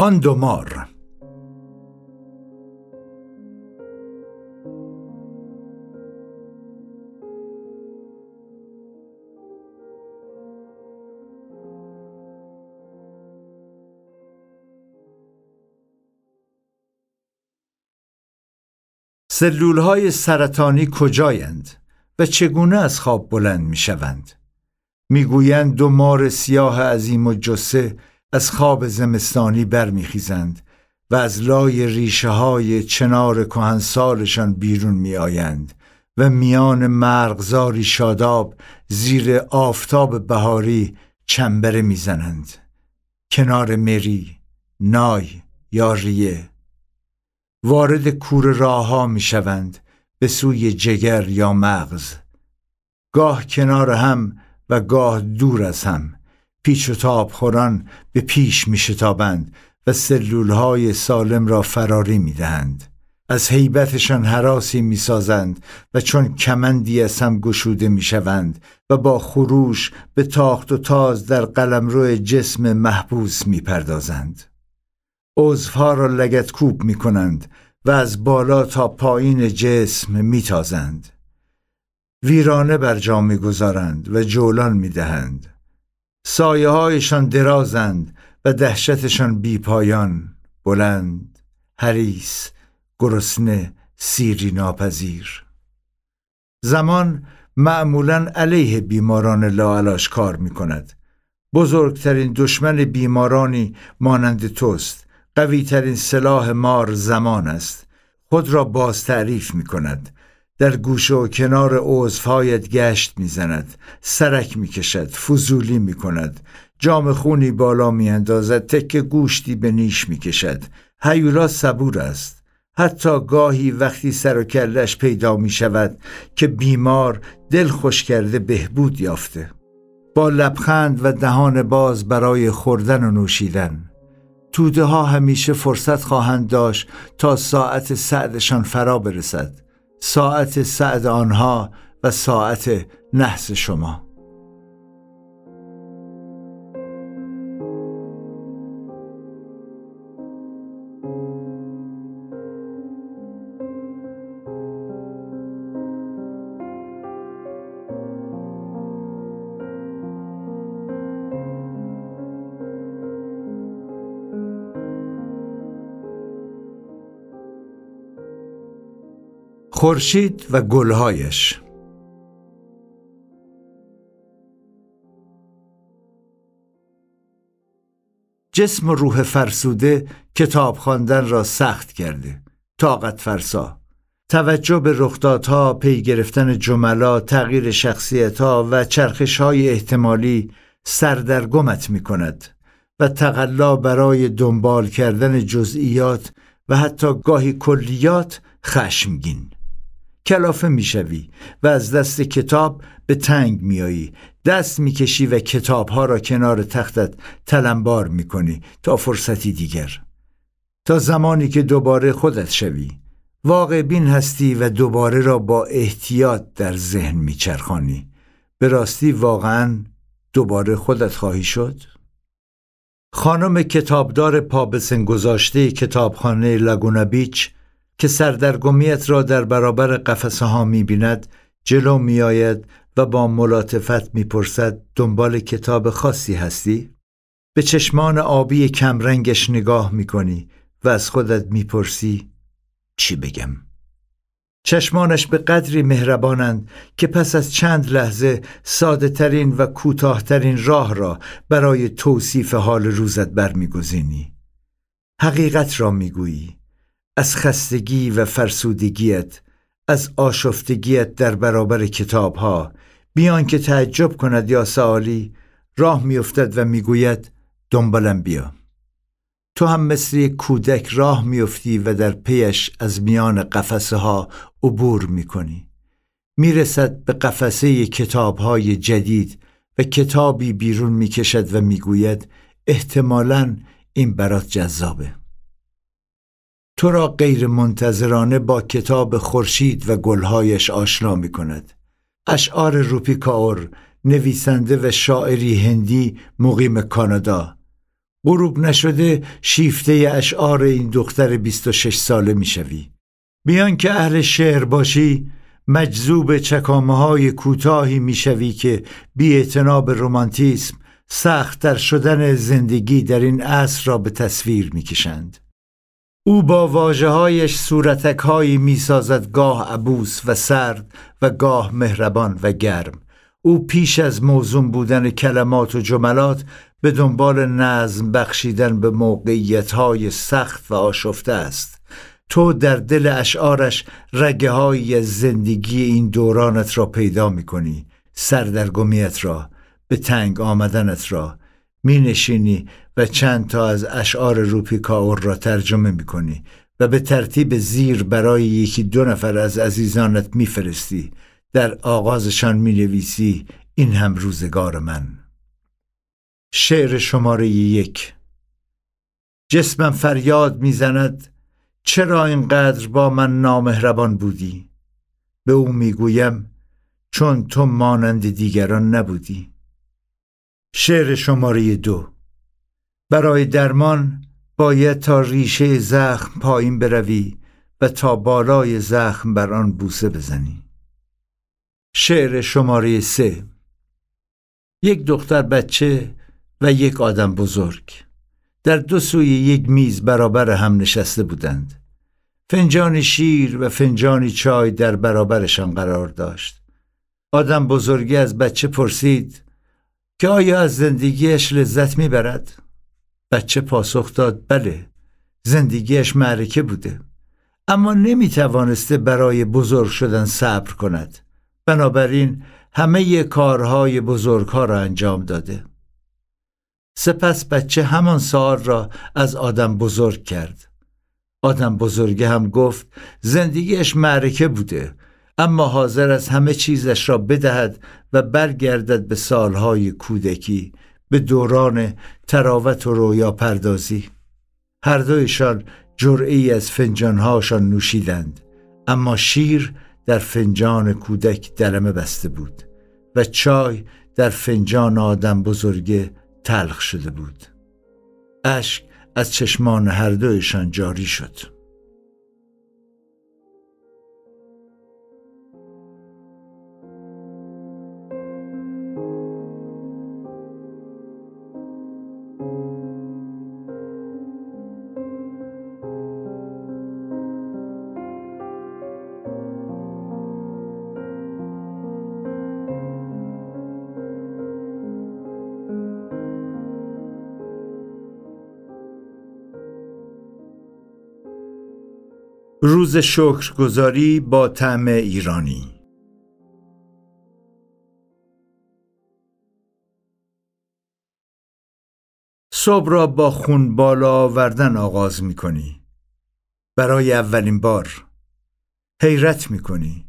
آن دو مار سلول های سرطانی کجایند و چگونه از خواب بلند می شوند؟ می‌گویند دو مار سیاه عظیم و جسه از خواب زمستانی برمیخیزند و از لای ریشه های چنار کهنسالشان بیرون می آیند و میان مرغزاری شاداب زیر آفتاب بهاری چنبره می‌زنند. کنار مری نای یا ریه. وارد کور راه ها می شوند به سوی جگر یا مغز. گاه کنار هم و گاه دور از هم. پیچ و تاب خوران به پیش می شتابند و سلول های سالم را فراری می دهند. از حیبتشان حراسی می سازند و چون کمندی از هم گشوده می شوند و با خروش به تاخت و تاز در قلمرو جسم محبوس می پردازند. عضوها را لگت کوب می کنند و از بالا تا پایین جسم می تازند. ویرانه بر جا می گذارند و جولان می دهند. سایه هایشان درازند و دهشتشان بی پایان بلند حریس گرسنه سیری ناپذیر زمان معمولا علیه بیماران لاعلاش کار می کند بزرگترین دشمن بیمارانی مانند توست قویترین سلاح مار زمان است. خود را باز تعریف می کند در گوشه و کنار عضوهایت گشت می‌زند سرک می‌کشد فضولی می‌کند. جام خونی بالا میاندازد تکه گوشتی به نیش می‌کشد. هیولا صبور است. حتی گاهی وقتی سر و کلش پیدا می شود که بیمار دل خوش کرده بهبود یافته. با لبخند و دهان باز برای خوردن و نوشیدن. توده ها همیشه فرصت خواهند داشت تا ساعت سعدشان فرا برسد. ساعت سعد آنها و ساعت نحس شما. خورشید و گلهایش. جسم و روح فرسوده کتاب خواندن را سخت کرده. طاقت فرسا. توجه به رخدادها پی گرفتن جملات تغییر شخصیتها و چرخش های احتمالی سردرگمت می کند و تقلا برای دنبال کردن جزئیات و حتی گاهی کلیات خشمگین. کلافه می‌شوی و از دست کتاب به تنگ میایی دست می‌کشی و کتابها را کنار تختت تلمبار می‌کنی تا فرصتی دیگر. تا زمانی که دوباره خودت شوی. واقع بین هستی و دوباره را با احتیاط در ذهن میچرخانی. به راستی واقعا دوباره خودت خواهی شد؟ خانم کتابدار پابسن گذاشته کتابخانه لاگونا بیچ که سردرگمیت را در برابر قفسه ها می بیند جلو می آید و با ملاتفت می پرسد دنبال کتاب خاصی هستی؟ به چشمان آبی کمرنگش نگاه می کنی و از خودت می پرسی چی بگم؟ چشمانش به قدری مهربانند که پس از چند لحظه ساده ترین و کوتاهترین راه را برای توصیف حال روزت برمیگزینی. حقیقت را می‌گویی از خستگی و فرسودگیت از آشفتگیت در برابر کتاب ها بیان که تعجب کند یا سوالی راه میافتد و می‌گوید دنبالم بیا. تو هم مثل کودک راه میافتی و در پیش از میان قفسه ها عبور می‌کنی. می‌رسد به قفسه کتاب های جدید و کتابی بیرون می‌کشد و می‌گوید احتمالا این برات جذابه. تو را غیر منتظرانه با کتاب خورشید و گلهایش آشنا می کند. اشعار روپی کاور نویسنده و شاعری هندی مقیم کانادا غروب نشده شیفته اشعار این دختر 26 ساله می‌شوی بیان که اهل شعر باشی مجذوب چکامه های کوتاهی می‌شوی که بی به رومانتیسم سختتر شدن زندگی در این عصر را به تصویر می‌کشند. او با واجه هایش صورتک هایی می سازد گاه عبوس و سرد و گاه مهربان و گرم. او پیش از موزون بودن کلمات و جملات به دنبال نظم بخشیدن به موقعیت های سخت و آشفته است. تو در دل اشعارش رگه های زندگی این دورانت را پیدا می کنی سردرگمیت را به تنگ آمدنت را. می نشینی و چند تا از اشعار روپی کاور را ترجمه می کنی و به ترتیب زیر برای یکی دو نفر از عزیزانت میفرستی. در آغازشان می نویسی این هم روزگار من. شعر شماره یک. جسمم فریاد می‌زند چرا اینقدر با من نامهربان بودی؟ به او می‌گویم چون تو مانند دیگران نبودی. شعر شماره دو. برای درمان باید تا ریشه زخم پایین بروی و تا بالای زخم بر آن بوسه بزنی. شعر شماره سه. یک دختر بچه و یک آدم بزرگ. در دو سوی یک میز برابر هم نشسته بودند. فنجان شیر و فنجانی چای در برابرشان قرار داشت. آدم بزرگی از بچه پرسید که آیا از زندگیش لذت می‌برد؟ بچه پاسخ داد بله زندگیش معرکه بوده. اما نمی‌توانسته برای بزرگ شدن صبر کند. بنابراین همه کارهای بزرگها را انجام داده. سپس بچه همان سال را از آدم بزرگ کرد. آدم بزرگه هم گفت زندگیش معرکه بوده. اما حاضر از همه چیزش را بدهد و برگردد به سالهای کودکی به دوران تراوت و رویا پردازی هر دویشان جرعی از فنجانهاشان نوشیدند اما شیر در فنجان کودک دلمه بسته بود و چای در فنجان آدم بزرگه تلخ شده بود. اشک از چشمان هر دویشان جاری شد. روز شکرگزاری با طعم ایرانی صبح را با خون بالا آوردن آغاز می کنی. برای اولین بار حیرت می کنی.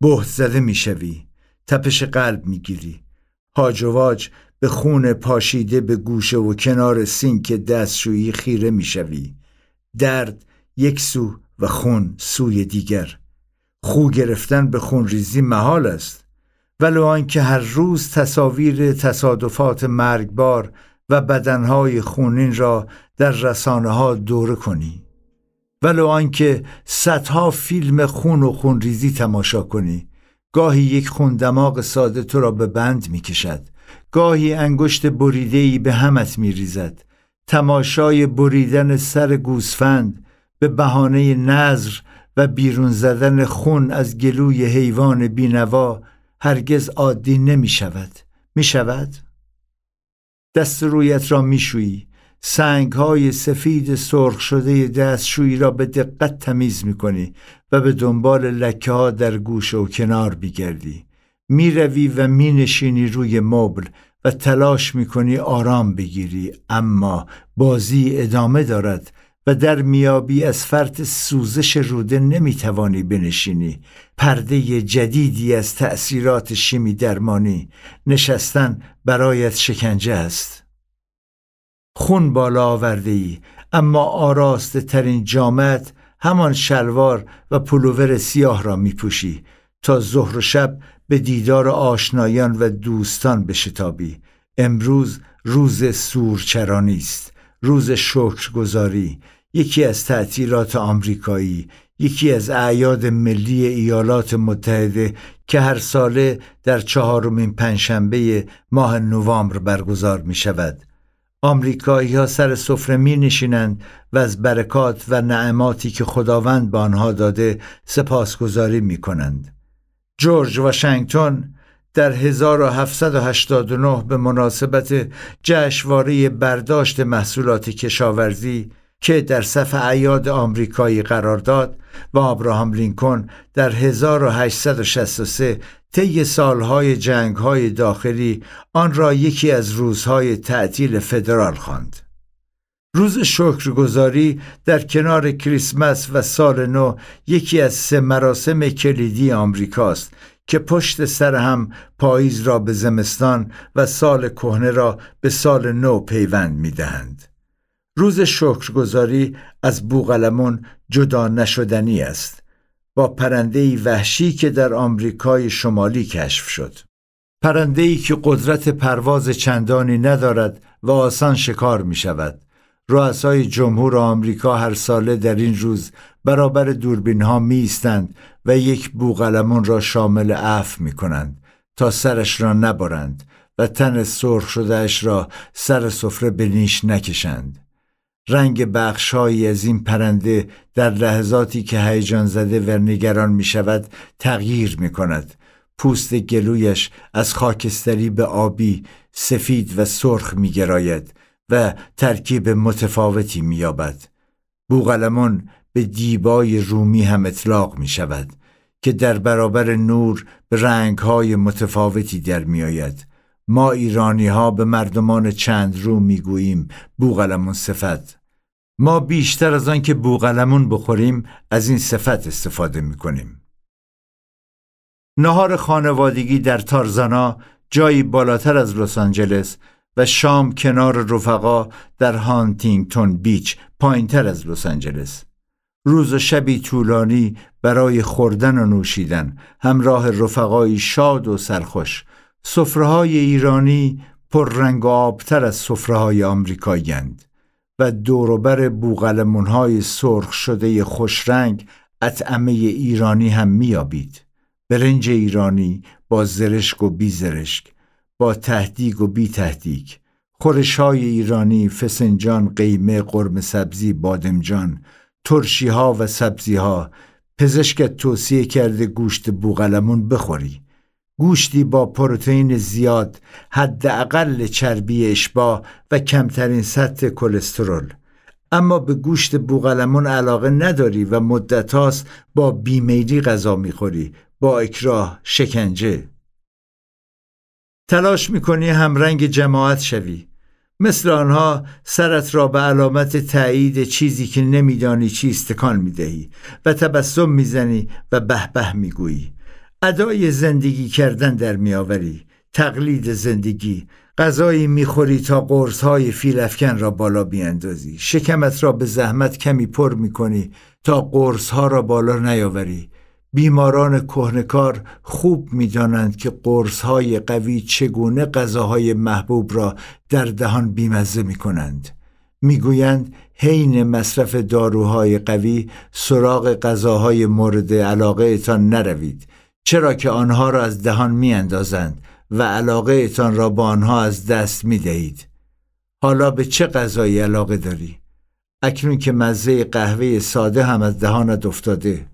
بهت زده می شوی. تپش قلب می گیری. هاج و واج به خون پاشیده به گوشه و کنار سینک دستشویی خیره می شوی. درد یک سو و خون سوی دیگر. خو گرفتن به خون ریزی محال است. ولو آنکه هر روز تصاویر تصادفات مرگبار و بدنهای خونین را در رسانه ها دوره کنی. ولو آنکه صدها فیلم خون و خونریزی تماشا کنی. گاهی یک خون دماغ ساده تو را به بند می کشد گاهی انگشت بریدهی به همت می ریزد تماشای بریدن سر گوسفند به بهانه نظر و بیرون زدن خون از گلوی حیوان بینوا هرگز عادی نمی شود. می شود؟ دست رویت را می شویی سنگ های سفید سرخ شده دستشویی را به دقت تمیز می کنی و به دنبال لکه ها در گوش و کنار بیگردی می روی و می نشینی روی مبل و تلاش می کنی آرام بگیری. اما بازی ادامه دارد و در میابی از فرط سوزش روده نمی‌توانی بنشینی. پرده جدیدی از تأثیرات شیمی درمانی نشستن برایت شکنجه است. خون بالا آورده ای اما آراسته ترین جامعت همان شلوار و پلوور سیاه را میپوشی تا ظهر و شب به دیدار آشنایان و دوستان بشتابی. امروز روز سورچرانی است. روز شکرگزاری یکی از تعطیلات آمریکایی یکی از اعیاد ملی ایالات متحده که هر ساله در چهارمین پنجشنبه ماه نوامبر برگزار می شود. آمریکایی ها سر سفره می نشینند و از برکات و نعماتی که خداوند به آنها داده سپاسگزاری می کنند. جورج واشنگتن در 1789 به مناسبت جشنواره برداشت محصولات کشاورزی که در صف عیاد آمریکایی قرار داد و آبراهام لینکن در 1863 طی سالهای جنگهای داخلی آن را یکی از روزهای تعطیل فدرال خواند. روز شکرگزاری در کنار کریسمس و سال نو یکی از سه مراسم کلیدی آمریکاست که پشت سر هم پاییز را به زمستان و سال کهنه را به سال نو پیوند می‌دهند. روز شکرگزاری از بوغلمون جدا نشدنی است. با پرنده وحشی که در آمریکای شمالی کشف شد. پرنده ای که قدرت پرواز چندانی ندارد و آسان شکار می شود رؤسای جمهور آمریکا هر ساله در این روز برابر دوربین ها می ایستند و یک بوغلمون را شامل عف می کنند تا سرش را نبرند و تن سرخ شدهش را سر سفره به نیش نکشند رنگ بخشهایی از این پرنده در لحظاتی که هیجان زده و نگران می شود تغییر می کند. پوست گلویش از خاکستری به آبی سفید و سرخ می گراید و ترکیب متفاوتی می یابد. بوغلمون به دیبای رومی هم اطلاق می شود که در برابر نور به رنگهای متفاوتی در می آید. ما ایرانی ها به مردمان چند رو می‌گوییم بوغلمون صفت ما بیشتر از آن که بوغلمون بخوریم از این صفت استفاده می‌کنیم نهار خانوادگی در تارزانا جایی بالاتر از لس آنجلس و شام کنار رفقا در هانتینگتون بیچ پایینتر از لس آنجلس. روز و شبی طولانی برای خوردن و نوشیدن. همراه رفقایی شاد و سرخوش. های ایرانی پر رنگ و آبتر از های آمریکایی‌اند. و دوروبر بوغلمونهای سرخ شده خوشرنگ اطعمه ایرانی هم میابید برنج ایرانی با زرشک و بی زرشک با تهدیگ و بی تهدیگ. خورش های ایرانی فسنجان قیمه قرم سبزی بادمجان ترشی ها و سبزی ها پزشکت توصیه کرده گوشت بوغلمون بخوری. گوشتی با پروتئین زیاد حداقل چربی اشباع و کمترین سطح کلسترول. اما به گوشت بوغلمون علاقه نداری و مدت هاست با بیمیلی غذا می‌خوری. با اکراه شکنجه. تلاش می‌کنی همرنگ جماعت شوی. مثل آنها سرت را به علامت تایید چیزی که نمیدانی چی تکان می‌دهی و تبسم می‌زنی و به به می‌گویی. ادای زندگی کردن در میآوری تقلید زندگی غذایی می‌خوری تا قرصهای فیلفکن را بالا بیاندازی. شکمت را به زحمت کمی پر می‌کنی تا قرصها را بالا نیاوری. بیماران کهنکار خوب می‌دانند که قرصهای قوی چگونه غذاهای محبوب را در دهان بیمزه می‌کنند می‌گویند حین مصرف داروهای قوی سراغ غذاهای مورد علاقه تان نروید چرا که آنها را از دهان می اندازند و علاقه ایتان را با آنها از دست می دهید. حالا به چه غذایی علاقه داری؟ اکنون که مزه قهوه ساده هم از دهانت افتاده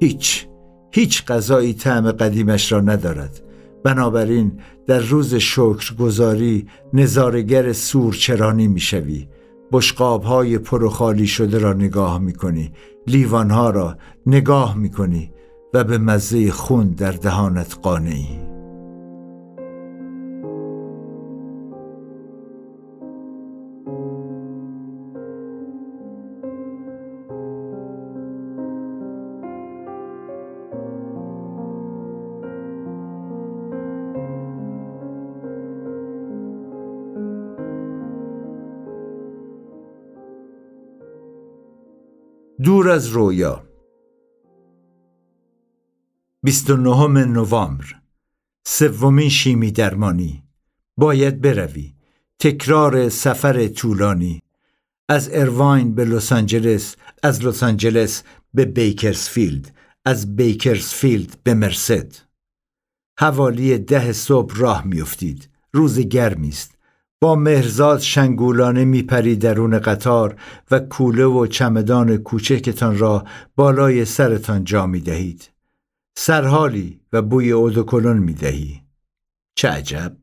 هیچ هیچ غذایی طعم قدیمش را ندارد. بنابراین در روز شکرگزاری نظارگر سورچرانی می‌شوی بشقاب های پرخالی شده را نگاه می‌کنی لیوان ها را نگاه می‌کنی و به مزه خون در دهانت قانعی. دور از رویا. 29 نوامبر سومین شیمی درمانی. باید بروی. تکرار سفر طولانی. از ارواین به لس آنجلس از لس آنجلس به بیکرزفیلد از بیکرزفیلد به مرسد. حوالی ده صبح راه میافتید. روز گرمی است. با مهرزاد شنگولانه میپرید درون قطار و کوله و چمدان کوچکتان را بالای سرتان جا می‌دهید. سرحالی و بوی اودوکلون می‌دهی. چه عجب!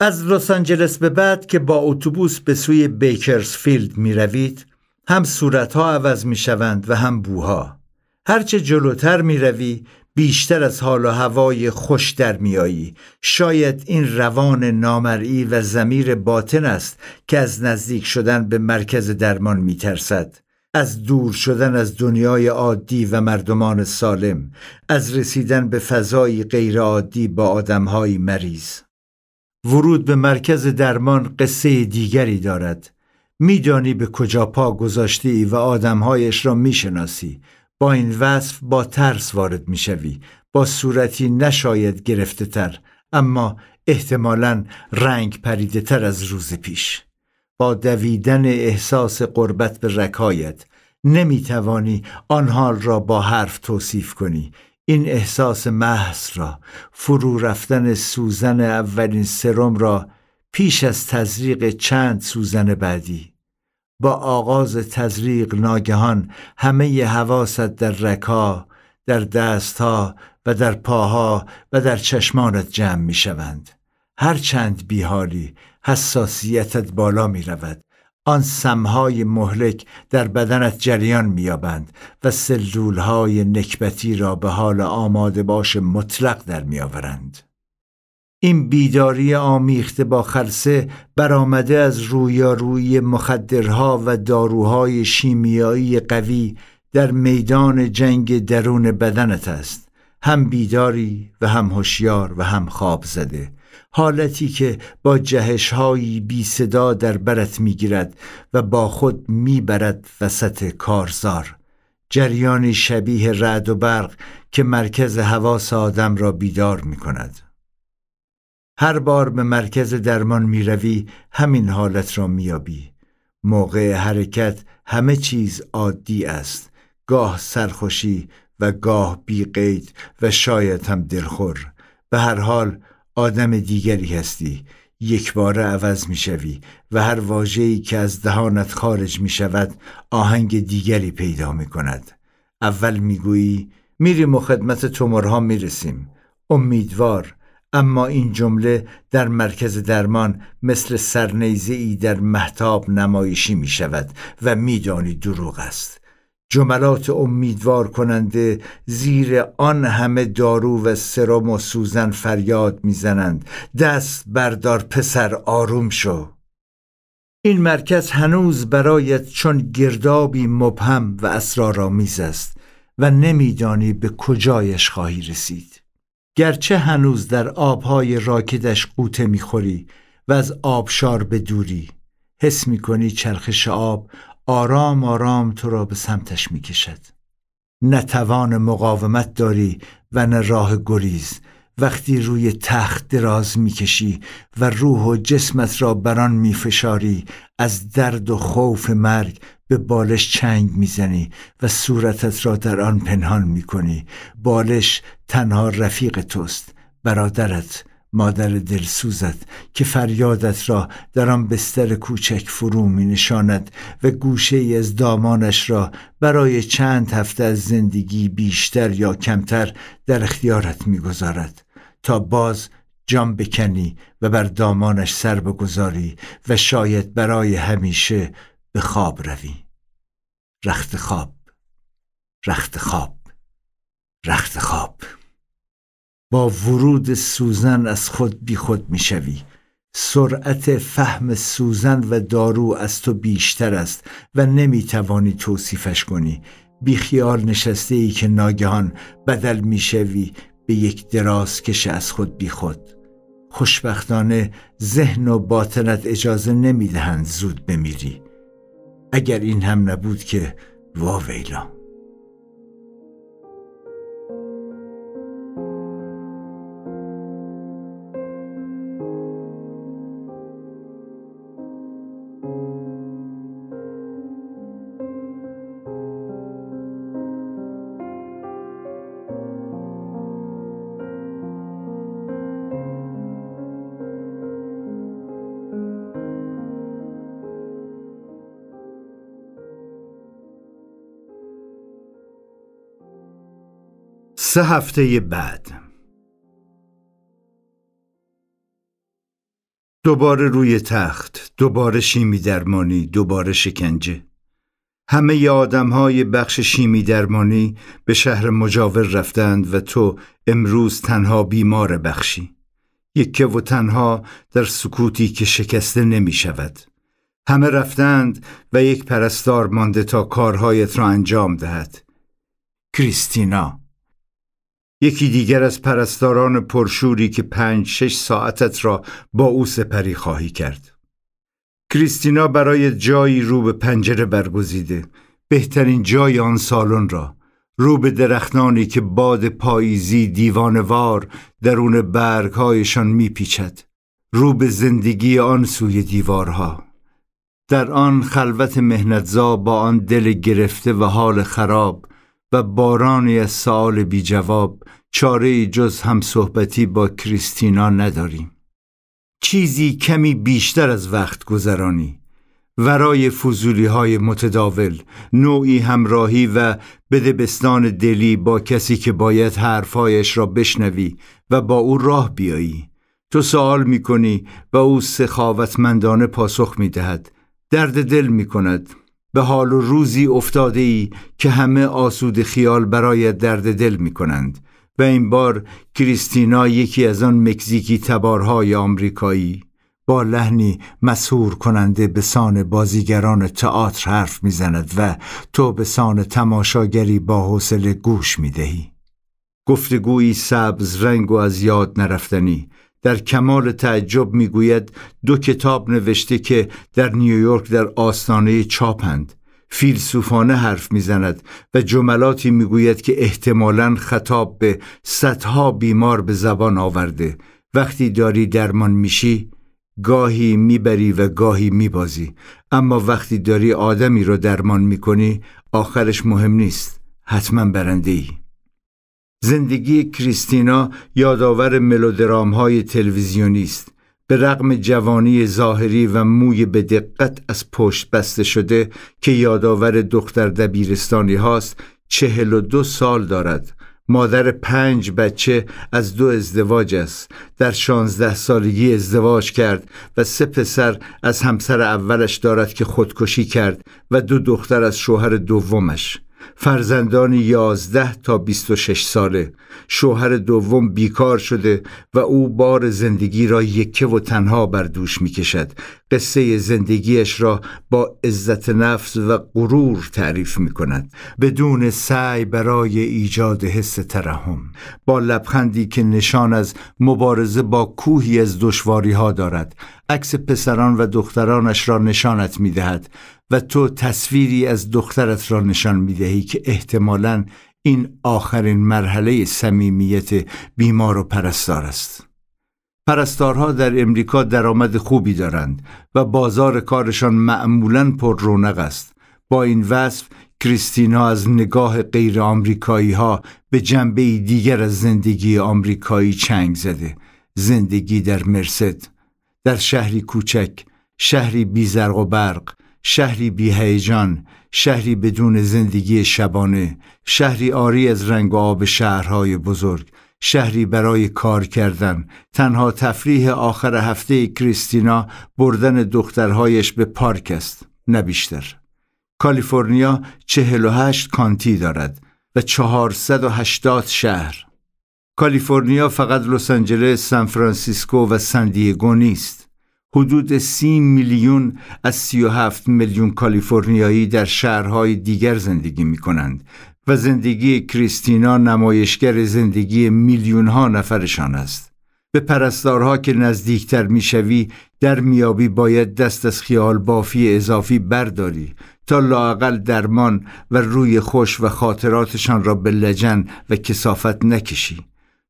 از لس آنجلس به بعد که با اتوبوس به سوی بیکرزفیلد می روید هم صورتها عوض می شوند و هم بوها. هرچه جلوتر می روی بیشتر از حال و هوای خوش در میایی. شاید این روان نامرئی و زمیر باطن است که از نزدیک شدن به مرکز درمان میترسد. از دور شدن از دنیای عادی و مردمان سالم از رسیدن به فضایی غیرعادی با آدمهایی مریض. ورود به مرکز درمان قصه دیگری دارد. میدانی به کجا پا گذاشتی و آدمهایش را می‌شناسی. با این وصف با ترس وارد می‌شوی. با صورتی نشاید گرفته تر اما احتمالا رنگ پریده تر از روز پیش. با دویدن احساس قربت به رکایت نمی‌توانی آن حال را با حرف توصیف کنی. این احساس محض را فرو رفتن سوزن اولین سرم را پیش از تزریق چند سوزن بعدی. با آغاز تزریق ناگهان همه حواست در رکا در دستها و در پاها و در چشمانت جمع می شوند هر چند بیحالی حساسیتت بالا می رود آن سمهای مهلک در بدنت جریان میابند و سلولهای نکبتی را به حال آماده باش مطلق در میآورند. این بیداری آمیخته با خلصه برآمده از رویارویی مخدرها و داروهای شیمیایی قوی در میدان جنگ درون بدنت است. هم بیداری و هم هوشیار و هم خواب زده. حالتی که با جهشهایی بی صدا در برت می‌گیرد و با خود می‌برد وسط کارزار. جریانی شبیه رعد و برق که مرکز حواس آدم را بیدار می کند. هر بار به مرکز درمان می روی همین حالت را میابی. موقع حرکت همه چیز عادی است. گاه سرخوشی و گاه بیقید و شاید هم دلخور. به هر حال آدم دیگری هستی یک بار عوض می شوی و هر واجهی که از دهانت خارج می شود آهنگ دیگری پیدا می کند اول می گویی میریم و خدمت تومرها می رسیم امیدوار اما این جمله در مرکز درمان مثل سرنیزه ای در محتاب نمایشی می شود و میدانی دروغ است. جملات امیدوار کننده زیر آن همه دارو و سرم و سوزن فریاد می‌زنند. دست بردار پسر آروم شو. این مرکز هنوز برایت چون گردابی مبهم و اسرارآمیز است و نمیدانی به کجایش خواهی رسید. گرچه هنوز در آبهای راکدش قوطه می‌خوری و از آبشار به دوری حس می‌کنی چرخش آب آرام آرام تو را به سمتش می کشد نه توان مقاومت داری و نه راه گریز. وقتی روی تخت دراز می‌کشی و روح و جسمت را بران میفشاری از درد و خوف مرگ به بالش چنگ می‌زنی و صورتت را در آن پنهان می‌کنی. بالش تنها رفیق توست برادرت مادر دلسوزت که فریادت را در آن بستر کوچک فرو می نشاند و گوشه ای از دامانش را برای چند هفته از زندگی بیشتر یا کمتر در اختیارت می‌گذارد. تا باز جام بکنی و بر دامانش سر بگذاری و شاید برای همیشه به خواب روی. رخت خواب رخت خواب رخت خواب. با ورود سوزن از خود بی خود می شوی. سرعت فهم سوزن و دارو از تو بیشتر است و نمی توانی توصیفش کنی. بی خیال نشسته ای که ناگهان بدل می شوی. به یک دراز کش از خود بی خود. خوشبختانه ذهن و باطنت اجازه نمی دهند زود بمیری. اگر این هم نبود که واویلا سه هفته بعد. دوباره روی تخت دوباره شیمی درمانی دوباره شکنجه. همه ی آدم های بخش شیمی درمانی به شهر مجاور رفتند و تو امروز تنها بیمار بخشی. یکه و تنها در سکوتی که شکسته نمی شود. همه رفتند و یک پرستار مانده تا کارهایت را انجام دهد. کریستینا یکی دیگر از پرستاران پرشوری که پنج شش ساعتت را با او سپری خواهی کرد. کریستینا برای جایی رو به پنجره برگزیده. بهترین جای آن سالن را. رو به درختانی که باد پاییزی دیوانوار درون برگهایشان میپیچد. رو به زندگی آن سوی دیوارها. در آن خلوت مهنتزا با آن دل گرفته و حال خراب و بارانی از سوال بی جواب چاره جز هم صحبتی با کریستینا نداریم. چیزی کمی بیشتر از وقت گذرانی. ورای فضولی های متداول نوعی همراهی و بدبستان دلی با کسی که باید حرفهایش را بشنوی و با او راه بیایی. تو سوال می کنی و او سخاوتمندانه پاسخ می دهد درد دل می کند به حال و روزی افتاده ای که همه آسود خیال برای درد دل می کنند و این بار کریستینا یکی از آن مکزیکی تبارهای آمریکایی با لحنی مسهور کننده به سان بازیگران تئاتر حرف می‌زند و تو به سان تماشاگری با حوصله گوش می‌دهی. گفتگویی سبز رنگ و از یاد نرفتنی. در کمال تعجب می‌گوید دو کتاب نوشته که در نیویورک در آستانه چاپند. فیلسوفانه حرف می‌زند و جملاتی می‌گوید که احتمالا خطاب به صدها بیمار به زبان آورده. وقتی داری درمان میشی گاهی می‌بری و گاهی میبازی. اما وقتی داری آدمی رو درمان می‌کنی آخرش مهم نیست. حتما برنده ای زندگی کریستینا یادآور ملودرام های تلویزیونی است به رغم جوانی ظاهری و موی به دقت از پشت بسته شده که یادآور دختر دبیرستانی هاست چهل و دو سال دارد. مادر پنج بچه از دو ازدواج است. در شانزده سالگی ازدواج کرد و سه پسر از همسر اولش دارد که خودکشی کرد و دو دختر از شوهر دومش. فرزندان یازده تا بیست و شش ساله. شوهر دوم بیکار شده و او بار زندگی را یکه و تنها بر دوش می کشد قصه زندگیش را با عزت نفس و غرور تعریف می کند بدون سعی برای ایجاد حس ترحم. با لبخندی که نشان از مبارزه با کوهی از دشواری ها دارد عکس پسران و دخترانش را نشانت می دهد و تو تصویری از دخترت را نشان می دهی که احتمالا این آخرین مرحله صمیمیت بیمار و پرستار است. پرستارها در امریکا درآمد خوبی دارند و بازار کارشان معمولا پر رونق است. با این وصف کریستینا از نگاه غیر آمریکایی ها به جنبه دیگر از زندگی آمریکایی چنگ زده. زندگی در مرسد در شهری کوچک شهری بی زرق و برق شهری بی هیجان شهری بدون زندگی شبانه شهری آری از رنگ و آب شهرهای بزرگ شهری برای کار کردن تنها تفریح آخر هفته کریستینا بردن دخترهایش به پارک است نه بیشتر کالیفرنیا 48 کانتی دارد و 480 شهر کالیفرنیا فقط لس آنجلس، سان فرانسیسکو و سان دیگو نیست. حدود سی میلیون از سی و هفت میلیون کالیفرنیایی در شهرهای دیگر زندگی می کنند و زندگی کریستینا نمایشگر زندگی میلیون ها نفرشان است. به پرستارها که نزدیکتر می‌شوی درمی‌یابی باید دست از خیال بافی اضافی برداری تا لااقل درمان و روی خوش و خاطراتشان را به لجن و کسافت نکشی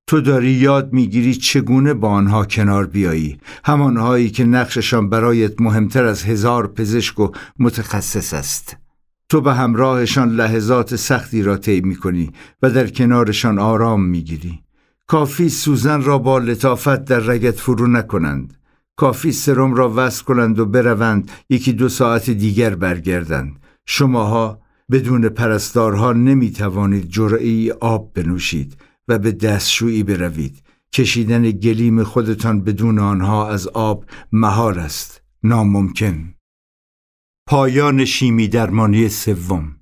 تو داری یاد می‌گیری چگونه با آنها کنار بیایی؟ همانهایی که نقششان برایت مهمتر از هزار پزشک و متخصص است. تو به همراهشان لحظات سختی را طی می‌کنی و در کنارشان آرام می‌گیری. کافی سوزن را با لطافت در رگت فرو نکنند. کافی سرم را وصل کنند و بروند یکی دو ساعت دیگر برگردند. شماها بدون پرستارها نمی توانید جرعی آب بنوشید. و به دستشویی بروید. کشیدن گلیم خودتان بدون آنها از آب محال است. ناممکن. پایان شیمی درمانی سوم.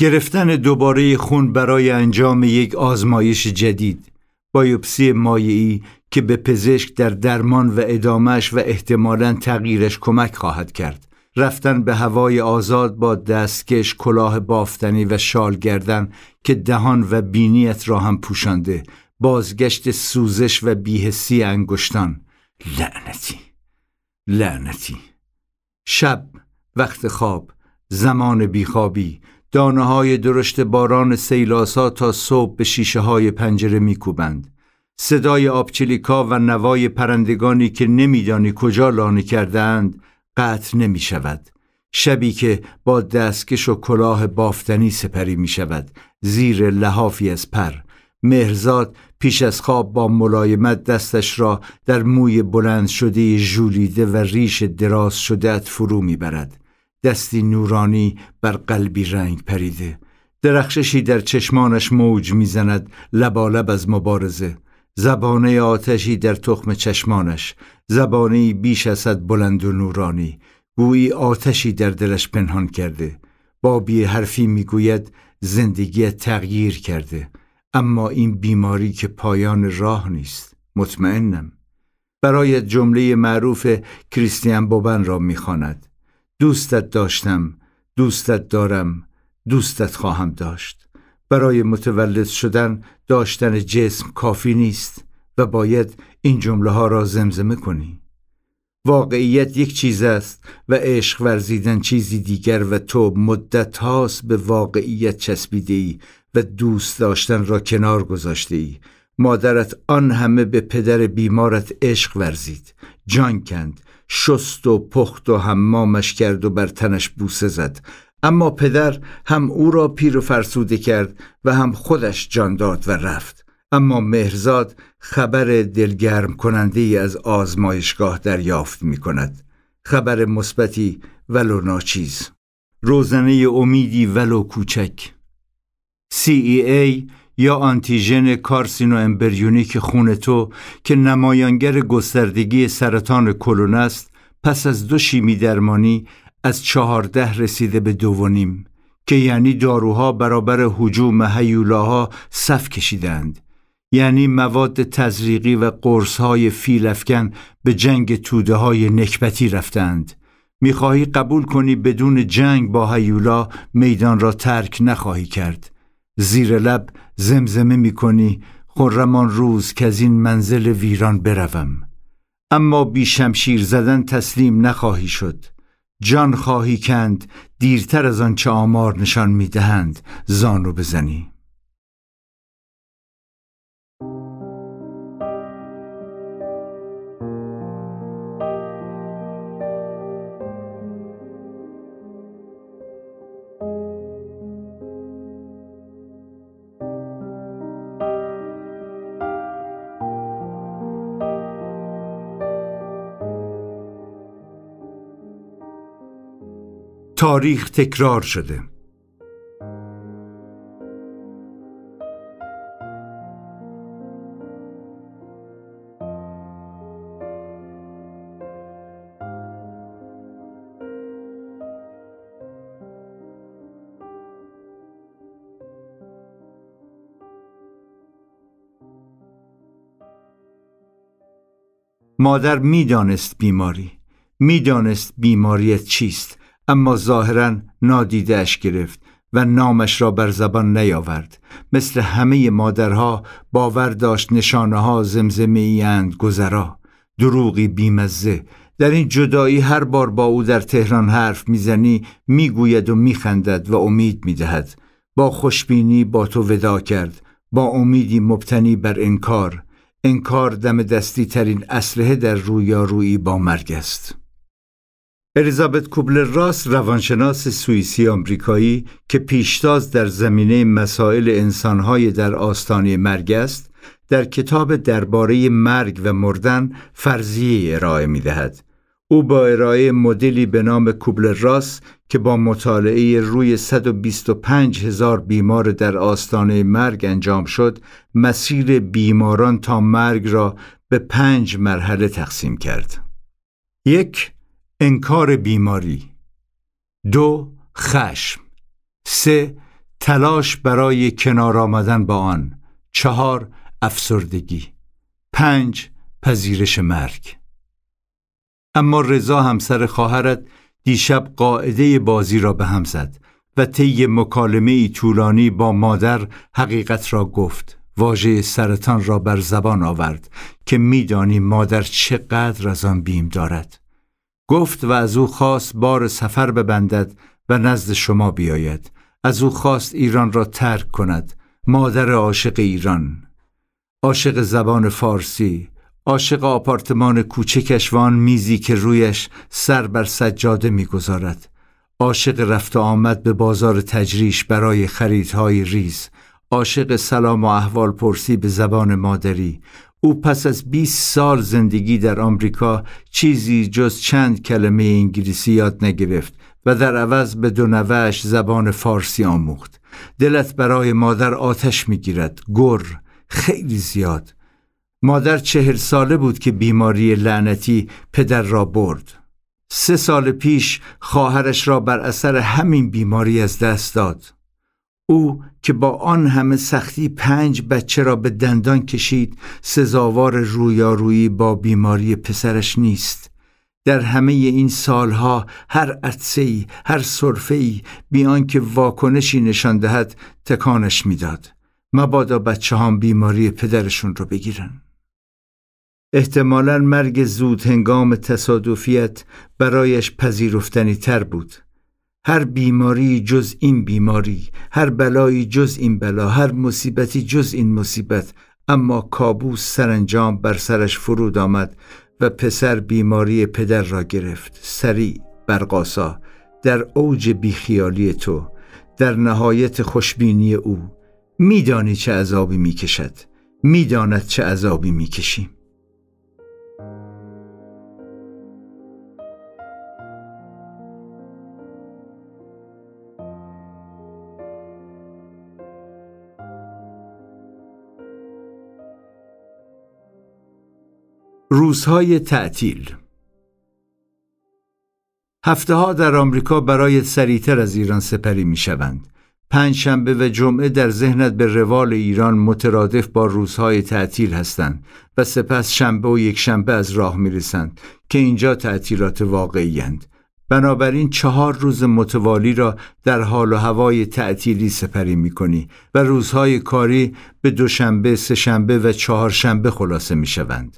گرفتن دوباره خون برای انجام یک آزمایش جدید. بایوپسی مایعی که به پزشک در درمان و ادامش و احتمالا تغییرش کمک خواهد کرد. رفتن به هوای آزاد با دستکش کلاه بافتنی و شال گردن که دهان و بینیت را هم پوشانده. بازگشت سوزش و بیهسی انگشتان. لعنتی. لعنتی. شب وقت خواب زمان بیخوابی. دانه های درشت باران سیلاسا تا صبح به شیشه های پنجره میکوبند. صدای آبچلیکا و نوای پرندگانی که نمیدانی کجا لانه کردهاند قطع نمی شود. شبی که با دستکش و کلاه بافتنی سپری می شود. زیر لحافی از پر. مهرزاد پیش از خواب با ملایمت دستش را در موی بلند شده ژولیده و ریش دراز شده فرو می‌برد دستی نورانی بر قلبی رنگ پریده. درخششی در چشمانش موج می‌زند لبالب از مبارزه. زبانه آتشی در تخم چشمانش زبانه بیش از بلند و نورانی. گویی آتشی در دلش پنهان کرده. بابی حرفی می‌گوید زندگی تغییر کرده. اما این بیماری که پایان راه نیست. مطمئنم. برای جمله معروف کریستیان بوبن را می‌خواند. دوستت داشتم دوستت دارم دوستت خواهم داشت. برای متولد شدن داشتن جسم کافی نیست و باید این جمله ها را زمزمه کنی. واقعیت یک چیز است و عشق ورزیدن چیزی دیگر و تو مدت هاست به واقعیت چسبیده ای و دوست داشتن را کنار گذاشته ای مادرت آن همه به پدر بیمارت عشق ورزید. جان کند شست و پخت و حمامش کرد و بر تنش بوسه زد. اما پدر هم او را پیر و فرسوده کرد و هم خودش جان داد و رفت. اما مهرزاد خبر دلگرم کننده ای از آزمایشگاه دریافت می کند. خبر مثبتی ولو ناچیز. روزنه امیدی ولو کوچک. CEA یا آنتیژن کارسینو امبریونیک خون تو که نمایانگر گستردگی سرطان کلون است پس از دو شیمی درمانی از چهارده رسیده به دوونیم که یعنی داروها برابر حجوم هیولاها صف کشیدند. یعنی مواد تزریقی و قرصهای فیلفکن به جنگ توده های نکبتی رفتند. می‌خواهی قبول کنی بدون جنگ با هیولا میدان را ترک نخواهی کرد. زیر لب زمزمه می‌کنی خرمان روز که از این منزل ویران بروم. اما بی شمشیر زدن تسلیم نخواهی شد. جان خواهی کند دیرتر از آنچه آمار نشان می‌دهند. زانو بزنی. تاریخ تکرار شده. مادر می‌دانست بیماری. می‌دانست بیماریت چیست. اما ظاهرا نادیدهش گرفت و نامش را بر زبان نیاورد. مثل همه مادرها باور داشت نشانه ها زمزمه ایند گذرا. دروغی بیمزه. در این جدایی هر بار با او در تهران حرف می‌زنی می‌گوید و میخندد و امید می‌دهد. با خوشبینی با تو ودا کرد. با امیدی مبتنی بر انکار. انکار دم دستی ترین اسلحه در رویارویی با مرگ است. الیزابت کوبلر راس روانشناس سوئیسی آمریکایی که پیشتاز در زمینه مسائل انسانهای در آستانه مرگ است در کتاب درباره مرگ و مردن فرضیه ارائه می دهد. او با ارائه مدلی به نام کوبلر راس که با مطالعه روی 125 هزار بیمار در آستانه مرگ انجام شد مسیر بیماران تا مرگ را به پنج مرحله تقسیم کرد. یک انکار بیماری. دو خشم. سه تلاش برای کنار آمدن با آن. چهار افسردگی. پنج پذیرش مرگ. اما رضا همسر خواهرت دیشب قاعده بازی را به هم زد و طی مکالمه ای طولانی با مادر حقیقت را گفت. واژه سرطان را بر زبان آورد که میدانی مادر چقدر از آن بیم دارد. گفت و از او خواست بار سفر ببندد و نزد شما بیاید. از او خواست ایران را ترک کند. مادر عاشق ایران. عاشق زبان فارسی. عاشق آپارتمان کوچکش وان میزی که رویش سر بر سجاده می‌گذارد. عاشق رفت و آمد به بازار تجریش برای خریدهای ریز. عاشق سلام و احوال پرسی به زبان مادری. او پس از 20 سال زندگی در آمریکا چیزی جز چند کلمه انگلیسی یاد نگرفت و در عوض به دو زبان فارسی آموخت. دلت برای مادر آتش می‌گیرد. گر. خیلی زیاد. مادر چهل ساله بود که بیماری لعنتی پدر را برد. سه سال پیش خواهرش را بر اثر همین بیماری از دست داد. او که با آن همه سختی پنج بچه را به دندان کشید سزاوار رویارویی با بیماری پسرش نیست. در همه این سالها هر عدسه‌ای هر صرفه‌ای بیان که واکنشی نشان دهد تکانش می‌داد. مبادا بچه هم بیماری پدرشون رو بگیرن. احتمالا مرگ زود هنگام تصادفیت برایش پذیرفتنی تر بود. هر بیماری جز این بیماری هر بلایی جز این بلا هر مصیبتی جز این مصیبت. اما کابوس سرانجام بر سرش فرود آمد و پسر بیماری پدر را گرفت. سریع برقاسا در اوج بیخیالی تو در نهایت خوشبینی او. میدانی چه عذابی می‌کشد می‌داند چه عذابی می‌کشیم. روزهای تعطیل هفته ها در آمریکا برای سریعتر از ایران سپری می شوند. پنج شنبه و جمعه در ذهنت به روال ایران مترادف با روزهای تعطیل هستند و سپس شنبه و یک شنبه از راه می رسند که اینجا تعطیلات واقعی هند. بنابراین چهار روز متوالی را در حال و هوای تعطیلی سپری می کنی و روزهای کاری به دوشنبه، سهشنبه و چهارشنبه خلاصه می شوند.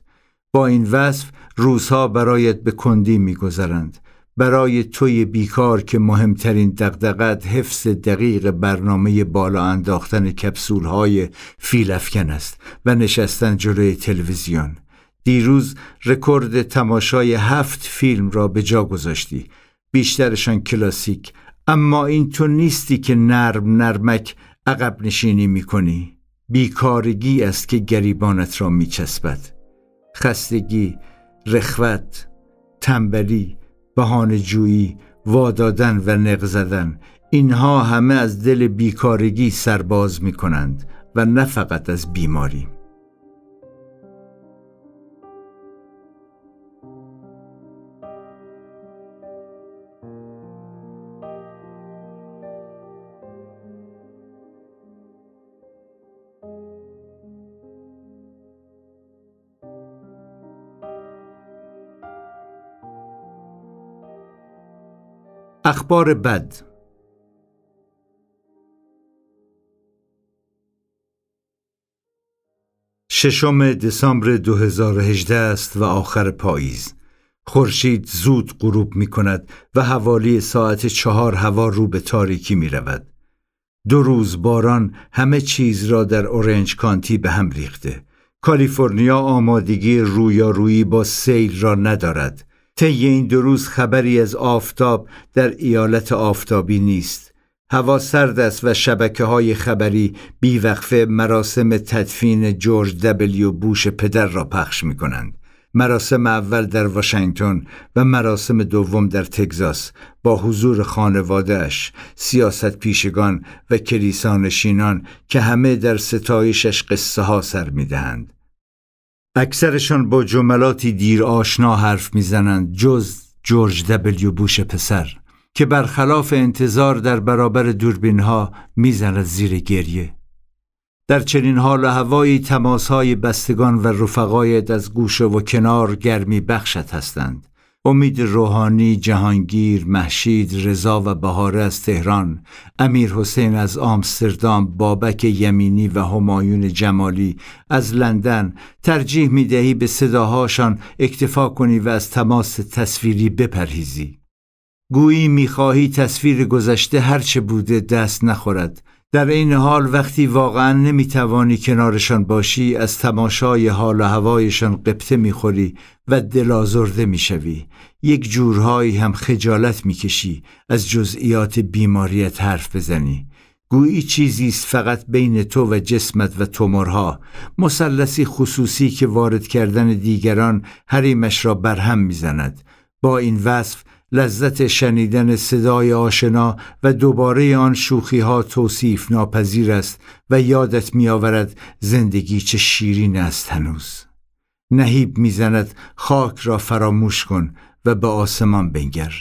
با این وصف روزها برایت به کندی میگذرند. برای توی بیکار که مهمترین دقدقت حفظ دقیق برنامه بالا انداختن کپسول های فیلفکن است و نشستن جلوی تلویزیون. دیروز رکورد تماشای هفت فیلم را به جا گذاشتی. بیشترشان کلاسیک. اما این تو نیستی که نرم نرمک عقب نشینی می‌کنی. بیکارگی است که گریبانت را میچسبد. خستگی، رخوت، تنبلی، بهانه جویی، وادادن و نق زدن اینها همه از دل بیکارگی سرباز می کنند و نه فقط از بیماری. اخبار بد ششم دسامبر 2018 است و آخر پاییز خورشید زود غروب می کند و حوالی ساعت چهار هوا رو به تاریکی می رود. دو روز باران همه چیز را در اورنج کانتی به هم ریخته. کالیفرنیا آمادگی رویارویی با سیل را ندارد طی این دو روز خبری از آفتاب در ایالت آفتابی نیست هوا سرد است و شبکه های خبری بیوقفه مراسم تدفین جورج دبلیو بوش پدر را پخش می کنند. مراسم اول در واشنگتن و مراسم دوم در تگزاس با حضور خانوادهش، سیاست پیشگان و کلیسانشینان که همه در ستایشش قصه ها سر می دهند. اکثرشان با جملاتی دیر آشنا حرف می‌زنند جز جورج دبلیو بوش پسر که برخلاف انتظار در برابر دوربین ها می‌زند زیر گریه. در چنین حال و هوایی تماس های بستگان و رفقایت از گوشه و کنار گرمی بخشت هستند. امید روحانی، جهانگیر، محشید، رضا و بهاره از تهران، امیر حسین از آمستردام، بابک یمینی و همایون جمالی از لندن ترجیح می دهی به صداهاشان اکتفا کنی و از تماس تصویری بپرهیزی. گویی می‌خواهی تصویر گذشته هرچه بوده دست نخورد در این حال وقتی واقعا نمی‌توانی کنارشان باشی از تماشای حال و هوایشان قبطه می‌خوری و دلازرده می‌شوی. یک جورهایی هم خجالت می‌کشی از جزئیات بیماریت حرف بزنی. گویی چیزی است فقط بین تو و جسمت و تومورها. مثلثی خصوصی که وارد کردن دیگران حریمش را برهم می‌زند. با این وصف لذت شنیدن صدای آشنا و دوباره آن شوخی ها توصیف ناپذیر است و یادت میآورد زندگی چه شیرین است هنوز. نهیب می‌زند خاک را فراموش کن و به آسمان بنگر.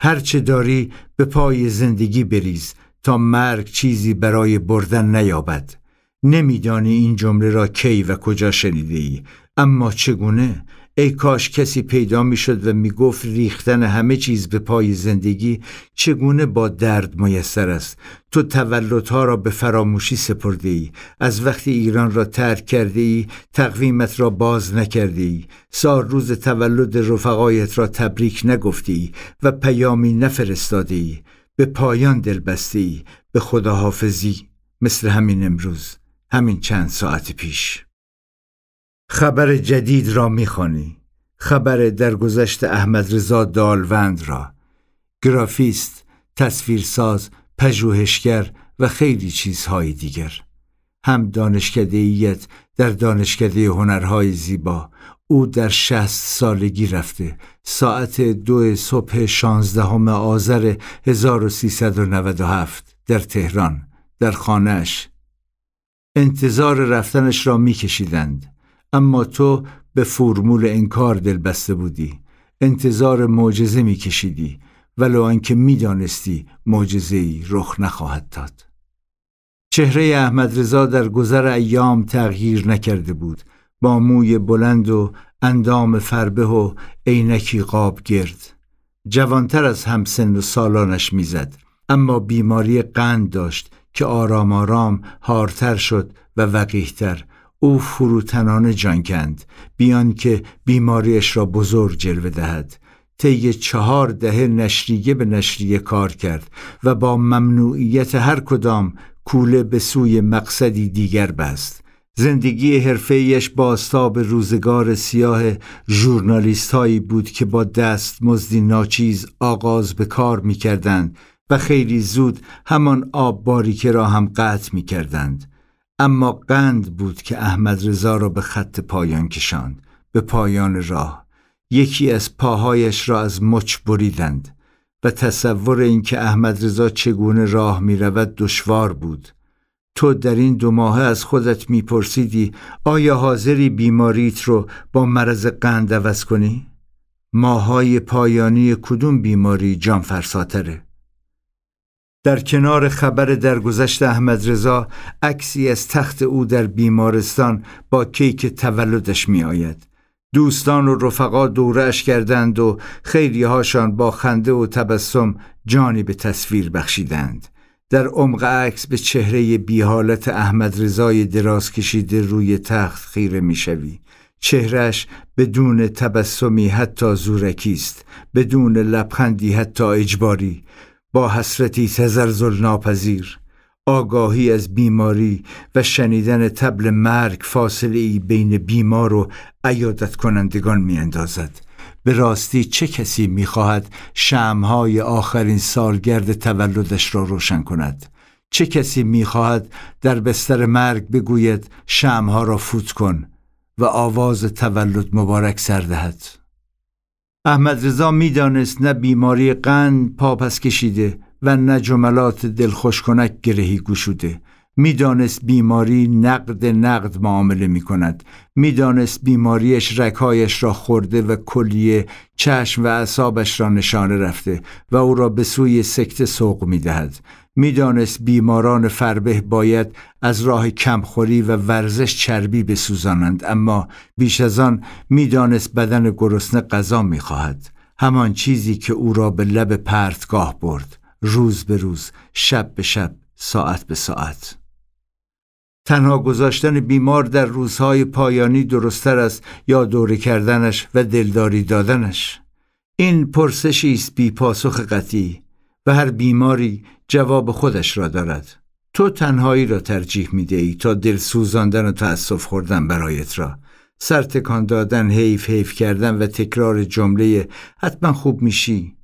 هرچه داری به پای زندگی بریز تا مرگ چیزی برای بردن نیابد. نمیدانی این جمله را کی و کجا شنیده ای اما چگونه؟ ای کاش کسی پیدا می‌شد و می‌گفت ریختن همه چیز به پای زندگی چگونه با درد میسر است؟ تو تولدها را به فراموشی سپرده ای از وقتی ایران را ترک کرده ای تقویمت را باز نکرده ای سال روز تولد رفقایت را تبریک نگفته ای و پیامی نفرستاده ای به پایان دل بسته ای به خداحافظی. مثل همین امروز همین چند ساعت پیش. خبر جدید را می‌خوانی. خبر درگذشت احمد رضا دالوند را. گرافیست تصویرساز پژوهشگر و خیلی چیزهای دیگر. هم دانشکدهیت در دانشکده هنرهای زیبا. او در شهست سالگی رفته. ساعت دو صبح شانزدهم آذر 1397 در تهران در خانهش انتظار رفتنش را میکشیدند. اما تو به فرمول انکار دل بسته بودی. انتظار معجزه میکشیدی. ولو آنکه می‌دانستی معجزه ای رخ نخواهد داد. چهره احمد رضا در گذر ایام تغییر نکرده بود. با موی بلند و اندام فربه و عینکی قاب گرد. جوانتر از همسن و سالانش می‌زد. اما بیماری قند داشت که آرام آرام هارتر شد و وقیهتر او فروتنانه جان کند بیان که بیماریش را بزرگ جلوه دهد طی چهار دهه نشریه به نشریه کار کرد و با ممنوعیت هر کدام کوله به سوی مقصدی دیگر بست زندگی حرفه‌ایش با روزگار سیاه ژورنالیست هایی بود که با دست مزدی ناچیز آغاز به کار می کردند و خیلی زود همان آب باریکه را هم قطع می کردند. اما قند بود که احمد رضا را به خط پایان کشاند به پایان راه یکی از پاهایش را از مچ بریدند و تصور اینکه احمد رضا چگونه راه می رود دشوار بود تو در این دو ماه از خودت میپرسیدی آیا حاضری بیماریت رو با مرض قند عوض کنی؟ ماهای پایانی کدوم بیماری جان فرساتره؟ در کنار خبر درگذشت احمد رضا عکسی از تخت او در بیمارستان با کیک تولدش می آید. دوستان و رفقا دورش کردند و خیلی هاشان با خنده و تبسم جانی به تصویر بخشیدند. در عمق عکس به چهره بیحالت احمد رضای دراز کشیده روی تخت خیره می‌شوی. چهرش بدون تبسمی حتی زورکی است بدون لبخندی حتی اجباری با حسرتی تزرزل ناپذیر آگاهی از بیماری و شنیدن تبل مرگ فاصله ای بین بیمار و عیادت کنندگان می اندازد. به راستی چه کسی می‌خواهد شمهای آخرین سالگرد تولدش را روشن کند چه کسی می‌خواهد در بستر مرگ بگوید شمها را فوت کن و آواز تولد مبارک سردهد احمد رضا می‌دانست نه بیماری قند پاپس کشیده و نه جملات دلخوش کنک گرهی گشوده. می‌دانست بیماری نقد نقد معامله می کند می‌دانست بیماریش رکایش را خورده و کلیه چشم و اعصابش را نشانه رفته و او را به سوی سکت سوق می دهد می‌دانست بیماران فربه باید از راه کمخوری و ورزش چربی بسوزانند اما بیش از آن می‌دانست بدن گرسنه غذا می‌خواهد. همان چیزی که او را به لب پرتگاه برد روز به روز شب به شب ساعت به ساعت. تنها گذاشتن بیمار در روزهای پایانی درستتر است یا دوره کردنش و دلداری دادنش. این پرسشی است بی پاسخ قطعی. و هر بیماری جواب خودش را دارد. تو تنهایی را ترجیح می ای تا دل سوزاندن و تأسف خوردن برایت را. سر تکان دادن حیف حیف کردن و تکرار جمله حتما خوب میشی.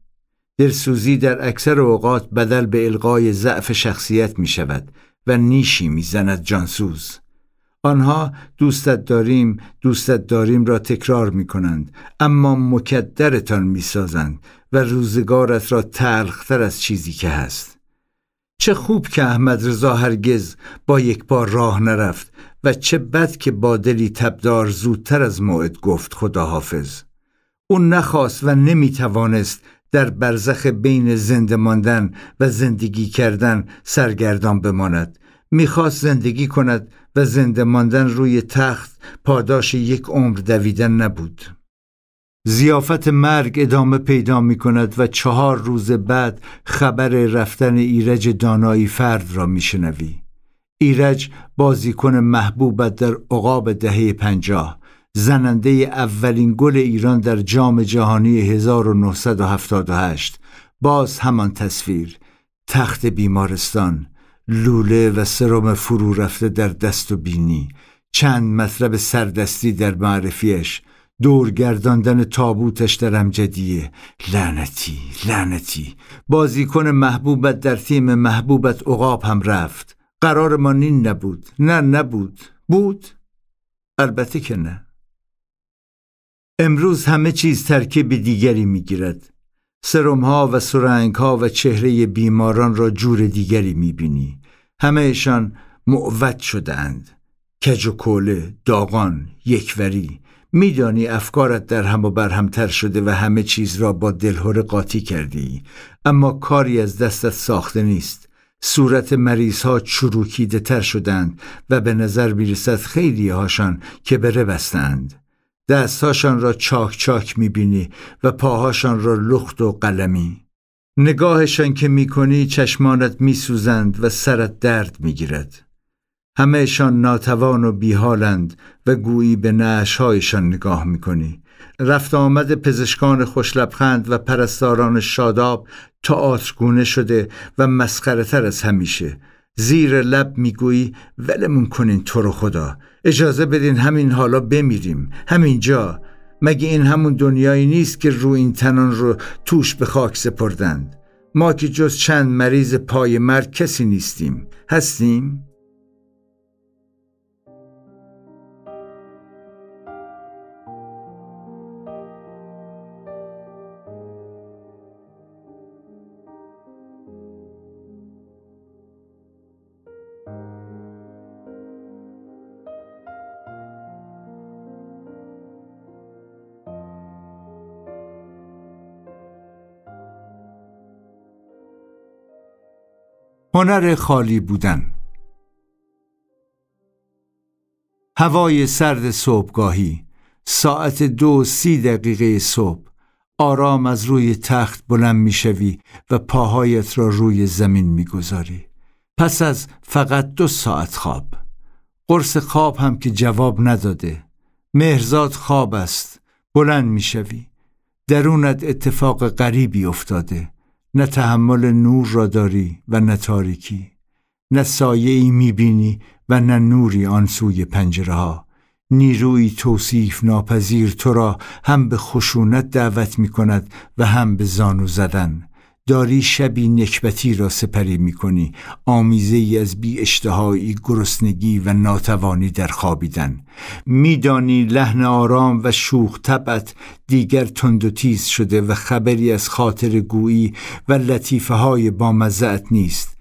دلسوزی در اکثر اوقات بدل به القای ضعف شخصیت می شود و نیشی می‌زند جانسوز. آنها دوستت داریم دوستت داریم را تکرار می کنند اما مکدرتان می سازند و روزگارت را تلختر از چیزی که هست. چه خوب که احمد رضا هرگز با یک بار راه نرفت و چه بد که با دلی تبدار زودتر از موعد گفت خداحافظ. او نخواست و نمی توانست در برزخ بین زنده ماندن و زندگی کردن سرگردان بماند. می‌خواست زندگی کند و زنده ماندن روی تخت پاداش یک عمر دویدن نبود. زیافت مرگ ادامه پیدا می کند و چهار روز بعد خبر رفتن ایرج دانایی فرد را میشنوی. ایرج بازیکن محبوبت در عقاب دهه پنجاه زننده اولین گل ایران در جام جهانی 1978 باز همان تصویر تخت بیمارستان لوله و سرم فرو رفته در دست و بینی چند مطلب سردستی در معرفیش دور گرداندن تابوتش در امجدیه. لعنتی لعنتی. بازیکن محبوبت در تیم محبوبت عقاب هم رفت. قرار ما نین نبود. نه نبود. بود؟ البته که نه. امروز همه چیز ترکیب دیگری می‌گیرد. سرمها و سرنگها و چهره بیماران را جور دیگری می‌بینی. همهشان معود شدهاند. کج و کوله داغان یکوری. میدانی افکارت در هم و برهمتر شده و همه چیز را با دلهور قاطی کردی. اما کاری از دستت ساخته نیست. صورت مریض ها چروکیده تر شدند و به نظر می‌رسد خیلی هاشان که بره بستند. دستهاشان را چاک چاک می‌بینی و پاهاشان را لخت و قلمی. نگاهشان که می‌کنی چشمانت میسوزند و سرت درد می‌گیرد. همهشان ناتوان و بیحالند و گویی به نعشهایشان نگاه می‌کنی. رفت آمد پزشکان خوشلبخند و پرستاران شاداب تئاترگونه شده و مسخره تر از همیشه. زیر لب می‌گویی ولمون کنین تو رو خدا. اجازه بدین همین حالا بمیریم. همینجا. مگه این همون دنیایی نیست که رو این تنان رو توش به خاک سپردند؟ ما که جز چند مریض پای مرگ کسی نیستیم. هستیم؟ هنر خالی بودن. هوای سرد صبحگاهی ساعت دو سی دقیقه صبح. آرام از روی تخت بلند می‌شوی و پاهایت را روی زمین می‌گذاری پس از فقط دو ساعت خواب. قرص خواب هم که جواب نداده. مهرزاد خواب است. بلند می‌شوی درونت اتفاق غریبی افتاده. نه تحمل نور را داری و نه تاریکی نه سایه می‌بینی و نه نوری آن سوی پنجره ها. نیروی توصیف ناپذیر تو را هم به خشونت دعوت می کند و هم به زانو زدن. داری شبی نکبتی را سپری می کنی آمیزه ای از بی اشتهایی گرسنگی و ناتوانی در خوابیدن. میدانی لحن آرام و شوخ طبعت دیگر تند و تیز شده و خبری از خاطر گویی و لطیفه های با نیست.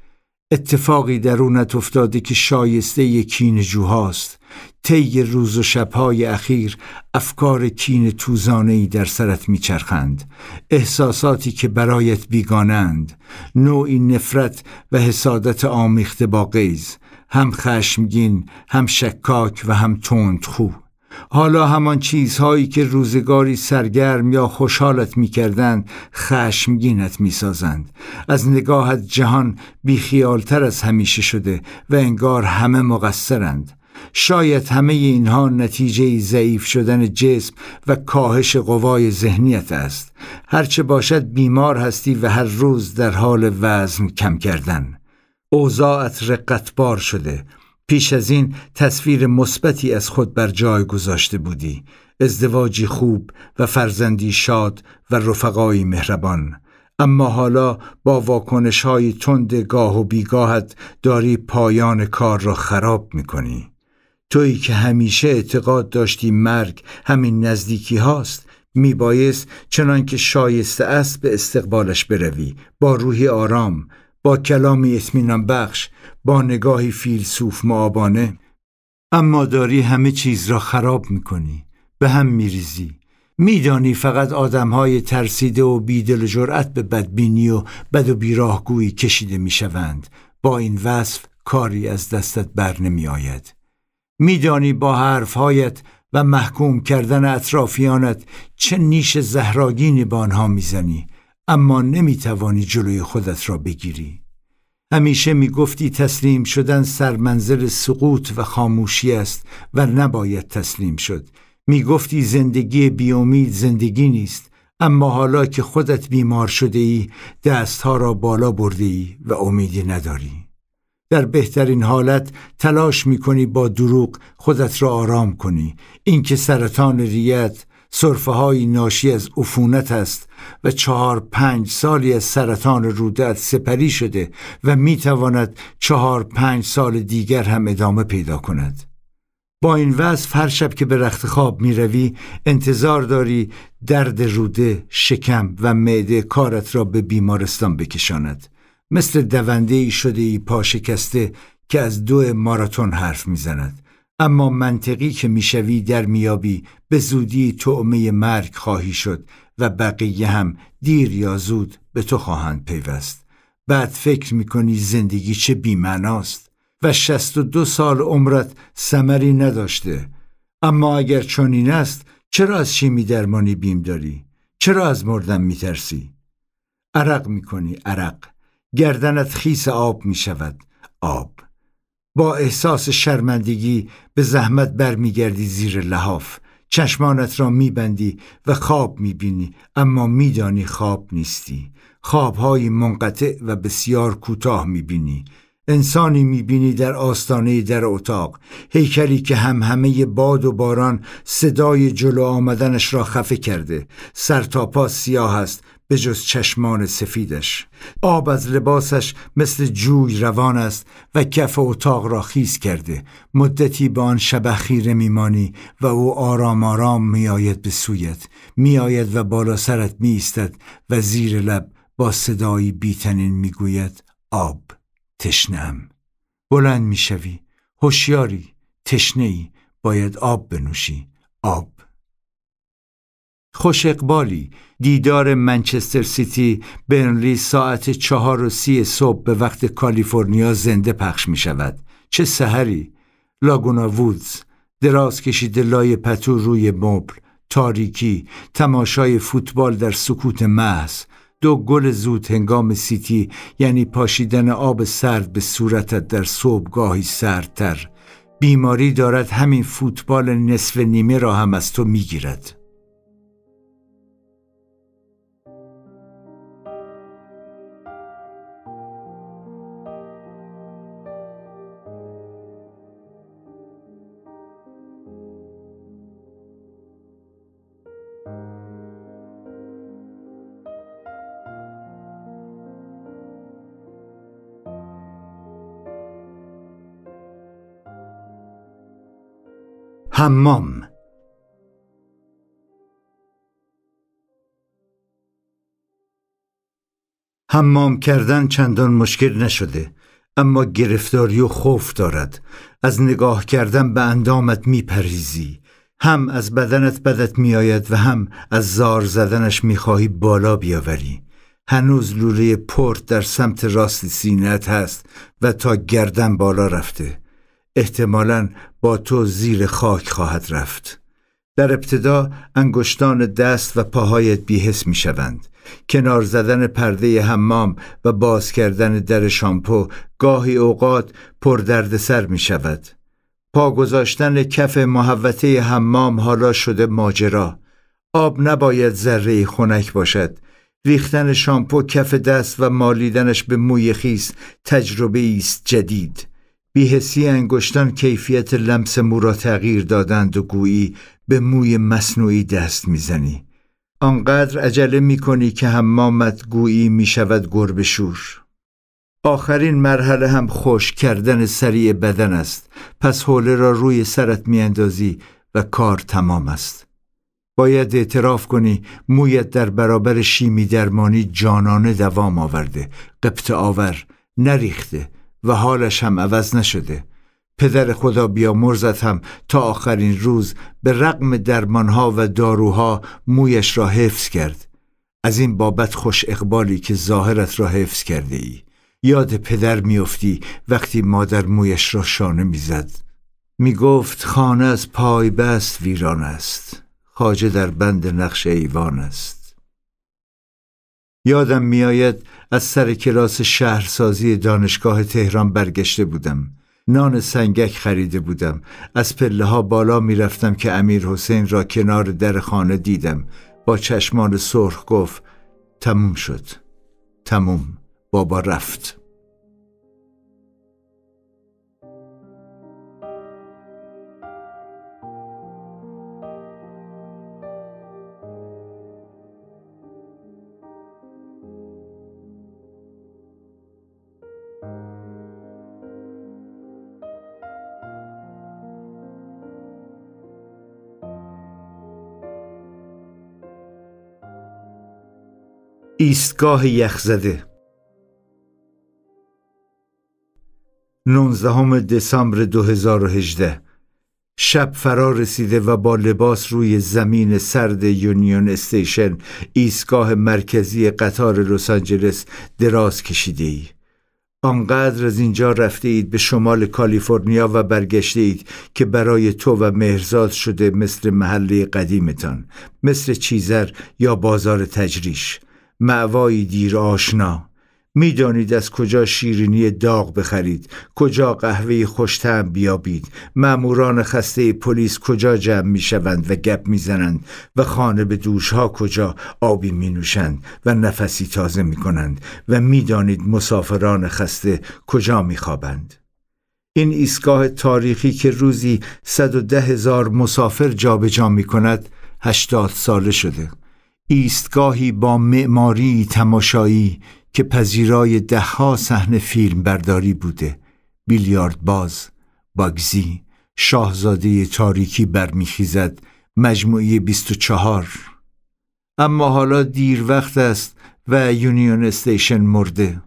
اتفاقی درونت افتاده که شایسته کین جوهاست طی روز و شبهای اخیر افکار کین توزانه در سرت میچرخند. احساساتی که برایت بیگانند. نوعی نفرت و حسادت آمیخته با قیز. هم خشمگین هم شکاک و هم تندخو حالا همان چیزهایی که روزگاری سرگرم یا خوشحالت می‌کردند خشمگینت می‌سازند. از نگاهت جهان بیخیالتر از همیشه شده و انگار همه مقصرند. شاید همه اینها نتیجه ضعیف شدن جسم و کاهش قوای ذهنیت است. هرچه باشد بیمار هستی و هر روز در حال وزن کم کردن. اوضاعت رقتبار شده. پیش از این تصویر مثبتی از خود بر جای گذاشته بودی. ازدواجی خوب و فرزندی شاد و رفقایی مهربان. اما حالا با واکنش های تند گاه و بیگاهت داری پایان کار را خراب می‌کنی. تویی که همیشه اعتقاد داشتی مرگ همین نزدیکی هاست میبایست چنان که شایسته است به استقبالش بروی با روحی آرام با کلامی اطمینان بخش با نگاهی فیلسوف معابانه. اما داری همه چیز را خراب می‌کنی به هم میریزی. میدانی فقط آدمهای ترسیده و بیدل و جرأت به بدبینی و بد و بیراهگویی کشیده می‌شوند. با این وصف کاری از دستت بر نمی آید میدانی با حرفهایت و محکوم کردن اطرافیانت چه نیش زهراگینی با آنها می‌زنی اما نمی‌توانی جلوی خودت را بگیری. همیشه می‌گفتی تسلیم شدن سرمنزل سقوط و خاموشی است و نباید تسلیم شد. می‌گفتی زندگی بیامید زندگی نیست اما حالا که خودت بیمار شده ای دستها را بالا برده ای و امیدی نداری. در بهترین حالت تلاش می‌کنی با دروغ خودت را آرام کنی. اینکه سرطان ریت صرفه های ناشی از عفونت است و چهار پنج سالی از سرطان رودت سپری شده و می‌تواند چهار پنج سال دیگر هم ادامه پیدا کند. با این وصف هر شب که به رخت خواب می روی انتظار داری درد روده، شکم و معده کارت را به بیمارستان بکشاند. مثل دونده ای شده ای پا شکسته که از دو ماراتون حرف می‌زند اما منطقی که می‌شوی در میابی به زودی تعمه مرگ خواهی شد و بقیه هم دیر یا زود به تو خواهند پیوست بعد فکر می‌کنی زندگی چه بیمناست و شست و دو سال عمرت سمری نداشته اما اگر چنین است چرا از شیمی درمانی بیم داری؟ چرا از مردن میترسی؟ عرق می‌کنی عرق گردنت خیس آب می شود آب. با احساس شرمندگی به زحمت برمیگردی زیر لحاف. چشمانت را میبندی و خواب می‌بینی اما میدانی خواب نیستی. خوابهای منقطع و بسیار کوتاه می‌بینی. انسانی می‌بینی در آستانه در اتاق. هیکلی که هم همه باد و باران صدای جلو آمدنش را خفه کرده. سر تا پا سیاه است. به جز چشمان سفیدش. آب از لباسش مثل جوی روان است و کف اتاق را خیز کرده. مدتی به آن شبه خیره میمانی و او آرام آرام میآید به سویت. میآید و بالا سرت میایستد و زیر لب با صدایی بیتنین می‌گوید آب تشنم بلند می‌شوی. هوشیاری تشنه باید آب بنوشی. آب. خوش اقبالی دیدار منچستر سیتی برنلی ساعت چهار و سی صبح به وقت کالیفرنیا زنده پخش می شود چه سحری! لاگونا وودز دراز کشیده لای پتو روی مبل. تاریکی تماشای فوتبال در سکوت محض. دو گل زود هنگام سیتی یعنی پاشیدن آب سرد به صورتت در صبحگاهی سردتر. بیماری دارد همین فوتبال نصف نیمه را هم از تو می‌گیرد. حمام. حمام کردن چندان مشکل نشده اما گرفتاری و خوف دارد. از نگاه کردن به اندامت میپریزی. هم از بدنت بدت میآید و هم از زار زدنش می‌خواهی بالا بیاوری. هنوز لوله پرت در سمت راست سینت هست و تا گردن بالا رفته. احتمالا با تو زیر خاک خواهد رفت. در ابتدا انگشتان دست و پاهایت بیهس می شوند. کنار زدن پرده حمام و باز کردن در شامپو گاهی اوقات پر سر می شود. پا گذاشتن کف محوطه حمام حالا شده ماجرا. آب نباید ذره خنک باشد. ریختن شامپو کف دست و مالیدنش به موی خیس تجربه است جدید. بیهسی انگشتان کیفیت لمس مو را تغییر دادند و گویی به موی مصنوعی دست می‌زنی. آنقدر عجله می‌کنی که حمامت گویی می‌شود گربه شور. آخرین مرحله هم خوش کردن سریع بدن است. پس حوله را روی سرت میاندازی و کار تمام است. باید اعتراف کنی مویت در برابر شیمی درمانی جانانه دوام آورده. قبط آور نریخته. و حالش هم عوض نشده. پدر خدا بیامرزت هم تا آخرین روز به رقم درمانها و داروها مویش را حفظ کرد. از این بابت خوش اقبالی که ظاهرت را حفظ کرده ای یاد پدر میافتی وقتی مادر مویش را شانه می‌زد. می‌گفت خانه از پای بست ویران است. خاجه در بند نقش ایوان است. یادم میآید از سر کلاس شهرسازی دانشگاه تهران برگشته بودم. نان سنگک خریده بودم. از پله ها بالا می‌رفتم که امیر حسین را کنار در خانه دیدم. با چشمان سرخ گفت تموم شد. تموم. بابا رفت. ایستگاه یخزده 19 دسامبر 2018 شب فرا رسیده و با لباس روی زمین سرد یونیون استیشن ایستگاه مرکزی قطار لس آنجلس دراز کشیده ای. آنقدر از اینجا رفته اید به شمال کالیفرنیا و برگشته اید که برای تو و مهرزاد شده مثل محله قدیمتان مثل چیزر یا بازار تجریش. معوایی دیر آشنا. می‌دانید از کجا شیرینی داغ بخرید کجا قهوه خوشتم بیابید. ماموران خسته پلیس کجا جمع می‌شوند و گپ می‌زنند و خانه به دوشها کجا آبی می نوشند و نفسی تازه می کنند و می‌دانید مسافران خسته کجا میخوابند. این ایستگاه تاریخی که روزی صد و ده هزار مسافر جابجا می کند هشتاد ساله شده. ایستگاهی با معماری تماشایی که پذیرای دهها صحنه فیلم برداری بوده. بیلیارد باز باگزی شاهزاده تاریکی برمیخیزد مجموعه 24 اما حالا دیر وقت است و یونیون استیشن مرده.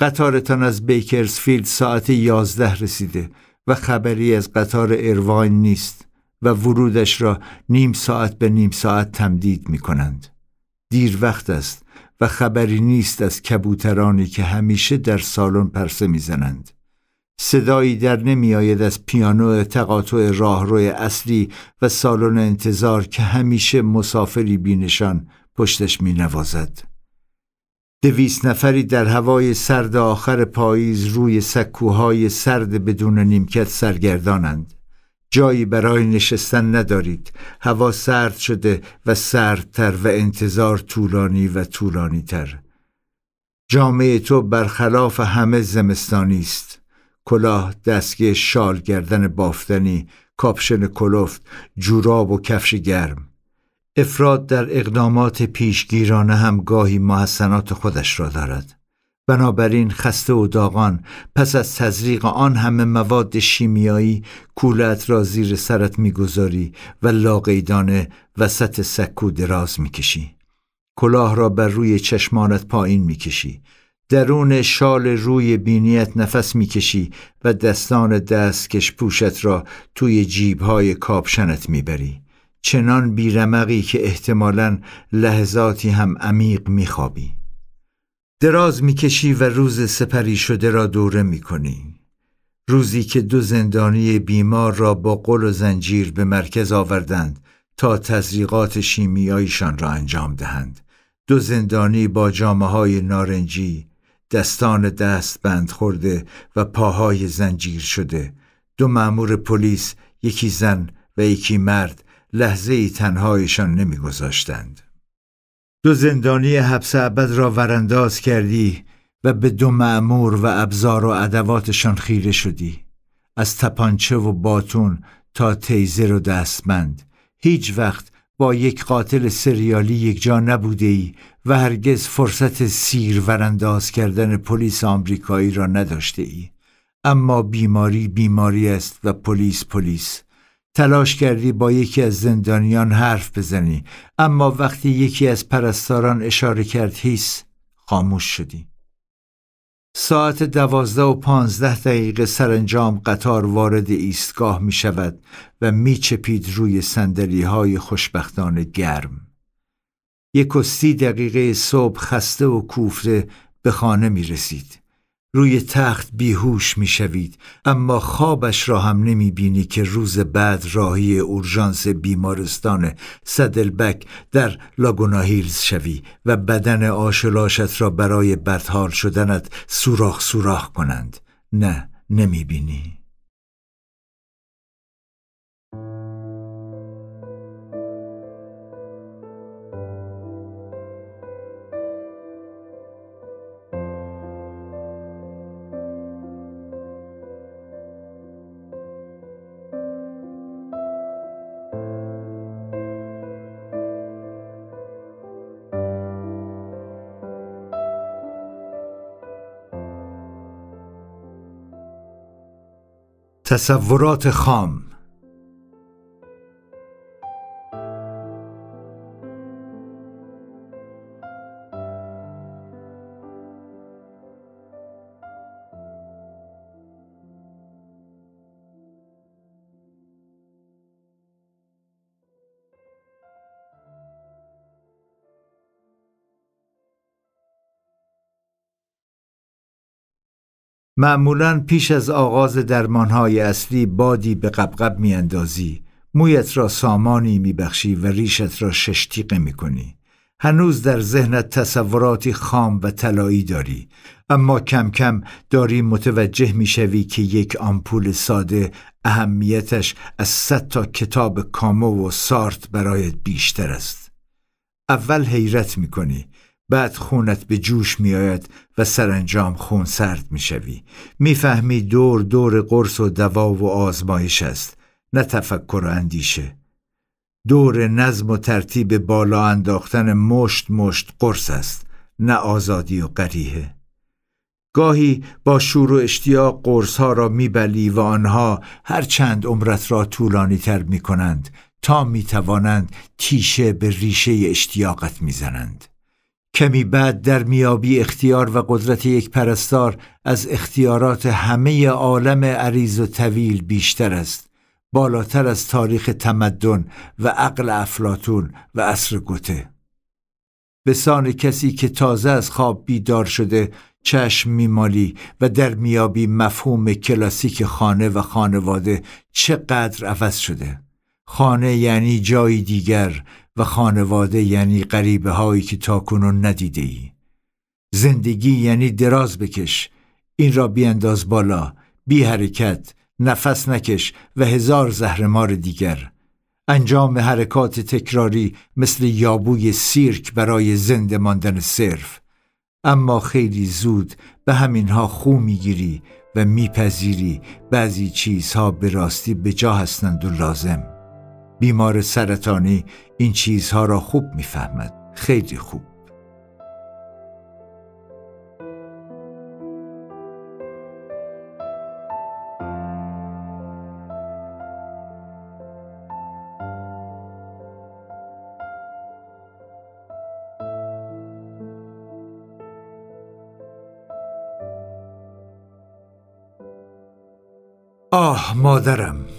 قطارتان از بیکرزفیلد ساعت یازده رسیده و خبری از قطار ارواین نیست. و ورودش را نیم ساعت به نیم ساعت تمدید می کنند. دیر وقت است و خبری نیست از کبوترانی که همیشه در سالن پرسه می‌زنند. صدایی در نمی آید از پیانو تقاطع راهروی اصلی و سالن انتظار که همیشه مسافری بینشان پشتش می نوازد. دویست نفری در هوای سرد آخر پاییز روی سکوهای سرد بدون نیمکت سرگردانند. جایی برای نشستن ندارید. هوا سرد شده و سردتر و انتظار طولانی و طولانی تر جامعه تو برخلاف همه زمستانی است. کلاه دستگه شال گردن بافتنی کاپشن کلفت جوراب و کفش گرم. افراد در اقدامات پیشگیرانه هم گاهی محسنات خودش را دارد. بنابراین خسته و داغان. پس از تزریق آن همه مواد شیمیایی کوله‌ات را زیر سرت می‌گذاری و لاقیدانه وسط سکو دراز می‌کشی. کلاه را بر روی چشمانت پایین می‌کشی. درون شال روی بینیت نفس می‌کشی و دستان دستکش پوشت را توی جیبهای کاپشنت می‌بری. چنان بیرمقی که احتمالا لحظاتی هم عمیق میخوابی. دراز می‌کشی و روز سپری شده را دوره می‌کنی. روزی که دو زندانی بیمار را با قل و زنجیر به مرکز آوردند تا تزریقات شیمیاییشان را انجام دهند. دو زندانی با جامعه های نارنجی دستان دست بند خورده و پاهای زنجیر شده. دو مأمور پلیس یکی زن و یکی مرد لحظه ای تنهایشان نمیگذاشتند. دو زندانی حبس ابد را ورانداز کردی و به دو معمور و ابزار و ادواتشان خیره شدی. از تپانچه و باتون تا تیزر و دستبند هیچ وقت با یک قاتل سریالی یک جا نبوده ای و هرگز فرصت سیر ورانداز کردن پلیس آمریکایی را نداشته ای. اما بیماری بیماری است و پلیس پلیس. تلاش کردی با یکی از زندانیان حرف بزنی اما وقتی یکی از پرستاران اشاره کرد هیس خاموش شدی. ساعت دوازده و پانزده دقیقه سرانجام قطار وارد ایستگاه می شود و می چپید روی سندلی های خوشبختانه گرم. یک و سی دقیقه صبح خسته و کوفته به خانه می رسید. روی تخت بیهوش می‌شوید اما خوابش را هم نمی بینی که روز بعد راهی اورژانس بیمارستان سدلبک در لاگوناهیلز شوی و بدن آشلاشت را برای بدحال شدنت سوراخ سوراخ کنند. نه نمی بینی تصورات خام. معمولا پیش از آغاز درمانهای اصلی بادی به قبقب میاندازی. مویت را سامانی میبخشی و ریشت را ششتیقه می‌کنی. هنوز در ذهنت تصوراتی خام و طلایی داری. اما کم کم داری متوجه می‌شوی که یک آمپول ساده اهمیتش از صد تا کتاب کامو و سارت برایت بیشتر است. اول حیرت می‌کنی. بعد خونت به جوش میآید و سرانجام خون سرد می‌شوی. می‌فهمی دور دور قرص و دوا و آزمایش است نه تفکر و اندیشه. دور نظم و ترتیب بالا انداختن مشت مشت قرص است نه آزادی و قریه. گاهی با شور و اشتیاق قرص ها را میبلی و آنها هر چند عمرت را طولانی تر می کنند تا می توانند تیشه به ریشه اشتیاقت می‌زنند. کمی بعد در میابی اختیار و قدرت یک پرستار از اختیارات همه عالم عریض و طویل بیشتر است بالاتر از تاریخ تمدن و عقل افلاتون و عصر گوته. به سان کسی که تازه از خواب بیدار شده چشم میمالی و در میابی مفهوم کلاسیک خانه و خانواده چقدر عوض شده. خانه یعنی جایی دیگر و خانواده یعنی غریبه هایی که تاکنون ندیده ای. زندگی یعنی دراز بکش. این را بیانداز بالا. بی حرکت. نفس نکش و هزار زهرمار دیگر. انجام حرکات تکراری مثل یابوی سیرک برای زنده ماندن صرف. اما خیلی زود به همینها خو می‌گیری و میپذیری بعضی چیزها به راستی به جا هستند و لازم. بیمار سرطانی این چیزها را خوب می‌فهمد. خیلی خوب. آه مادرم.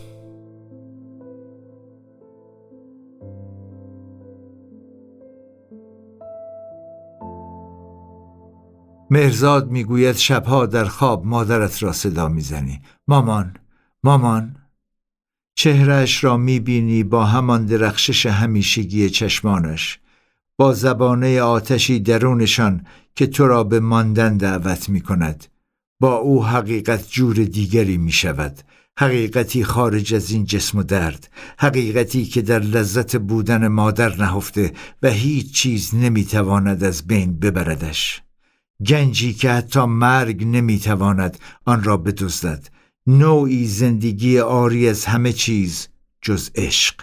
مهرزاد می‌گوید شبها در خواب مادرت را صدا می‌زنی. مامان مامان. چهرش را می‌بینی با همان درخشش همیشگی چشمانش با زبانه آتشی درونشان که تو را به ماندن دعوت می کند با او حقیقت جور دیگری می شود حقیقتی خارج از این جسم و درد حقیقتی که در لذت بودن مادر نهفته و هیچ چیز نمی‌تواند از بین ببردش. گنجی که حتی مرگ نمی‌تواند آن را بدزدد. نوعی زندگی آری از همه چیز جز عشق.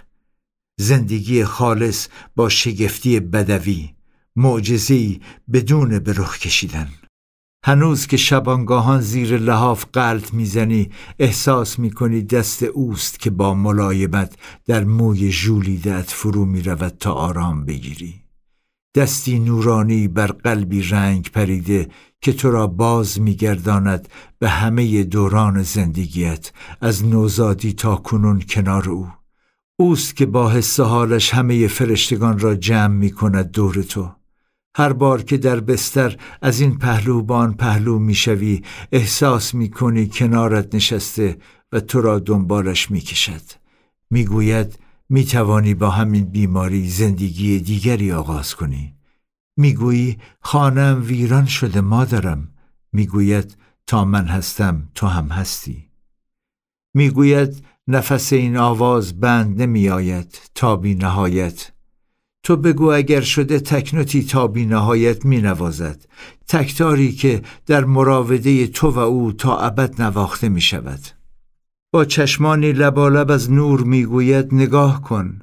زندگی خالص با شگفتی بدوی معجزی بدون به رخ کشیدن. هنوز که شبانگاهان زیر لحاف قلط می‌زنی احساس می‌کنی دست اوست که با ملایمت در موی ژولیدت فرو می‌رود تا آرام بگیری. دستی نورانی بر قلبی رنگ پریده که تو را باز میگرداند به همه دوران زندگیت از نوزادی تا کنون کنار او. اوست که با حس حالش همه فرشتگان را جمع می کند دور تو. هر بار که در بستر از این پهلو بان پهلو می‌شوی احساس می کنی کنارت نشسته و تو را دنبالش می کشد می گوید می توانی با همین بیماری زندگی دیگری آغاز کنی. می‌گویی خانم ویران شده مادرم. می‌گوید تا من هستم تو هم هستی. می‌گوید نفس این آواز بند نمی آید تا بی نهایت تو بگو اگر شده تکنوتی تا بی نهایت می نوازد تکتاری که در مراوده تو و او تا ابد نواخته می شود با چشمانی لبالب از نور می‌گوید نگاه کن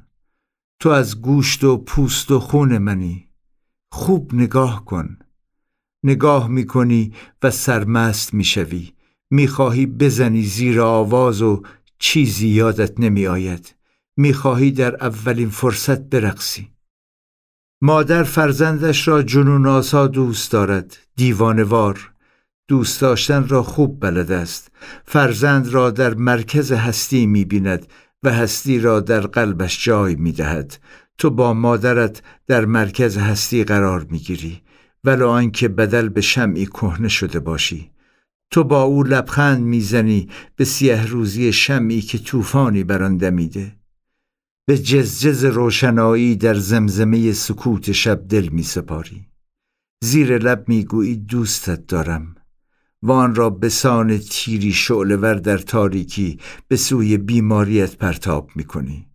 تو از گوشت و پوست و خون منی خوب نگاه کن نگاه می‌کنی و سرمست می‌شوی می‌خواهی بزنی زیر آواز و چیزی یادت نمی آید می‌خواهی در اولین فرصت برقصی. مادر فرزندش را جنون آسا دوست دارد دیوانوار دوست داشتن را خوب بلد است. فرزند را در مرکز هستی می بیند و هستی را در قلبش جای می دهد. تو با مادرت در مرکز هستی قرار می گیری. ولو آنکه بدل به شمعی کهنه شده باشی. تو با او لبخند می‌زنی به سیه روزی شمعی که طوفانی بر آن دمیده. به جزجز روشنایی در زمزمه سکوت شب دل می سپاری. زیر لب می‌گویی دوستت دارم. و آن را به سان تیری شعلور در تاریکی به سوی بیماریت پرتاب می کنی.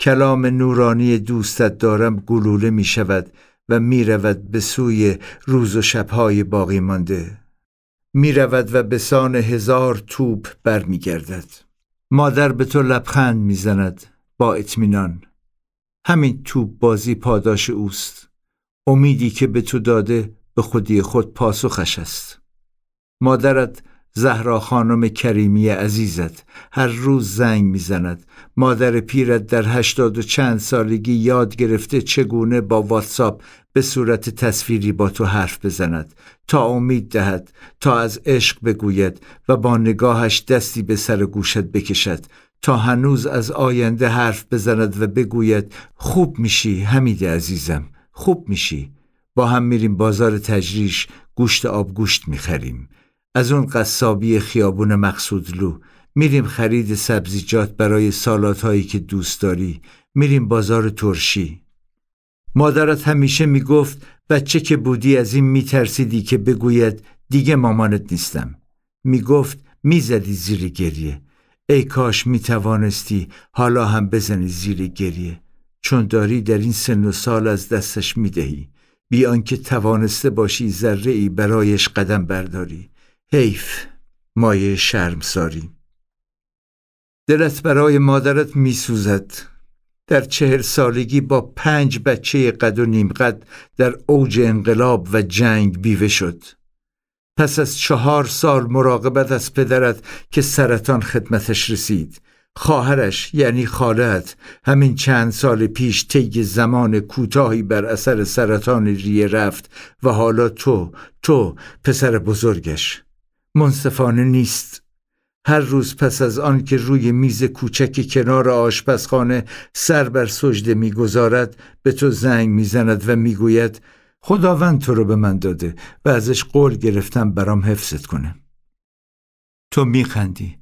کلام نورانی دوستت دارم گلوله می شود و می رود به سوی روز و شبهای باقی مانده می رود و به سان هزار توپ برمیگردد. مادر به تو لبخند می‌زند با اطمینان همین توپ بازی پاداش اوست امیدی که به تو داده به خودی خود پاسخش است مادرت زهرا خانم کریمی عزیزت هر روز زنگ می‌زند. مادر پیرت در هشتاد و چند سالگی یاد گرفته چگونه با واتساپ به صورت تصویری با تو حرف بزند. تا امید دهد تا از عشق بگوید و با نگاهش دستی به سر گوشت بکشد. تا هنوز از آینده حرف بزند و بگوید خوب میشی حمید عزیزم خوب میشی. با هم میریم بازار تجریش گوشت آب گوشت می‌خریم. از اون قصابی خیابون مقصودلو میریم خرید سبزیجات برای سالات هایی که دوست داری. میریم بازار ترشی. مادرت همیشه می‌گفت بچه که بودی از این میترسیدی که بگوید دیگه مامانت نیستم. می‌گفت می‌زدی زیر گریه. ای کاش می‌توانستی حالا هم بزنی زیر گریه. چون داری در این سن و سال از دستش می‌دهی. بی آنکه توانسته باشی ذره ای برایش قدم برداری. حیف مایه ساری دلت برای مادرت میسوزد. در چهل سالگی با پنج بچه قد و نیم قد در اوج انقلاب و جنگ بیوه شد. پس از چهار سال مراقبت از پدرت که سرطان خدمتش رسید. خواهرش یعنی خالت همین چند سال پیش طی زمان کوتاهی بر اثر سرطان ریه رفت و حالا تو تو پسر بزرگش. منصفانه نیست. هر روز پس از آن که روی میز کوچکی کنار آشپزخانه سر بر سجده می‌گذارد به تو زنگ می‌زند و می‌گوید خداوند تو رو به من داده و ازش قول گرفتم برام حفظت کنه. تو میخندی.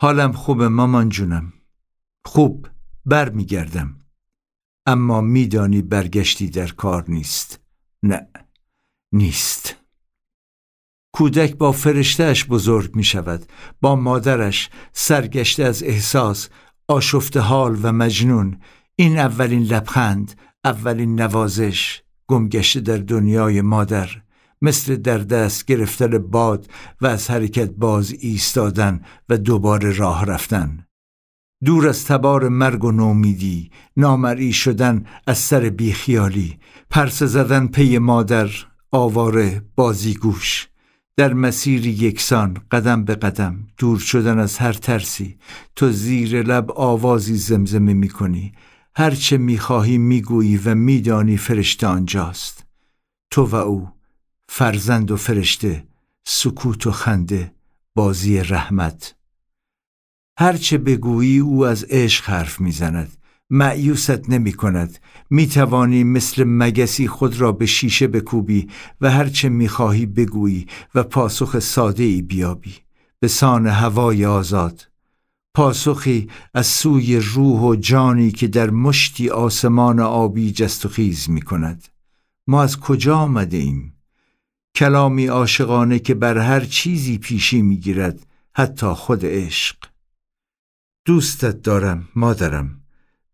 حالم خوبه مامان جونم. خوب برمیگردم. اما میدانی برگشتی در کار نیست. نه نیست. کودک با فرشتهش بزرگ می شود با مادرش سرگشته از احساس آشفت حال و مجنون. این اولین لبخند اولین نوازش گمگشته در دنیای مادر. مثل در دست گرفتن باد و از حرکت باز ایستادن و دوباره راه رفتن. دور از تبار مرگ و نومیدی نامری شدن از سر بیخیالی. پرس زدن پی مادر آواره بازیگوش. در مسیر یکسان قدم به قدم دور شدن از هر ترسی تو زیر لب آوازی زمزمه می کنی هرچه می خواهی می گویی و میدانی فرشته آنجاست. تو و او فرزند و فرشته سکوت و خنده بازی رحمت. هرچه بگویی او از عشق حرف می‌زند. معیوست نمی کند می توانی مثل مگسی خود را به شیشه بکوبی و هرچه می خواهی بگویی و پاسخ ساده ای بیابی. به سان هوای آزاد. پاسخی از سوی روح و جانی که در مشتی آسمان آبی جست و خیز می کند ما از کجا آمده ایم؟ کلامی عاشقانه که بر هر چیزی پیشی می گیرد حتی خود عشق. دوستت دارم مادرم.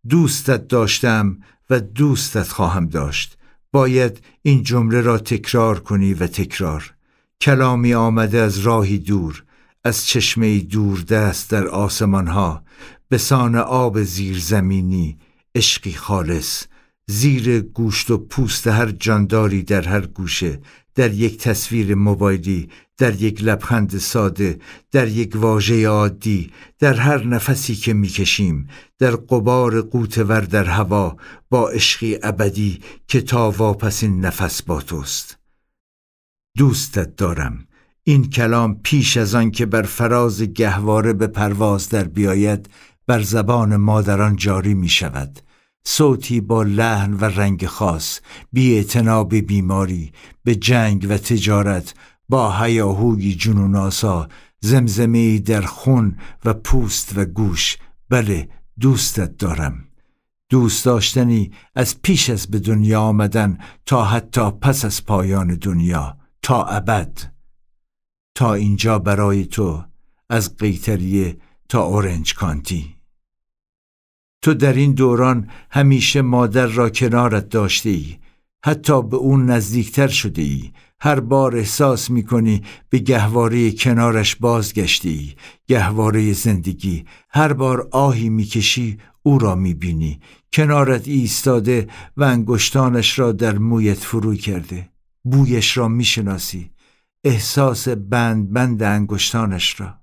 دوستت داشتم و دوستت خواهم داشت. باید این جمله را تکرار کنی و تکرار. کلامی آمده از راهی دور از چشمه دور دست در آسمان ها به سان آب زیرزمینی عشقی خالص. زیر گوشت و پوست هر جانداری در هر گوشه. در یک تصویر موبایلی در یک لبخند ساده در یک واژه عادی در هر نفسی که می‌کشیم در قبار قوتور در هوا با عشقی ابدی که تا واپسین نفس با توست. دوستت دارم. این کلام پیش از آن که بر فراز گهواره به پرواز در بیاید بر زبان مادران جاری می شود صوتی با لحن و رنگ خاص بی بیماری به جنگ و تجارت با هیاهوی جنون آسا زمزمه در خون و پوست و گوش. بله دوستت دارم. دوست داشتنی از پیش از به دنیا آمدن تا حتی پس از پایان دنیا تا ابد. تا اینجا برای تو از قیتریه تا اورنج کانتی. تو در این دوران همیشه مادر را کنارت داشته ای حتی به اون نزدیکتر شده ای هر بار احساس می کنی به گهواره کنارش بازگشته ای گهواره زندگی هر بار آهی می‌کشی او را می بینی کنارت ایستاده و انگشتانش را در مویت فرو کرده. بویش را می‌شناسی احساس بند بند انگشتانش را.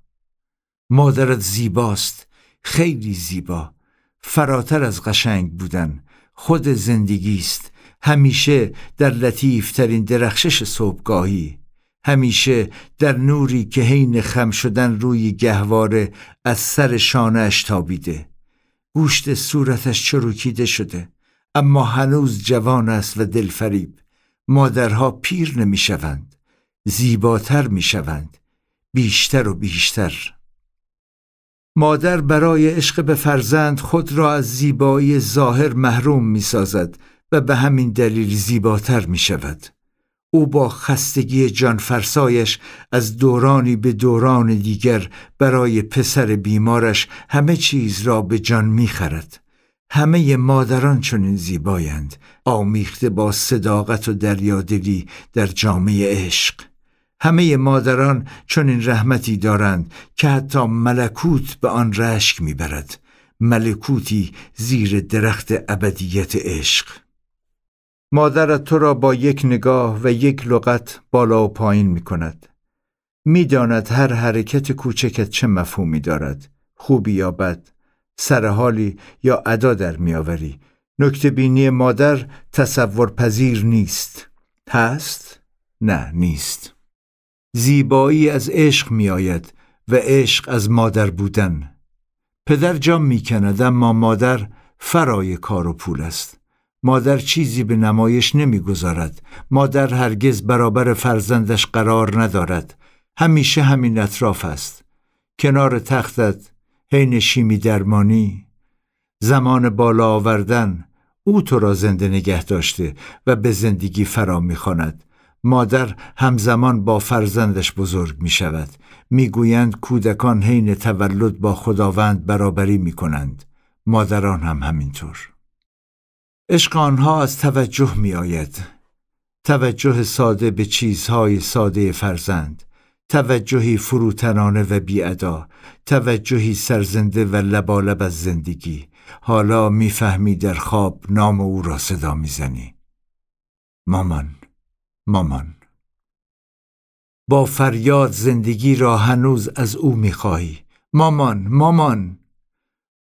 مادرت زیباست خیلی زیبا فراتر از قشنگ بودن خود زندگی است همیشه در لطیفترین درخشش صبحگاهی همیشه در نوری که حین خم شدن روی گهواره از سر شانهش تابیده. گوشت صورتش چروکیده شده اما هنوز جوان است و دلفریب. مادرها پیر نمی‌شوند زیباتر می‌شوند بیشتر و بیشتر. مادر برای عشق به فرزند خود را از زیبایی ظاهر محروم می سازد و به همین دلیل زیباتر می شود. او با خستگی جانفرسایش از دورانی به دوران دیگر برای پسر بیمارش همه چیز را به جان می خرد. همه مادران چنین زیبایند آمیخته با صداقت و دریادلی در جامعه عشق همه مادران چون این رحمتی دارند که حتی ملکوت به آن رشک می‌برد ملکوتی زیر درخت ابدیت عشق مادرت تو را با یک نگاه و یک لغت بالا و پایین می کند. می‌داند هر حرکت کوچکت چه مفهومی دارد خوبی یا بد سرحالی یا ادا در میآوری نکته بینی مادر تصور پذیر نیست. هست؟ نه نیست. زیبایی از عشق می آید و عشق از مادر بودن. پدر جام می‌کند اما مادر فرای کار و پول است. مادر چیزی به نمایش نمی‌گذارد. مادر هرگز برابر فرزندش قرار ندارد. همیشه همین اطراف است. کنار تختت حین شیمی درمانی. زمان بالا آوردن او تو را زنده نگه داشته و به زندگی فرا می‌خواند. مادر همزمان با فرزندش بزرگ می شود می‌گویند کودکان حین تولد با خداوند برابری می کنند مادران هم همینطور. عشق آنها از توجه می آید توجه ساده به چیزهای ساده فرزند. توجهی فروتنانه و بیادا. توجهی سرزنده و لبالب از زندگی. حالا می‌فهمی در خواب نام او را صدا می‌زنی. مامان مامان. با فریاد زندگی را هنوز از او می‌خواهی. مامان مامان.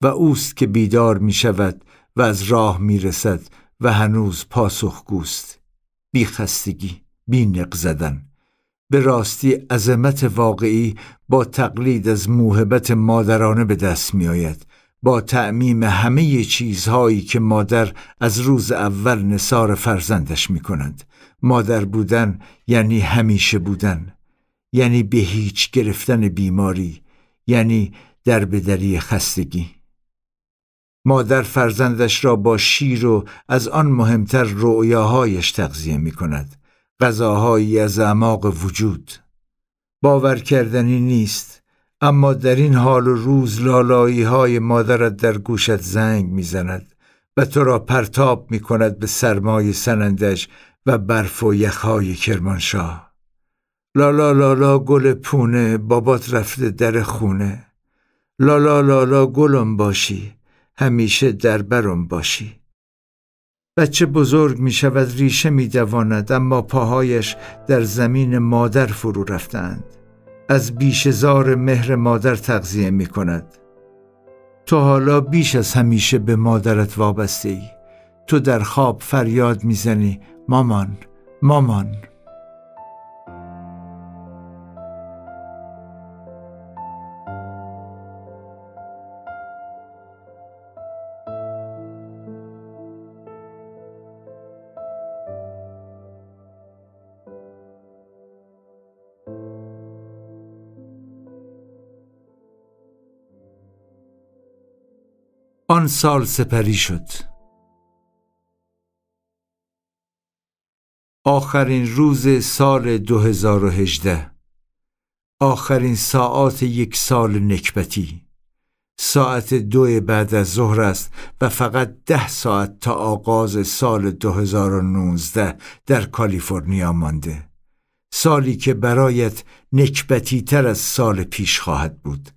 و اوست که بیدار می شود و از راه می رسد و هنوز پاسخگوست بی خستگی بی نق زدن. به راستی عظمت واقعی با تقلید از موهبت مادرانه به دست می آید با تعمیم همه چیزهایی که مادر از روز اول نصار فرزندش می کند مادر بودن یعنی همیشه بودن. یعنی به هیچ گرفتن بیماری. یعنی در بدری خستگی. مادر فرزندش را با شیر و از آن مهمتر رؤیاهایش تغذیه می کند غذاهایی از اعماق وجود. باور کردنی نیست اما در این حال و روز لالایی های مادرت در گوشت زنگ می‌زند و تو را پرتاب می کند به سرمای سنندش و برف و یخهای کرمانشاه. لالا لالا گل پونه بابات رفته در خونه. لالا لالا گلم باشی. همیشه در برم باشی. بچه بزرگ می شود ریشه می دواند اما پاهایش در زمین مادر فرو رفتند. از بیشزار مهر مادر تغذیه می کند. تو حالا بیش از همیشه به مادرت وابسته ای. تو در خواب فریاد می‌زنی مامان مامان. آن سال سپری شد. آخرین روز سال 2018 آخرین ساعات یک سال نکبتی. ساعت دو بعد از ظهر است و فقط ده ساعت تا آغاز سال 2019 در کالیفرنیا مانده. سالی که برایت نکبتی تر از سال پیش خواهد بود.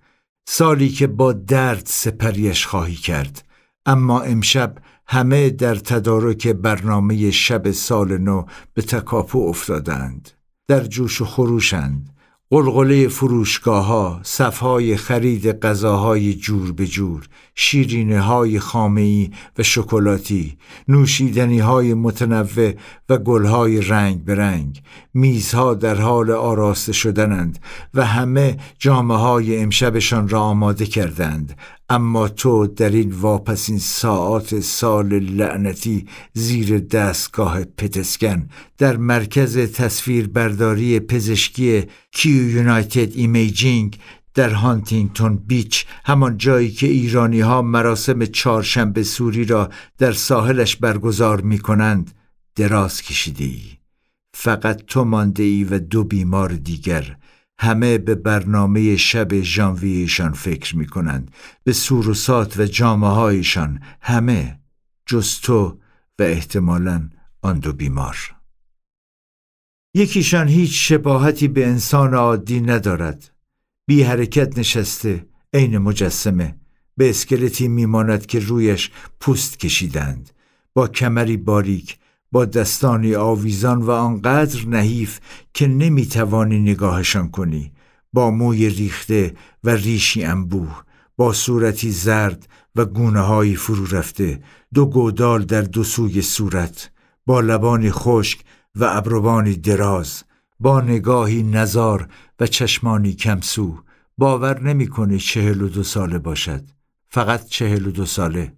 سالی که با درد سپریش خواهی کرد. اما امشب همه در تدارک برنامه شب سال نو به تکاپو افتادند. در جوش و خروشند. قلقله فروشگاه ها صفهای خرید غذاهای جور به جور. شیرینه های خامهی و شکلاتی نوشیدنی های متنوع و گلهای رنگ به رنگ. میزها در حال آراسته شدنند و همه جامه های امشبشان را آماده کردند. اما تو در این واپسین ساعات سال لعنتی زیر دستگاه پت‌اسکن در مرکز تصویربرداری پزشکی کیو یونایتد ایمیجینگ در هانتینگتون بیچ همان جایی که ایرانی ها مراسم چهارشنبه سوری را در ساحلش برگزار می کنند دراز کشیده ای. فقط تو مانده ای و دو بیمار دیگر. همه به برنامه شب ژانویهشان فکر می کنند به سوروسات و جامعه هایشان همه. جز تو و احتمالا آن دو بیمار. یکیشان هیچ شباهتی به انسان عادی ندارد. بی حرکت نشسته عین مجسمه. به اسکلتی میماند که رویش پوست کشیدند. با کمری باریک با دستانی آویزان و آنقدر نحیف که نمی‌توانی نگاهشان کنی. با موی ریخته و ریشی انبوه با صورتی زرد و گونه های فرو رفته دو گودال در دو سوی صورت با لبانی خشک و ابروانی دراز. با نگاهی نزار و چشمانی کمسو باور نمی‌کنه چهل و دو ساله باشد. فقط چهل و دو ساله.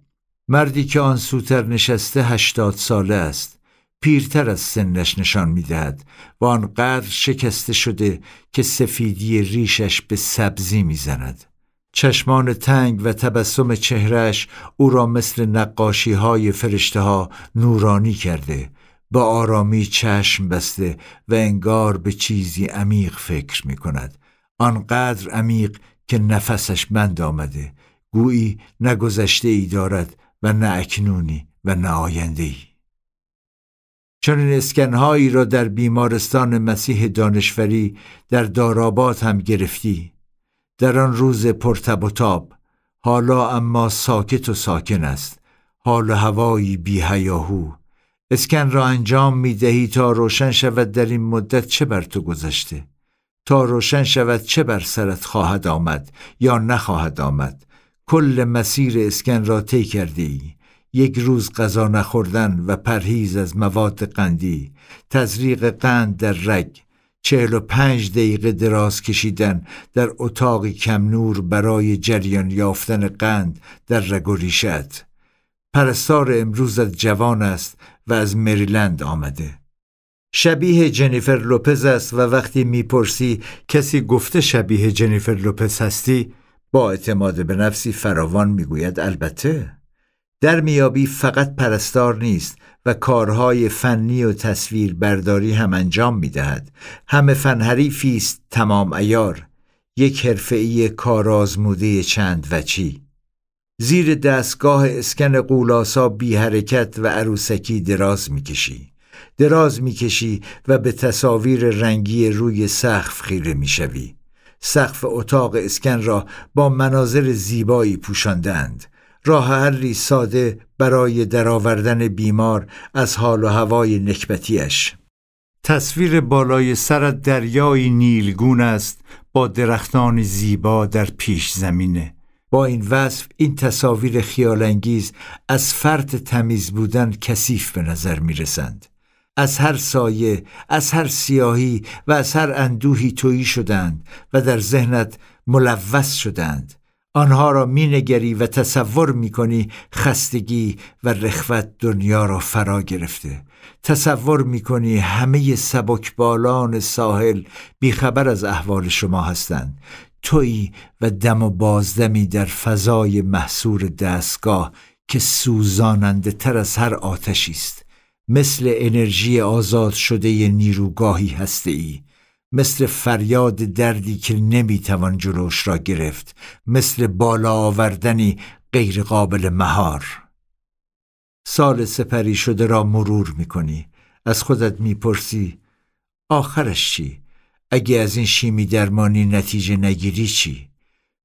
مردی که آن سوتر نشسته هشتاد ساله است. پیرتر از سنش نشان می‌دهد و آنقدر شکسته شده که سفیدی ریشش به سبزی می‌زند. چشمان تنگ و تبسم چهرش او را مثل نقاشی های فرشته ها نورانی کرده با آرامی چشم بسته و انگار به چیزی عمیق فکر می کند. آنقدر عمیق که نفسش بند آمده. گویی نه گذشته ای دارد و نه اکنونی و نه آینده ای چنین اسکنهایی را در بیمارستان مسیح دانشوری در دارابات هم گرفتی. در آن روز پرتب و تاب. حالا اما ساکت و ساکن است. حال هوایی بی هیاهو اسکن را انجام می دهی تا روشن شود در این مدت چه بر تو گذشته؟ تا روشن شود چه بر سرت خواهد آمد یا نخواهد آمد؟ کل مسیر اسکن را طی کرده ای یک روز غذا نخوردن و پرهیز از مواد قندی. تزریق قند در رگ. چهل و پنج دقیقه دراز کشیدن در اتاق کم نور برای جریان یافتن قند در رگ و ریشت پرستار امروزت جوان است و از مریلند آمده. شبیه جنیفر لوپز است و وقتی می‌پرسی کسی گفته شبیه جنیفر لوپز هستی با اعتماد به نفسی فراوان می‌گوید البته. در میابی فقط پرستار نیست و کارهای فنی و تصویر برداری هم انجام می‌دهد. همه فن حریفی است تمام ایار یک حرفه‌ای کارآزموده چند وچی زیر دستگاه اسکن قولاسا بی حرکت و عروسکی دراز می‌کشی. دراز می‌کشی و به تصاویر رنگی روی سقف خیره می‌شوی. سقف اتاق اسکن را با مناظر زیبایی پوشاندند راه حلی ساده برای درآوردن بیمار از حال و هوای نکبتیش تصویر بالای سرت دریای نیلگون است با درختان زیبا در پیش زمینه. با این وصف این تصاویر خیالانگیز از فرط تمیز بودن کثیف به نظر می رسند. از هر سایه، از هر سیاهی و از هر اندوهی تویی شدند و در ذهنت ملوث شدند. آنها را مینگری و تصور می‌کنی خستگی و رخوت دنیا را فرا گرفته. تصور می‌کنی همه سبکبالان ساحل بیخبر از احوال شما هستند. تویی و دم و بازدمی در فضای محصور دستگاه که سوزاننده تر از هر آتشی است. مثل انرژی آزاد شده نیروگاهی هسته ای مثل فریاد دردی که نمی‌توان جلوش را گرفت. مثل بالا آوردنی غیر قابل مهار. سال سپری شده را مرور می‌کنی. از خودت می‌پرسی آخرش چی؟ اگه از این شیمی درمانی نتیجه نگیری چی؟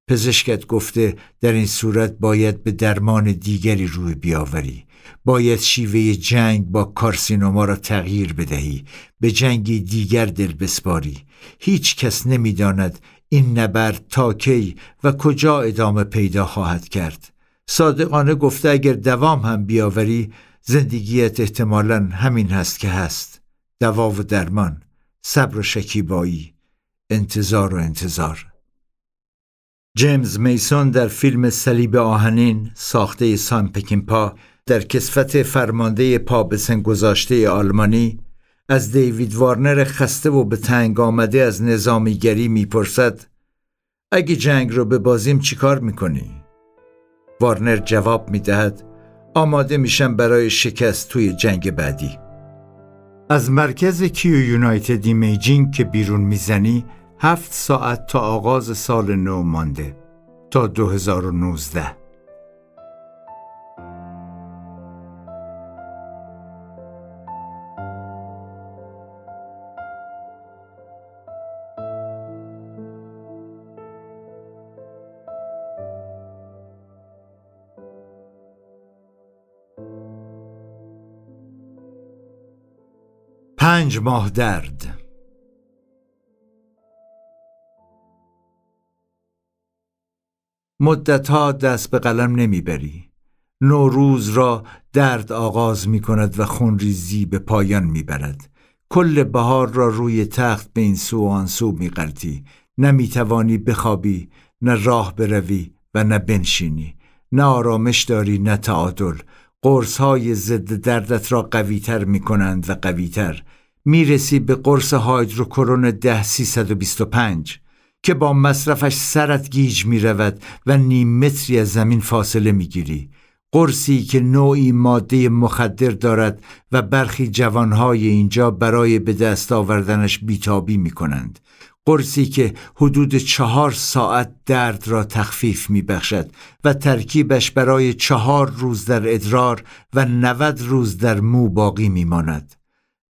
پزشکت گفته در این صورت باید به درمان دیگری روی بیاوری. باید شیوه جنگ با کارسینوما را تغییر بدهی. به جنگی دیگر دل بسپاری. هیچ کس نمی‌داند این نبرد تا کی و کجا ادامه پیدا خواهد کرد. صادقانه گفته اگر دوام هم بیاوری زندگیت احتمالا همین هست که هست. دوا و درمان. صبر و شکیبایی انتظار و انتظار جیمز میسون در فیلم صلیب آهنین ساخته سان پکینپا در کسفت فرمانده پا گذاشته آلمانی از دیوید وارنر خسته و به تنگ آمده از نظامیگری می‌پرسد اگه جنگ رو به بازیم چیکار می‌کنی؟ وارنر جواب می‌دهد آماده میشم برای شکست توی جنگ بعدی از مرکز کیو یونایتد ایمیجینگ که بیرون می‌زنی هفت ساعت تا آغاز سال نو مانده تا 2019 پنج ماه درد. مدتها دست به قلم نمی‌بری. نوروز را درد آغاز می کند و خونریزی به پایان می برد. کل بهار را روی تخت به این سو و آن سو می نمی‌توانی بخوابی نه راه بروی و نه بنشینی. نه آرامش داری نه تعادل. قرص های ضد دردت را قویتر می کنند و قویتر. می‌رسی به قرص هایدروکرون ده پنج که با مصرفش سرت گیج می رود و نیم متری از زمین فاصله می گیری. قرصی که نوعی ماده مخدر دارد و برخی جوانهای اینجا برای به دست آوردنش بیتابی می کنند. قرصی که حدود چهار ساعت درد را تخفیف می بخشد و ترکیبش برای چهار روز در ادرار و 90 روز در مو باقی می ماند.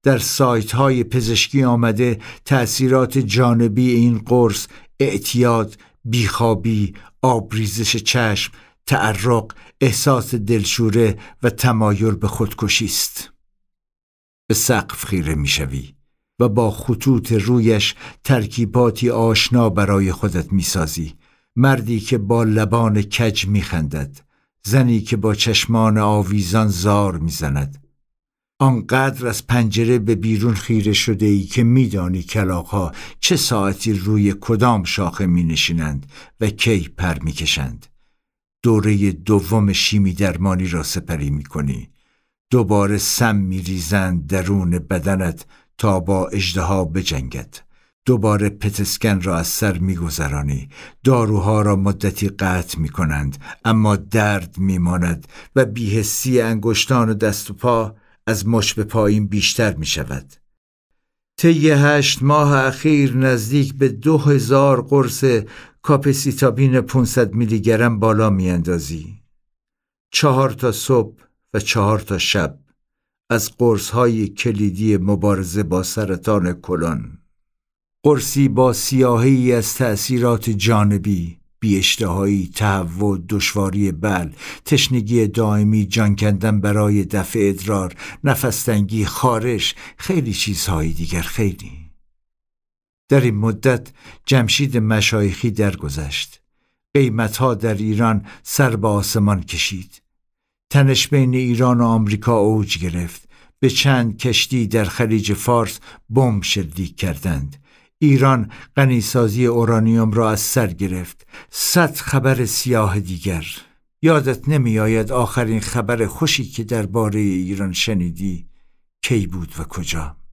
در سایت های پزشکی آمده تأثیرات جانبی این قرص اعتیاد، بیخوابی، آبریزش چشم، تعرق، احساس دلشوره و تمایل به خودکشی است. به سقف خیره می‌شوی و با خطوط رویش ترکیباتی آشنا برای خودت می‌سازی مردی که با لبان کج میخندد زنی که با چشمان آویزان زار می‌زند آنقدر از پنجره به بیرون خیره شده ای که میدانی کلاقها چه ساعتی روی کدام شاخه می نشینند و کی پر می کشند. دوره دوم شیمی درمانی را سپری می کنی. دوباره سم می ریزند درون بدنت تا با اجدها بجنگد. دوباره پتسکن را از سر میگذرانی داروها را مدتی قطع می کنند اما درد میماند و بیهسی انگشتان و دست و پا از مش به پایین بیشتر می شود. طی هشت ماه اخیر نزدیک به دو هزار قرص کاپسیتابین 500 میلی گرم بالا می اندازی. چهار تا صبح و چهار تا شب از قرص های کلیدی مبارزه با سرطان کلان. قرصی با سیاهی از تأثیرات جانبی بیاشتهایی تهوع دشواری بل تشنگی دائمی جان کندن برای دفع ادرار نفستنگی خارش خیلی چیزهایی دیگر خیلی. در این مدت جمشید مشایخی درگذشت. قیمتها در ایران سر به آسمان کشید. تنش بین ایران و آمریکا اوج گرفت. به چند کشتی در خلیج فارس بمب شلیک کردند. ایران غنیسازی اورانیوم را از سر گرفت. صد خبر سیاه دیگر. یادت نمیآید آخرین خبر خوشی که درباره ایران شنیدی کی بود و کجا.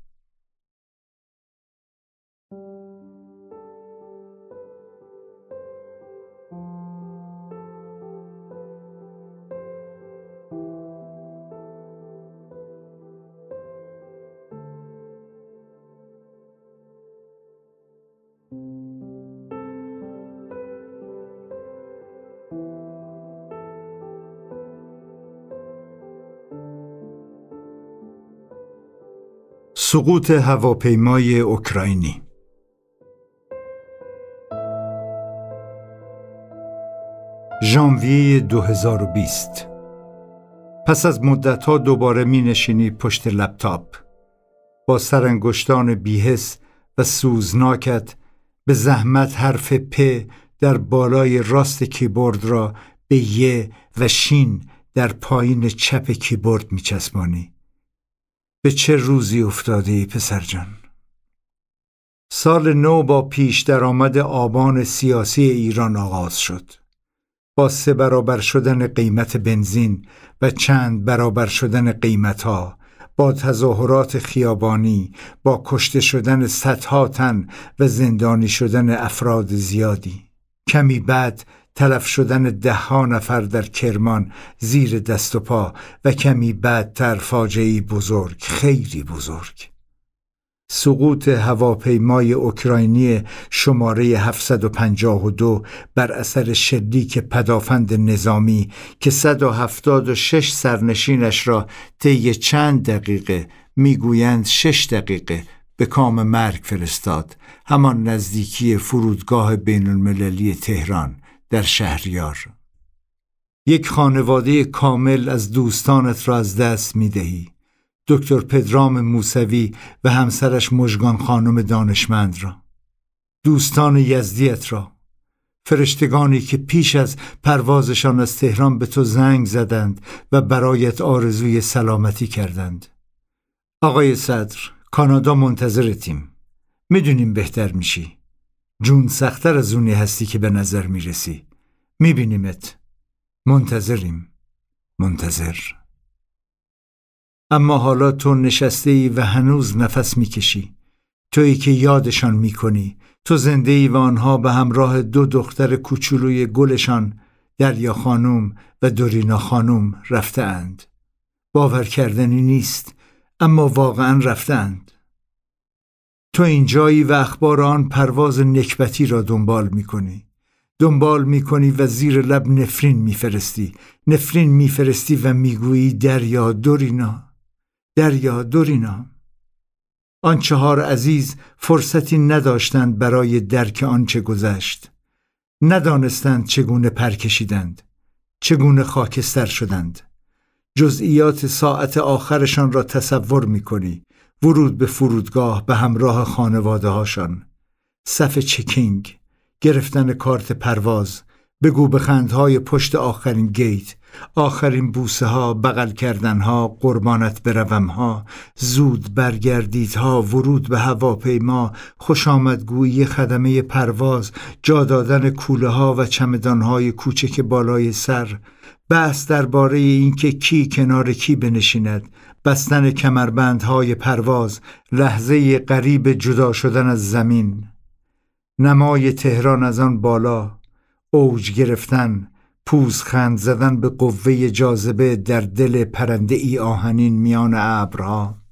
سقوط هواپیمای اوکراینی. ژانویه 2020 پس از مدتها دوباره می نشینی پشت لپتاپ. با سرانگشتان بیهس و سوزناکت به زحمت حرف پ در بالای راست کیبورد را به ی و شین در پایین چپ کیبورد می چسبانی. به چه روزی افتاده ای پسر جان؟ سال نو با پیش درآمد آبان سیاسی ایران آغاز شد. با سه برابر شدن قیمت بنزین و چند برابر شدن قیمتها با تظاهرات خیابانی با کشته شدن صدها تن و زندانی شدن افراد زیادی کمی بعد تلف شدن ده ها نفر در کرمان زیر دست و پا و کمی بعدتر فاجعه بزرگ خیلی بزرگ. سقوط هواپیمای اوکراینی شماره 752 بر اثر شلیک پدافند نظامی که 176 سرنشینش را طی چند دقیقه می‌گویند شش دقیقه به کام مرگ فرستاد همان نزدیکی فرودگاه بین المللی تهران. در شهریار. یک خانواده کامل از دوستانت را از دست می دهی دکتر پدرام موسوی و همسرش مژگان خانم دانشمند را. دوستان یزدیت را. فرشتگانی که پیش از پروازشان از تهران به تو زنگ زدند و برایت آرزوی سلامتی کردند. آقای صدر کانادا منتظرتیم. می‌دونیم بهتر میشی. جون سختتر از اونی هستی که به نظر می‌رسی. میبینیمت. منتظریم. منتظر. اما حالا تو نشسته ای و هنوز نفس می‌کشی. تویی که یادشان می‌کنی. تو زنده ای و آنها به همراه دو دختر کوچولوی گلشان دریا خانوم و دورینا خانوم رفتهاند. باور کردنی نیست اما واقعا رفتند. تو اینجایی و اخبار آن پرواز نکبتی را دنبال می‌کنی. دنبال می‌کنی و زیر لب نفرین میفرستی. نفرین میفرستی و می‌گویی دریا دورینا. دریا دورینا. آن چهار عزیز فرصتی نداشتند برای درک آنچه گذشت ندانستند چگونه پر کشیدند چگونه خاکستر شدند جزئیات ساعت آخرشان را تصور می کنی ورود به فرودگاه به همراه خانواده هاشان صف چکینگ گرفتن کارت پرواز بگو به خندهای پشت آخرین گیت آخرین بوسه ها بغل کردن ها قربانت بروم ها زود برگردید ها ورود به هواپیما خوش آمدگویی خدمه پرواز جا دادن کوله ها و چمدان های کوچک بالای سر. بحث درباره اینکه کی کنار کی بنشیند. بستن کمربندهای پرواز لحظه قریب جدا شدن از زمین. نمای تهران از آن بالا اوج گرفتن پوزخند زدن به قوه جاذبه در دل پرنده ای آهنین میان ابرها.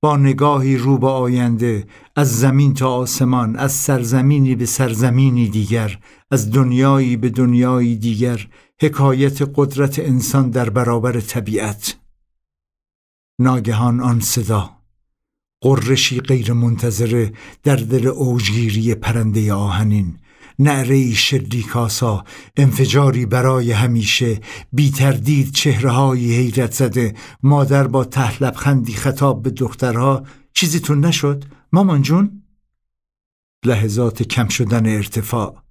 با نگاهی رو به آینده از زمین تا آسمان از سرزمینی به سرزمینی دیگر از دنیایی به دنیایی دیگر حکایت قدرت انسان در برابر طبیعت. ناگهان آن صدا. قرشی غیر منتظره در دل اوجگیری پرنده آهنین. نعره شلیکاسا انفجاری برای همیشه. بی تردید چهره های حیرت زده. مادر با تحلب خندی خطاب به دخترها چیزیتون نشد؟ مامان جون؟ لحظات کم شدن ارتفاع.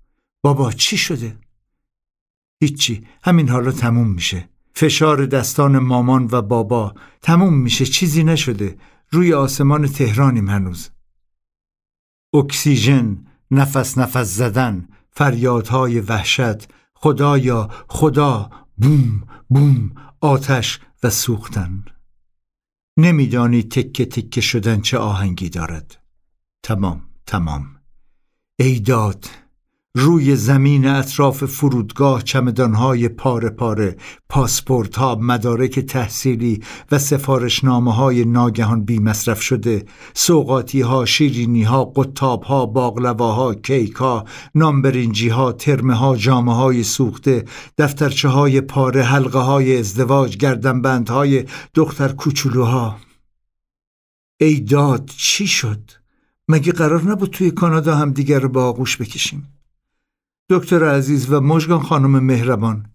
بابا چی شده؟ هیچی. همین حالا تموم میشه. فشار دستان مامان و بابا تموم میشه چیزی نشده. روی آسمان تهرانیم هنوز. اکسیژن نفس نفس زدن فریادهای وحشت خدایا خدا بوم بوم آتش و سوختن. نمیدانی تکه تکه شدن چه آهنگی دارد. تمام تمام. ای داد روی زمین اطراف فرودگاه چمدانهای پاره پاره پاسپورت ها مدارک تحصیلی و سفارشنامه های ناگهان بی مصرف شده سوقاتی ها شیرینی ها قطاب ها باقلواها کیک ها نامبرینجی ها ترمه ها جامه های سوخته دفترچه های پاره حلقه های ازدواج گردنبند های دختر کوچولوها ای داد چی شد؟ مگه قرار نبود توی کانادا هم دیگر رو به آغوش بکشیم؟ دکتر عزیز و مژگان خانم مهربان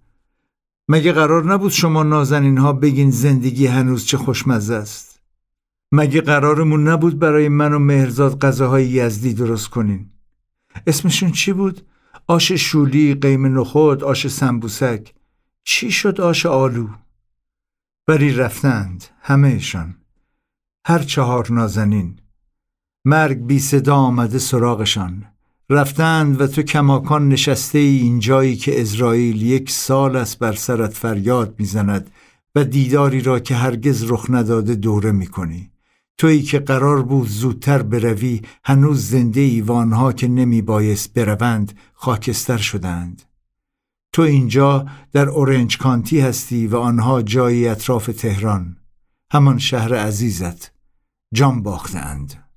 مگه قرار نبود شما نازنین ها بگین زندگی هنوز چه خوشمزه است؟ مگه قرارمون نبود برای من و مهرزاد غذاهای یزدی درست کنین؟ اسمشون چی بود؟ آش شولی قیم نخود آش سنبوسک چی شد آش آلو؟ بری رفتند همهشان. هر چهار نازنین. مرگ بی صدا آمده سراغشان. رفتند و تو کماکان نشسته ای اینجایی که اسرائیل یک سال است بر سرت فریاد می‌زند و دیداری را که هرگز رخ نداده دوره می‌کنی. تویی که قرار بود زودتر بروی هنوز زنده ای و که نمی بایست بروند خاکستر شدند. تو اینجا در اورنج کانتی هستی و آنها جایی اطراف تهران. همان شهر عزیزت. جان باختند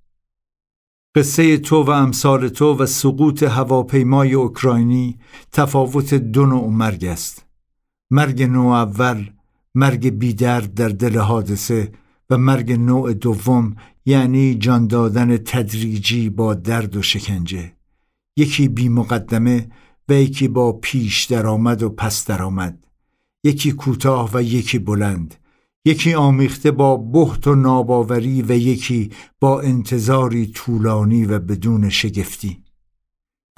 قصه تو و امثال تو و سقوط هواپیمای اوکراینی تفاوت دو نوع مرگ است. مرگ نوع اول مرگ بیدرد در دل حادثه و مرگ نوع دوم یعنی جان دادن تدریجی با درد و شکنجه. یکی بی مقدمه و یکی با پیش درآمد و پس درآمد. یکی کوتاه و یکی بلند. یکی آمیخته با بحت و ناباوری و یکی با انتظاری طولانی و بدون شگفتی.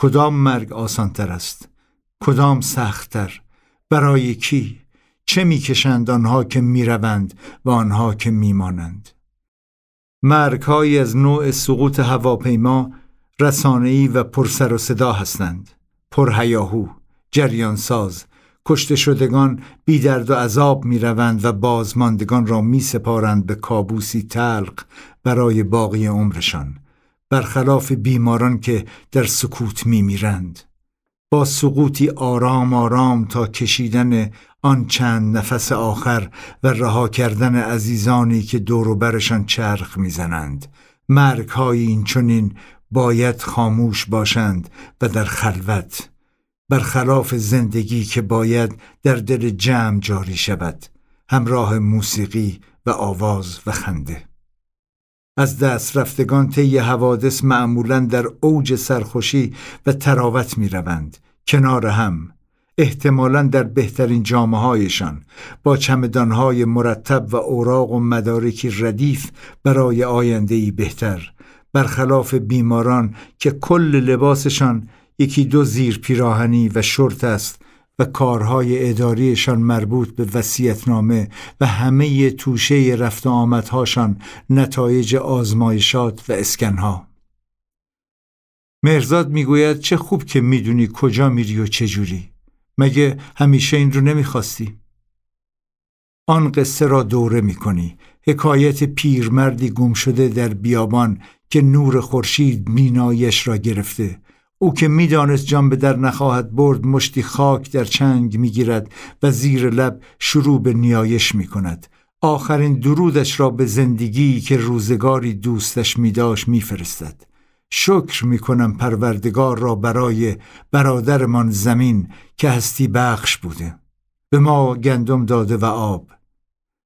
کدام مرگ آسانتر است؟ کدام سختتر؟ برای کی؟ چه می‌کشند آنها که می‌روند و آنها که میمانند؟ مرگهایی از نوع سقوط هواپیما رسانه‌ای و پرسر و صدا هستند. پرهیاهو جریانساز کشته شدگان بی درد و عذاب می روند و بازماندگان را می سپارند به کابوسی تلق برای باقی عمرشان برخلاف بیماران که در سکوت می میرند با سقوطی آرام آرام تا کشیدن آن چند نفس آخر و رها کردن عزیزانی که دور و برشان چرخ می‌زنند. مرگ های این چنین باید خاموش باشند و در خلوت برخلاف زندگی که باید در دل جمع جاری شود همراه موسیقی و آواز و خنده. از دست رفتگان طی حوادث معمولا در اوج سرخوشی و تراوت می روند کنار هم احتمالا در بهترین جامعه هایشان با چمدانهای مرتب و اوراق و مدارکی ردیف برای آینده بهتر برخلاف بیماران که کل لباسشان یکی دو زیر پیراهنی و شرط است و کارهای اداریشان مربوط به وسیعتنامه و همه توشه رفت آمدهاشان نتایج آزمایشات و اسکنها. مرزاد می‌گوید چه خوب که می‌دونی کجا میری و چجوری مگه همیشه این رو نمی‌خواستی؟ آن قصه را دوره می‌کنی. حکایت پیرمردی گم شده در بیابان که نور خورشید مینایش را گرفته. او که می‌دانست جان به در نخواهد برد مشتی خاک در چنگ می‌گیرد و زیر لب شروع به نیایش می‌کند. آخرین درودش را به زندگی که روزگاری دوستش میداشت میفرستد. شکر می‌کنم پروردگار را برای برادرمان زمین که هستی بخش بوده. به ما گندم داده و آب.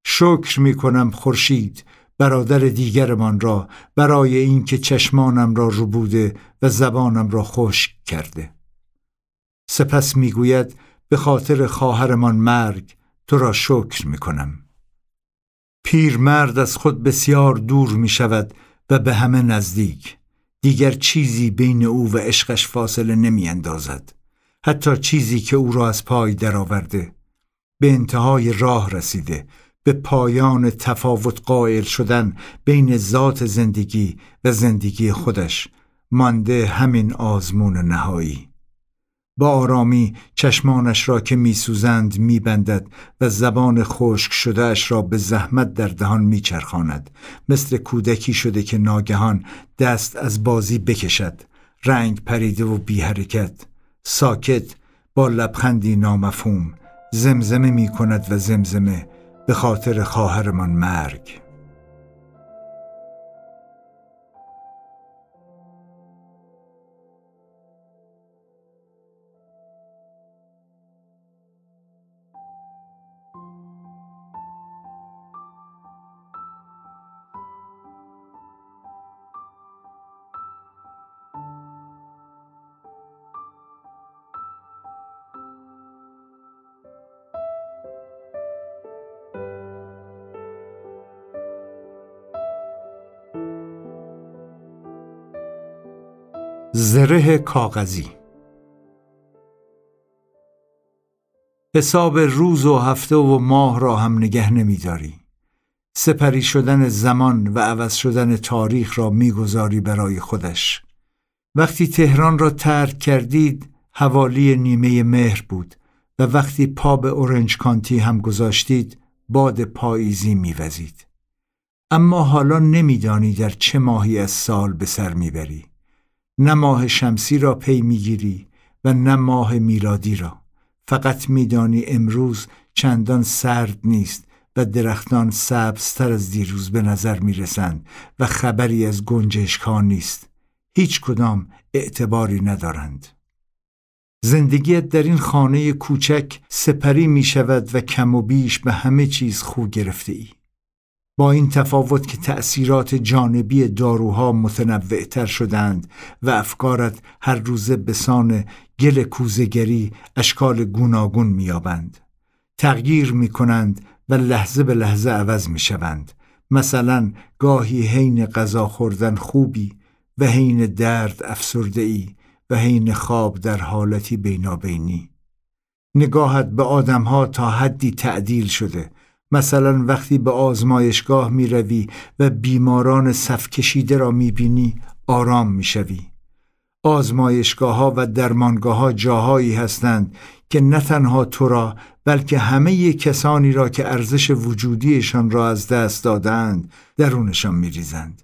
شکر می‌کنم خورشید برادر دیگرمان را برای اینکه چشمانم را بوده و زبانم را خشک کرده. سپس می‌گوید به خاطر خواهرمان مرگ تو را شکر می‌کنم. پیرمرد از خود بسیار دور می شود و به همه نزدیک. دیگر چیزی بین او و عشقش فاصله نمی اندازد. حتی چیزی که او را از پای درآورده به انتهای راه رسیده به پایان تفاوت قائل شدن بین ذات زندگی و زندگی خودش مانده همین آزمون نهایی. با آرامی چشمانش را که میسوزند میبندد و زبان خشک شدهش را به زحمت در دهان میچرخاند. مثل کودکی شده که ناگهان دست از بازی بکشد. رنگ پریده و بی حرکت ساکت با لبخندی نامفهوم. زمزمه می کند و زمزمه به خاطر خواهرمان مرگ. زره کاغذی. حساب روز و هفته و ماه را هم نگه نمیداری. سپری شدن زمان و عوض شدن تاریخ را می‌گذاری برای خودش. وقتی تهران را ترک کردید حوالی نیمه مهر بود و وقتی پا به اورنج کانتی هم گذاشتید باد پاییزی میوزید. اما حالا نمیدانی در چه ماهی از سال به سر می‌بری. نه ماه شمسی را پی می‌گیری و نه ماه میلادی را. فقط میدانی امروز چندان سرد نیست و درختان سبزتر از دیروز به نظر می‌رسند و خبری از گنجشک نیست. هیچ کدام اعتباری ندارند. زندگیت در این خانه کوچک سپری می شود و کم و بیش به همه چیز خو گرفته ای. با این تفاوت که تأثیرات جانبی داروها متنوعتر شدند و افکارت هر روزه به سان گل کوزگری اشکال گوناگون میابند تغییر می کنند و لحظه به لحظه عوض می شوند مثلا گاهی حین غذا خوردن خوبی و حین درد افسرده ای و حین خواب در حالتی بینابینی. نگاهت به آدمها تا حدی تعدیل شده مثلا وقتی به آزمایشگاه می روی و بیماران صف کشیده را می بینی آرام می شوی. آزمایشگاه ها و درمانگاه ها جاهایی هستند که نه تنها تو را بلکه همه کسانی را که ارزش وجودیشان را از دست دادند درونشان میریزند.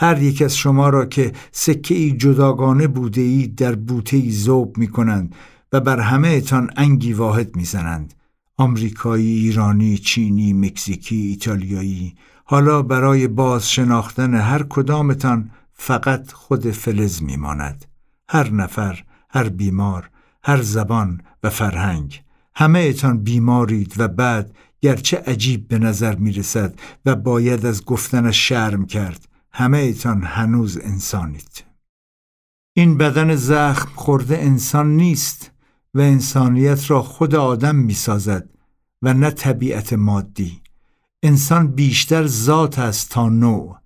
هر یک از شما را که سکه ای جداگانه بوده ای در بوته ای زوب می کنند و بر همه اتان انگی واحد می زنند. آمریکایی، ایرانی، چینی، مکزیکی، ایتالیایی. حالا برای باز شناختن هر کدامتان فقط خود فلز می ماند. هر نفر، هر بیمار، هر زبان و فرهنگ. همه اتان بیمارید و بعد گرچه عجیب به نظر می رسد و باید از گفتنش شرم کرد. همه ایتان هنوز انسانید. این بدن زخم خورده انسان نیست. و انسانیت را خود آدم می سازد و نه طبیعت مادی. انسان بیشتر ذات است تا نوع.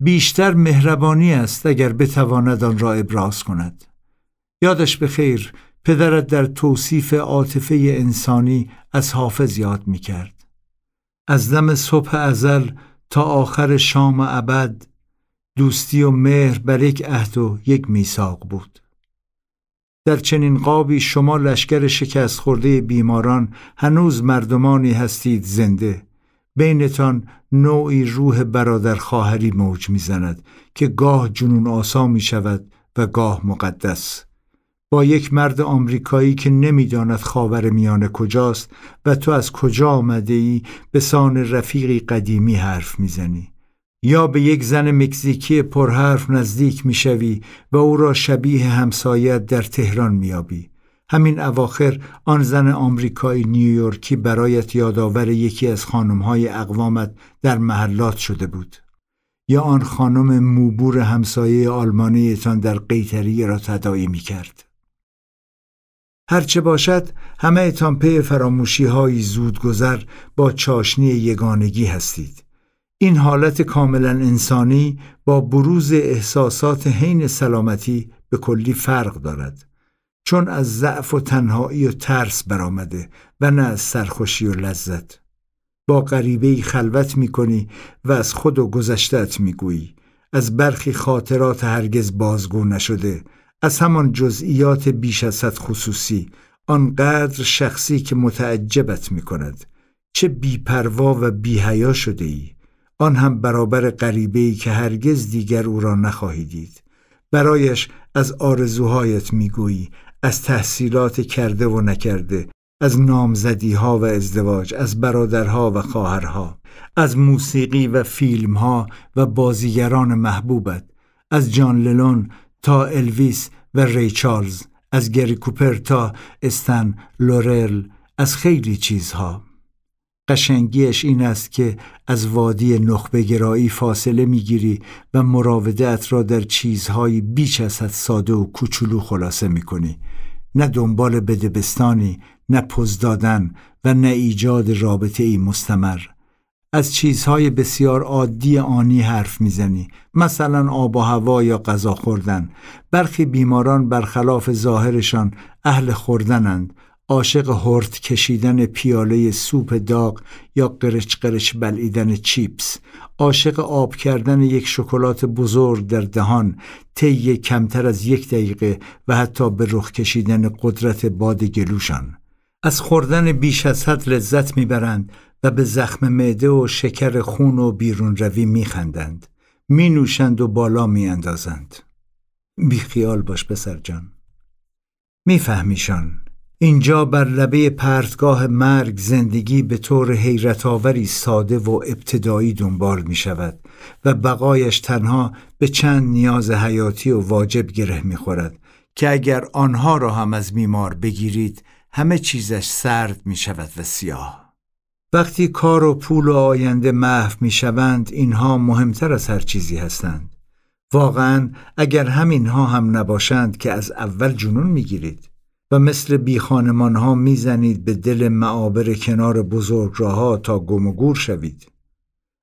بیشتر مهربانی است اگر بتواند آن را ابراز کند. یادش به خیر پدرت در توصیف عاطفه انسانی از حافظ یاد می کرد از دم صبح ازل تا آخر شام ابد دوستی و مهر بر یک عهد و یک میثاق بود. در چنین قابی شما لشکر شکست خورده بیماران هنوز مردمانی هستید زنده. بینتان نوعی روح برادر خواهری موج می‌زند که گاه جنون آسا می شود و گاه مقدس. با یک مرد آمریکایی که نمی‌داند خاور میانه کجاست و تو از کجا آمده ای به سان رفیقی قدیمی حرف می‌زنی. یا به یک زن مکزیکی پرحرف نزدیک می‌شوی و او را شبیه همسایت در تهران میابی همین اواخر آن زن آمریکایی نیویورکی برایت یادآور یکی از خانمهای اقوامت در محلات شده بود یا آن خانم موبور همسایه آلمانیتان در قیتری را تدایی می کرد. هرچه باشد همه اتان پی فراموشی های زودگذر با چاشنی یگانگی هستید. این حالت کاملا انسانی با بروز احساسات حین سلامتی به کلی فرق دارد. چون از ضعف و تنهایی و ترس برآمده و نه از سرخوشی و لذت. با غریبه خلوت می کنی و از خود و گذشتت می از برخی خاطرات هرگز بازگو نشده. از همان جزئیات بیش از حد خصوصی. آنقدر شخصی که متعجبت می کند چه بیپروا و بیهیا شده ای آن هم برابر غریبه که هرگز دیگر او را نخواهی دید. برایش از آرزوهایت می‌گویی از تحصیلات کرده و نکرده از نامزدی ها و ازدواج از برادرها و خواهرها از موسیقی و فیلم ها و بازیگران محبوبت از جان للون تا الویس و ری چارلز از گری کوپر تا استن لورل از خیلی چیزها. قشنگیش این است که از وادی نخبه گرایی فاصله می‌گیری و مراودت را در چیزهای بیش از ساده و کوچولو خلاصه می‌کنی. نه دنبال بدبستانی نه پز دادن و نه ایجاد رابطه ای مستمر. از چیزهای بسیار عادی آنی حرف می‌زنی مثلا آب و هوا یا غذا خوردن. برخی بیماران برخلاف ظاهرشان اهل خوردنند. عاشق هرت کشیدن پیاله سوپ داغ یا قرچ قرچ بلعیدن چیپس عاشق آب کردن یک شکلات بزرگ در دهان طی کمتر از یک دقیقه و حتی به رخ کشیدن قدرت باد گلوشان. از خوردن بیش از حد لذت می‌برند و به زخم معده و شکر خون و بیرون روی میخندند. می نوشند و بالا می اندازند بی خیال باش پسر جان. میفهمیشان اینجا بر لبه پرتگاه مرگ زندگی به طور حیرت آوری ساده و ابتدایی دنبال می شود و بقایش تنها به چند نیاز حیاتی و واجب گره می خورد که اگر آنها را هم از میمار بگیرید همه چیزش سرد می شود و سیاه. وقتی کار و پول و آینده محو می شوند اینها مهمتر از هر چیزی هستند. واقعا اگر همینها هم نباشند که از اول جنون می گیرید مثل بی خانمان ها می‌زنید به دل معابر کنار بزرگ ها تا گم و گور شوید.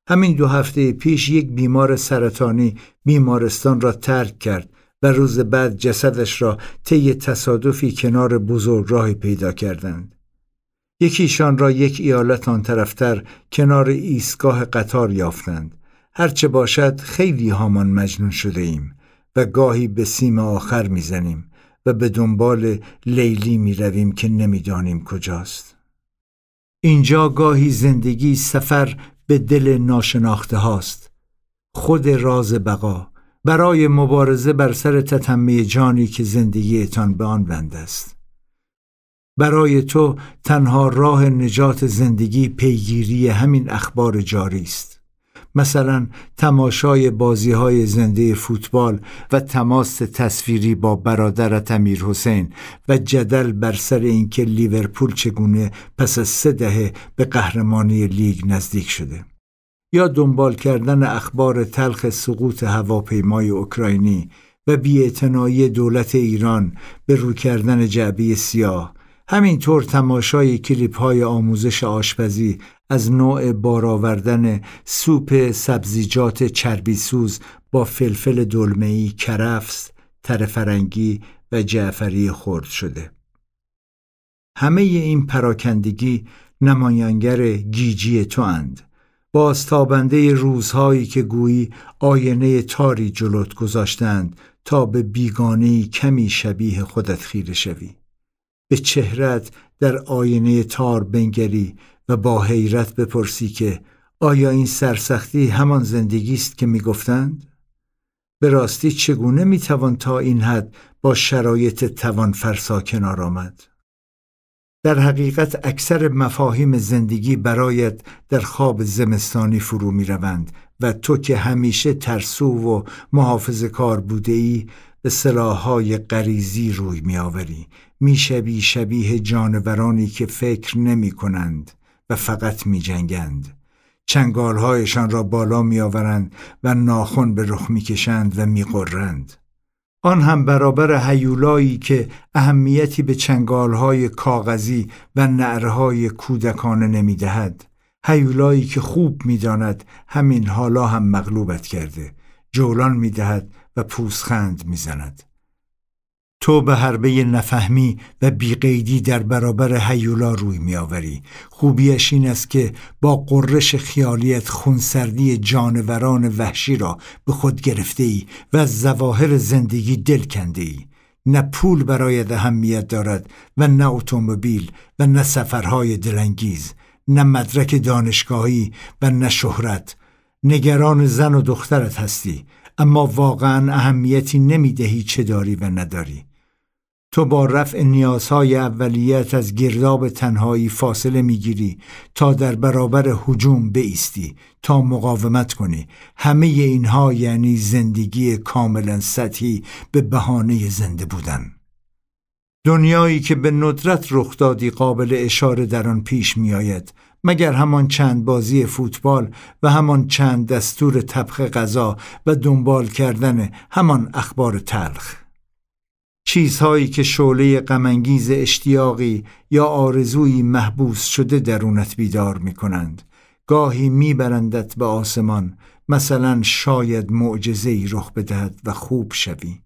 همین دو هفته پیش یک بیمار سرطانی بیمارستان را ترک کرد و روز بعد جسدش را طی تصادفی کنار بزرگ راهی پیدا کردند. یکیشان را یک ایالت آن طرفتر کنار ایستگاه قطار یافتند. هرچه باشد خیلی هامان مجنون شده ایم. و گاهی به سیم آخر می‌زنیم و به دنبال لیلی می رویم که نمی‌دانیم کجاست. اینجا گاهی زندگی سفر به دل ناشناخته هاست. خود راز بقا برای مبارزه بر سر تتمه جانی که زندگیتان به آن بند است. برای تو تنها راه نجات زندگی پیگیری همین اخبار جاری است. مثلا تماشای بازی های زنده فوتبال و تماس تصویری با برادرت امیر حسین و جدل بر سر اینکه لیورپول چگونه پس از سه دهه به قهرمانی لیگ نزدیک شده. یا دنبال کردن اخبار تلخ سقوط هواپیمای اوکراینی و بیاعتنایی دولت ایران به رو کردن جعبه سیاه. همینطور تماشای کلیپ های آموزش آشپزی از نوع بارآوردن سوپ سبزیجات چربیسوز با فلفل دلمه‌ای، کرفس، تر فرنگی و جعفری خرد شده. همه این پراکندگی نمایانگر گیجی تو اند. بازتابنده روزهایی که گویی آینه تاری جلوت گذاشتند تا به بیگانه کمی شبیه خودت خیره شوی. به چهرت در آینه تار بنگری و با حیرت بپرسی که آیا این سرسختی همان زندگی است که می‌گفتند؟ به راستی چگونه می‌توان تا این حد با شرایط توان فرسا کنار آمد؟ در حقیقت اکثر مفاهیم زندگی برایت در خواب زمستانی فرو می روند و تو که همیشه ترسو و محافظ کار بوده ای به سلاحهای غریزی روی می آوری می شبی شبیه جانورانی که فکر نمی کنند و فقط می جنگند چنگالهایشان را بالا می آورند و ناخن به رخ می کشند و می قرند. آن هم برابر هیولایی که اهمیتی به چنگالهای کاغذی و نعرهای کودکانه نمی دهد. هیولایی که خوب می داند همین حالا هم مغلوبت کرده. جولان می دهد و پوسخند می زند. تو به حربه نفهمی و بیقیدی در برابر هیولا روی میآوری. خوبیش این است که با قررش خیالیت خونسردی جانوران وحشی را به خود گرفته ای و از زواهر زندگی دل کنده ای نه پول برایت اهمیت دارد و نه اتومبیل و نه سفرهای دلانگیز نه مدرک دانشگاهی و نه شهرت. نگران زن و دخترت هستی اما واقعا اهمیتی نمی‌دهی چه داری و نداری. تو با رفع نیازهای اولیت از گرداب تنهایی فاصله می‌گیری تا در برابر حجوم بیستی تا مقاومت کنی. همه اینها یعنی زندگی کاملا سطحی به بهانه زنده بودن. دنیایی که به ندرت رخ دادی قابل اشاره در آن پیش میآید مگر همان چند بازی فوتبال و همان چند دستور طبخ غذا و دنبال کردن همان اخبار تلخ. چیزهایی که شعله غمانگیز اشتیاقی یا آرزویی محبوس شده درونت بیدار می کنند. گاهی میبرندت به آسمان مثلا شاید معجزه رخ بدهد و خوب شوی.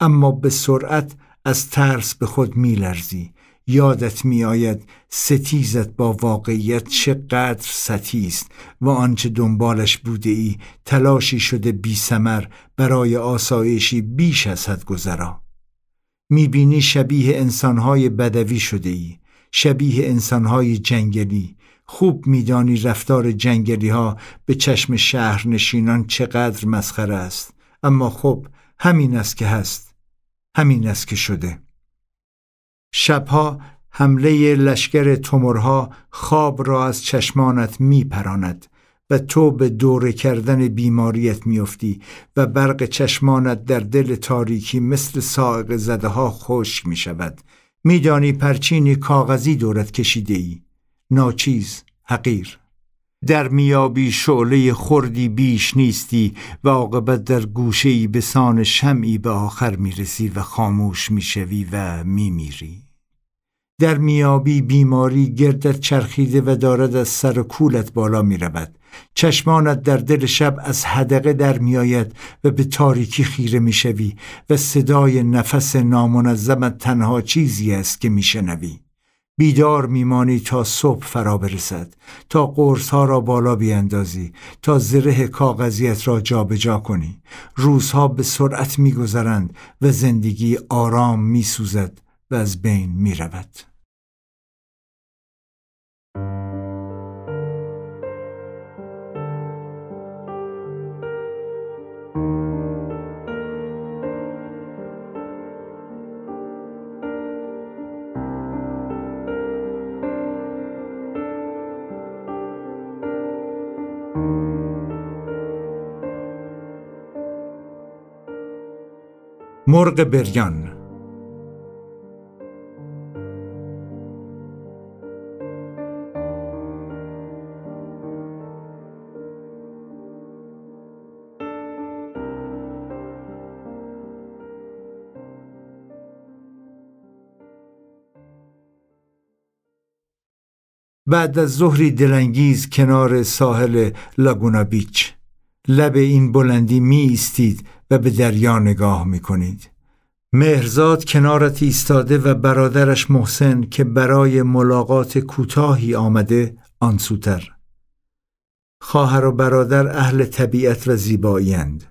اما به سرعت از ترس به خود میلرزی. یادت میآید ستیزت با واقعیت چقدر ستی است و آنچه دنبالش بوده ای تلاشی شده بی سمر برای آسایشی بیش از حد گذرا. می‌بینی شبیه انسانهای بدوی شده ای شبیه انسانهای جنگلی. خوب میدانی رفتار جنگلی ها به چشم شهر نشینان چقدر مسخره است. اما خب همین است که هست. همین است که شده. شبها حمله لشکر تمرها خواب را از چشمانت میپراند. و تو به دوره کردن بیماریت میافتی و برق چشمانت در دل تاریکی مثل سائق زده ها خشک می شود میدانی پرچینی کاغذی دورت کشیده ای ناچیز حقیر. در میابی شعله خردی بیش نیستی و عاقبت در گوشه ای به سان شمعی به آخر می‌رسی و خاموش می‌شوی و میمیری. در میابی بیماری گردت چرخیده و دارد از سر کولت بالا می رود. چشمانت در دل شب از حدقه در میآید و به تاریکی خیره می‌شوی و صدای نفس نامنظمت تنها چیزی است که میشنوی. بیدار میمانی تا صبح فرا برسد تا قرص ها را بالا بیاندازی تا زره کاغذیت را جابجا جا کنی. روزها به سرعت میگذرند و زندگی آرام میسوزد و از بین می‌رود. مرغ بریان. بعد از ظهری دلانگیز کنار ساحل لاگونا بیچ. لب این بلندی می استید و به دریا نگاه می کنید. مهرزاد کنارت ایستاده و برادرش محسن که برای ملاقات کوتاهی آمده آنسوتر. خواهر و برادر اهل طبیعت و زیباییند.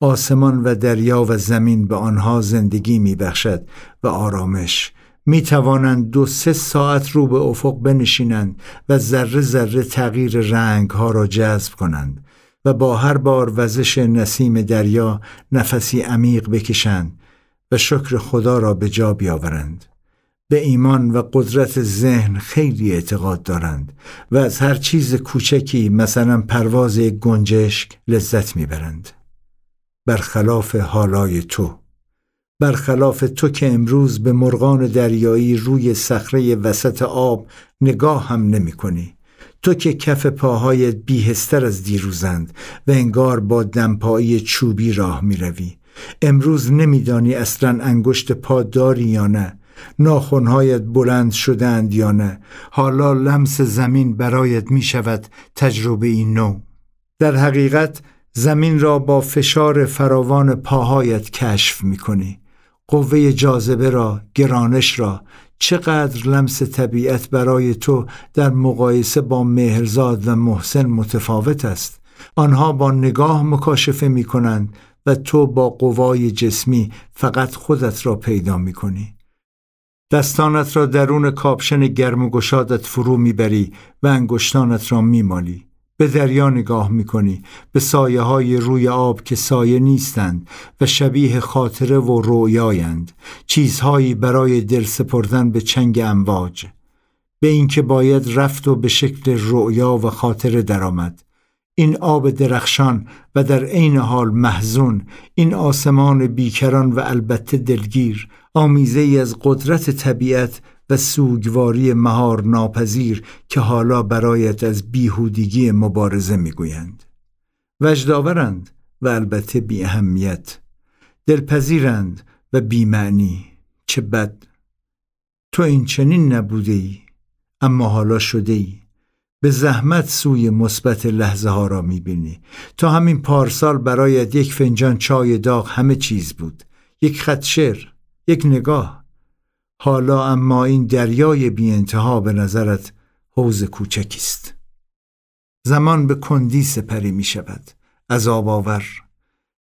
آسمان و دریا و زمین به آنها زندگی می بخشد و آرامش می توانند دو سه ساعت رو به افق بنشینند و ذره ذره تغییر رنگ ها را جذب کنند و با هر بار وزش نسیم دریا نفسی عمیق بکشند و شکر خدا را به جا بیاورند. به ایمان و قدرت ذهن خیلی اعتقاد دارند و از هر چیز کوچکی مثلا پرواز گنجشک لذت می‌برند. برخلاف حالای تو. برخلاف تو که امروز به مرغان دریایی روی صخره وسط آب نگاه هم نمی کنی. تو که کف پاهایت بیهستر از دیروزند و انگار با دمپایی چوبی راه می روی. امروز نمیدانی اصلا انگشت پا داری یا نه. ناخونهایت بلند شدند یا نه. حالا لمس زمین برایت می شود تجربه این نو. در حقیقت زمین را با فشار فراوان پاهایت کشف می کنی قوه جاذبه را گرانش را چقدر لمس طبیعت برای تو در مقایسه با مهرزاد و محسن متفاوت است آنها با نگاه مکاشفه می کنند و تو با قوای جسمی فقط خودت را پیدا می کنی. دستانت را درون کاپشن گرم و گشادت فرو می‌بری و انگشتانت را میمالی. به دریا نگاه می‌کنی به سایه های روی آب که سایه نیستند و شبیه خاطره و رویایند چیزهایی برای دل سپردن به چنگ امواج. به اینکه باید رفت و به شکل رویا و خاطره درآمد. این آب درخشان و در عین حال محزون این آسمان بیکران و البته دلگیر آمیزه ای از قدرت طبیعت و سوگواری مهار ناپذیر که حالا برایت از بیهودگی مبارزه می‌گویند. وجداورند و البته بی اهمیت. دلپذیرند و بیمعنی چه بد. تو این چنین نبوده ای اما حالا شده ای به زحمت سوی مثبت لحظه ها را می‌بینی. تا همین پارسال برایت یک فنجان چای داغ همه چیز بود. یک خط شعر یک نگاه. حالا اما این دریای بی انتها به نظرت حوض کوچکی است زمان به کندی سپری می شود. عذاب آور.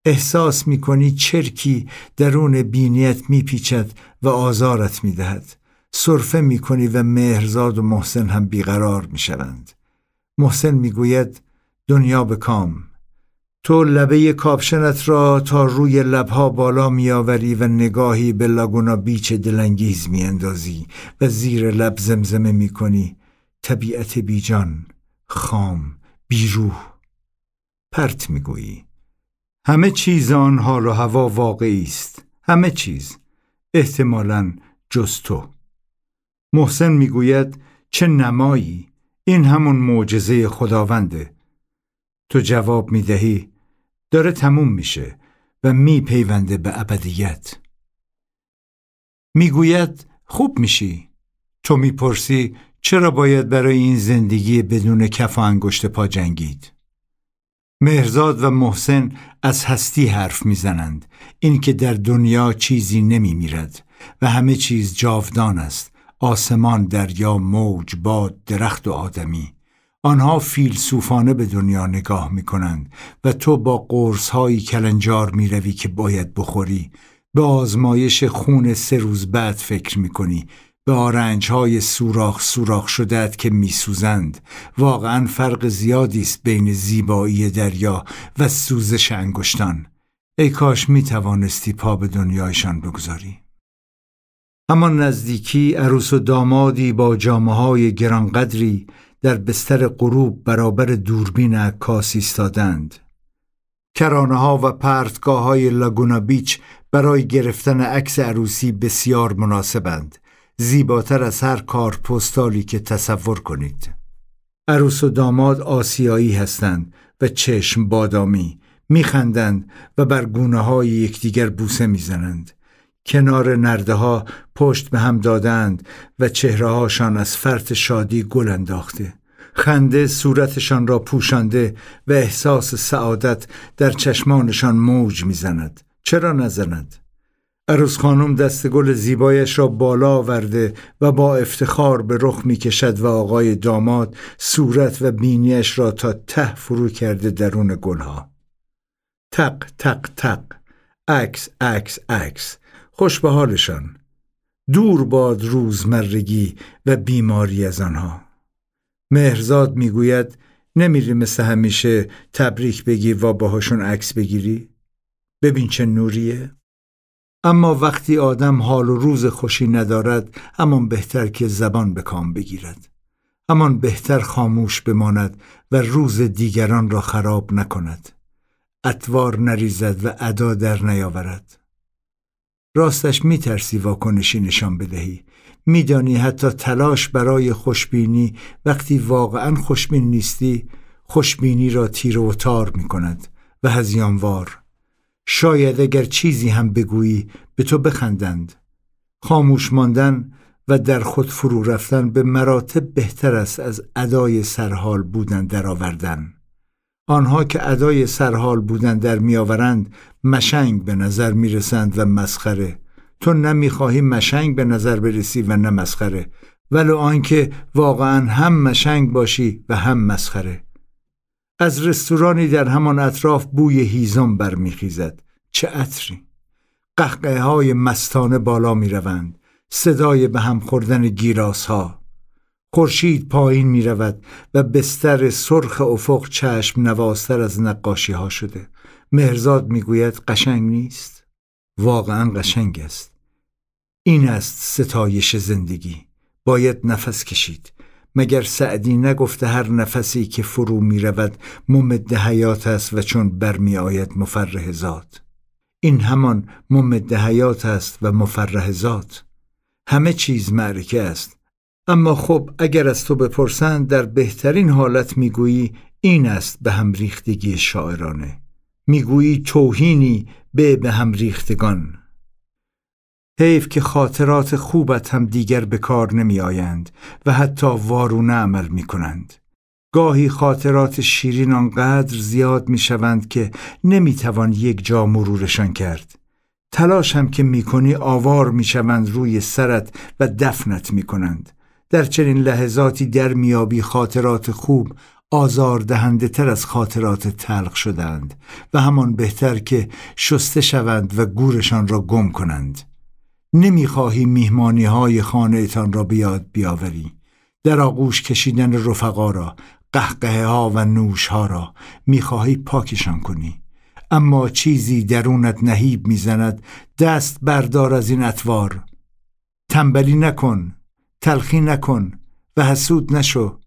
احساس می کنی چرکی درون بینیت می پیچد و آزارت می دهد. سرفه می کنی و مهرزاد و محسن هم بیقرار می شوند. محسن می گوید دنیا به کام. تو لبه کاپشنت را تا روی لبها بالا میآوری و نگاهی به لاگونا بیچ دلانگیز میاندازی و زیر لب زمزمه می‌کنی. طبیعت بیجان خام بیروح. پرت می‌گویی. همه چیز آن حال و هوا واقعی است. همه چیز. احتمالا جز تو. محسن می‌گوید چه نمایی. این همون معجزه خداونده. تو جواب می‌دهی داره تموم میشه و میپیونده به ابدیت. می‌گوید خوب میشی. تو می‌پرسی چرا باید برای این زندگی بدون کف و انگشت پا جنگید. مهرزاد و محسن از هستی حرف می‌زنند. اینکه در دنیا چیزی نمیمیرد و همه چیز جاودان است. آسمان دریا موج باد درخت و آدمی. آنها فیلسوفانه به دنیا نگاه می کنند و تو با قرص هایی کلنجار می روی که باید بخوری. به آزمایش خون سه روز بعد فکر می کنی به آرنج های سوراخ سوراخ شدهت که میسوزند. واقعا فرق زیادی است بین زیبایی دریا و سوزش انگشتان. ای کاش می توانستی پا به دنیایشان بگذاری. همان نزدیکی عروس و دامادی با جامعه های گرانقدری در بستر غروب برابر دوربین عکاس ایستادند. کرانه ها و پرتگاه های لاگونا بیچ برای گرفتن عکس عروسی بسیار مناسبند. زیباتر از هر کار پستالی که تصور کنید. عروس و داماد آسیایی هستند و چشم بادامی میخندند و بر گونه های یکدیگر بوسه می‌زنند. کنار نرده ها پشت به هم دادند و چهره هاشان از فرط شادی گل انداخته. خنده صورتشان را پوشانده و احساس سعادت در چشمانشان موج می‌زند. چرا نزند؟ عروس خانم دست گل زیبایش را بالا آورده و با افتخار به رخ می کشد و آقای داماد صورت و بینیش را تا ته فرو کرده درون گلها. تق تق تق. عکس عکس عکس. خوش به حالشان دور باد روزمرگی و بیماری از آنها. مهرزاد می‌گوید نمیری مثل همیشه تبریک بگی و باهاشون عکس بگیری؟ ببین چه نوریه. اما وقتی آدم حال و روز خوشی ندارد همان بهتر که زبان به کام بگیرد. همان بهتر خاموش بماند و روز دیگران را خراب نکند. اتوار نریزد و ادا در نیاورد. راستش میترسی واکنشی نشان بدهی. میدانی حتی تلاش برای خوشبینی. وقتی واقعا خوشبین نیستی خوشبینی را تیر و تار می کند و هزیانوار شاید اگر چیزی هم بگویی به تو بخندند. خاموش ماندن و در خود فرو رفتن به مراتب بهتر است از ادای سرحال بودن درآوردن آنها که ادای سرحال بودن در میآورند مشنگ به نظر می‌رسند و مسخره. تو نمی‌خواهی مشنگ به نظر برسی و نه مسخره. ولو آنکه واقعا هم مشنگ باشی و هم مسخره. از رستورانی در همان اطراف بوی هیزم برمیخیزد. چه عطری! قهقه های مستانه بالا می روند صدای به هم خوردن گیراس ها خورشید پایین می رود و بستر سرخ افق چشم نواستر از نقاشی ها شده. مهرزاد می گوید قشنگ نیست؟ واقعا قشنگ است. این است ستایش زندگی. باید نفس کشید. مگر سعدی نگفته هر نفسی که فرو می رود ممد حیات است و چون برمی آید مفرح ذات؟ این همان ممد حیات است و مفرح ذات. همه چیز معرکه است. اما خب اگر از تو بپرسند در بهترین حالت می‌گویی این است به هم ریختگی شاعرانه می‌گویی توهینی به به هم ریختگان حیف که خاطرات خوبت هم دیگر به کار نمی آیند و حتی وارونه عمل می کنند. گاهی خاطرات شیرین آنقدر زیاد می شوند که نمی توان یک جا مرورشان کرد. تلاش هم که می کنی آوار می شوند روی سرت و دفنت می کنند. در چنین لحظاتی در میابی خاطرات خوب آزار دهنده تر از خاطرات تلق شدند و همان بهتر که شسته شوند و گورشان را گم کنند. نمی‌خواهی میهمانی های خانه را بیاد بیاوری. در آغوش کشیدن رفقا را قهقه ها و نوش ها را می‌خواهی پاکشان کنی. اما چیزی درونت نهیب می‌زند دست بردار از این اطوار. تنبلی نکن. تلخی نکن و حسود نشو.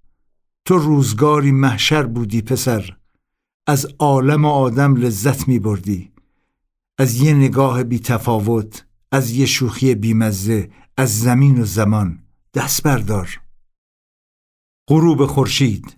تو روزگاری محشر بودی پسر. از عالم آدم لذت می بردی. از یه نگاه بی تفاوت از یه شوخی بیمزه از زمین و زمان دست بردار. غروب خورشید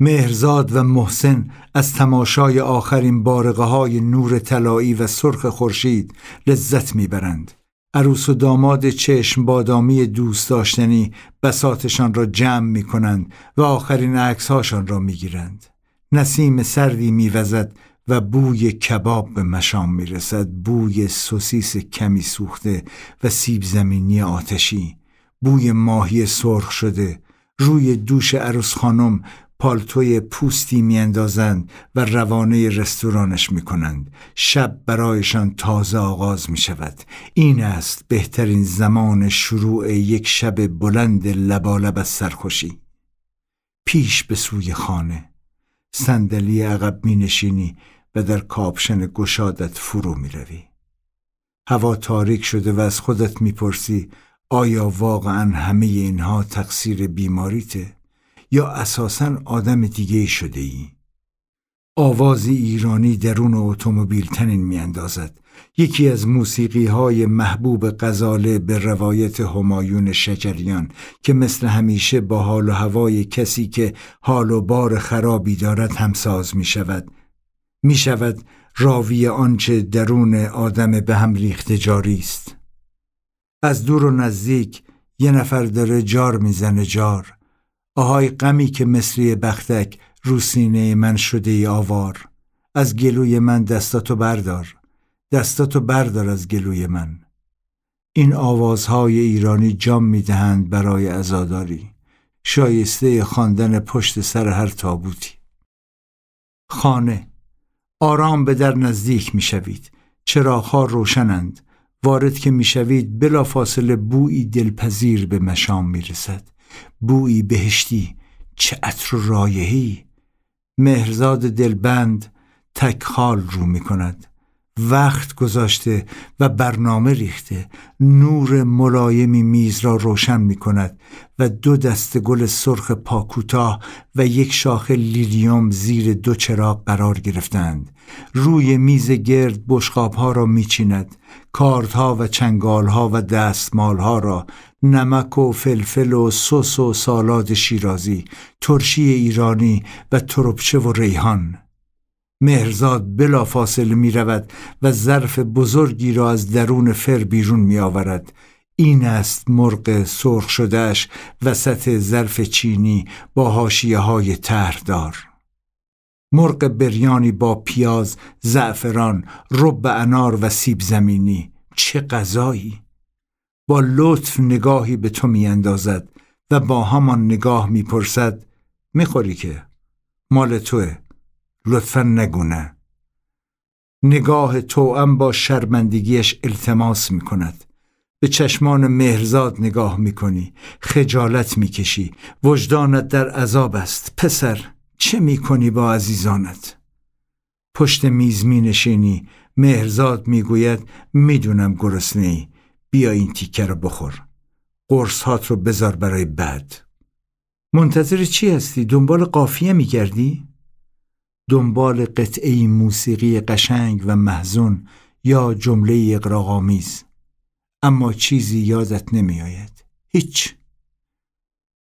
مهرزاد و محسن از تماشای آخرین بارقه های نور طلایی و سرخ خورشید لذت می‌برند عروس و داماد چشم بادامی دوست داشتنی بساتشان را جمع می کنند و آخرین عکسهاشان را می گیرند. نسیم سردی میوزد و بوی کباب به مشام می‌رسد. بوی سوسیس کمی سوخته و سیب زمینی آتشی. بوی ماهی سرخ شده. روی دوش عروس خانم پالتوی پوستی میاندازند و روانه رستورانش می‌کنند. شب برایشان تازه آغاز می شود این است بهترین زمان شروع یک شب بلند لبالب از سرخوشی. پیش به سوی خانه. صندلی عقب می نشینی و در کاپشن گشادت فرو می روی. هوا تاریک شده و از خودت می‌پرسی آیا واقعا همه اینها تقصیر بیماریته؟ یا اساسا آدم دیگه شده ای؟ آوازی ایرانی درون اتومبیل تنین میاندازد. یکی از موسیقی های محبوب غزاله به روایت همایون شجریان که مثل همیشه با حال و هوای کسی که حال و بار خرابی دارد همساز می شود می شود راوی آنچه درون آدم به هم ریخته جاری است. از دور و نزدیک یه نفر داره جار می‌زنه جار. آهای غمی که مصری بختک رو سینه من شده ای آوار. از گلوی من دستاتو بردار. دستاتو بردار از گلوی من. این آوازهای ایرانی جام می‌دهند برای ازاداری شایسته خواندن پشت سر هر تابوتی. خانه آرام به در نزدیک می‌شوید. چراغها روشنند. وارد که می‌شوید بلافاصله بویی دلپذیر به مشام می‌رسد. بویی بهشتی چه عطر رایهی مهرزاد دلبند تکخال رو می کند وقت گذاشته و برنامه ریخته نور ملایمی میز را روشن می کند و دو دست گل سرخ پاکوتا و یک شاخه لیلیوم زیر دو چراغ قرار گرفتند. روی میز گرد بشقاب ها را می چیند ها و چنگال ها و دستمال ها را نمک و فلفل و سس و سالاد شیرازی ترشی ایرانی و تربچه و ریحان. مهرزاد بلا فاصله می رود و ظرف بزرگی را از درون فر بیرون می آورد این است مرغ سرخ شدهش وسط ظرف چینی با هاشیه های تهردار مرغ بریانی با پیاز، زعفران، رب انار و سیب زمینی. چه غذایی! با لطف نگاهی به تو میاندازد و با همان نگاه می‌پرسد می‌خوری که؟ مال توه. لطفا نگونه نگاه توام با شرمندگیش التماس می کند به چشمان مهرزاد نگاه می کنی خجالت می کشی وجدانت در عذاب است. پسر چه می کنی با عزیزانت؟ پشت میز می نشینی مهرزاد می گوید می دونم گرسنه ای بیا این تیکه رو بخور. قرص هات رو بذار برای بعد. منتظر چی هستی؟ دنبال قافیه می گردی؟ دنبال قطعه موسیقی قشنگ و محزون یا جمله اقراغامیز اما چیزی یادت نمیآید. هیچ.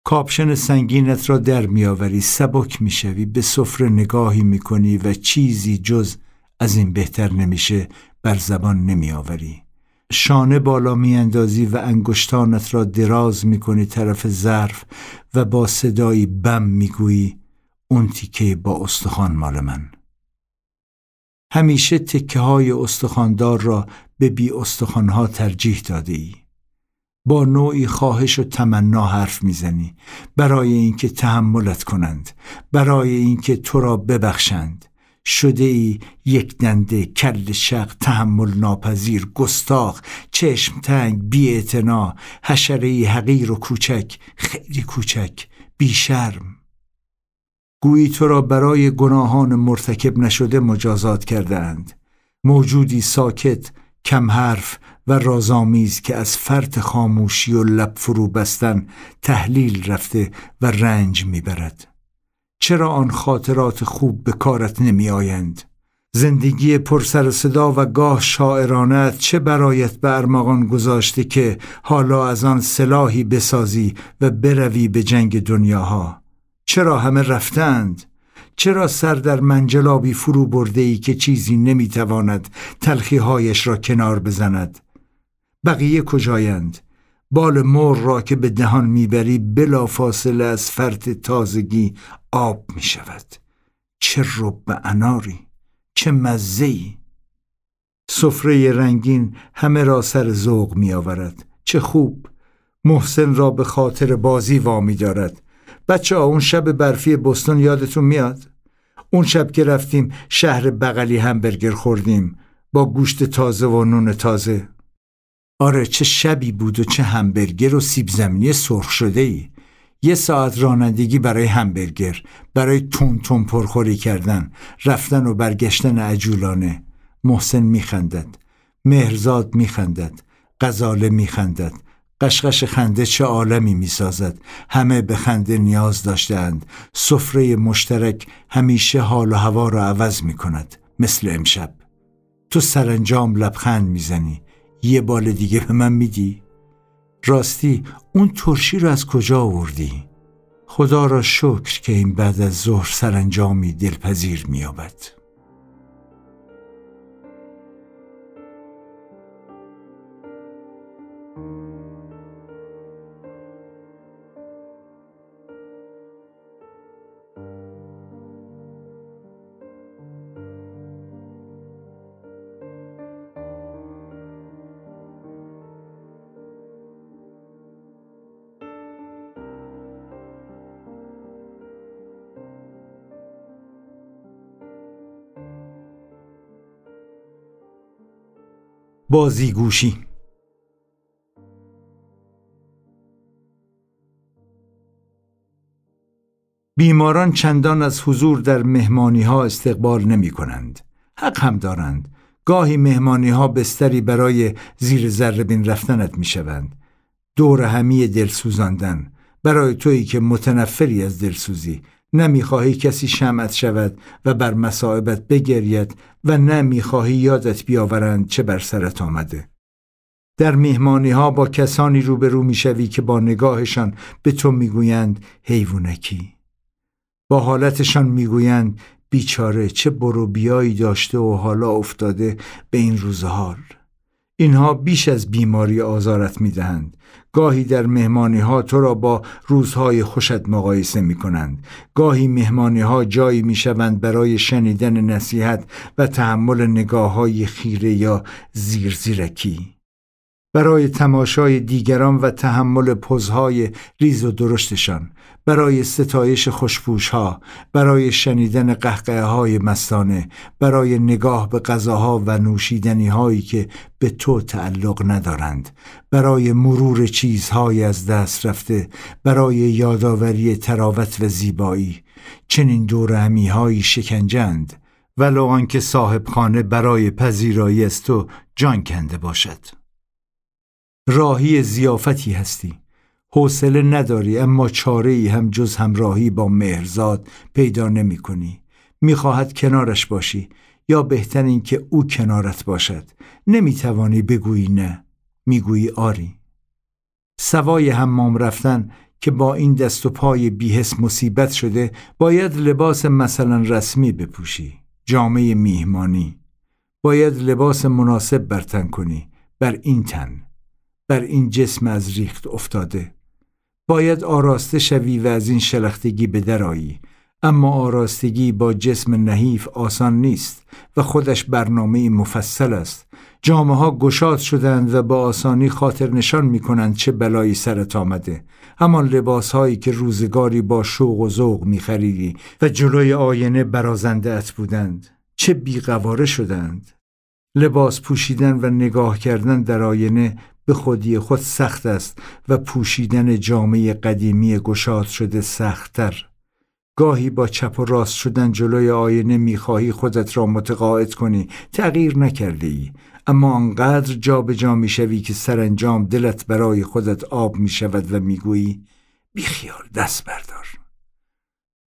کاپشن سنگینت را در میآوری. سبک می‌شوی. به سفره نگاهی می‌کنی و چیزی جز از این بهتر نمیشه. بر زبان نمیآوری. شانه بالا میاندازی و انگشتانت را دراز می‌کنی طرف ظرف و با صدایی بم می‌گویی اون تیکه با استخوان مال من. همیشه تکه های استخواندار را به بی استخوانها ترجیح داده ای. با نوعی خواهش و تمنا حرف می‌زنی. برای اینکه تحملت کنند. برای اینکه تو را ببخشند. شده ای یک دنده کل شق تحمل ناپذیر گستاخ چشم تنگ بی اعتنا حشره حقیر و کوچک خیلی کوچک بی شرم گویی تو را برای گناهان مرتکب نشده مجازات کرده اند. موجودی ساکت، کم حرف و رازآمیز که از فرط خاموشی و لب فرو بستن تحلیل رفته و رنج می‌برد. چرا آن خاطرات خوب به کارت نمی آیند؟ زندگی پر سر صدا و گاه شاعرانت چه برایت به ارمغان گذاشته که حالا از آن سلاحی بسازی و بروی به جنگ دنیاها چرا همه رفتند؟ چرا سر در منجلابی فرو برده ای که چیزی نمی‌تواند تلخیهایش را کنار بزند؟ بقیه کجایند؟ بال مور را که به دهان می‌بری بلا فاصله از فرط تازگی آب می شود چه رب اناری چه مزهی سفره رنگین همه را سر ذوق می آورد چه خوب! محسن را به خاطر بازی وامی دارد. بچه ها اون شب برفی بستون یادتون میاد؟ اون شب که رفتیم شهر بغلی همبرگر خوردیم. با گوشت تازه و نون تازه. آره چه شبی بود و چه همبرگر و سیب زمینی سرخ شده ای یه ساعت رانندگی برای همبرگر برای تون تون پرخوری کردن رفتن و برگشتن عجولانه. محسن میخندد مهرزاد میخندد غزاله میخندد. قشقش خنده چه عالمی می‌سازد. همه به خنده نیاز داشتند سفره مشترک همیشه حال و هوا را عوض می کند مثل امشب. تو سرانجام لبخند می‌زنی. یه بال دیگه به من میدی؟ راستی اون ترشی رو از کجا آوردی؟ خدا را شکر که این بعد از ظهر سرانجامی دلپذیر مییابد. بازیگوشی بیماران چندان از حضور در مهمانی ها استقبال نمی کنند. حق هم دارند. گاهی مهمانی ها بستری برای زیر ذره بین رفتنت می شوند. دور همی دل سوزاندن برای تویی که متنفری از دلسوزی نمی‌خواهی کسی شمعت شود و بر مصائبت بگرید و نمی‌خواهی یادت بیاورند چه بر سرت آمده. در میهمانی ها با کسانی روبرو می‌شوی که با نگاهشان به تو می‌گویند حیوانکی. با حالتشان می‌گویند بیچاره چه برو بیایی داشته و حالا افتاده به این روزحال اینها بیش از بیماری آزارت می‌دهند. گاهی در مهمانی ها تو را با روزهای خوشت مقایسه می کنند گاهی مهمانی ها جایی می شوند برای شنیدن نصیحت و تحمل نگاه های خیره یا زیرزیرکی. برای تماشای دیگران و تحمل پوزهای ریز و درشتشان برای ستایش خوشپوش ها برای شنیدن قهقه های مستانه برای نگاه به غذاها و نوشیدنی هایی که به تو تعلق ندارند برای مرور چیزهای از دست رفته برای یادآوری تراوت و زیبایی چنین دورهمی هایی شکنجند ولو آنکه صاحب خانه برای پذیرایی از تو جان کنده باشد. راهی زیافتی هستی. حوصله نداری اما چاره ای هم جز همراهی با مهرزاد پیدا نمی کنی می‌خواهد کنارش باشی یا بهتر این که او کنارت باشد. نمی توانی بگویی نه. می‌گویی آری. سوای حمام رفتن که با این دست و پای بیهس مصیبت شده باید لباس مثلا رسمی بپوشی. جامعه میهمانی. باید لباس مناسب برتن کنی. بر این تن. بر این جسم از ریخت افتاده. باید آراسته شوی و از این شلختگی به درایی اما آراستگی با جسم نحیف آسان نیست و خودش برنامه مفصل است. جامعه ها گشاد شدند و با آسانی خاطر نشان می کنند چه بلایی سرت آمده. همان لباس هایی که روزگاری با شوق و ذوق می خریدی و جلوی آینه برازنده ات بودند. چه بیقواره شدند. لباس پوشیدن و نگاه کردن در آینه به خودی خود سخت است و پوشیدن جامعه قدیمی گشاد شده سختتر. گاهی با چپ و راست شدن جلوی آینه می‌خواهی خودت را متقاعد کنی. تغییر نکرده ای اما آنقدر جا می‌شوی که سرانجام دلت برای خودت آب می‌شود و می‌گویی بیخیال دست بردار.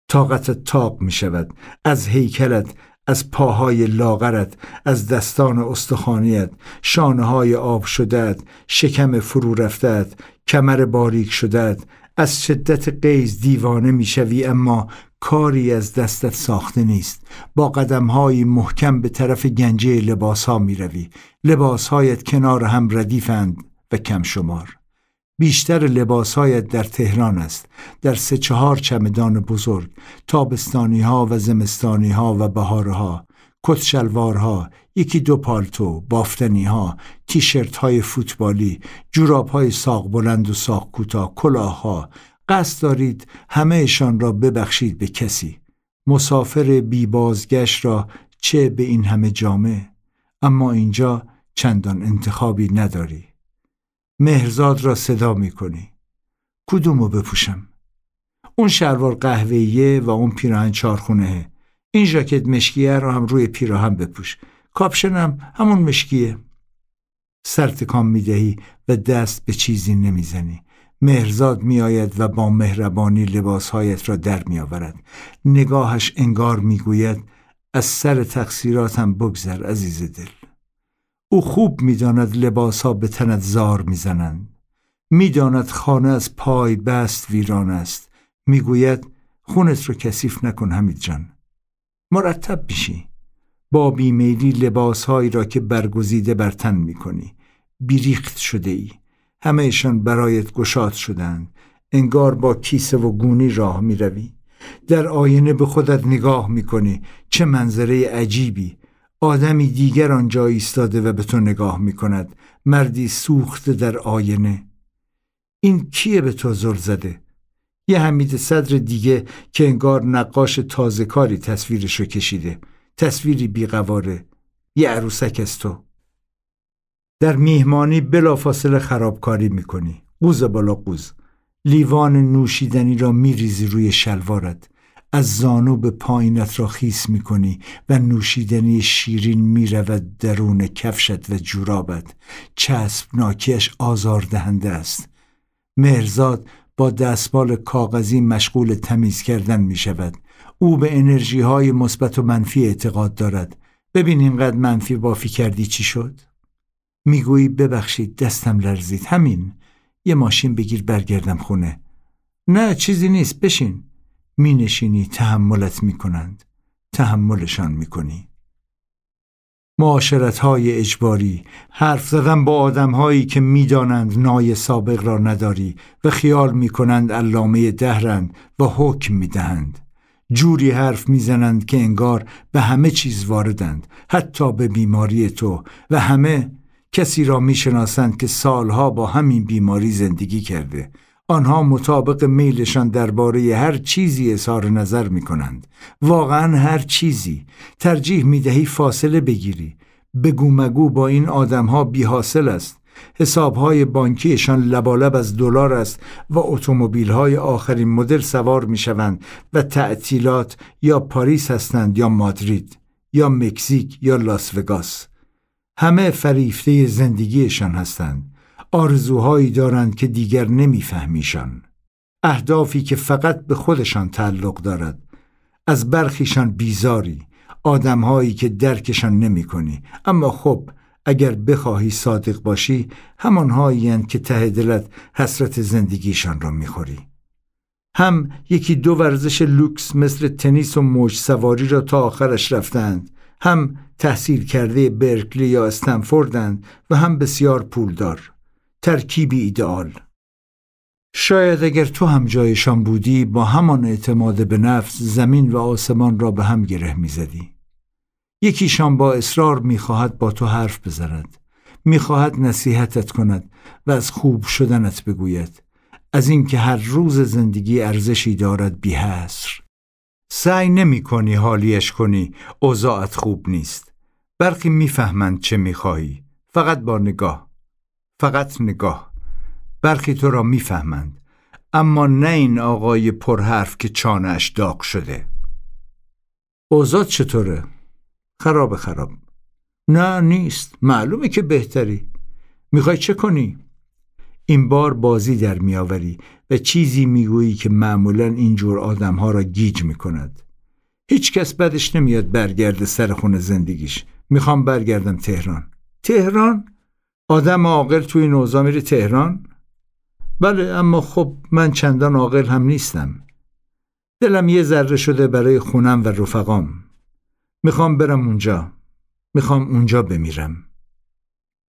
طاقتت تاق می شود از هیکلت از پاهای لاغرت از دستان استخانیت شانه های آب شدهت شکم فرو رفتهت کمر باریک شدهت از شدت قیز دیوانه می‌شوی اما کاری از دستت ساخته نیست. با قدمهایی محکم به طرف گنجه لباس ها می روی لباس هایت کنار هم ردیفند و کم شمار. بیشتر لباسهایت در تهران است در سه چهار چمدان بزرگ تابستانی ها و زمستانی ها و بهارها کت شلوارها یکی دو پالتو بافتنی ها تیشرت های فوتبالی جوراب های ساق بلند و ساق کوتاه کلاه ها قصد دارید همهشان را ببخشید به کسی. مسافر بی بازگشت را چه به این همه جامعه اما اینجا چندان انتخابی نداری. مهرزاد را صدا می کنی کدومو بپوشم؟ اون شلوار قهوه‌ایه و اون پیراهن چارخونه. این ژاکت مشکیه رو هم روی پیراهن بپوش. کاپشنم همون مشکیه. سر تکان می‌دهی و دست به چیزی نمی‌زنی. مهرزاد میآید و با مهربانی لباسهایت را در میآورد. نگاهش انگار می‌گوید از سر تقصیراتم بگذر عزیز دل. او خوب می‌داند لباسها به تنت زار می‌زنند. می‌داند خانه از پای بست ویران است. می‌گوید خونت رو کثیف نکن حمید جان. مرتب میشی. با بیمیلی لباسهایی را که برگزیده بر تن می‌کنی. بیریخت شده ای همهشان برایت گشاد شدند انگار با کیسه و گونی راه می‌روی. در آینه به خودت نگاه می‌کنی. چه منظره عجیبی. آدمی دیگر آنجا ایستاده و به تو نگاه می‌کند. مردی سوخته در آینه. این کیه به تو زل زده؟ یه حمید صدر دیگه که انگار نقاش تازه کاری تصویرشو کشیده. تصویری بیقواره. یه عروسک از تو. در میهمانی بلافاصله خرابکاری می‌کنی. قوز بالا قوز. لیوان نوشیدنی را میریزی روی شلوارت. از زانو به پایینت را خیس می‌کنی و نوشیدنی شیرین می‌رود درون کفشت و جورابت. چسب ناکیش آزار دهنده است. مهرزاد با دستمال کاغذی مشغول تمیز کردن می شود. او به انرژی های مثبت و منفی اعتقاد دارد. ببین اینقدر منفی بافی کردی چی شد؟ می‌گویی ببخشید دستم لرزید. همین. یه ماشین بگیر برگردم خونه. نه چیزی نیست. بشین. می نشینی تحملت می کنند تحملشان می کنی معاشرت های اجباری حرف زدن با آدم هایی که می‌دانند نای سابق را نداری و خیال می کنند علامه دهرند و حکم می دهند. جوری حرف می‌زنند که انگار به همه چیز واردند حتی به بیماری تو و همه کسی را می‌شناسند که سالها با همین بیماری زندگی کرده. آنها مطابق میلشان درباره هر چیزی اظهار نظر می کنند. واقعا هر چیزی. ترجیح می دهی فاصله بگیری. بگو مگو با این آدمها بی حاصل است. حسابهای بانکیشان لبالب از دلار است و های آخرین مدل سوار می شوند و تعطیلات یا پاریس هستند یا مادرید یا مکزیک یا لاس وگاس. همه فریفته زندگیشان هستند. آرزوهایی دارند که دیگر نمیفهمیشان. اهدافی که فقط به خودشان تعلق دارد. از برخیشان بیزاری. آدمهایی که درکشان نمی کنی. اما خب اگر بخواهی صادق باشی همانهایی که ته دلت حسرت زندگیشان را می‌خوری. هم یکی دو ورزش لوکس مثل تنیس و موج سواری را تا آخرش رفتند. هم تحصیل کرده برکلی یا استنفوردند و هم بسیار پولدار. ترکیبی ایدئال. شاید اگر تو هم جایشان بودی با همان اعتماد به نفس زمین و آسمان را به هم گره می‌زدی. یکیشان با اصرار می‌خواهد با تو حرف بزند. می‌خواهد نصیحتت کند و از خوب شدنت بگوید. از اینکه هر روز زندگی ارزشی دارد بی حسر سعی نمی کنی حالیش کنی. اوضاعت خوب نیست. برخی می‌فهمند چه می‌خواهی. فقط با نگاه. فقط نگاه. برخی تو را می‌فهمند. اما نه این آقای پرحرف که چانش داغ شده. اوزاد چطوره؟ خراب خراب. نه نیست. معلومه که بهتری. می‌خوای چه کنی؟ این بار بازی در میآوری و چیزی می‌گویی که معمولا اینجور آدمها را گیج می‌کند. هیچ کس بدش نمیاد برگرده سر خونه زندگیش. می‌خوام برگردم تهران. تهران؟ آدم عاقل توی اوضاع میره تهران؟ بله اما خب من چندان عاقل هم نیستم. دلم یه ذره شده برای خونم و رفقام. می‌خوام برم اونجا. می‌خوام اونجا بمیرم.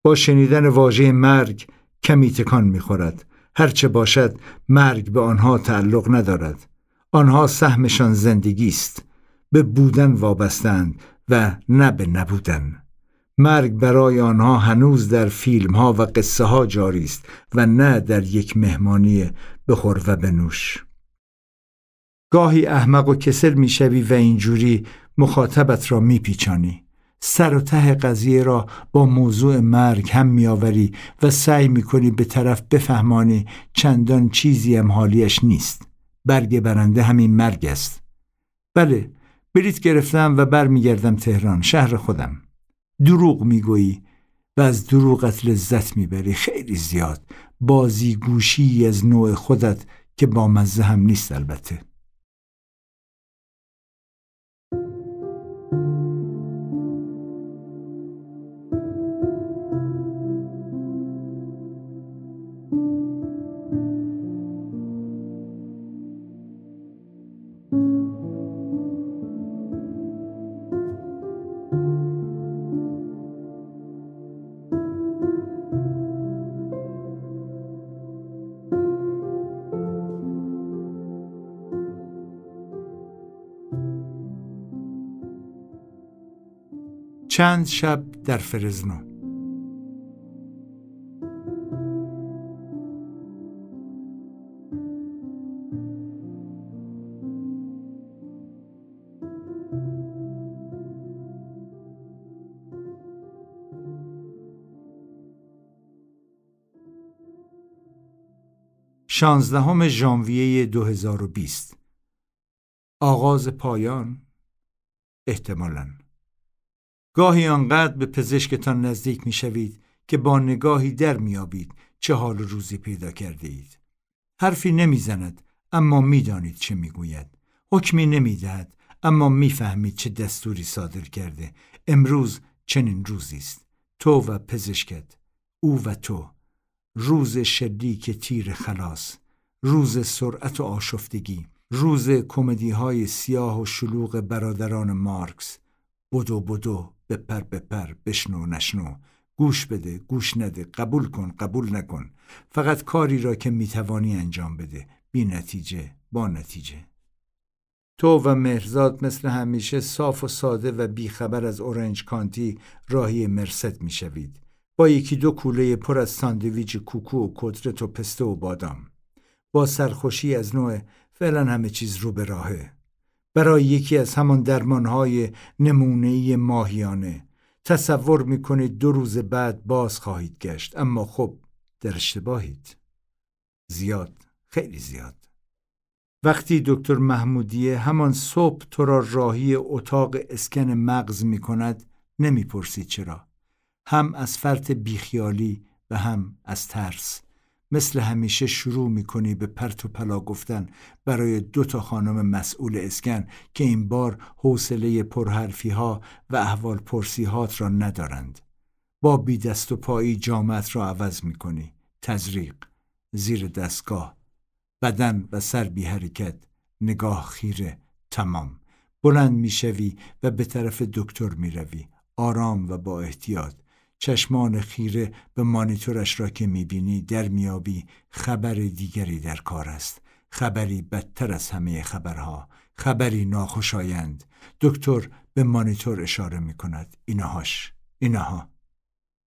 با شنیدن واژه مرگ کمی تکان می‌خورد. هرچه باشد مرگ به آنها تعلق ندارد. آنها سهمشان زندگی است. به بودن وابستند و نه به نبودن. مرگ برای آنها هنوز در فیلم ها و قصه ها جاری است و نه در یک مهمانی بخور و بنوش. گاهی احمق و کسل می‌شوی و اینجوری مخاطبت را میپیچانی. سر و ته قضیه را با موضوع مرگ هم میآوری و سعی می‌کنی به طرف بفهمانی چندان چیزی هم حالیش نیست. برگ برنده همین مرگ است. بله بلیت گرفتم و برمیگردم تهران شهر خودم. دروغ می‌گویی و از دروغت لذت می‌بری. خیلی زیاد. بازی گوشی از نوع خودت که با مزه هم نیست البته. چند شب در فرزنو. شانزدهم ژانویه 2020 آغاز پایان احتمالاً. گاهی آنقدر به پزشکتان نزدیک می شوید که با نگاهی در میابید چه حال روزی پیدا کرده اید. حرفی نمی‌زند اما می‌دانید چه می‌گوید. حکمی نمی‌دهد اما می‌فهمید چه دستوری صادر کرده. امروز چنین روزی است. تو و پزشکت. او و تو. روز شدیک تیر خلاص. روز سرعت و آشفتگی. روز کمدی های سیاه و شلوغ برادران مارکس. بدو بدو بپر بپر بشنو نشنو. گوش بده گوش نده قبول کن قبول نکن. فقط کاری را که می‌توانی انجام بده بی نتیجه با نتیجه. تو و مهرزاد مثل همیشه صاف و ساده و بیخبر از اورنج کانتی راهی مرست می‌شوید. با یکی دو کوله پر از ساندویچ کوکو و و پسته و بادام. با سرخوشی از نوع فعلا همه چیز رو به راهه. برای یکی از همان درمانهای نمونهی ماهیانه. تصور می‌کنید دو روز بعد باز خواهید گشت اما خب در اشتباهید. زیاد خیلی زیاد. وقتی دکتر محمودیه همان صبح تو را راهی اتاق اسکن مغز می کند چرا. هم از فرط بیخیالی و هم از ترس. مثل همیشه شروع می‌کنی به پرت و پلا گفتن برای دو تا خانم مسئول اسکن که این بار حوصله پرحرفی ها و احوال پرسیهات را ندارند. با بی دست و پایی جامعت را عوض می‌کنی. تزریق، زیر دستگاه، بدن و سر بی حرکت، نگاه خیره، تمام. بلند می‌شوی و به طرف دکتر می‌روی. آرام و با احتیاط. چشمان خیره به مانیتورش را که می‌بینی در میابی خبر دیگری در کار است. خبری بدتر از همه خبرها. خبری ناخوشایند. دکتر به مانیتور اشاره می‌کند. اینهاش. اینها.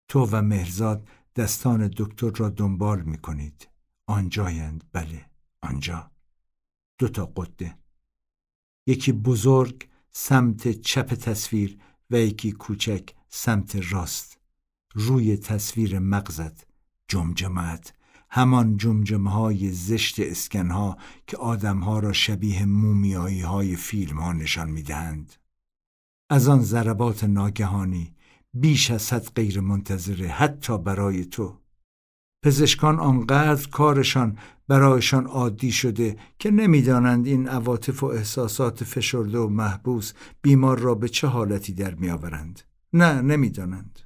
تو و مهرزاد دستان دکتر را دنبال می‌کنید. آنجایند. بله. آنجا. دو تا قده. یکی بزرگ سمت چپ تصویر و یکی کوچک سمت راست. روی تصویر مغزت جمجمت همان جمجمه های زشت اسکنها که آدمها را شبیه مومیایی های فیلم ها نشان می‌دهند. از آن ضربات ناگهانی بیش از حد غیر منتظره حتی برای تو. پزشکان آنقدر کارشان برایشان عادی شده که نمی‌دانند این عواطف و احساسات فشرده و محبوس بیمار را به چه حالتی در میآورند. نه نمی‌دانند.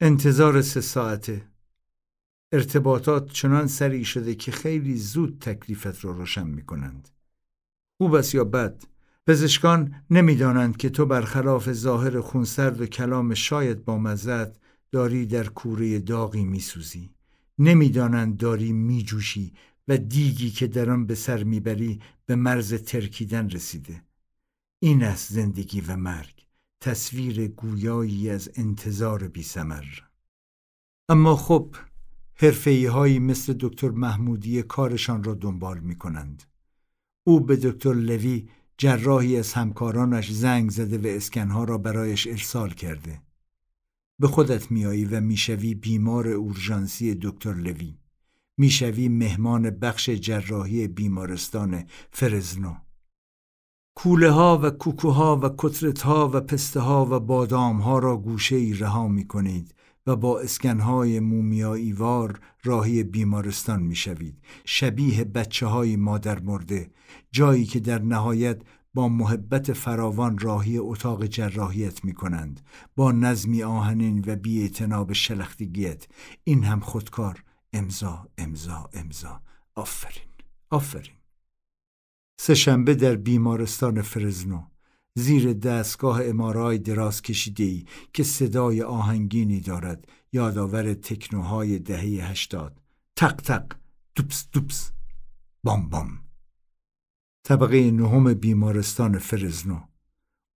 انتظار سه ساعته. ارتباطات چنان سریع شده که خیلی زود تکلیفت را روشن می کنند. خوب است یا بد پزشکان نمی‌دانند که تو برخلاف ظاهر خونسرد و کلام شاید با مزد داری در کوره داغی میسوزی. نمی‌دانند داری میجوشی و دیگی که در آن به سر می‌بری به مرز ترکیدن رسیده. این است زندگی و مرگ. تصویر گویایی از انتظار بی سمر. اما خب حرفه‌ای هایی مثل دکتر محمودی کارشان را دنبال می کنند. او به دکتر لوی جراحی از همکارانش زنگ زده و اسکنها را برایش ارسال کرده. به خودت میایی و می‌شوی بیمار اورژانسی دکتر لوی. می‌شوی مهمان بخش جراحی بیمارستان فرزنو. کوله ها و کوکوها و کترت ها و پسته ها و بادام ها را گوشه ای رها می کنید و با اسکنهای مومیایی وار راهی بیمارستان می شوید. شبیه بچه های مادر مرده جایی که در نهایت با محبت فراوان راهی اتاق جراحیت می کنند با نظمی آهنین و بی شلختگیت این هم خودکار. امضا امضا امضا. آفرین. آفرین. سهشنبه در بیمارستان فرزنو. زیر دستگاه امارای دراز کشیده ای که صدای آهنگینی دارد. یادآور تکنوهای دهه هشتاد. تق تق دوپس دوپس بام بام. طبقه نهم بیمارستان فرزنو.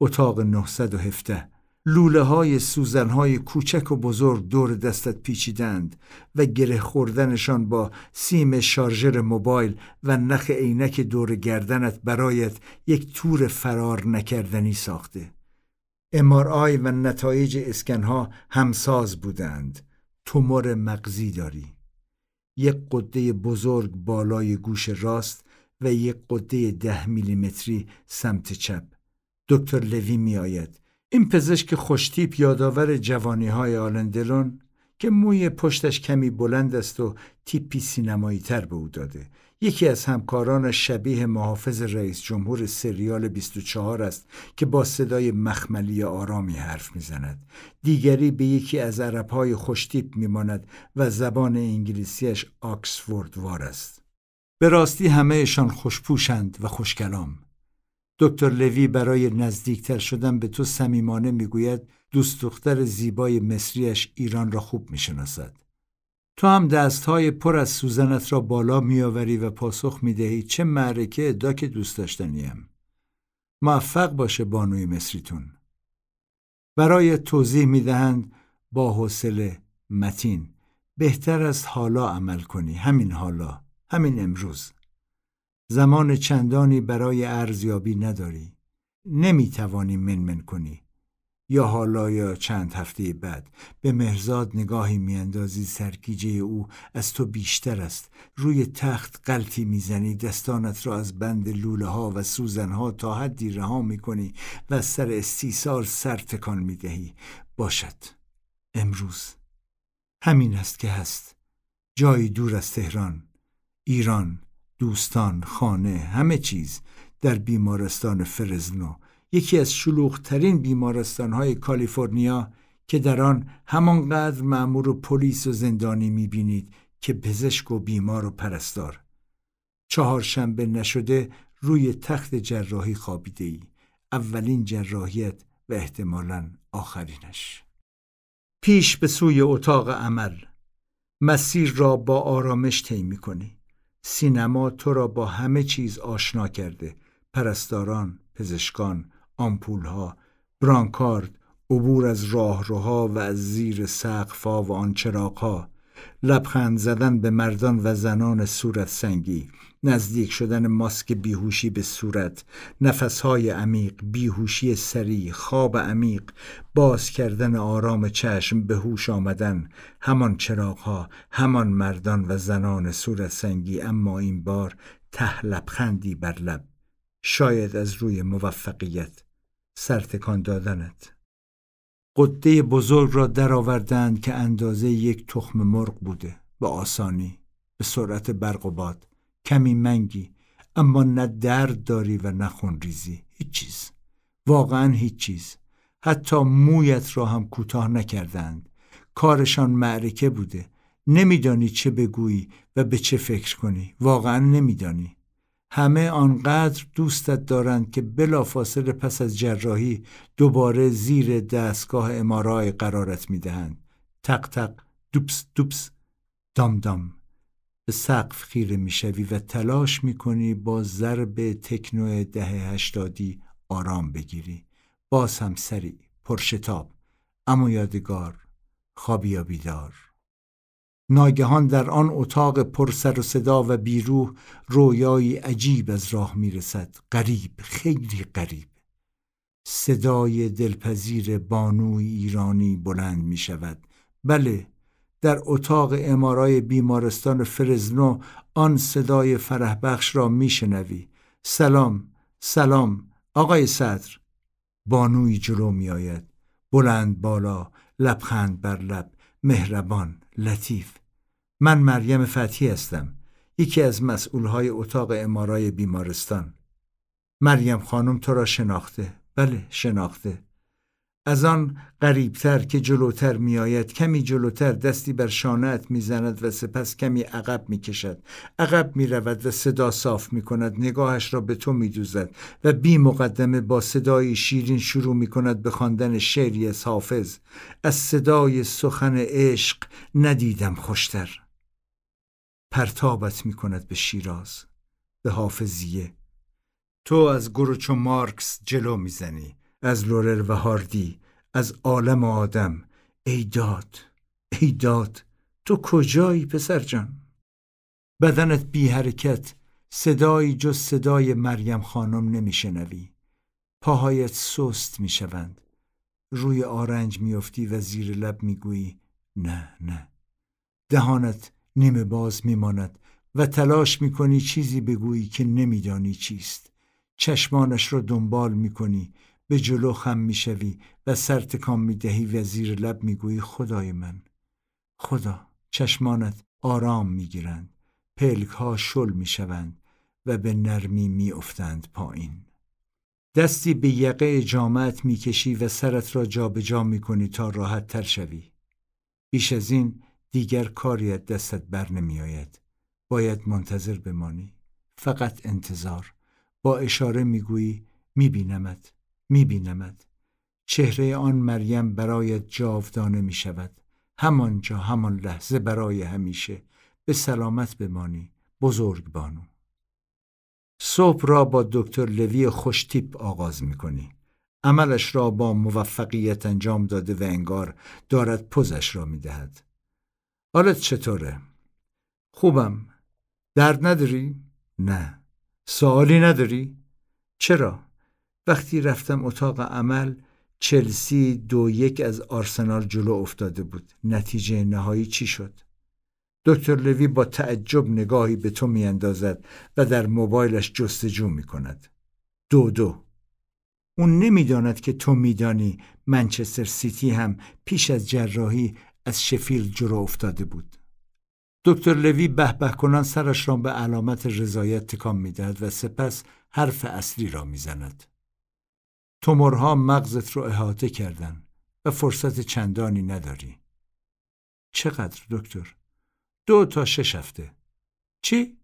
اتاق 917 لوله های سوزن های کوچک و بزرگ دور دستت پیچیدند و گره خوردنشان با سیم شارژر موبایل و نخ عینک دور گردنت برایت یک تور فرار نکردنی ساخته. آی و نتایج اسکنها همساز بودند. تومور مغزی داری. یک قده بزرگ بالای گوش راست و یک قده ده میلیمتری سمت چپ. دکتر لوی می آید. این پزشک خوشتیپ یادآور جوانی های آلندلون که موی پشتش کمی بلند است و تیپی سینمایی تر به او داده. یکی از همکاران شبیه محافظ رئیس جمهور سریال 24 است که با صدای مخملی آرامی حرف می‌زند. دیگری به یکی از عربهای خوشتیپ میماند و زبان انگلیسیش آکسفورد وار است. به راستی همهشان خوشپوشند و خوشکلام. دکتر لوی برای نزدیکتر شدن به تو صمیمانه می‌گوید دوست دختر زیبای مصریش ایران را خوب می‌شناسد. تو هم دستهای پر از سوزنت را بالا میآوری و پاسخ می‌دهی چه معرکه که دوست داشتنیم. موفق باشه بانوی مصریتون. برای توضیح می‌دهند با حوصله متین بهتر است حالا عمل کنی. همین حالا همین امروز. زمان چندانی برای ارزیابی نداری. نمی‌توانی منمن کنی. یا حالا یا چند هفته بعد. به مهرزاد نگاهی میاندازی سرگیجه او از تو بیشتر است. روی تخت قلتی می‌زنی دستانت را از بند لوله ها و سوزن ها تا حدی رها می‌کنی و سر استیصال سر تکان می‌دهی. باشد. امروز. همین است که هست. جایی دور از تهران. ایران. دوستان، خانه، همه چیز در بیمارستان فرزنو. یکی از شلوغترین بیمارستان های کالیفرنیا که در آن همانقدر معمور و پلیس و زندانی می‌بینید که پزشک و بیمار و پرستار. چهارشنبه نشده روی تخت جراحی خابیده ای اولین جراحیت و احتمالا آخرینش. پیش به سوی اتاق عمل. مسیر را با آرامش طی کنی سینما تو را با همه چیز آشنا کرده. پرستاران، پزشکان، آمپولها، برانکارد، عبور از راهروها و از زیر سقفها و آن چراغها. لبخند زدن به مردان و زنان صورت سنگی. نزدیک شدن ماسک بیهوشی به صورت نفسهای عمیق بیهوشی سریع خواب عمیق باز کردن آرام چشم به هوش آمدن همان چراغها همان مردان و زنان صورت سنگی اما این بار ته لبخندی بر لب. شاید از روی موفقیت سرتکان دادنت. قده بزرگ را درآوردند که اندازه یک تخم مرغ بوده به آسانی به سرعت برق و باد. کمی منگی اما نه درد داری و نه ریزی. هیچ چیز. واقعا هیچ چیز. حتی مویت را هم کوتاه نکردند. کارشان معرکه بوده. نمیدانی چه بگویی و به چه فکر کنی. واقعا نمیدانی. همه آنقدر دوستت دارند که بلافاصله پس از جراحی دوباره زیر دستگاه امارای قرارت می‌دهند. تق تق دوپس دوپس دام دام. به سقف خیره می‌شوی و تلاش می‌کنی با ضرب تکنو دهه هشتادی آرام بگیری. باز هم سری پرشتاب. اما یادگار خوابی یا بیدار. ناگهان در آن اتاق پر سر و صدا و بیروح رویایی عجیب از راه می‌رسد غریب خیلی غریب. صدای دلپذیر بانوی ایرانی بلند می شود. بله در اتاق امارای بیمارستان فرزنو آن صدای فرح بخش را میشنوی. سلام سلام آقای صدر. بانوی جلو می آید بلند بالا لبخند بر لب مهربان لطیف. من مریم فتحی هستم یکی از مسئولهای اتاق امارای بیمارستان. مریم خانم تو را شناخته. بله شناخته. از آن قریبتر که جلوتر میآید کمی جلوتر دستی بر شانهت می‌زند و سپس کمی عقب می‌کشد. عقب می‌رود و صدا صاف می‌کند نگاهش را به تو میدوزد و بی مقدمه با صدای شیرین شروع می‌کند به خواندن شعری از حافظ. از صدای سخن عشق ندیدم خوشتر. پرتابت می‌کند به شیراز به حافظیه. تو از گروچو مارکس جلو می‌زنی. از لورل و هاردی از عالم آدم. ای داد ای داد تو کجایی پسر جان؟ بدنت بی حرکت صدایی جز صدای مریم خانم نمیشنوی. پاهایت سست می‌شوند. روی آرنج میافتی و زیر لب می‌گویی نه نه. دهانت نیمه باز میماند و تلاش می‌کنی چیزی بگویی که نمیدانی چیست. چشمانش را دنبال می‌کنی به جلو خم می‌شوی و سر تکان می‌دهی و زیر لب می‌گویی خدای من خدا چشمانت آرام می‌گیرند پلک ها شل می‌شوند و به نرمی میافتند پایین دستی به یقه جامعت می‌کشی و سرت را جابجا جا می‌کنی تا راحت تر شوی بیش از این دیگر کاری از دستت بر نمی آید. باید منتظر بمانی. فقط انتظار. با اشاره می‌گویی میبینمت. میبینمت. چهره آن مریم برایت جاودانه می شود. همانجا همان لحظه برای همیشه به سلامت بمانی بزرگ بانو. صبح را با دکتر لوی خوشتیپ آغاز می کنی. عملش را با موفقیت انجام داده و انگار دارد پزش را می دهد. حالت چطوره؟ خوبم درد نداری؟ نه سوالی نداری؟ چرا؟ وقتی رفتم اتاق عمل چلسی دو یک از آرسنال جلو افتاده بود نتیجه نهایی چی شد؟ دکتر لوی با تعجب نگاهی به تو میاندازد و در موبایلش جستجو می کند. دو دو اون نمی‌داند که تو میدانی منچستر سیتی هم پیش از جراحی از شفیل جلو افتاده بود دکتر لوی به به کنان سرش را به علامت رضایت تکان می‌دهد و سپس حرف اصلی را می‌زند تومورها مغزت رو احاطه کردن و فرصت چندانی نداری. چقدر دکتر؟ دو تا شش هفته. چی؟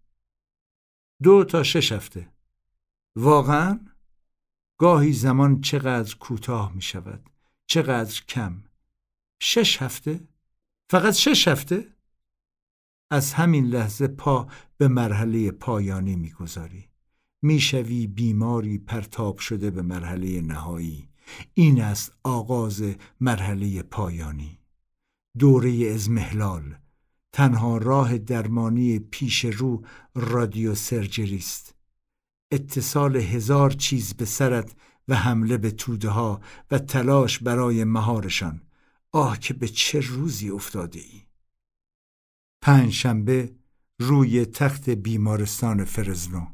دو تا شش هفته. واقعا؟ گاهی زمان چقدر کوتاه می شود چقدر کم. شش هفته؟ فقط شش هفته؟ از همین لحظه پا به مرحله پایانی می‌گذاری می‌شوی بیماری پرتاب شده به مرحله نهایی. این است آغاز مرحله پایانی. دوره ازمهلال تنها راه درمانی پیش رو رادیو سرجری است اتصال هزار چیز به سرت و حمله به توده ها و تلاش برای مهارشان. آه که به چه روزی افتاده ای پنجشنبه روی تخت بیمارستان فرزنو.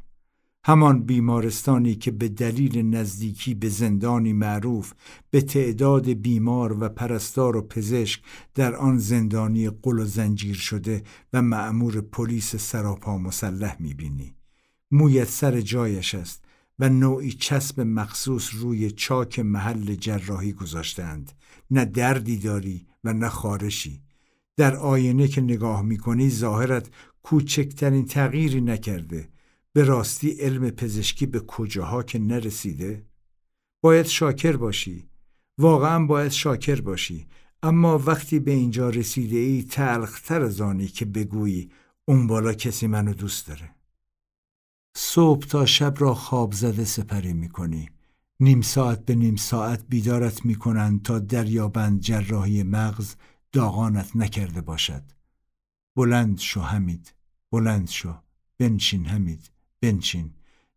همان بیمارستانی که به دلیل نزدیکی به زندانی معروف به تعداد بیمار و پرستار و پزشک در آن زندانی قل و زنجیر شده و معمور پلیس سراپا مسلح می‌بینی. مویت سر جایش است و نوعی چسب مخصوص روی چاک محل جراحی گذاشتند نه دردی داری و نه خارشی. در آینه که نگاه می‌کنی ظاهرت کوچکترین تغییری نکرده. به راستی علم پزشکی به کجاها که نرسیده؟ باید شاکر باشی. واقعا باید شاکر باشی. اما وقتی به اینجا رسیده ای تلختر از آنی که بگویی اون بالا کسی منو دوست داره. صبح تا شب را خواب زده سپری می کنی. نیم ساعت به نیم ساعت بیدارت می کنند تا دریابند جراحی مغز. داغانت نکرده باشد. بلند شو حمید. بلند شو. بنشین حمید. بنشین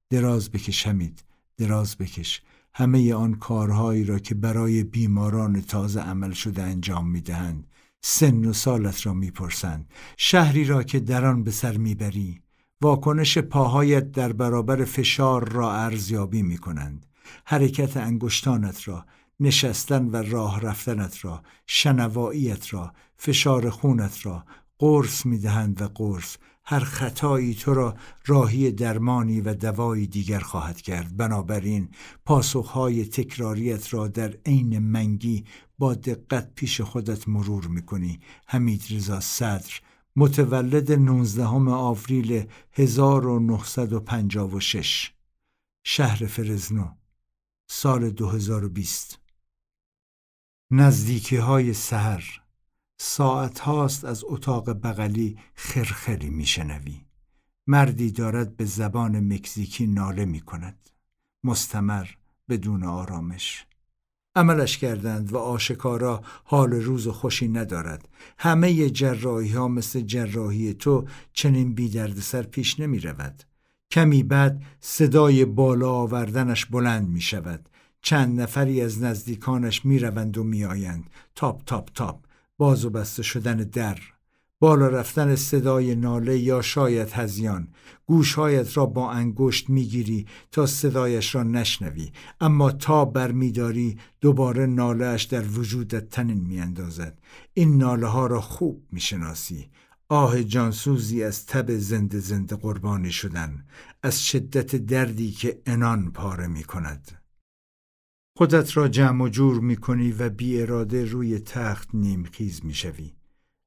دراز بکش حمید دراز بکش. همه آن کارهایی را که برای بیماران تازه عمل شده انجام می دهند سن و سالت را می‌پرسند. شهری را که در آن به سر می‌بری واکنش پاهایت در برابر فشار را ارزیابی می کنند حرکت انگشتانت را نشستن و راه رفتنت را شنواییت را فشار خونت را قرص می‌دهند و قرص. هر خطایی تو را راهی درمانی و دوایی دیگر خواهد کرد. بنابراین پاسخهای تکراریت را در عین منگی با دقت پیش خودت مرور می‌کنی. حمید رضا صدر متولد 19 آوریل 1956 شهر فرزنو سال 2020 نزدیکی های سهر ساعت هاست از اتاق بغلی خرخری میشنوی. مردی دارد به زبان مکزیکی ناله می کند مستمر بدون آرامش. عملش کردند و آشکارا حال روز خوشی ندارد. همه جراحی ها مثل جراحی تو چنین بی سر پیش نمی رود کمی بعد صدای بالا آوردنش بلند می شود چند نفری از نزدیکانش می روند و می آیند تاپ تاپ تاپ. باز و بسته شدن در بالا رفتن صدای ناله یا شاید هزیان. گوشهایت را با انگشت می‌گیری تا صدایش را نشنوی. اما تا برمیداری دوباره نالهش در وجودت تنین میاندازد. این ناله ها را خوب می‌شناسی. آه جانسوزی از تب زنده زنده قربانی شدن. از شدت دردی که انان پاره می کند خودت را جمع و جور می کنی و بی اراده روی تخت نیمخیز می شوی.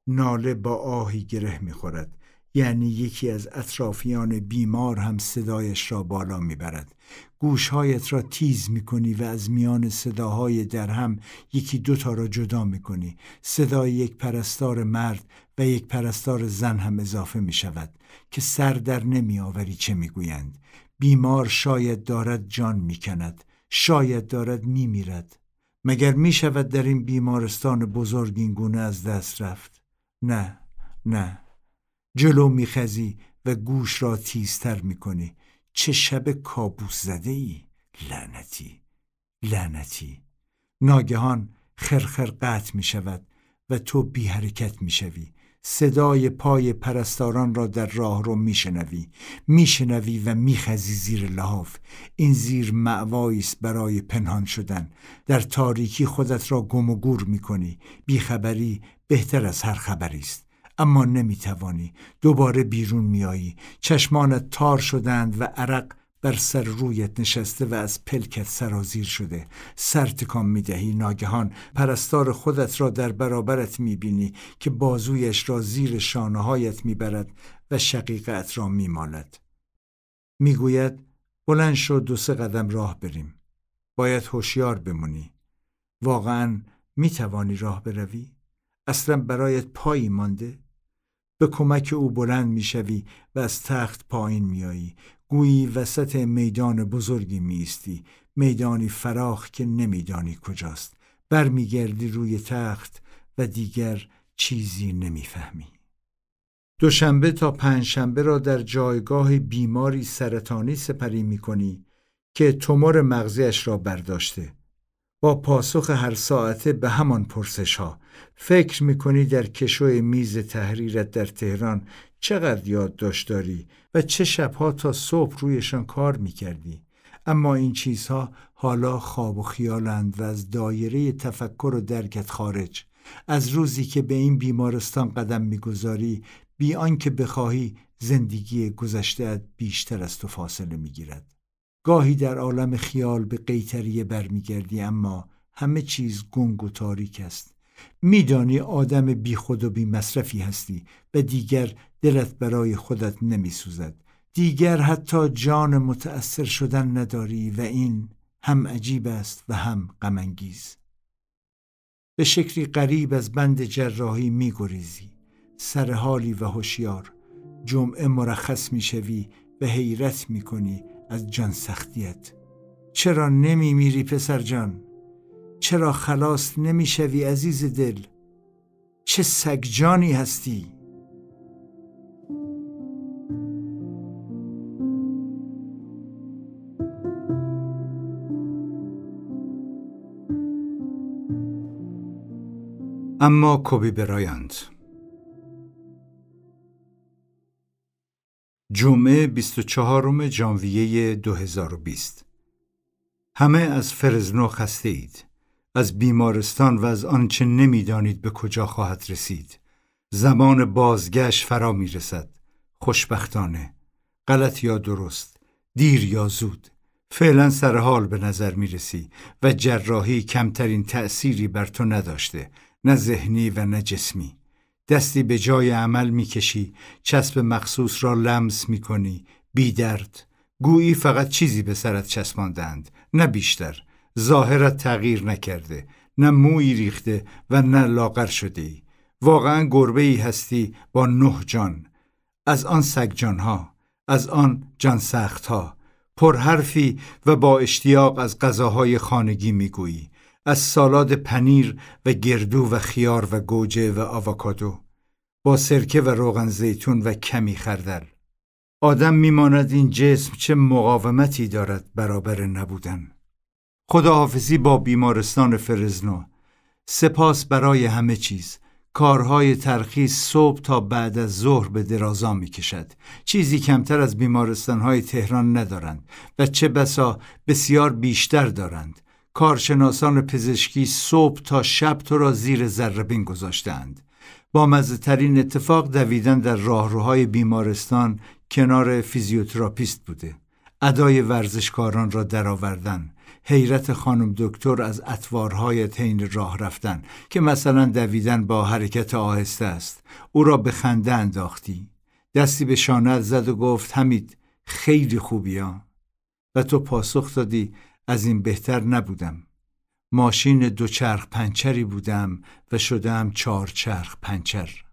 ناله با آهی گره می خورد. یعنی یکی از اطرافیان بیمار هم صدایش را بالا می برد. گوشهایت را تیز می کنی و از میان صداهای در هم یکی دوتا را جدا می کنی. صدای یک پرستار مرد و یک پرستار زن هم اضافه می شود که سر در نمی آوری چه می گویند. بیمار شاید دارد جان می کند. شاید دارد می میرد. مگر می شود در این بیمارستان بزرگ این گونه از دست رفت؟ نه نه. جلو میخزی و گوش را تیزتر می‌کنی. چه شب کابوس زده ای لعنتی لعنتی. ناگهان خرخر قطع می شود و تو بی حرکت می شوی صدای پای پرستاران را در راه رو میشنوی. میشنوی و میخزی زیر لحاف. این زیر معوایی است برای پنهان شدن. در تاریکی خودت را گم و گور می‌کنی. بیخبری بهتر از هر خبری است. اما نمی‌توانی. دوباره بیرون میایی چشمانت تار شدند و عرق بر سر رویت نشسته و از پلکت سرازیر شده. سر تکان می‌دهی ناگهان. پرستار خودت را در برابرت می‌بینی که بازویش را زیر شانههایت می‌برد و شقیقت را میمالد می‌گوید بلند شد دو سه قدم راه بریم. باید هوشیار بمونی. واقعا می‌توانی راه بروی؟ اصلا برایت پایی مانده؟ به کمک او بلند می‌شوی و از تخت پایین میایی گویی وسط میدان بزرگی میستی میدانی فراخ که نمیدانی کجاست. برمیگردی روی تخت و دیگر چیزی نمی‌فهمی. دوشنبه تا پنجشنبه را در جایگاه بیماری سرطانی سپری می‌کنی که تومور مغزیش را برداشته. با پاسخ هر ساعته به همان پرسش ها فکر می‌کنی در کشوی میز تحریرت در تهران چقدر یادداشت داری و چه شبها تا صبح رویشان کار می‌کردی. اما این چیزها حالا خواب و خیالند و از دایره تفکر و درکت خارج. از روزی که به این بیمارستان قدم می‌گذاری بی آنکه بخواهی زندگی گذشته بیشتر از تو فاصله می‌گیرد. گاهی در عالم خیال به قیتریه برمیگردی اما همه چیز گنگ و تاریک است. میدانی آدم بی خود و بی مصرفی هستی و دیگر دلت برای خودت نمی سوزد دیگر حتی جان متأثر شدن نداری و این هم عجیب است و هم غمانگیز. به شکلی قریب از بند جراحی می گریزی سرحالی و هوشیار. جمعه مرخص می شوی و حیرت می کنی از جان سختیت. چرا نمی میری پسر جان؟ چرا خلاص نمی شوی عزیز دل؟ چه سگجانی هستی؟ اما کوبی برایند. جمعه 24 ژانویه 2020 همه از فرزنو خسته اید از بیمارستان و از آنچه نمی‌دانید به کجا خواهد رسید. زمان بازگشت فرا می رسد خوشبختانه. غلط یا درست. دیر یا زود. فعلا سر حال به نظر می رسی و جراحی کمترین تأثیری بر تو نداشته نه ذهنی و نه جسمی. دستی به جای عمل می‌کشی چسب مخصوص را لمس می‌کنی. بی درد گویی فقط چیزی به سرت چسباندند نه بیشتر. ظاهرت تغییر نکرده نه موی ریخته و نه لاغر شده ای. واقعا گربه ای هستی با نه جان. از آن سگ جانها از آن جان سخت ها پرحرفی و با اشتیاق از غذاهای خانگی می‌گویی. از سالاد پنیر و گردو و خیار و گوجه و آووکادو. با سرکه و روغن زیتون و کمی خردل. آدم میماند این جسم چه مقاومتی دارد برابر نبودن. خداحافظی با بیمارستان فرزنو سپاس برای همه چیز کارهای ترخیص صبح تا بعد از ظهر به درازا می کشد. چیزی کمتر از بیمارستانهای تهران ندارند و چه بسا بسیار بیشتر دارند. کارشناسان پزشکی صبح تا شب تو را زیر ذربین گذاشتند. با مزه اتفاق دویدن در راهروهای بیمارستان کنار فیزیوتراپیست بوده. ادای ورزشکاران را درآوردن حیرت خانم دکتر از اطوارهای تین راه رفتن که مثلا دویدن با حرکت آهسته است. او را به خنده انداختی. دستی به شانت زد و گفت حمید خیلی خوبی و تو پاسخ دادی از این بهتر نبودم. ماشین دو چرخ پنچری بودم و شدم چهار چرخ پنچر.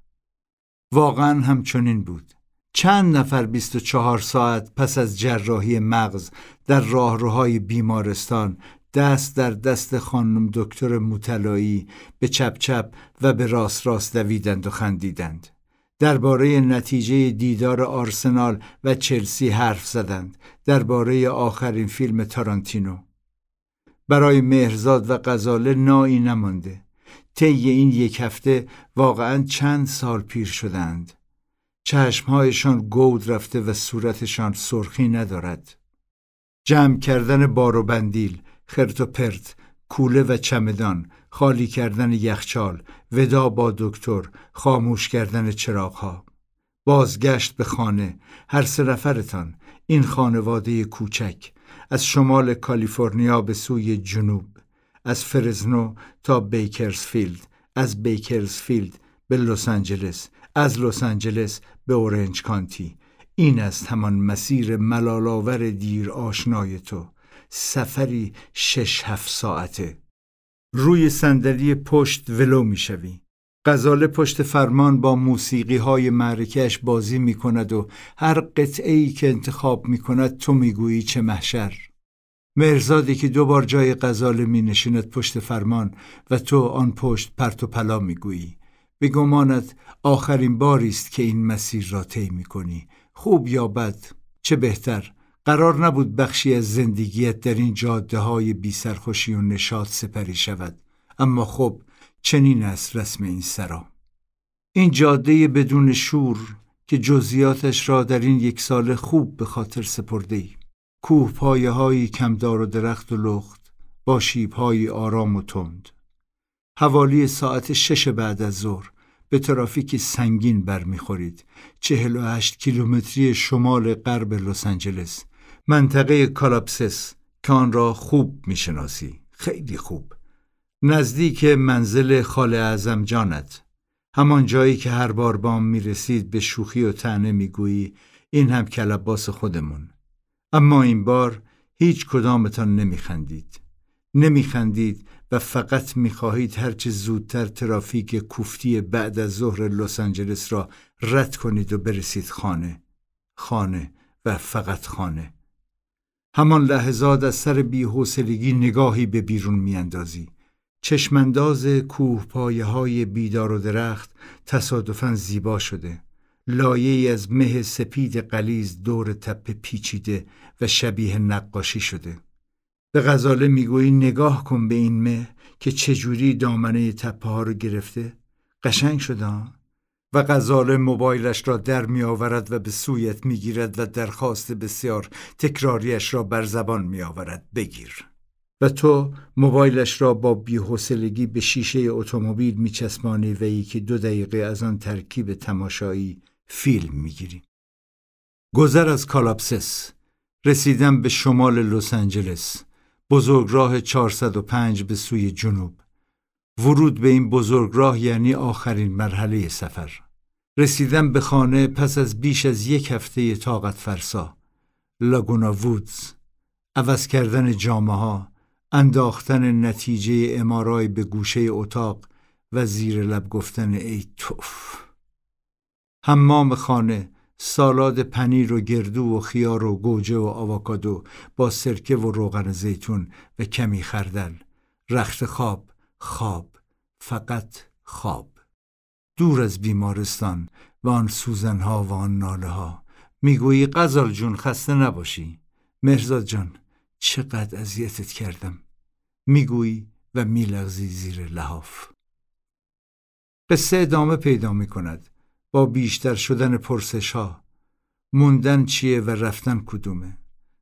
واقعا همچنین بود. چند نفر 24 ساعت پس از جراحی مغز در راهروهای بیمارستان دست در دست خانم دکتر مطلایی به چپ چپ و به راست راست دویدند و خندیدند. درباره نتیجه دیدار آرسنال و چلسی حرف زدند. درباره آخرین فیلم تارانتینو. برای مهرزاد و غزاله نایی نمانده. طی این یک هفته واقعا چند سال پیر شدند. چشمهایشان گود رفته و صورتشان سرخی ندارد. جمع کردن بار و بندیل خرت و پرت کوله و چمدان خالی کردن یخچال ودا با دکتر خاموش کردن چراغها. بازگشت به خانه هر سه نفرتان این خانواده کوچک از شمال کالیفرنیا به سوی جنوب از فرزنو تا بیکرزفیلد از بیکرزفیلد به لس آنجلس از لس آنجلس به اورنج کانتی. این است همان مسیر ملال‌آور دیر آشنای تو. سفری شش هفت ساعته. روی صندلی پشت ولو می‌شوی غزاله پشت فرمان با موسیقی های معرکش بازی می کند و هر قطعه ای که انتخاب می کند تو می‌گویی چه محشر. مرزادی که دو بار جای غزاله می نشیند پشت فرمان و تو آن پشت پرت و پلا می گویی. به گمانت آخرین باری است که این مسیر را طی کنی. خوب یا بد چه بهتر. قرار نبود بخشی از زندگیت در این جاده های بی سرخوشی و نشاط سپری شود. اما خب چنین است رسم این سرا. این جاده بدون شور که جزئیاتش را در این یک سال خوب به خاطر سپرده ای کوه پایه های کم‌دار و درخت و لخت با شیب های آرام و تند. حوالی ساعت شش بعد از ظهر به ترافیکی سنگین برمیخورید. چهل و هشت کیلومتری شمال غرب لس آنجلس منطقه کالاباسس که آن را خوب می‌شناسی. خیلی خوب. نزدیک منزل خال اعظم جانت. همان جایی که هر بار بام می رسید به شوخی و تنه می گویی این هم کلباس خودمون. اما این بار هیچ کدامتان نمی خندید نمی خندید و فقط می‌خواهید هرچه زودتر ترافیک کوفتی بعد از ظهر لس آنجلس را رد کنید و برسید خانه خانه و فقط خانه. همان لحظات از سر بیحوصلگی نگاهی به بیرون میاندازی. چشمانداز کوه پایه های بیدار و درخت تصادفا زیبا شده. لایه از مه سپید قلیز دور تپه پیچیده و شبیه نقاشی شده. به غزاله می‌گویی نگاه کن به این مه که چجوری دامنه تپه ها رو گرفته. قشنگ شده و غزاله موبایلش را در می آورد و به سویت می گیرد و درخواست بسیار تکراریش را بر زبان می آورد بگیر. و تو موبایلش را با بی‌حوصلگی به شیشه اتومبیل میچسبانی و یکی دو دقیقه از آن ترکیب تماشایی فیلم می‌گیری. گذر از کالاباسس رسیدن به شمال لس آنجلس. بزرگراه 405 به سوی جنوب. ورود به این بزرگراه یعنی آخرین مرحله سفر. رسیدن به خانه پس از بیش از یک هفته طاقت فرسا. لاگونا وودز عوض کردن جامعه ها انداختن نتیجه امارای به گوشه اتاق و زیر لب گفتن ای توف. حمام خانه سالاد پنیر و گردو و خیار و گوجه و آواکادو با سرکه و روغن زیتون و کمی خردل. رخت خواب خواب فقط خواب. دور از بیمارستان و آن سوزنها و آن ناله ها می‌گویی قزال جون خسته نباشی. مرزاد جان چقدر اذیتت کردم. می‌گویی و میلغزی زیر لحاف. قصه ادامه پیدا می کند با بیشتر شدن پرسش ها موندن چیه و رفتن کدومه؟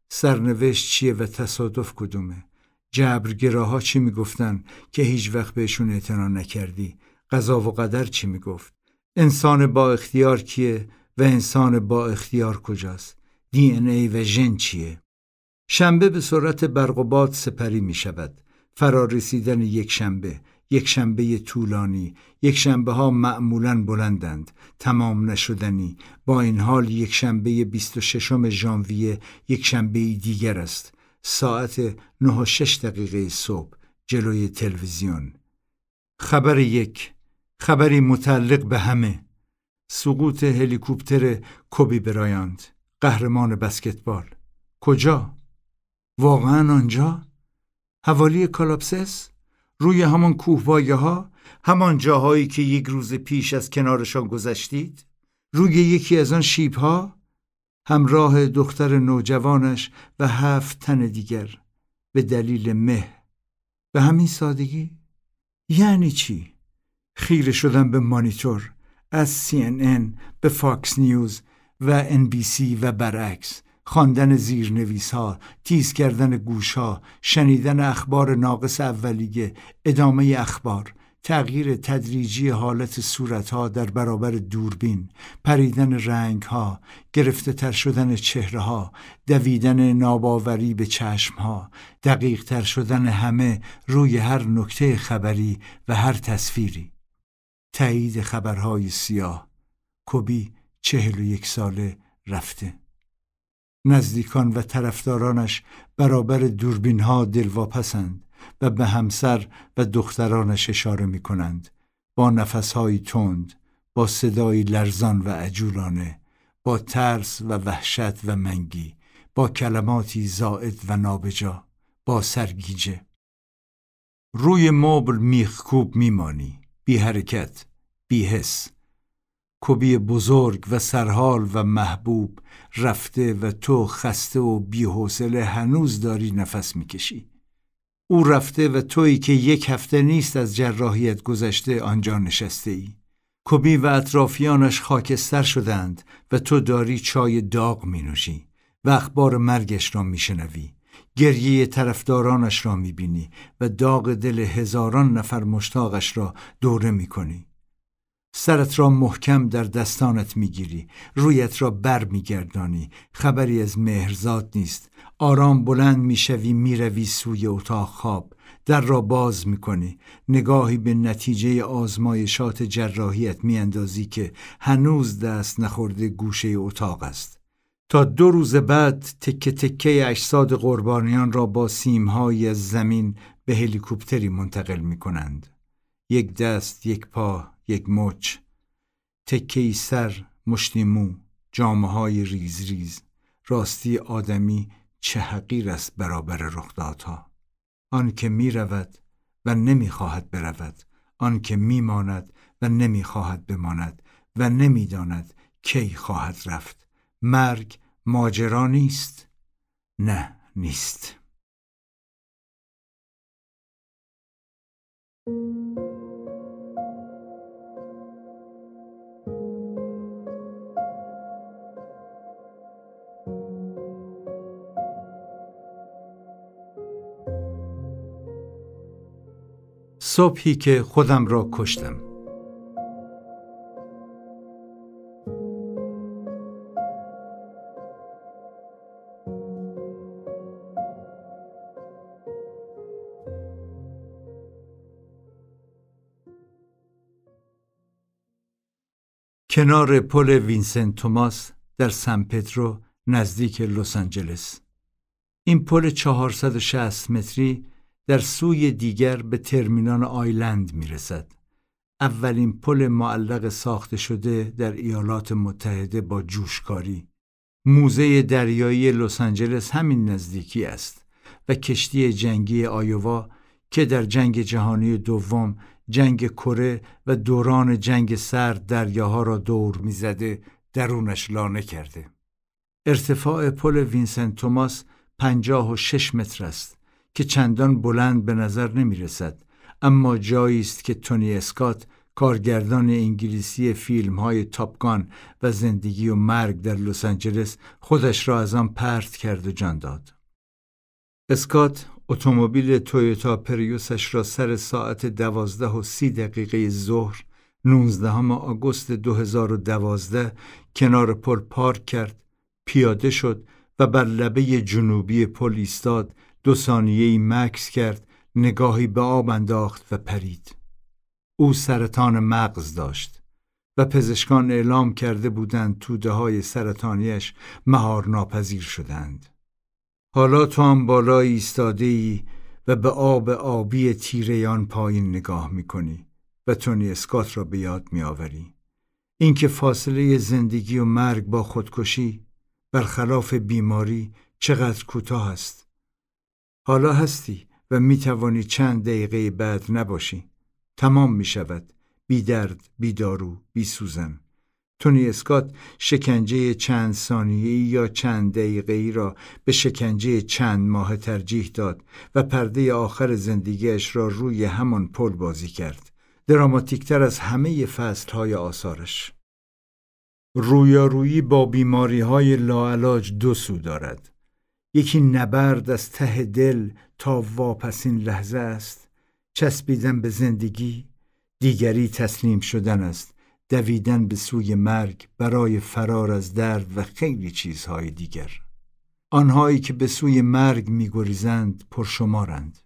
سرنوشت چیه و تصادف کدومه؟ جبرگراها چی می‌گفتن که هیچ وقت بهشون اعتنا نکردی؟ قضا و قدر چی می‌گفت؟ انسان با اختیار کیه و انسان با اختیار کجاست؟ دی ای و ژن چیه؟ شنبه به سرعت برق و باد سپری می شود فرارسیدن یک شنبه. یک شنبه طولانی یک شنبه ها معمولا بلندند تمام نشدنی. با این حال یک شنبه 26 ژانویه یک شنبه دیگر است. ساعت 9 6 دقیقه صبح جلوی تلویزیون. خبر یک خبری متعلق به همه. سقوط هلیکوپتر کوبی برایانت قهرمان بسکتبال. کجا؟ واقعا آنجا؟ حوالی کالاپسس روی همان کوهوایه ها همان جاهایی که یک روز پیش از کنارشان گذشتید روی یکی از آن شیب ها همراه دختر نوجوانش و هفت تن دیگر به دلیل مه. به همین سادگی؟ یعنی چی؟ خیره شدن به مانیتور از CNN به فاکس نیوز و NBC و برعکس. خواندن زیرنویس ها، تیز کردن گوش ها، شنیدن اخبار ناقص اولیه، ادامه اخبار، تغییر تدریجی حالت صورت ها در برابر دوربین، پریدن رنگ ها، گرفته تر شدن چهره ها، دویدن ناباوری به چشم ها، دقیق تر شدن همه روی هر نکته خبری و هر تصویری. تایید خبرهای سیاه کوبی چهل و یک ساله رفته. نزدیکان و طرفدارانش برابر دوربین ها دلواپسند و به همسر و دخترانش اشاره می کنند با نفسهایی تند با صدایی لرزان و عجولانه با ترس و وحشت و منگی با کلماتی زائد و نابجا با سرگیجه. روی مبل میخکوب میمانی بی حرکت بی حس. کبی بزرگ و سرحال و محبوب رفته و تو خسته و بیحوصله هنوز داری نفس می‌کشی او رفته و تویی که یک هفته نیست از جراحیت گذشته آنجا نشسته ای کبی و اطرافیانش خاکستر شدند و تو داری چای داغ می نوشی و اخبار مرگش را می شنوی. گریه طرفدارانش را می بینی و داغ دل هزاران نفر مشتاقش را دوره می کنی. سرت را محکم در دستانت می‌گیری رویت را بر میگردانی خبری از مهرزاد نیست. آرام بلند می‌شوی می‌روی سوی اتاق خواب در را باز می‌کنی. نگاهی به نتیجه آزمایشات جراحیت میاندازی که هنوز دست نخورده گوشه اتاق است. تا دو روز بعد تکه تکه اجساد قربانیان را با سیمهایی از زمین به هلیکوپتری منتقل می کنند. یک دست، یک پا، یک مچ تکهی سر مشتی مو جامعه های ریز ریز. راستی آدمی چه حقیر است برابر رخدادها. آن که می رود و نمی خواهد برود. آن که می ماند و نمی خواهد بماند و نمی‌داند کی خواهد رفت. مرگ ماجرا نیست نه نیست. صبحی که خودم را کشتم. کنار پل وینسنت توماس در سن پترو نزدیک لس آنجلس. این پل 460 متری در سوی دیگر به ترمینال آیلند می رسد. اولین پل معلق ساخته شده در ایالات متحده با جوشکاری. موزه دریایی لس آنجلس همین نزدیکی است و کشتی جنگی آیووا که در جنگ جهانی دوم جنگ کره و دوران جنگ سرد دریاها را دور می‌زده درونش لانه کرده. ارتفاع پل وینسنت توماس پنجاه و شش متر است که چندان بلند به نظر نمی رسد اما جایی است که تونی اسکات کارگردان انگلیسی فیلم های تاپگان و زندگی و مرگ در لس آنجلس خودش را از آن پرت کرد و جان داد. اسکات اتومبیل تویوتا پریوسش را سر ساعت دوازده و سی دقیقه ظهر 19 آگوست 2012 کنار پل پارک کرد پیاده شد و بر لبه جنوبی پل ایستاد دو ثانیه مکس کرد نگاهی به آب انداخت و پرید. او سرطان مغز داشت و پزشکان اعلام کرده بودند توده های سرطانیش مهار ناپذیر شدند. حالا تو هم بالا ایستاده ای و به آب آبی تیریان پایین نگاه می‌کنی و تونی اسکات را به یاد میآوری. اینکه فاصله زندگی و مرگ با خودکشی برخلاف بیماری چقدر کوتاه است. حالا هستی و می توانی چند دقیقه بعد نباشی تمام می شود بی درد بی دارو بی سوزن تونی اسکات شکنجه چند ثانیه یا چند دقیقه را به شکنجه چند ماه ترجیح داد و پرده آخر زندگیش را روی همان پل بازی کرد. دراماتیکتر از همه فصل های آثارش. رویارویی با بیماری های لاعلاج دو سو دارد. یکی نبرد از ته دل تا واپسین لحظه است. چسبیدن به زندگی دیگری تسلیم شدن است. دویدن به سوی مرگ برای فرار از درد و خیلی چیزهای دیگر. آنهایی که به سوی مرگ میگریزند پرشمارند.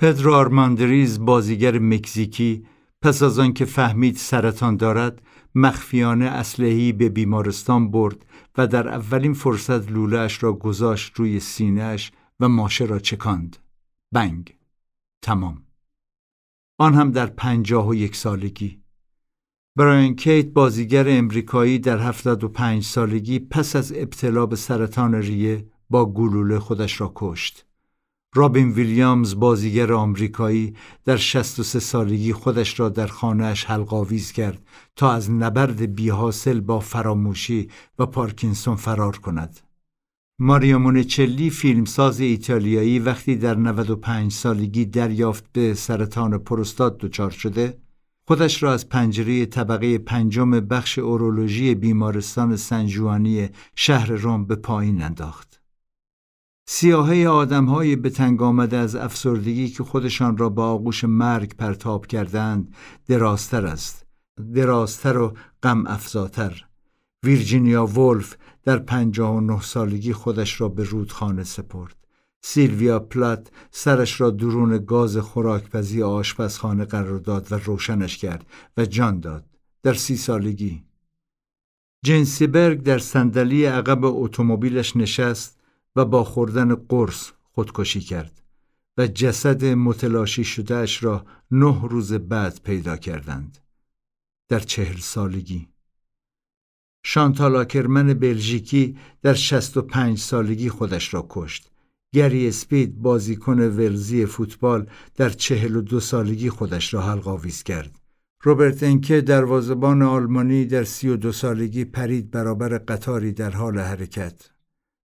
پدرو آرماندریز بازیگر مکزیکی پس از آنکه فهمید سرطان دارد مخفیانه اسلحه‌ای به بیمارستان برد و در اولین فرصت لولهاش را گذاشت روی سینهش و ماشه را چکاند. بنگ. تمام. آن هم در پنجاه و یک سالگی. براین کیت بازیگر امریکایی در 75 سالگی پس از ابتلا به سرطان ریه با گلوله خودش را کشت. رابین ویلیامز بازیگر آمریکایی در 63 سالگی خودش را در خانهش حلقاویز کرد تا از نبرد بیحاصل با فراموشی و پارکینسون فرار کند. ماریا مونچلی فیلمساز ایتالیایی وقتی در 95 سالگی دریافت به سرطان پروستات دچار شده خودش را از پنجره طبقه پنجم بخش اورولوژی بیمارستان سنجوانی شهر روم به پایین انداخت. سیاهه آدمهای به تنگ آمده از افسردگی که خودشان را با آغوش مرگ پرتاب کردند درازتر است. درازتر و غم افزاتر. ویرجینیا ولف در پنجاه و نه سالگی خودش را به رودخانه سپرد. سیلویا پلات سرش را درون گاز خوراکپزی آشپزخانه قرار داد و روشنش کرد و جان داد در سی سالگی جنسیبرگ در صندلی عقب اتومبیلش نشست و با خوردن قرص خودکشی کرد و جسد متلاشی شدهش را نه روز بعد پیدا کردند در چهل سالگی شانتال آکرمن بلژیکی در 65 سالگی خودش را کشت. گری اسپید بازیکن ولزی فوتبال در 42 سالگی خودش را حلقاویز کرد. روبرت انکه دروازبان آلمانی در 32 سالگی پرید برابر قطاری در حال حرکت.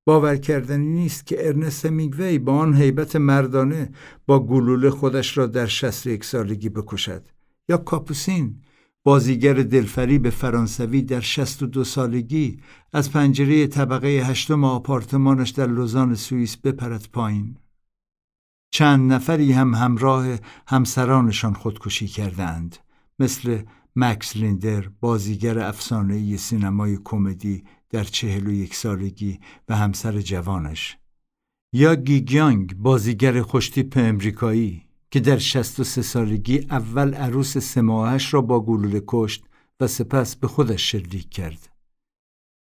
باور کردنی نیست که ارنست میگوی با آن حیبت مردانه با گلوله خودش را در 61 سالگی بکشد. یا کاپوسین بازیگر دلفریب فرانسوی در 62 سالگی از پنجره طبقه هشتم آپارتمانش در لوزان سوئیس بپرد پایین. چند نفری هم همراه همسرانشان خودکشی کردند مثل مکس لیندر بازیگر افسانه‌ای سینمای کمدی در چهل و یک سالگی و همسر جوانش یا گیگیانگ بازیگر خوشتیپ امریکایی که در 63 سالگی اول عروس سماهش را با گلوله کشت و سپس به خودش شلیک کرد.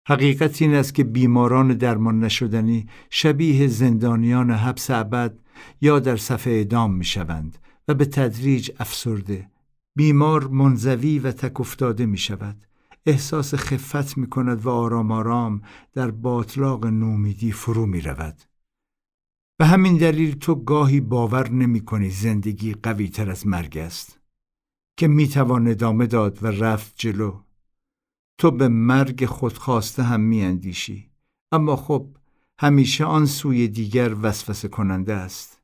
حقیقت این است که بیماران درمان نشدنی شبیه زندانیان حبس ابد یا در صفحه اعدام می شوند و به تدریج افسرده. بیمار منزوی و تک افتاده می شود. احساس خفت می کند و آرام آرام در باطلاق نومیدی فرو می رود. به همین دلیل تو گاهی باور نمی کنی زندگی قوی تر از مرگ است که می توان ادامه داد و رفت جلو تو به مرگ خودخواسته هم می اندیشی اما خب همیشه آن سوی دیگر وسوسه کننده است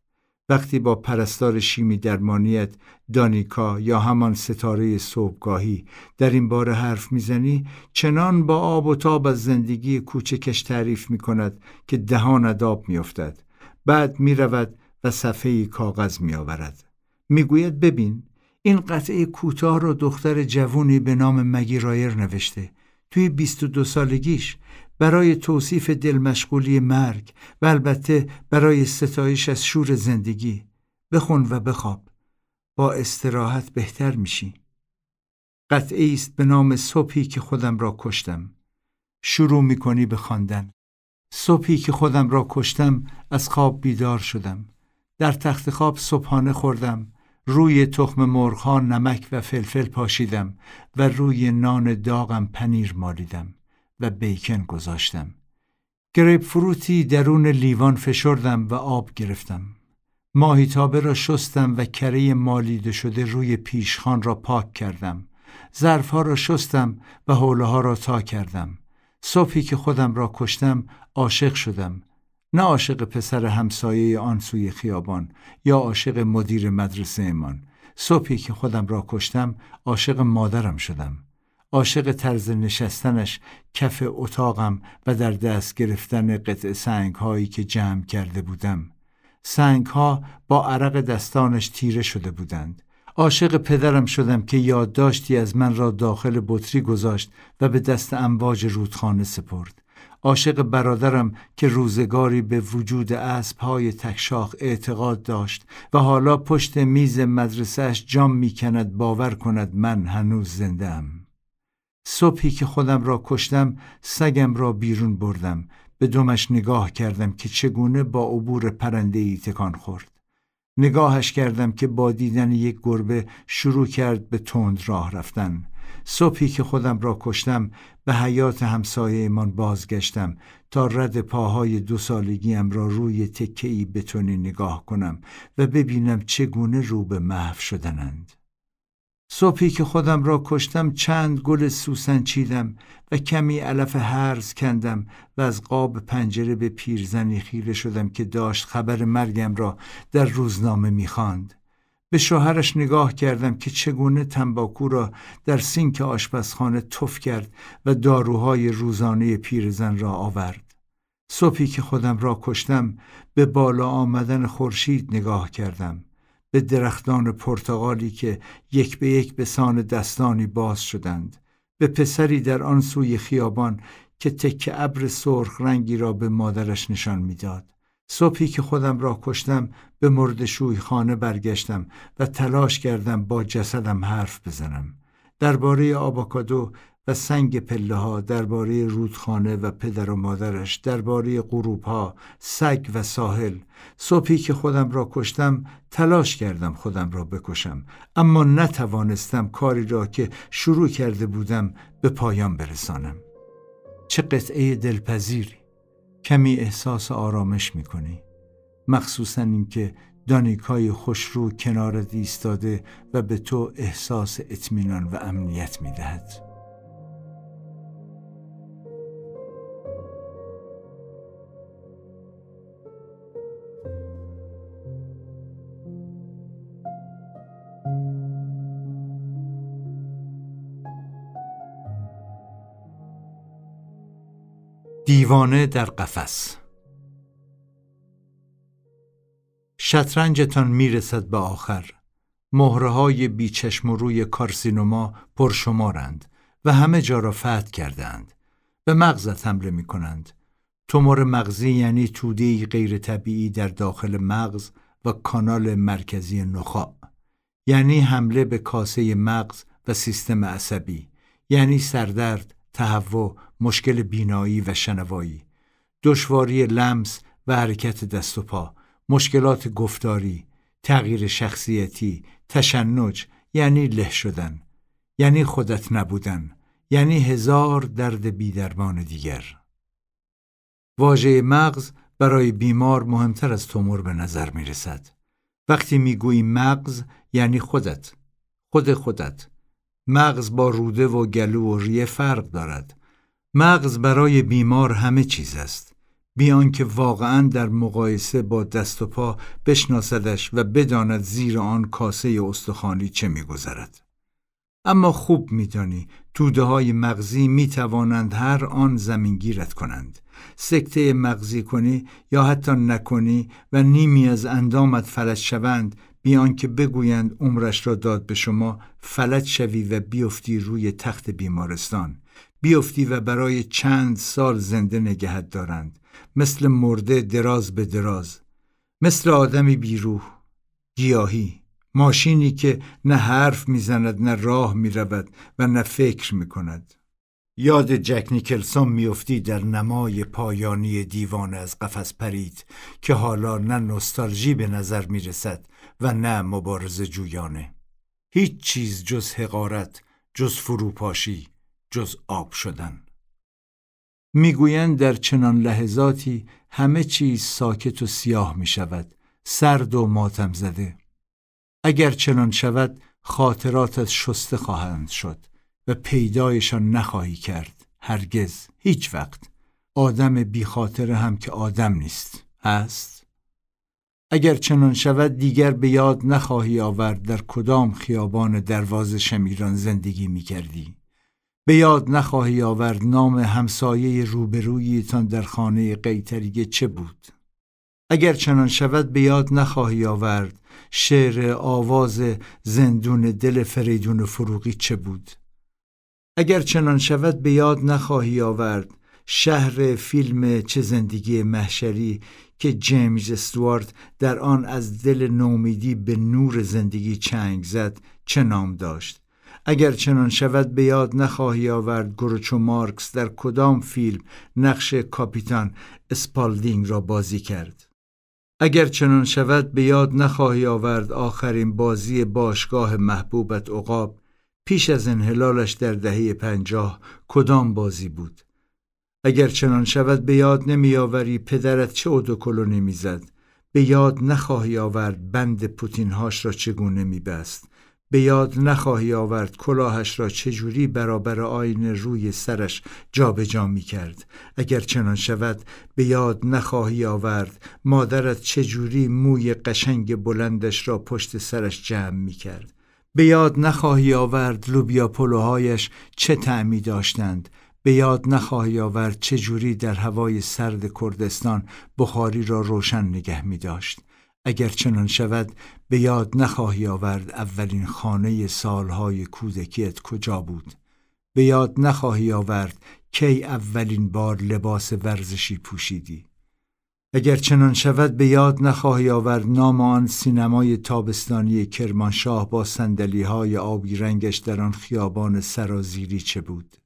وقتی با پرستار شیمی درمانیت دانیکا یا همان ستاره صبحگاهی در این باره حرف می‌زنی چنان با آب و تاب از زندگی کوچکش تعریف می کند که دهان اداب میافتد بعد می رود و صفحه کاغذ می آورد. می گوید ببین این قطعه کوتاه را دختر جوونی به نام مگی رایر نوشته توی 22 سالگیش برای توصیف دلمشغولی مرگ و البته برای ستایش از شور زندگی. بخون و بخواب. با استراحت بهتر میشی. قطعه است به نام صبحی که خودم را کشتم. شروع می‌کنی به خواندن. صبحی که خودم را کشتم از خواب بیدار شدم. در تخت خواب صبحانه خوردم. روی تخم مرغها نمک و فلفل پاشیدم و روی نان داغم پنیر مالیدم. و بیکن گذاشتم. گریپ فروتی درون لیوان فشردم و آب گرفتم. ماهیتابه را شستم و کره مالیده شده روی پیشخان را پاک کردم. ظرفها را شستم و حوله ها را تا کردم. صبحی که خودم را کشتم عاشق شدم. نه عاشق پسر همسایه آن سوی خیابان یا عاشق مدیر مدرسه امان صبحی که خودم را کشتم عاشق مادرم شدم. عاشق طرز نشستنش کف اتاقم و در دست گرفتن قطع سنگ هایی که جمع کرده بودم سنگ ها با عرق دستانش تیره شده بودند عاشق پدرم شدم که یادداشتی از من را داخل بطری گذاشت و به دست امواج رودخانه سپرد. عاشق برادرم که روزگاری به وجود های تکشاخ اعتقاد داشت و حالا پشت میز مدرسهش جام می‌کند باور کند من هنوز زنده ام. صبحی که خودم را کشتم سگم را بیرون بردم به دمش نگاه کردم که چگونه با عبور پرنده ای تکان خورد. نگاهش کردم که با دیدن یک گربه شروع کرد به تند راه رفتن صبحی که خودم را کشتم به حیات همسایه ایمان بازگشتم تا رد پاهای دو سالگیم را روی تکهی بتونی نگاه کنم و ببینم چگونه رو به محو شدنند. صبحی که خودم را کشتم چند گل سوسن چیدم و کمی علف هرز کندم و از قاب پنجره به پیرزنی خیره شدم که داشت خبر مرگم را در روزنامه می‌خواند. به شوهرش نگاه کردم که چگونه تنباکو را در سینک آشپزخانه تف کرد و داروهای روزانه پیرزن را آورد. صبحی که خودم را کشتم به بالا آمدن خورشید نگاه کردم. به درختان پرتغالی که یک به یک به سان دستانی باز شدند به پسری در آن سوی خیابان که تک ابر سرخ رنگی را به مادرش نشان می‌داد. صبحی که خودم را کشتم به مردشوی خانه برگشتم و تلاش کردم با جسدم حرف بزنم. درباره آباکادو و سنگ پله ها درباره رودخانه و پدر و مادرش درباره غروب ها سگ و ساحل. صبحی که خودم را کشتم تلاش کردم خودم را بکشم. اما نتوانستم کاری را که شروع کرده بودم به پایان برسانم. چه قطعه دلپذیری! کمی احساس آرامش می‌کنی. مخصوصا اینکه دانیکای خوشرو کنارت ایستاده و به تو احساس اطمینان و امنیت می‌دهد. دیوانه در قفس. شطرنجتان می‌رسد به آخر. مهره های بیچشم و روی کارسینوما پرشمارند و همه جا را فتح کردند به مغزت حمله می کنند تومور مغزی یعنی توده غیر طبیعی در داخل مغز و کانال مرکزی نخاع. یعنی حمله به کاسه مغز و سیستم عصبی. یعنی سردرد، تهوع، مشکل بینایی و شنوایی دشواری لمس و حرکت دست و پا مشکلات گفتاری تغییر شخصیتی تشنج یعنی له شدن یعنی خودت نبودن یعنی هزار درد بیدرمان دیگر. واژه مغز برای بیمار مهمتر از تومور به نظر می رسد. وقتی می گویی مغز یعنی خودت خود خودت. مغز با روده و گلو و ریه فرق دارد. مغز برای بیمار همه چیز است. بیان که واقعا در مقایسه با دست و پا بشناسدش و بداند زیر آن کاسه استخوانی چه میگذرد. اما خوب میدانی توده های مغزی می توانند هر آن زمینگیرت کنند. سکته مغزی کنی یا حتی نکنی و نیمی از اندامت فلج شوند بیان که بگویند عمرش را داد به شما فلج شوی و بیفتی روی تخت بیمارستان. بیفتی و برای چند سال زنده نگهت دارند. مثل مرده دراز به دراز. مثل آدمی بیروح گیاهی. ماشینی که نه حرف می‌زند نه راه می‌رود و نه فکر می‌کند. یاد جک نیکلسون میافتی در نمای پایانی دیوان از قفس پرید که حالا نه نوستالژی به نظر می‌رسد و نه مبارزه جویانه هیچ چیز جز حقارت جز فروپاشی. جز آب شدن. می‌گویند در چنان لحظاتی همه چیز ساکت و سیاه می شود سرد و ماتم زده. اگر چنان شود خاطراتت شسته خواهند شد و پیدایشان نخواهی کرد هرگز هیچ وقت. آدم بی خاطر هم که آدم نیست هست؟ اگر چنان شود دیگر به یاد نخواهی آورد در کدام خیابان دروازه شمیران زندگی می کردی به یاد نخواهی آورد نام همسایه روبرویتان در خانه قیتریه چه بود؟ اگر چنان شود به یاد نخواهی آورد شعر آواز زندون دل فریدون فروغی چه بود؟ اگر چنان شود به یاد نخواهی آورد شهر فیلم چه زندگی محشری که جیمز استوارت در آن از دل نومیدی به نور زندگی چنگ زد چه نام داشت؟ اگر چنان شود به یاد نخواهی آورد گروچو مارکس در کدام فیلم نقش کاپیتان اسپالدینگ را بازی کرد. اگر چنان شود به یاد نخواهی آورد آخرین بازی باشگاه محبوبت عقاب پیش از انحلالش در دهه پنجاه کدام بازی بود؟ اگر چنان شود به یاد نمیآوری پدرت چه اودوکلونی می‌زد؟ به یاد نخواهی آورد بند پوتینهاش را چگونه میبست؟ به یاد نخواهی آورد کلاهش را چجوری برابر آینه روی سرش جابجا جا می کرد. اگر چنان شود به یاد نخواهی آورد مادرت چجوری موی قشنگ بلندش را پشت سرش جمع می کرد. به یاد نخواهی آورد لوبیا پلوهایش چه تعمی داشتند. به یاد نخواهی آورد چجوری در هوای سرد کردستان بخاری را روشن نگه می داشت. اگر چنان شود به یاد نخواهی آورد اولین خانه سالهای کودکیت کجا بود. به یاد نخواهی آورد کی اولین بار لباس ورزشی پوشیدی. اگر چنان شود به یاد نخواهی آورد نام آن سینمای تابستانی کرمانشاه با سندلی آبی رنگش در آن خیابان سرازیری چه بود.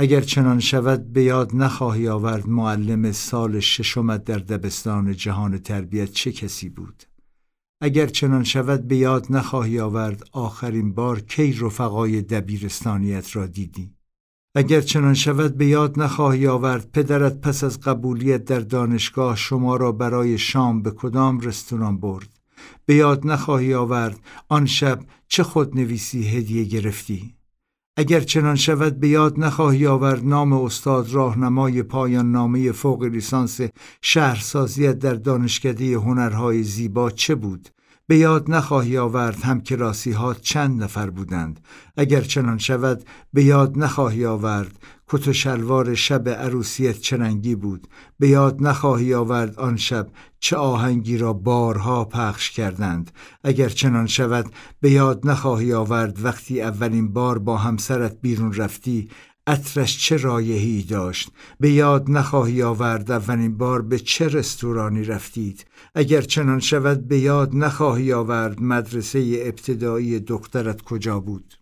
اگر چنان شود به یاد نخواهی آورد معلم سال ششمت در دبستان جهان تربیت چه کسی بود. اگر چنان شود به یاد نخواهی آورد آخرین بار کی رفقای دبیرستانیت را دیدی. اگر چنان شود به یاد نخواهی آورد پدرت پس از قبولیت در دانشگاه شما را برای شام به کدام رستوران برد. به یاد نخواهی آورد آن شب چه خود نویسی هدیه گرفتی؟ اگر چنان شود به یاد نخواهی آورد نام استاد راهنمای پایان نامه فوق لیسانس شهرسازیت در دانشکده هنرهای زیبا چه بود؟ به یاد نخواهی آورد هم کلاسی ها چند نفر بودند. اگر چنان شود به یاد نخواهی آورد کت و شلوار شب عروسیت چرنگی بود. به یاد نخواهی آورد آن شب چه آهنگی را بارها پخش کردند. اگر چنان شود به یاد نخواهی آورد وقتی اولین بار با همسرت بیرون رفتی عطرش چه رایحی داشت؟ به یاد نخواهی آورد اولین بار به چه رستورانی رفتید؟ اگر چنان شود به یاد نخواهی آورد مدرسه ابتدایی دخترت کجا بود؟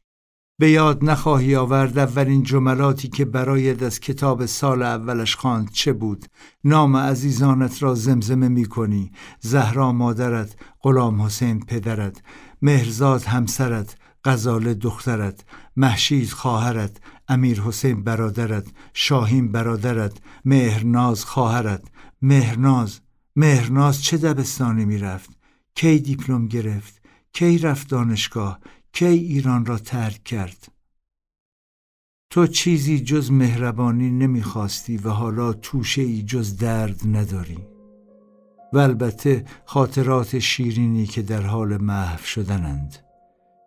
به یاد نخواهی آورد اولین جملاتی که برایت از کتاب سال اولش خواند چه بود؟ نام عزیزانت را زمزمه می کنی. زهرا مادرت غلام حسین پدرت مهرزاد همسرت غزاله دخترت محشید خواهرت امیر حسین برادرت شاهین برادرت مهرناز خواهرت. مهرناز مهرناز چه دبستانی می‌رفت کی دیپلم گرفت؟ کی رفت دانشگاه؟ کی ایران را ترک کرد؟ تو چیزی جز مهربانی نمی‌خواستی و حالا توشه ای جز درد نداری. و البته خاطرات شیرینی که در حال محو شدنند.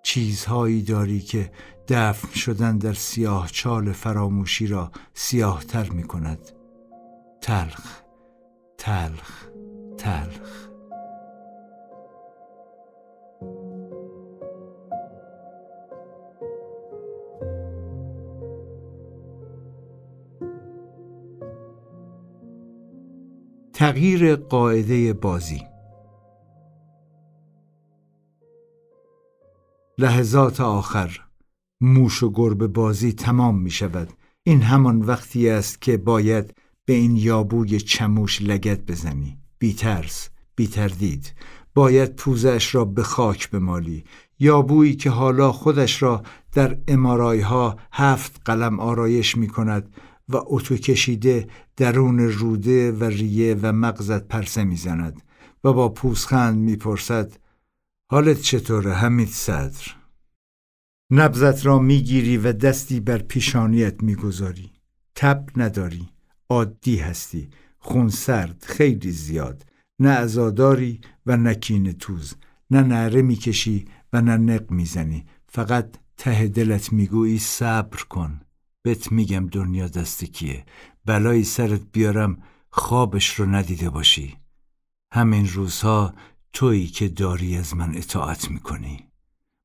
چیزهایی داری که دفن شدن در سیاه چال فراموشی را سیاه تر می کند تلخ تلخ تلخ. تغییر قاعده بازی. لحظات آخر موش و گربه بازی تمام می شود. این همان وقتی است که باید به این یابوی چموش لگت بزنی. بی ترس بی تردید. باید پوزش را به خاک بمالی. یابویی که حالا خودش را در امارای ها هفت قلم آرایش می کند. و اتو کشیده درون روده و ریه و مغزت پرسه می‌زند و با پوزخند می‌پرسد حالت چطوره حمید صدر؟ نبزت را می‌گیری و دستی بر پیشانیت می‌گذاری. تب نداری عادی هستی خون سرد خیلی زیاد. نه ازاداری و نه کین توز. نه نره می‌کشی و نه نق می‌زنی. فقط ته دلت می‌گویی صبر کن. بهت میگم دنیا دست کیه. بلایی سرت بیارم خوابش رو ندیده باشی. همین روزها تویی که داری از من اطاعت می‌کنی.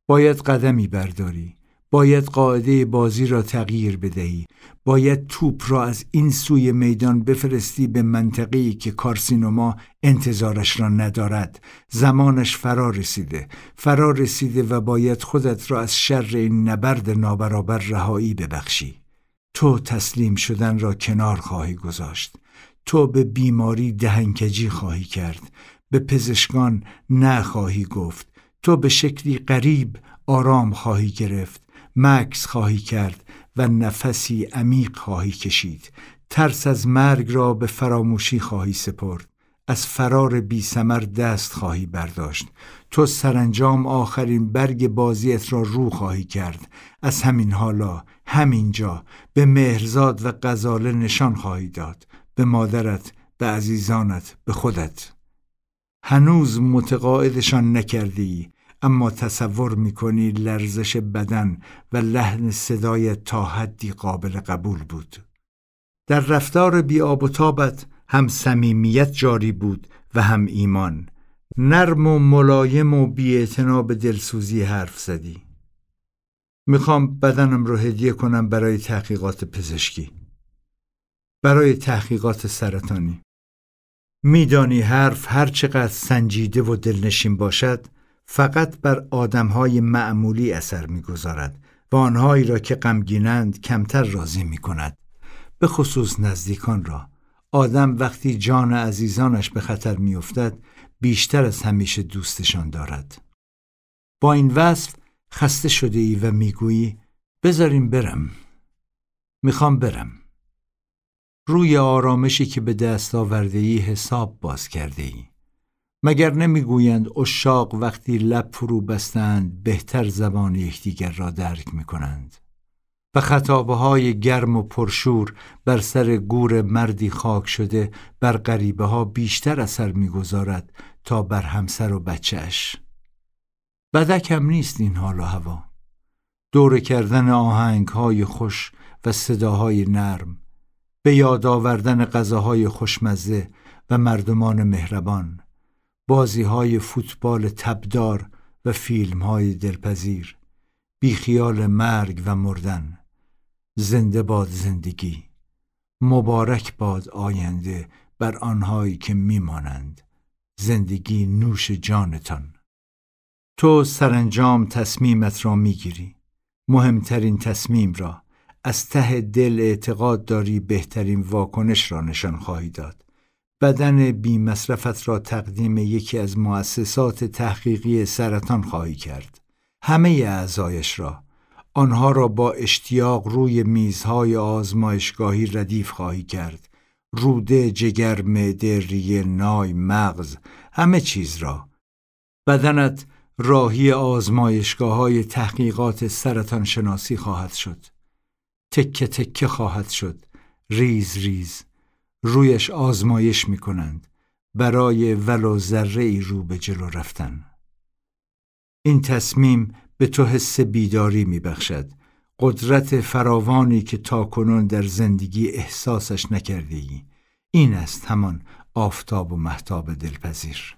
باید قدمی برداری. باید قاعده بازی را تغییر بدهی. باید توپ را از این سوی میدان بفرستی به منطقه‌ای که کارسینوما انتظارش را ندارد. زمانش فرا رسیده. فرا رسیده و باید خودت را از شر این نبرد نابرابر رهایی ببخشی. تو تسلیم شدن را کنار خواهی گذاشت. تو به بیماری دهنکجی خواهی کرد. به پزشکان نخواهی گفت. تو به شکلی غریب آرام خواهی گرفت. مکس خواهی کرد و نفسی عمیق خواهی کشید. ترس از مرگ را به فراموشی خواهی سپرد. از فرار بی سمر دست خواهی برداشت. تو سرانجام آخرین برگ بازیت را رو خواهی کرد. از همین حالا همینجا به مهرزاد و غزاله نشان خواهی داد به مادرت به عزیزانت به خودت. هنوز متقاعدشان نکردی اما تصور می‌کنی لرزش بدن و لحن صدای تا حدی قابل قبول بود. در رفتار بی و تابت هم صمیمیت جاری بود و هم ایمان. نرم و ملایم و بی به دلسوزی حرف زدی. می‌خوام بدنم رو هدیه کنم برای تحقیقات پزشکی. برای تحقیقات سرطانی. میدانی حرف هر چقدر سنجیده و دلنشین باشد فقط بر آدمهای معمولی اثر می‌گذارد و آنهایی را که غمگینند کمتر راضی می کند به خصوص نزدیکان را. آدم وقتی جان عزیزانش به خطر میافتد بیشتر از همیشه دوستشان دارد. با این وصف خسته شده ای و می‌گویی بذاریم برم. می‌خوام برم. روی آرامشی که به دست آورده ای حساب باز کرده ای مگر نمی‌گویند اشاق وقتی لب فرو بستند بهتر زبان یکدیگر را درک می‌کنند؟ و خطابه های گرم و پرشور بر سر گور مردی خاک شده بر غریبه ها بیشتر اثر می‌گذارد تا بر همسر و بچهش بدکم نیست این حال و هوا. دور کردن آهنگ های خوش و صداهای نرم به یاد آوردن غذاهای خوشمزه و مردمان مهربان بازی های فوتبال تبدار و فیلم های دلپذیر بیخیال مرگ و مردن. زنده باد زندگی مبارک باد آینده بر آنهایی که میمانند. زندگی نوش جانتان. تو سرانجام تصمیمت را می‌گیری. مهمترین تصمیم را از ته دل اعتقاد داری بهترین واکنش را نشان خواهی داد. بدن بی مصرفت را تقدیم یکی از مؤسسات تحقیقی سرطان خواهی کرد. همه اعضایش را آنها را با اشتیاق روی میزهای آزمایشگاهی ردیف خواهی کرد. روده، جگر، معده، ریه، نای، مغز همه چیز را. بدنت راهی آزمایشگاه های تحقیقات سرطان شناسی خواهد شد. تکه تکه خواهد شد. ریز ریز. رویش آزمایش می کنند برای ولو ذره ای رو به جلو رفتن. این تصمیم به تو حس بیداری می بخشد قدرت فراوانی که تاکنون در زندگی احساسش نکرده ای. این است همان آفتاب و محتاب دلپذیر.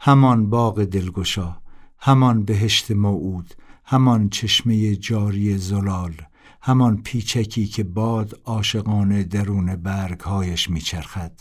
همان باغ دلگشا. همان بهشت موعود همان چشمه جاری زلال همان پیچکی که باد عاشقانه درون برگهایش میچرخد.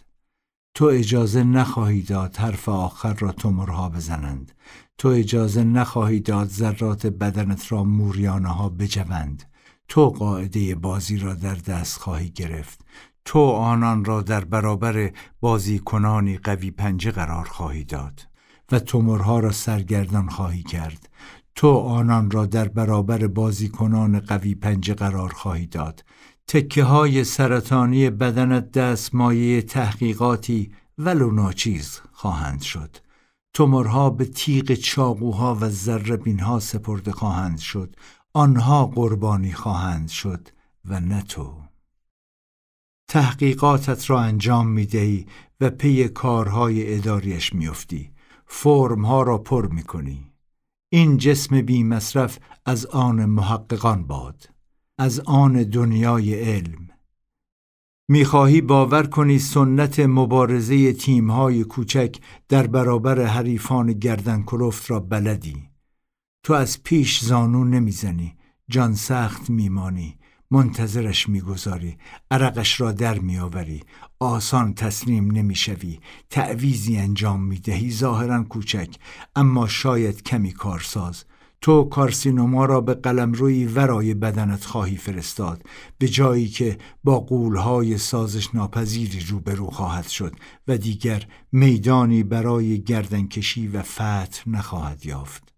تو اجازه نخواهی داد حرف آخر را تمرها بزنند. تو اجازه نخواهی داد ذرات بدنت را موریانه ها بجوند. تو قاعده بازی را در دست خواهی گرفت. تو آنان را در برابر بازیکنانی قوی پنجه قرار خواهی داد. و تومرها را سرگردان خواهی کرد. تو آنان را در برابر بازیکنان قوی پنجه قرار خواهی داد. تکه های سرطانی بدنت دست مایه تحقیقاتی ولو ناچیز خواهند شد. تومرها به تیغ چاقوها و ذربینها سپرده خواهند شد. آنها قربانی خواهند شد و نه تو. تحقیقاتت را انجام می و پی کارهای اداریش میافتی. فرمها را پر می کنی این جسم بی مصرف از آن محققان باد از آن دنیای علم. می‌خواهی باور کنی سنت مبارزه تیمهای کوچک در برابر حریفان گردن کلفت را بلدی. تو از پیش زانو نمی‌زنی جان سخت میمانی. منتظرش می‌گذاری عرقش را در میآوری آسان تسلیم نمی‌شوی تعویزی انجام می‌دهی ظاهرا کوچک اما شاید کمی کارساز. تو کارسینوما را به قلمروی ورای بدنت خواهی فرستاد به جایی که با قولهای سازش ناپذیری روبرو خواهد شد و دیگر میدانی برای گردنکشی و فتح نخواهد یافت.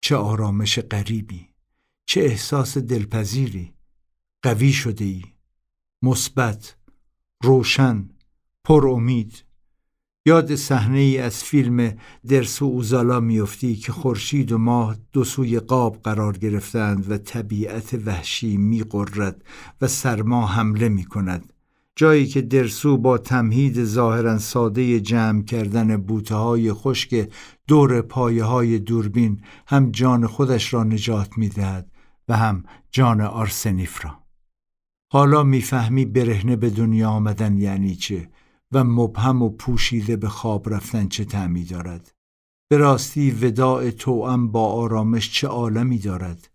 چه آرامش غریبی چه احساس دلپذیری. قوی شده ای. مثبت روشن پر امید. یاد صحنه ای از فیلم درس و اوزالا میافتی که خورشید و ماه دو سوی قاب قرار گرفتند و طبیعت وحشی میقرد و سرما حمله می کند جایی که درسو با تمهید ظاهرا ساده جمع کردن بوته های خشک دور پایه های دوربین هم جان خودش را نجات می‌دهد و هم جان آرسنیف را. حالا می‌فهمی برهنه به دنیا آمدن یعنی چه و مبهم و پوشیده به خواب رفتن چه تعمی دارد. به راستی وداع توأم با آرامش چه عالمی دارد.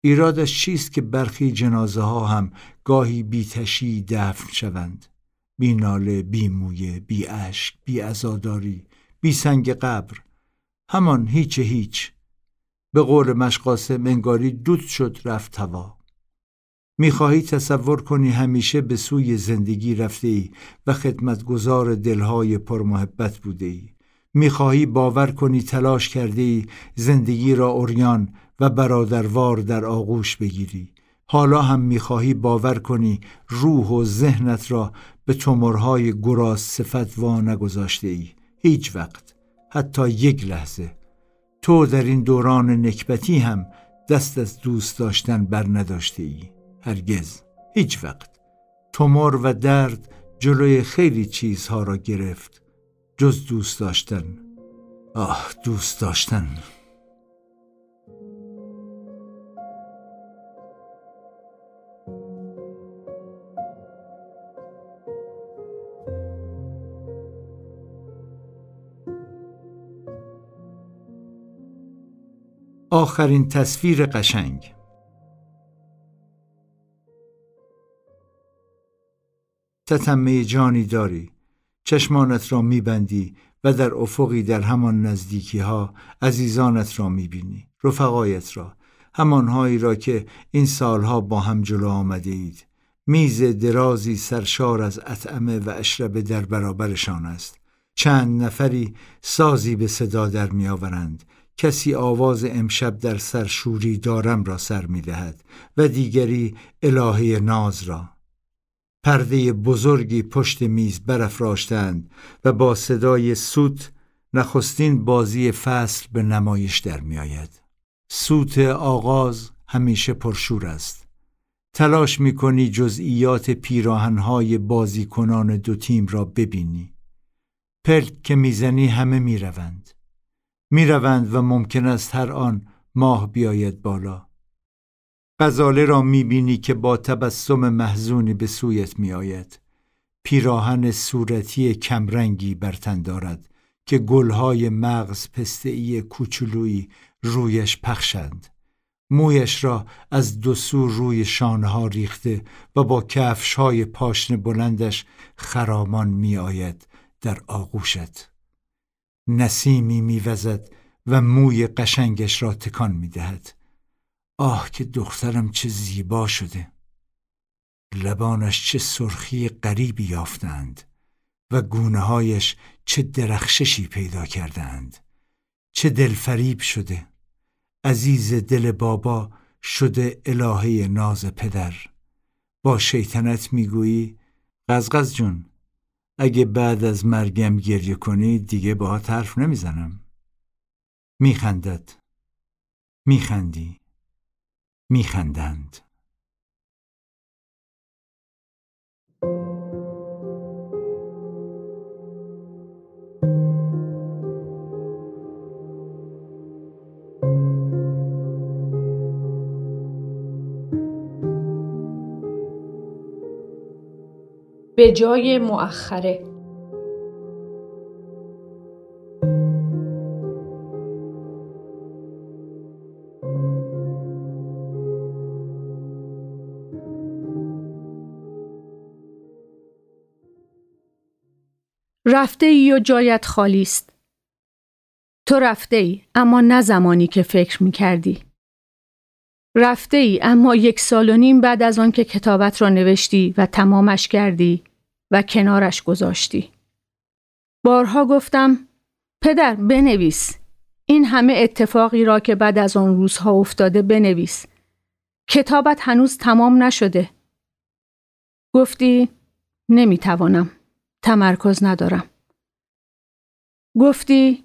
ایرادش چیست که برخی جنازه ها هم گاهی بیتشی دفن شوند؟ بی ناله بی مویه بی اشک بی ازاداری بی سنگ قبر. همان هیچ هیچ. به قول مشقاسم انگاری دود شد رفت هوا. می‌خواهی تصور کنی همیشه به سوی زندگی رفته ای و خدمتگزار دلهای پرمحبت بوده ای. می‌خواهی باور کنی تلاش کرده ای زندگی را اوریان و برادروار در آغوش بگیری. حالا هم می‌خواهی باور کنی روح و ذهنت را به تومرهای گراز صفت وا نگذاشته ای هیچ وقت حتی یک لحظه. تو در این دوران نکبتی هم دست از دوست داشتن بر نداشته ای هرگز هیچ وقت. تومر و درد جلوی خیلی چیزها را گرفت جز دوست داشتن. آه دوست داشتن. آخرین تصویر قشنگ. تتمه جانی داری. چشمانت را میبندی و در افقی در همان نزدیکی ها عزیزانت را می‌بینی رفقایت را همانهایی را که این سالها با هم جلو آمده اید میز درازی سرشار از اطعمه و اشربه در برابرشان است. چند نفری سازی به صدا در میآورند. کسی آواز امشب در سرشوری دارم را سر می دهد و دیگری الهه ناز را. پرده بزرگی پشت میز برافراشتند و با صدای سوت نخستین بازی فصل به نمایش در می آید. سوت آغاز همیشه پرشور است. تلاش می کنی جزئیات پیراهنهای بازیکنان دو تیم را ببینی. پلک که می‌زنی همه می روند. می روند و ممکن است هر آن ماه بیاید بالا. غزاله را می بینی که با تبسم محزونی به سویت می آید. پیراهن صورتی کمرنگی برتن دارد که گلهای مغز پسته‌ای کوچولویی رویش پخشند. مویش را از دو سو روی شانها ریخته و با کفش های پاشن بلندش خرامان می آید در آغوشت. نسیمی میوزد و موی قشنگش را تکان می دهد. آه که دخترم چه زیبا شده. لبانش چه سرخی غریبی یافتند و گونه هایش چه درخششی پیدا کردند. چه دلفریب شده. عزیز دل بابا شده الهه ناز پدر. با شیطنت می‌گویی قزقز جون اگه بعد از مرگم گریه کنی دیگه با حرف نمی‌زنم. میخندد. میخندی. میخندند. به جای مؤخره. رفته ای و جایت خالی است. تو رفته ای اما نه زمانی که فکر می کردی. رفته ای اما یک سال و نیم بعد از آن که کتابت را نوشتی و تمامش کردی و کنارش گذاشتی. بارها گفتم پدر بنویس. این همه اتفاقی را که بعد از آن روزها افتاده بنویس. کتابت هنوز تمام نشده. گفتی نمی‌توانم. تمرکز ندارم. گفتی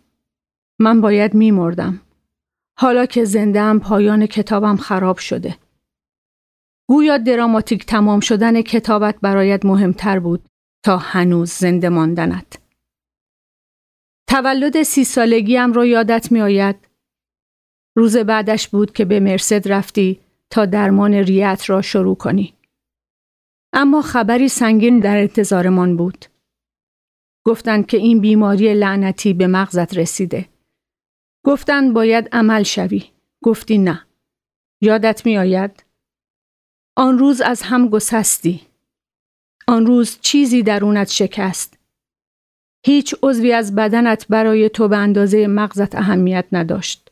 من باید میمردم. حالا که زنده پایان کتابم خراب شده. گویا دراماتیک تمام شدن کتابت برایت مهمتر بود تا هنوز زنده ماندنت. تولد سی سالگیم را یادت می آید. روز بعدش بود که به مرسد رفتی تا درمان ریت را شروع کنی. اما خبری سنگین در انتظارمان بود. گفتند که این بیماری لعنتی به مغزت رسیده. گفتند باید عمل شوی. گفتی نه. یادت می آید؟ آن روز از هم گسستی. آن روز چیزی درونت شکست. هیچ عضوی از بدنت برای تو به اندازه مغزت اهمیت نداشت.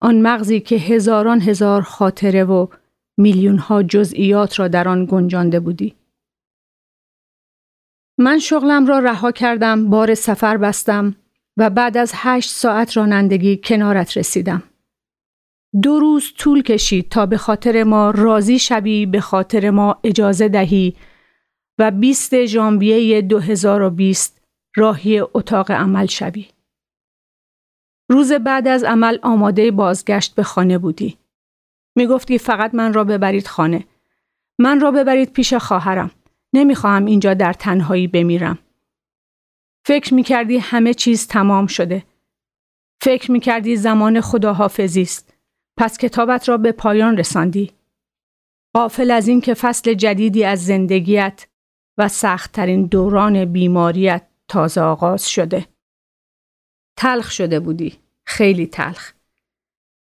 آن مغزی که هزاران هزار خاطره و میلیون ها جزئیات را در آن گنجانده بودی. من شغلم را رها کردم، بار سفر بستم و بعد از هشت ساعت رانندگی کنارت رسیدم. دو روز طول کشید تا به خاطر ما راضی شوی به خاطر ما اجازه دهی و 20 ژانویه 2020 راهی اتاق عمل شوی. روز بعد از عمل آماده بازگشت به خانه بودی. می گفتی فقط من را ببرید خانه. من را ببرید پیش خواهرم. نمی‌خواهم اینجا در تنهایی بمیرم. فکر می کردی همه چیز تمام شده. فکر می کردی زمان خداحافظی است. پس کتابت را به پایان رساندی. قافل از این که فصل جدیدی از زندگیت و سختترین دوران بیماریت تازه آغاز شده. تلخ شده بودی. خیلی تلخ.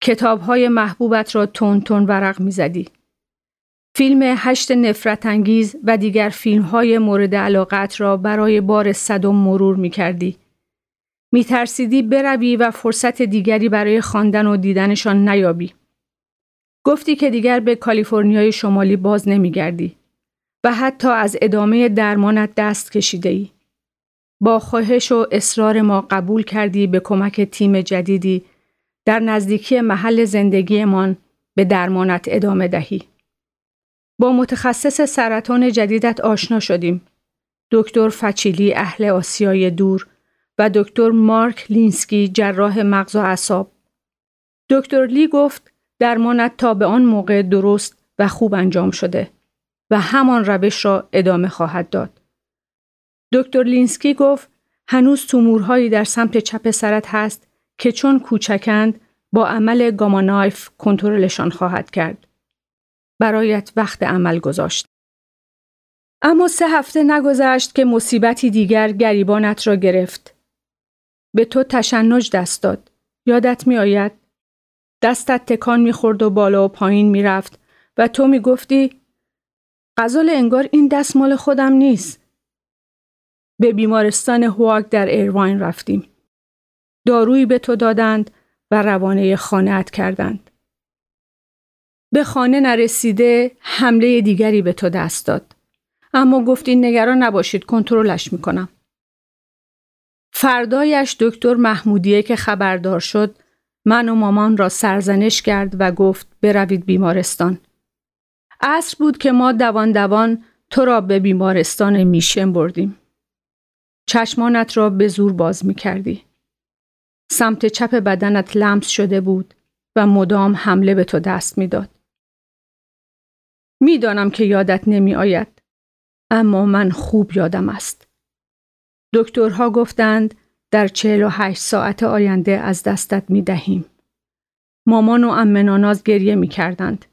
کتاب های محبوبت را تون تون ورق می زدی. فیلم هشت نفرت انگیز و دیگر فیلم های مورد علاقت را برای بار صدم مرور می کردی. می ترسیدی بروی و فرصت دیگری برای خواندن و دیدنشان نیابی. گفتی که دیگر به کالیفرنیای شمالی باز نمی گردی و حتی از ادامه درمانت دست کشیده ای. با خواهش و اصرار ما قبول کردی به کمک تیم جدیدی در نزدیکی محل زندگیمان به درمانت ادامه دهی. با متخصص سرطان جدیدت آشنا شدیم. دکتر فچیلی اهل آسیای دور و دکتر مارک لینسکی جراح مغز و اعصاب. دکتر لی گفت درمانت تا به آن موقع درست و خوب انجام شده و همان روش را ادامه خواهد داد. دکتر لینسکی گفت هنوز تومورهایی در سمت چپ سرت هست که چون کوچکند با عمل Gamma Knife کنترلشان خواهد کرد. برایت وقت عمل گذاشت. اما سه هفته نگذشت که مصیبتی دیگر گریبانت را گرفت. به تو تشنج دست داد. یادت می آید؟ دستت تکان می خورد و بالا و پایین می رفت و تو می گفتی غزال انگار این دست مال خودم نیست. به بیمارستان هواگ در ایرواین رفتیم. دارویی به تو دادند و روانه خانهت کردند. به خانه نرسیده حمله دیگری به تو دست داد. اما گفتی نگران نباشید کنترلش می‌کنم. فردایش دکتر محمودیه که خبردار شد من و مامان را سرزنش کرد و گفت بروید بیمارستان. عصر بود که ما دوان دوان تو را به بیمارستان میشن بردیم. چشمانت را به زور باز می کردی. سمت چپ بدنت لمس شده بود و مدام حمله به تو دست می‌داد. می‌دانم که یادت نمی آید. اما من خوب یادم است. دکترها گفتند در چهل و هشت ساعت آینده از دستت می دهیم. مامان و امناناز گریه می کردند.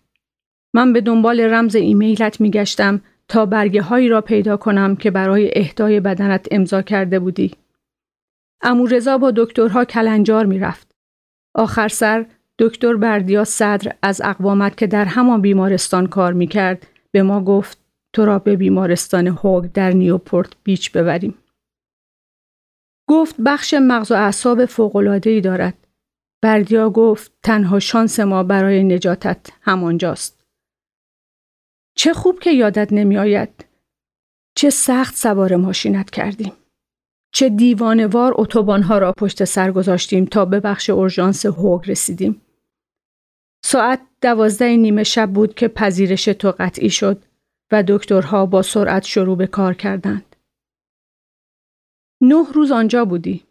من به دنبال رمز ایمیلت می گشتم تا برگه هایی را پیدا کنم که برای اهدای بدنت امضا کرده بودی. امو رضا با دکترها کلنجار می رفت. آخر سر دکتر بردیا صدر از اقوامت که در همان بیمارستان کار می کرد به ما گفت تو را به بیمارستان هوگ در نیوپورت بیچ ببریم. گفت بخش مغز و اعصاب فوق‌العاده‌ای دارد. بردیا گفت تنها شانس ما برای نجاتت همانجاست. چه خوب که یادت نمی آید. چه سخت سوار ماشینت کردیم. چه دیوانوار اتوبانها را پشت سر گذاشتیم تا به بخش اورژانس هوگ رسیدیم. ساعت دوازده نیمه شب بود که پذیرش تو قطعی شد و دکترها با سرعت شروع به کار کردند. نه روز آنجا بودی.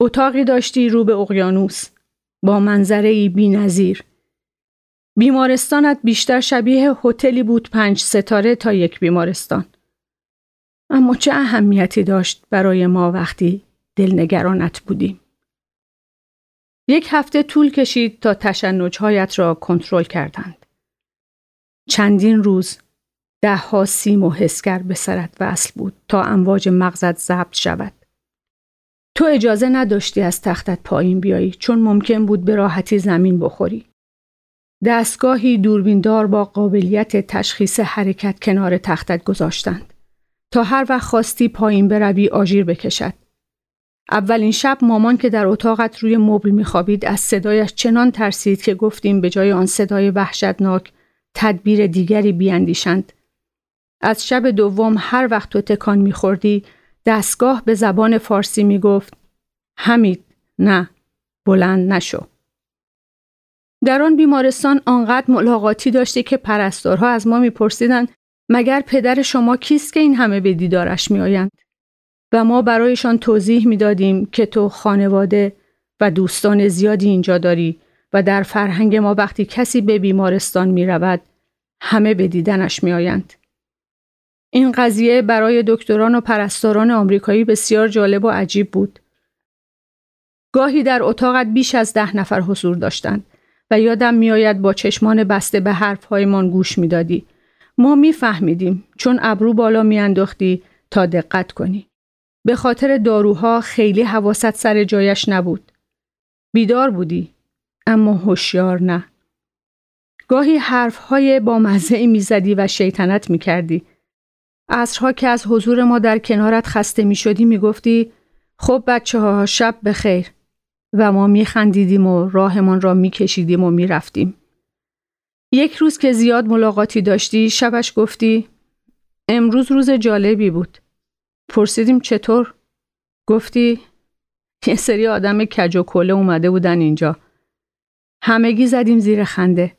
اتاقی داشتی رو به اقیانوس با منظره ای بی نظیر. بیمارستانت بیشتر شبیه هتلی بود پنج ستاره تا یک بیمارستان. اما چه اهمیتی داشت برای ما وقتی دلنگرانت بودیم؟ یک هفته طول کشید تا تشنجهایت را کنترل کردند. چندین روز ده ها سیم و حسگر به سرت وصل بود تا امواج مغزت ضبط شود. تو اجازه نداشتی از تختت پایین بیایی چون ممکن بود به راحتی زمین بخوری. دستگاهی دوربیندار با قابلیت تشخیص حرکت کنار تختت گذاشتند تا هر وقت خواستی پایین بروی آژیر بکشد. اولین شب مامان که در اتاقت روی مبل میخوابید از صدایش چنان ترسید که گفتیم به جای آن صدای وحشتناک تدبیر دیگری بیاندیشند. از شب دوم هر وقت تو تکان میخوردی دستگاه به زبان فارسی می‌گفت حمید نه بلند نشو در آن بیمارستان آنقدر ملاقاتی داشتی که پرستارها از ما میپرسیدند مگر پدر شما کیست که این همه به دیدارش میآیند و ما برایشان توضیح می‌دادیم که تو خانواده و دوستان زیادی اینجا داری و در فرهنگ ما وقتی کسی به بیمارستان می رود همه به دیدنش می آیند. این قضیه برای دکتران و پرستاران آمریکایی بسیار جالب و عجیب بود. گاهی در اتاقت بیش از ده نفر حضور داشتند و یادم میآید با چشمان بسته به حرفهایمان گوش می‌دادی. ما میفهمیدیم چون ابرو بالا میانداختی تا دقت کنی. به خاطر داروها خیلی حواست سر جایش نبود. بیدار بودی اما هوشیار نه. گاهی حرفهای با مزه می‌زدی و شیطنت می‌کردی. عصرها که از حضور ما در کنارت خسته می شدی می گفتی خب بچه ها شب بخیر و ما می خندیدیم و راهمان را می کشیدیم و می رفتیم. یک روز که زیاد ملاقاتی داشتی شبش گفتی امروز روز جالبی بود. پرسیدیم چطور؟ گفتی یه سری آدم کج و کله اومده بودن اینجا. همگی زدیم زیر خنده.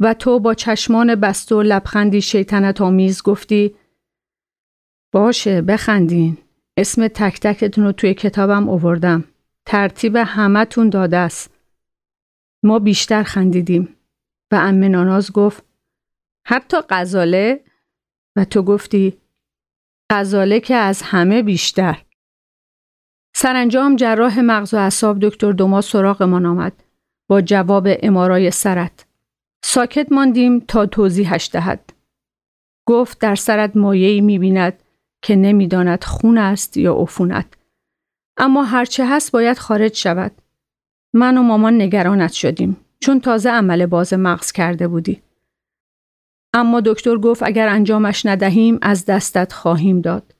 و تو با چشمان بسته و لبخندی شیطنت آمیز گفتی باشه بخندین. اسم تک تکتون رو توی کتابم اووردم. ترتیب همتون داده است. ما بیشتر خندیدیم و ام ناناز گفت حتی غزاله و تو گفتی غزاله که از همه بیشتر. سرانجام جراح مغز و اعصاب دکتر دوما سراغمان آمد با جواب امارای سرت. ساکت ماندیم تا توضیحش دهد. گفت در سرت مایهی می‌بیند که نمی‌داند خون است یا عفونت. اما هرچه هست باید خارج شود. من و مامان نگرانت شدیم چون تازه عمل باز مغز کرده بودی. اما دکتر گفت اگر انجامش ندهیم از دستت خواهیم داد.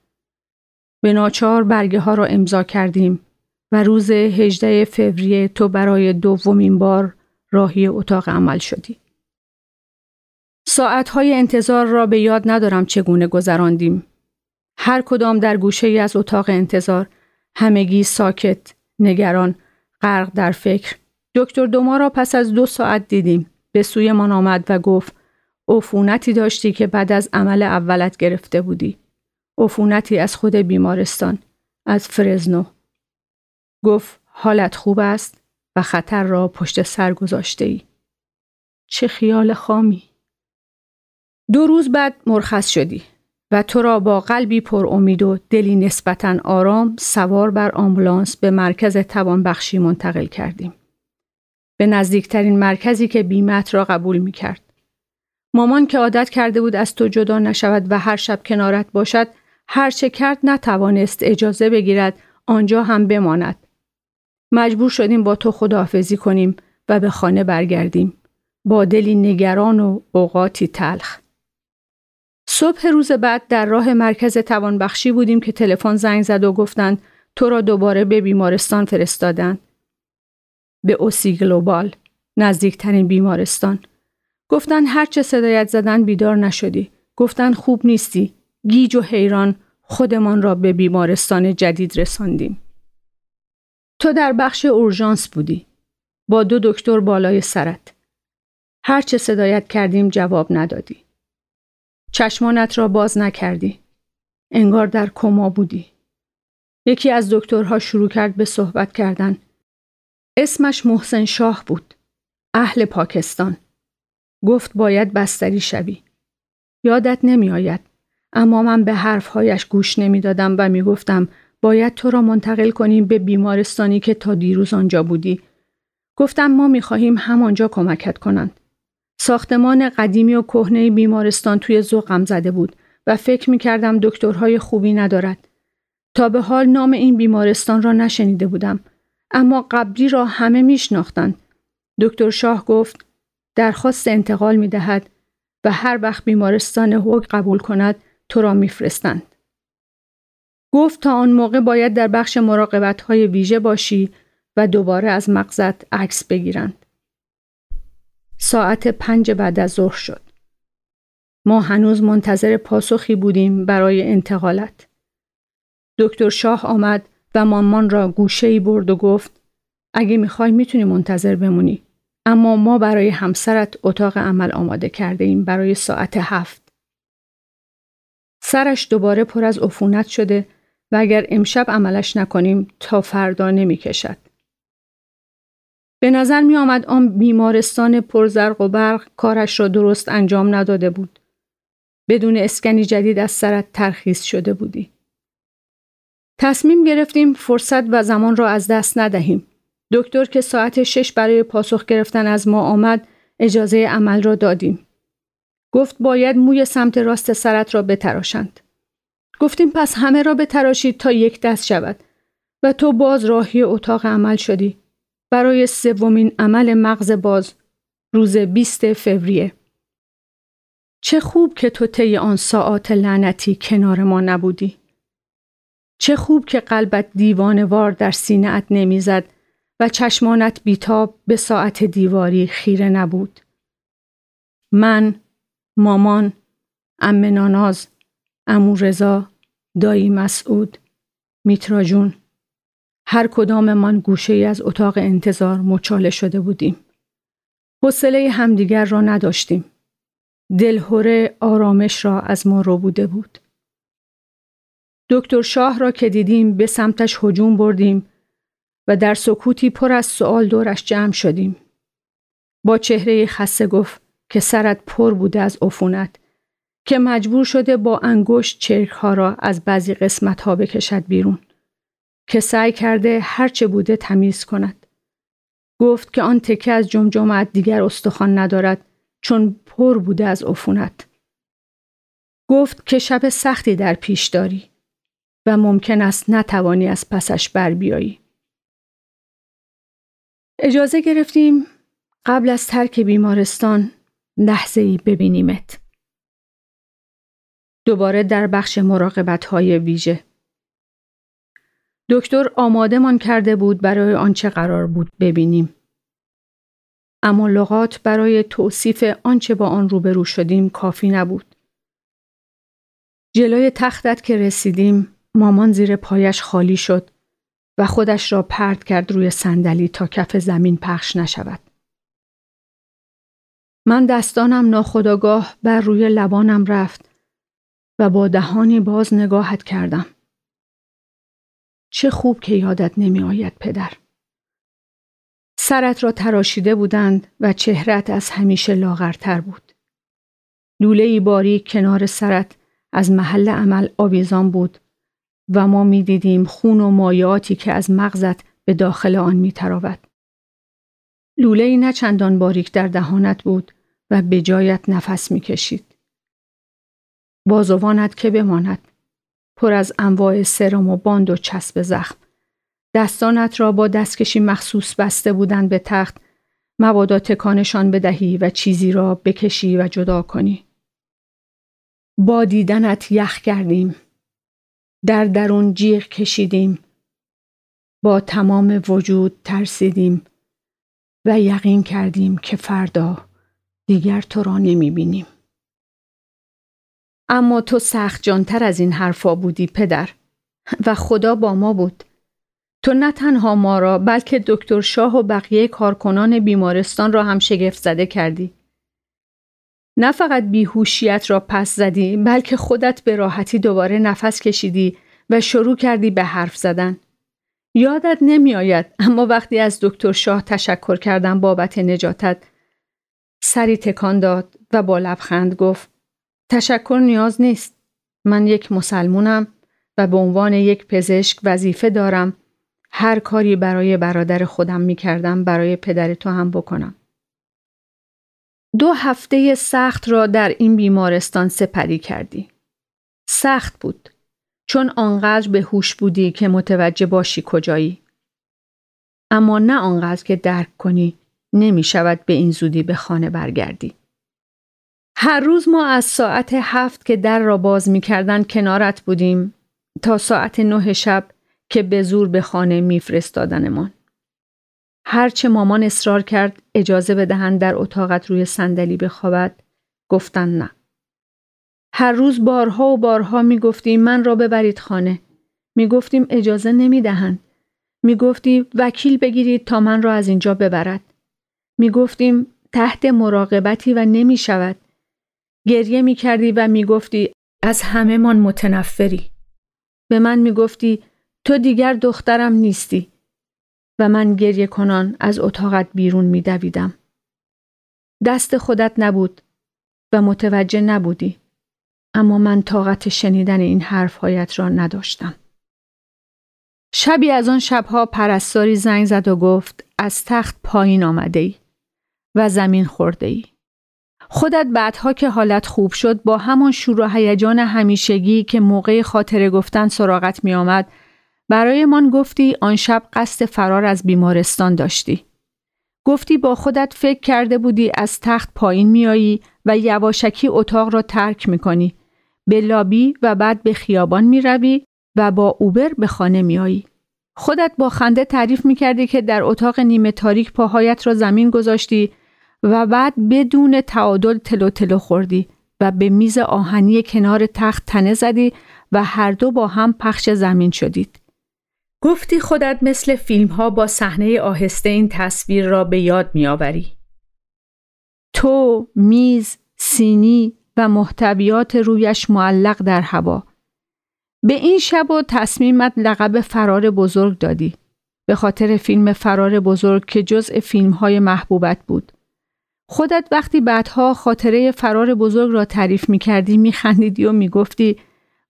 به ناچار برگه ها را امضا کردیم و روز 18 فوریه تو برای دومین بار راهی اتاق عمل شدی. ساعتهای انتظار را به یاد ندارم چگونه گذراندیم. هر کدام در گوشه ای از اتاق انتظار همگی ساکت، نگران، غرق در فکر. دکتر دوما را پس از دو ساعت دیدیم. به سوی من آمد و گفت عفونتی داشتی که بعد از عمل اولت گرفته بودی. عفونتی از خود بیمارستان. از فرزنو. گفت حالت خوب است و خطر را پشت سر گذاشته ای. چه خیال خامی. دو روز بعد مرخص شدی و تو را با قلبی پر امید و دلی نسبتا آرام سوار بر آمبولانس به مرکز توانبخشی منتقل کردیم. به نزدیکترین مرکزی که بیمت را قبول می کرد. مامان که عادت کرده بود از تو جدا نشود و هر شب کنارت باشد هر چه کرد نتوانست اجازه بگیرد آنجا هم بماند. مجبور شدیم با تو خداحافظی کنیم و به خانه برگردیم. با دلی نگران و اوقاتی تلخ. صبح روز بعد در راه مرکز توانبخشی بودیم که تلفن زنگ زد و گفتند تو را دوباره به بیمارستان فرستادن. به اوسی گلوبال نزدیکترین بیمارستان. گفتن هر چه صدایت زدن بیدار نشدی. گفتن خوب نیستی. گیج و حیران خودمان را به بیمارستان جدید رساندیم. تو در بخش اورژانس بودی. با دو دکتر بالای سرت. هر چه صدایت کردیم جواب ندادی. چشمانت را باز نکردی. انگار در کما بودی. یکی از دکترها شروع کرد به صحبت کردن. اسمش محسن شاه بود. اهل پاکستان. گفت باید بستری شوی. یادت نمی آید. اما من به حرفهایش گوش نمی‌دادم و می گفتم باید تو را منتقل کنیم به بیمارستانی که تا دیروز آنجا بودی. گفتم ما می خواهیم همانجا کمکت کنند. ساختمان قدیمی و کهنه بیمارستان توی ذوقم زده بود و فکر می کردم دکترهای خوبی ندارد. تا به حال نام این بیمارستان را نشنیده بودم. اما قبلی را همه میشناختند. دکتر شاه گفت درخواست انتقال می دهد و هر وقت بیمارستان حق قبول کند تو را میفرستند. گفت تا آن موقع باید در بخش مراقبت های ویژه باشی و دوباره از مغزت عکس بگیرند. ساعت پنج بعد از ظهر شد. ما هنوز منتظر پاسخی بودیم برای انتقالت. دکتر شاه آمد و مامان را گوشه ای برد و گفت اگه می‌خوای می‌تونی منتظر بمونی اما ما برای همسرت اتاق عمل آماده کرده ایم برای ساعت هفت. سرش دوباره پر از عفونت شده و اگر امشب عملش نکنیم تا فردا نمی کشد. به نظر می آمد آن بیمارستان پرزرق و برق کارش را درست انجام نداده بود. بدون اسکنی جدید از سرت ترخیص شده بودی. تصمیم گرفتیم فرصت و زمان را از دست ندهیم. دکتر که ساعت شش برای پاسخ گرفتن از ما آمد اجازه عمل را دادیم. گفت باید موی سمت راست سرت را بتراشند. گفتیم پس همه را بتراشید تا یک دست شود و تو باز راهی اتاق عمل شدی. برای سومین عمل مغز باز روز 20 فوریه. چه خوب که تو طی آن ساعات لعنتی کنار ما نبودی. چه خوب که قلبت دیوانوار در سینهات نمی‌زد و چشمانت بیتاب به ساعت دیواری خیره نبود. من، مامان، ام ناناز، امو رضا، دایی مسعود، میترا جون، هر کدام من گوشه ای از اتاق انتظار مچاله شده بودیم. حوصله همدیگر را نداشتیم. دلهوره آرامش را از ما رو بوده بود. دکتر شاه را که دیدیم به سمتش هجوم بردیم و در سکوتی پر از سوال دورش جمع شدیم. با چهره خسته گفت که سرت پر بوده از عفونت که مجبور شده با انگشت چرک ها را از بعضی قسمت ها بکشد بیرون که سعی کرده هرچه بوده تمیز کند. گفت که آن تکه از جمجمت دیگر استخوان ندارد چون پر بوده از عفونت. گفت که شب سختی در پیش داری و ممکن است نتوانی از پسش بر بیایی. اجازه گرفتیم قبل از ترک بیمارستان لحظه ای ببینیمت. دوباره در بخش مراقبت های ویژه. دکتر آماده من کرده بود برای آنچه قرار بود ببینیم. اما لغات برای توصیف آنچه با آن روبرو شدیم کافی نبود. جلوی تختت که رسیدیم مامان زیر پایش خالی شد و خودش را پرد کرد روی صندلی تا کف زمین پخش نشود. من دستانم ناخداگاه بر روی لبانم رفت و با دهانی باز نگاهت کردم. چه خوب که یادت نمی آید پدر. سرت را تراشیده بودند و چهرت از همیشه لاغرتر بود. لوله ای باریک کنار سرت از محل عمل آویزان بود و ما می دیدیم خون و مایاتی که از مغزت به داخل آن می تراود. لوله ای نه چندان باریک در دهانت بود و به جایت نفس می کشید. بازوانت که بماند پر از انواع سرم و باند و چسب زخم دستانت را با دستکشی مخصوص بسته بودند به تخت مبادا تکانشان بدهی و چیزی را بکشی و جدا کنی. با دیدنت یخ کردیم. در درون جیغ کشیدیم. با تمام وجود ترسیدیم و یقین کردیم که فردا دیگر تو را نمی بینیم. اما تو سخت جانتر از این حرفا بودی پدر و خدا با ما بود. تو نه تنها ما را بلکه دکتر شاه و بقیه کارکنان بیمارستان را هم شگفت زده کردی. نه فقط بیهوشیت را پس زدی بلکه خودت به راحتی دوباره نفس کشیدی و شروع کردی به حرف زدن. یادت نمی آید اما وقتی از دکتر شاه تشکر کردم بابت نجاتت سری تکان داد و با لبخند گفت تشکر نیاز نیست. من یک مسلمونم و به عنوان یک پزشک وظیفه دارم هر کاری برای برادر خودم می کردم برای پدر تو هم بکنم. دو هفته سخت را در این بیمارستان سپری کردی. سخت بود. چون آنقدر به هوش بودی که متوجه باشی کجایی. اما نه آنقدر که درک کنی نمی شود به این زودی به خانه برگردی. هر روز ما از ساعت هفت که در را باز می کردن کنارت بودیم تا ساعت نه شب که به زور به خانه میفرستادنمان. هرچه مامان اصرار کرد اجازه بدهند در اتاقت روی صندلی بخوابد گفتن نه. هر روز بارها و بارها می‌گفتیم من را ببرید خانه. می‌گفتیم اجازه نمی‌دهند. می‌گفتی وکیل بگیرید تا من را از اینجا ببرد. می گفتیم تحت مراقبتی و نمی شود. گریه می کردی و می گفتی از همه من متنفری. به من می گفتی تو دیگر دخترم نیستی و من گریه کنان از اتاقت بیرون می دویدم. دست خودت نبود و متوجه نبودی. اما من طاقت شنیدن این حرفهایت را نداشتم. شبی از آن شبها پرستاری زنگ زد و گفت از تخت پایین آمده ای و زمین خورده ای. خودت بعدها که حالت خوب شد با همان شور و هیجان همیشگی که موقع خاطره گفتن سراغت می آمد برای من گفتی آن شب قصد فرار از بیمارستان داشتی. گفتی با خودت فکر کرده بودی از تخت پایین میایی و یواشکی اتاق را ترک می‌کنی. به لابی و بعد به خیابان می روی و با اوبر به خانه میایی. خودت با خنده تعریف می کردی که در اتاق نیمه تاریک پاهایت را زمین گذاشتی و بعد بدون تعادل تلو تلو خوردی و به میز آهنی کنار تخت تنه زدی و هر دو با هم پخش زمین شدید. گفتی خودت مثل فیلم ها با صحنه آهسته این تصویر را به یاد میآوری. تو، میز، سینی و محتویات رویش معلق در هوا. به این شب و تصمیمت لقب فرار بزرگ دادی. به خاطر فیلم فرار بزرگ که جزء فیلم های محبوبت بود. خودت وقتی بعدها خاطره فرار بزرگ را تعریف می کردی می خندیدی و می گفتی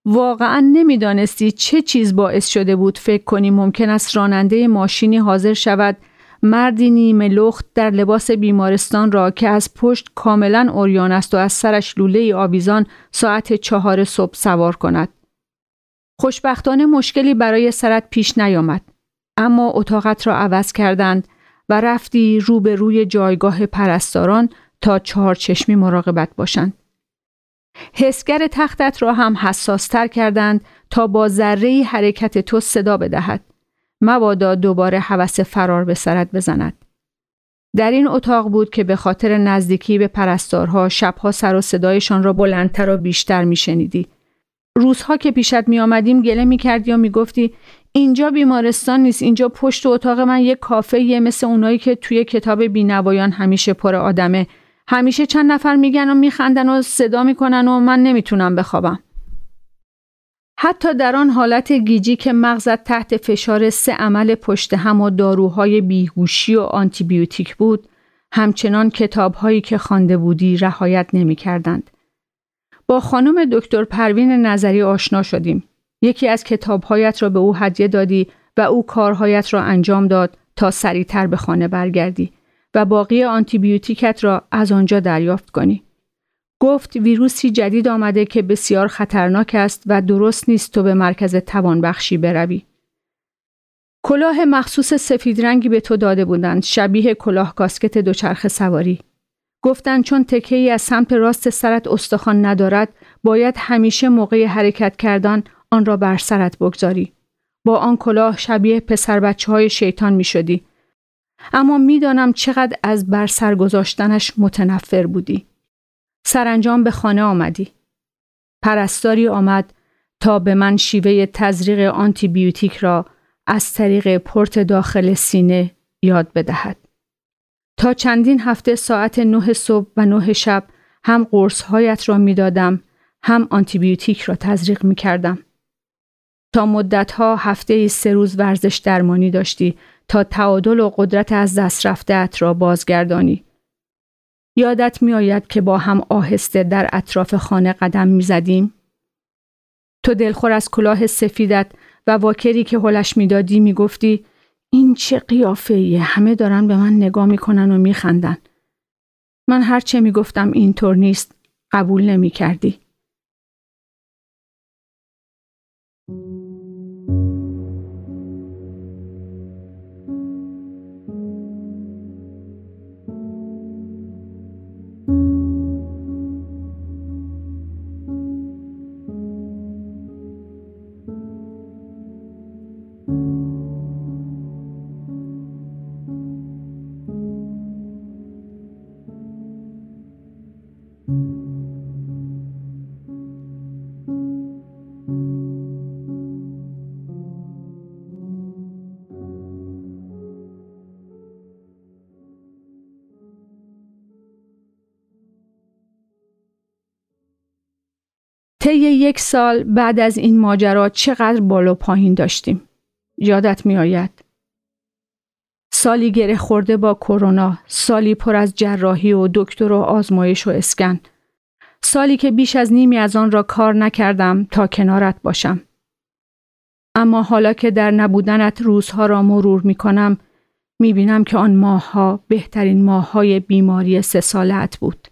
واقعا نمی‌دانستی چه چیز باعث شده بود فکر کنی ممکن است راننده ماشینی حاضر شود مردی نیمه لخت در لباس بیمارستان را که از پشت کاملا اوریان است و از سرش لوله آویزان ساعت چهار صبح سوار کند. خوشبختانه مشکلی برای سرت پیش نیامد. اما اتاقت را عوض کردند و رفتی رو به روی جایگاه پرستاران تا چهار چشمی مراقبت باشند. حسگر تختت را هم حساستر کردند تا با ذره حرکت تو صدا بدهد. مبادا دوباره حوس فرار به سرت بزند. در این اتاق بود که به خاطر نزدیکی به پرستارها شبها سر و صدایشان را بلندتر و بیشتر میشنیدی. روزها که پیشت می آمدیم گله می کردی و می گفتی اینجا بیمارستان نیست اینجا پشت اتاق من یک کافه یه مثل اونایی که توی کتاب بینوایان همیشه پر آدمه همیشه چند نفر میگن و میخندن و صدا می‌کنن و من نمی‌تونم بخوابم. حتی در آن حالت گیجی که مغزت تحت فشار سه عمل پشت هم و داروهای بیهوشی و آنتیبیوتیک بود، همچنان کتابهایی که خوانده بودی رهایت نمی‌کردند. با خانم دکتر پروین نظری آشنا شدیم. یکی از کتابهایت را به او هدیه دادی و او کارهایت را انجام داد تا سریعتر به خانه برگردی. و باقی آنتیبیوتیکت را از آنجا دریافت کنی. گفت ویروسی جدید آمده که بسیار خطرناک است و درست نیست تو به مرکز توانبخشی بروی. کلاه مخصوص سفید رنگی به تو داده بودند شبیه کلاه کاسکت دوچرخه سواری. گفتند چون تکه ای از سمت راست سرت استخوان ندارد باید همیشه موقع حرکت کردن آن را بر سرت بگذاری. با آن کلاه شبیه پسر بچه های شیطان می شدی اما می‌دانم چقدر از بر سر گذاشتنش متنفر بودی. سرانجام به خانه آمدی. پرستاری آمد تا به من شیوه تزریق آنتی بیوتیک را از طریق پورت داخل سینه یاد بدهد. تا چندین هفته ساعت نه صبح و نه شب هم قرصهایت را می‌دادم هم آنتیبیوتیک را تزریق می کردم. تا مدتها هفته سه روز ورزش درمانی داشتی تا تعادل و قدرت از دست رفته را بازگردانی. یادت میآید که با هم آهسته در اطراف خانه قدم می‌زدیم؟ تو دلخور از کلاه سفیدت و واکری که هلش می‌دادی می‌گفتی این چه قیافه ایه همه دارن به من نگاه می‌کنن و میخندن. من هرچه می‌گفتم اینطور نیست قبول نمی‌کردی. طی یک سال بعد از این ماجرا چقدر بالا پایین داشتیم. یادت میآید. سالی گره خورده با کرونا، سالی پر از جراحی و دکتر و آزمایش و اسکن. سالی که بیش از نیمی از آن را کار نکردم تا کنارت باشم. اما حالا که در نبودنت روزها را مرور می کنم می بینم که آن ماهها بهترین ماههای بیماری سه سالت بود.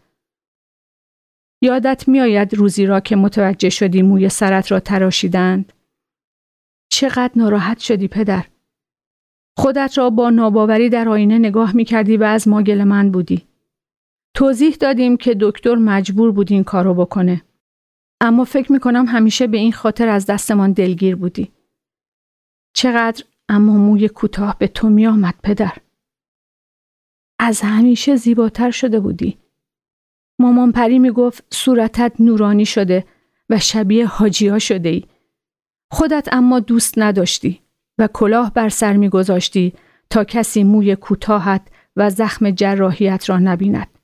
یادت میآید روزی را که متوجه شدی موی سرت را تراشیدند؟ چقدر ناراحت شدی پدر؟ خودت را با ناباوری در آینه نگاه می کردی و از ما من بودی. توضیح دادیم که دکتر مجبور بود این کارو بکنه. اما فکر می کنم همیشه به این خاطر از دستمان دلگیر بودی. چقدر اما موی کوتاه به تو می آمد پدر. از همیشه زیباتر شده بودی. مامان پری می گفت صورتت نورانی شده و شبیه حاجیا شده ای. خودت اما دوست نداشتی و کلاه بر سر می گذاشتی تا کسی موی کوتاهت و زخم جراحیت را نبیند.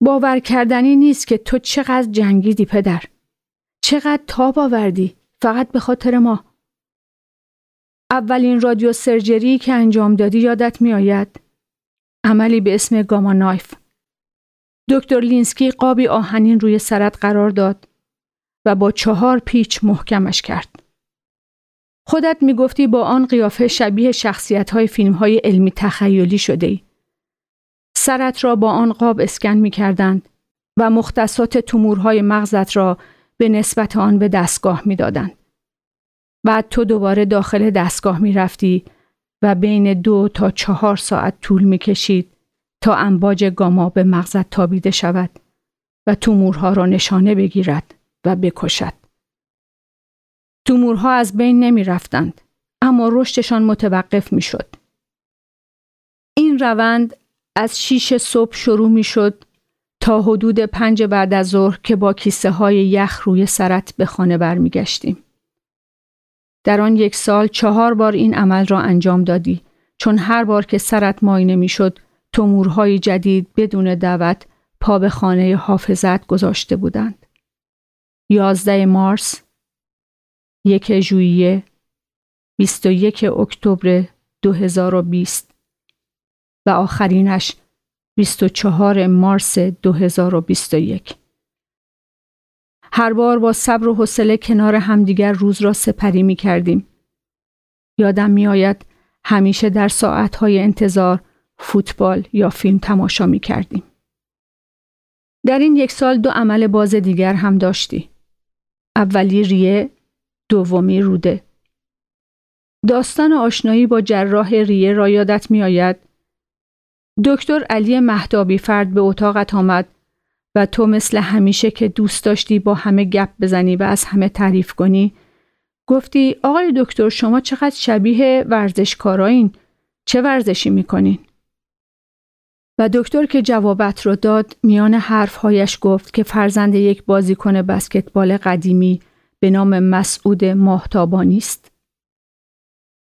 باور کردنی نیست که تو چقدر جنگیدی پدر. چقدر تاب آوردی فقط به خاطر ما. اولین radiosurgery که انجام دادی یادت می آید؟ عملی به اسم Gamma Knife. دکتر لینسکی قابی آهنین روی سرت قرار داد و با چهار پیچ محکمش کرد. خودت می‌گفتی با آن قیافه شبیه شخصیت های فیلم های علمی تخیلی شده ای. سرت را با آن قاب اسکن می کردند و مختصات تومورهای مغزت را به نسبت آن به دستگاه می دادند. بعد تو دوباره داخل دستگاه می رفتی و بین دو تا چهار ساعت طول می کشید تا امواج گاما به مغزت تابیده شود و تومورها را نشانه بگیرد و بکشد. تومورها از بین نمی رفتند اما رشدشان متوقف می شد. این روند از شیش صبح شروع می شد تا حدود پنج بعد از ظهر که با کیسه های یخ روی سرت به خانه برمیگشتیم. در آن یک سال چهار بار این عمل را انجام دادی چون هر بار که سرت ماینه می‌شد تومورهای جدید بدون دعوت پا به خانه حافظت گذاشته بودند. 11 مارس یک ژوئیه 21 اکتبر 2020 و آخرینش 24 مارس 2021 هر بار با صبر و حوصله کنار همدیگر روز را سپری می کردیم. یادم می آید همیشه در ساعتهای انتظار فوتبال یا فیلم تماشا می کردیم. در این یک سال دو عمل باز دیگر هم داشتی. اولی ریه، دومی روده. داستان آشنایی با جراح ریه را یادت می آید؟ دکتر علی مهدابی فرد به اتاقت آمد و تو مثل همیشه که دوست داشتی با همه گپ بزنی و از همه تعریف کنی گفتی آقای دکتر شما چقدر شبیه ورزشکارایین چه ورزشی می‌کنین؟ و دکتر که جوابت رو داد میان حرفهایش گفت که فرزند یک بازیکن بسکتبال قدیمی به نام مسعود ماهتابانی است.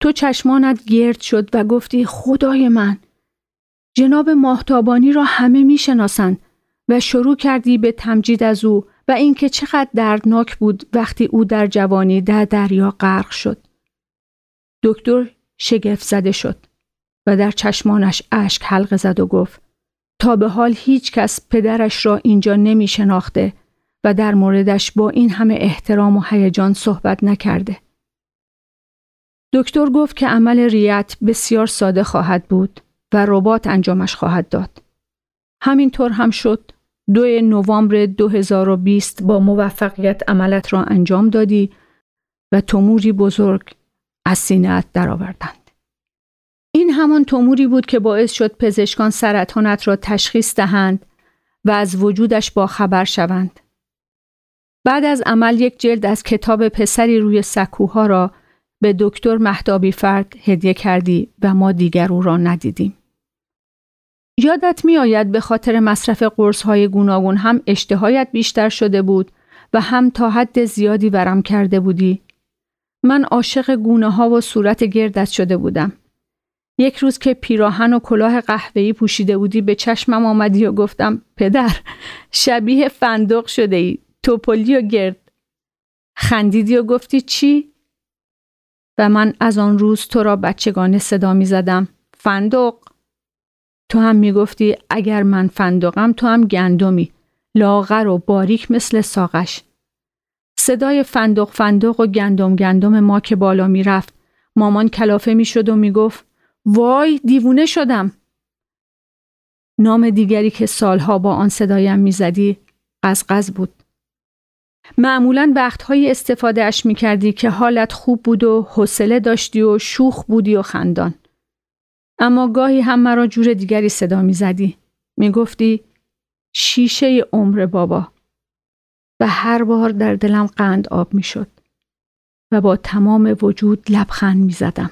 تو چشمانت گرد شد و گفتی خدای من جناب ماهتابانی را همه می‌شناسند و شروع کردی به تمجید از او و اینکه چقدر دردناک بود وقتی او در جوانی در دریا غرق شد. دکتر شگفت زده شد و در چشمانش اشک حلقه زد و گفت تا به حال هیچ کس پدرش را اینجا نمی شناخته و در موردش با این همه احترام و هیجان صحبت نکرده. دکتر گفت که عمل ریت بسیار ساده خواهد بود و ربات انجامش خواهد داد. همینطور هم شد دو نوامبر 2020 با موفقیت عملت را انجام دادی و توموری بزرگ از سینهت درآوردند. این همان توموری بود که باعث شد پزشکان سرطانت را تشخیص دهند و از وجودش با خبر شوند. بعد از عمل یک جلد از کتاب پسری روی سکوها را به دکتر مهدابی فرد هدیه کردی و ما دیگر او را ندیدیم. یادت می آید به خاطر مصرف قرص های گوناگون هم اشتهایت بیشتر شده بود و هم تا حد زیادی ورم کرده بودی. من عاشق گونه ها و صورت گردت شده بودم. یک روز که پیراهن و کلاه قهوه‌ای پوشیده بودی به چشمم آمدی و گفتم پدر شبیه فندق شده ای. توپلی و گرد. خندیدی و گفتی چی؟ و من از آن روز تو را بچگانه صدا می زدم. فندق؟ تو هم می گفتی اگر من فندقم تو هم گندمی. لاغر و باریک مثل ساقش. صدای فندق فندق و گندم گندم ما که بالا می رفت. مامان کلافه می شد و می گفت وای دیوونه شدم نام دیگری که سالها با آن صدایم می‌زدی قزقز بود. معمولا وقتهایی استفاده اش می کردی که حالت خوب بود و حوصله داشتی و شوخ بودی و خندان. اما گاهی هم مرا جور دیگری صدا می زدی. می گفتی شیشه عمر بابا و هر بار در دلم قند آب می شد و با تمام وجود لبخند می زدم.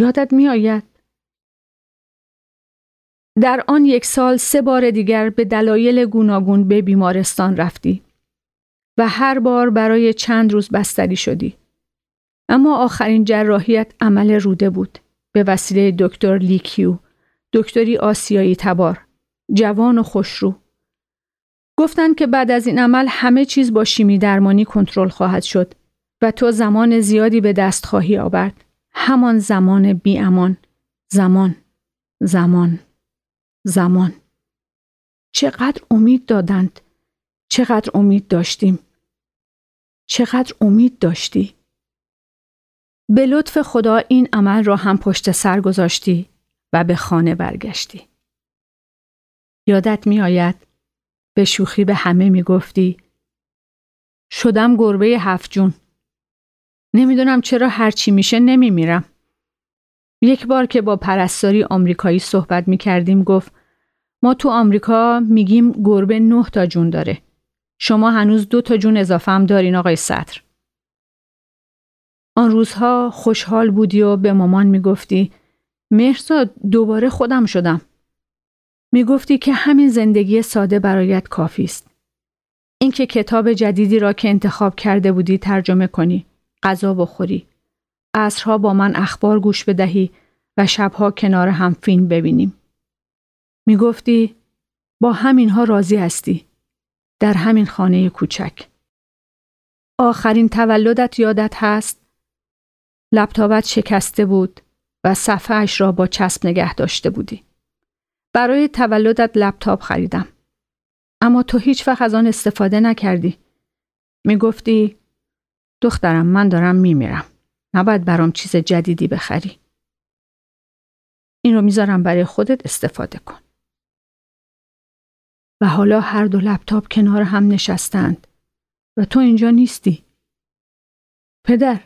یادت می آید؟ در آن یک سال سه بار دیگر به دلایل گوناگون به بیمارستان رفتی و هر بار برای چند روز بستری شدی. اما آخرین جراحیت عمل روده بود به وسیله دکتر لیکیو، دکتری آسیایی تبار، جوان و خوشرو. گفتند که بعد از این عمل همه چیز با شیمی درمانی کنترل خواهد شد و تو زمان زیادی به دست خواهی آورد. همان زمان بی امان. زمان. زمان. زمان چقدر امید دادند چقدر امید داشتیم چقدر امید داشتی به لطف خدا این عمل را هم پشت سر گذاشتی و به خانه برگشتی یادت می آید به شوخی به همه می گفتی شدم گربه هفت جون نمی‌دونم چرا هرچی میشه نمی میرم. یک بار که با پرستاری آمریکایی صحبت می کردیم گفت ما تو آمریکا میگیم گربه نه تا جون داره. شما هنوز دو تا جون اضافه هم دارین آقای سطر. آن روزها خوشحال بودی و به مامان می‌گفتی مهرزاد دوباره خودم شدم. می‌گفتی که همین زندگی ساده برایت کافی است. اینکه کتاب جدیدی را که انتخاب کرده بودی ترجمه کنی، غذا بخوری، عصرها با من اخبار گوش بدهی و شبها کنار هم فیلم ببینیم. می گفتی با همینها راضی هستی در همین خانه کوچک. آخرین تولدت یادت هست؟ لپتاپت شکسته بود و صفحهش را با چسب نگه داشته بودی. برای تولدت لپتاپ خریدم. اما تو هیچ وقت از آن استفاده نکردی. می گفتی دخترم من دارم میمیرم. نباید برام چیز جدیدی بخری. این رو می‌ذارم برای خودت استفاده کن. و حالا هر دو لپتاپ کنار هم نشستند و تو اینجا نیستی. پدر،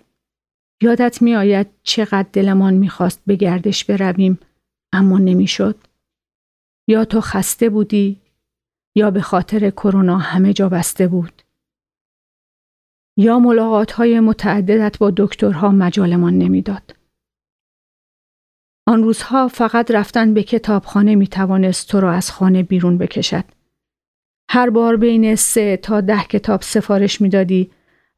یادت می آید چقدر دلمان می‌خواست به گردش برویم اما نمی‌شد؟ یا تو خسته بودی یا به خاطر کرونا همه جا بسته بود؟ یا ملاقات های متعددت با دکترها مجالمان نمی‌داد. آن روزها فقط رفتن به کتابخانه می توانست تو را از خانه بیرون بکشد. هر بار بین سه تا ده کتاب سفارش می‌دادی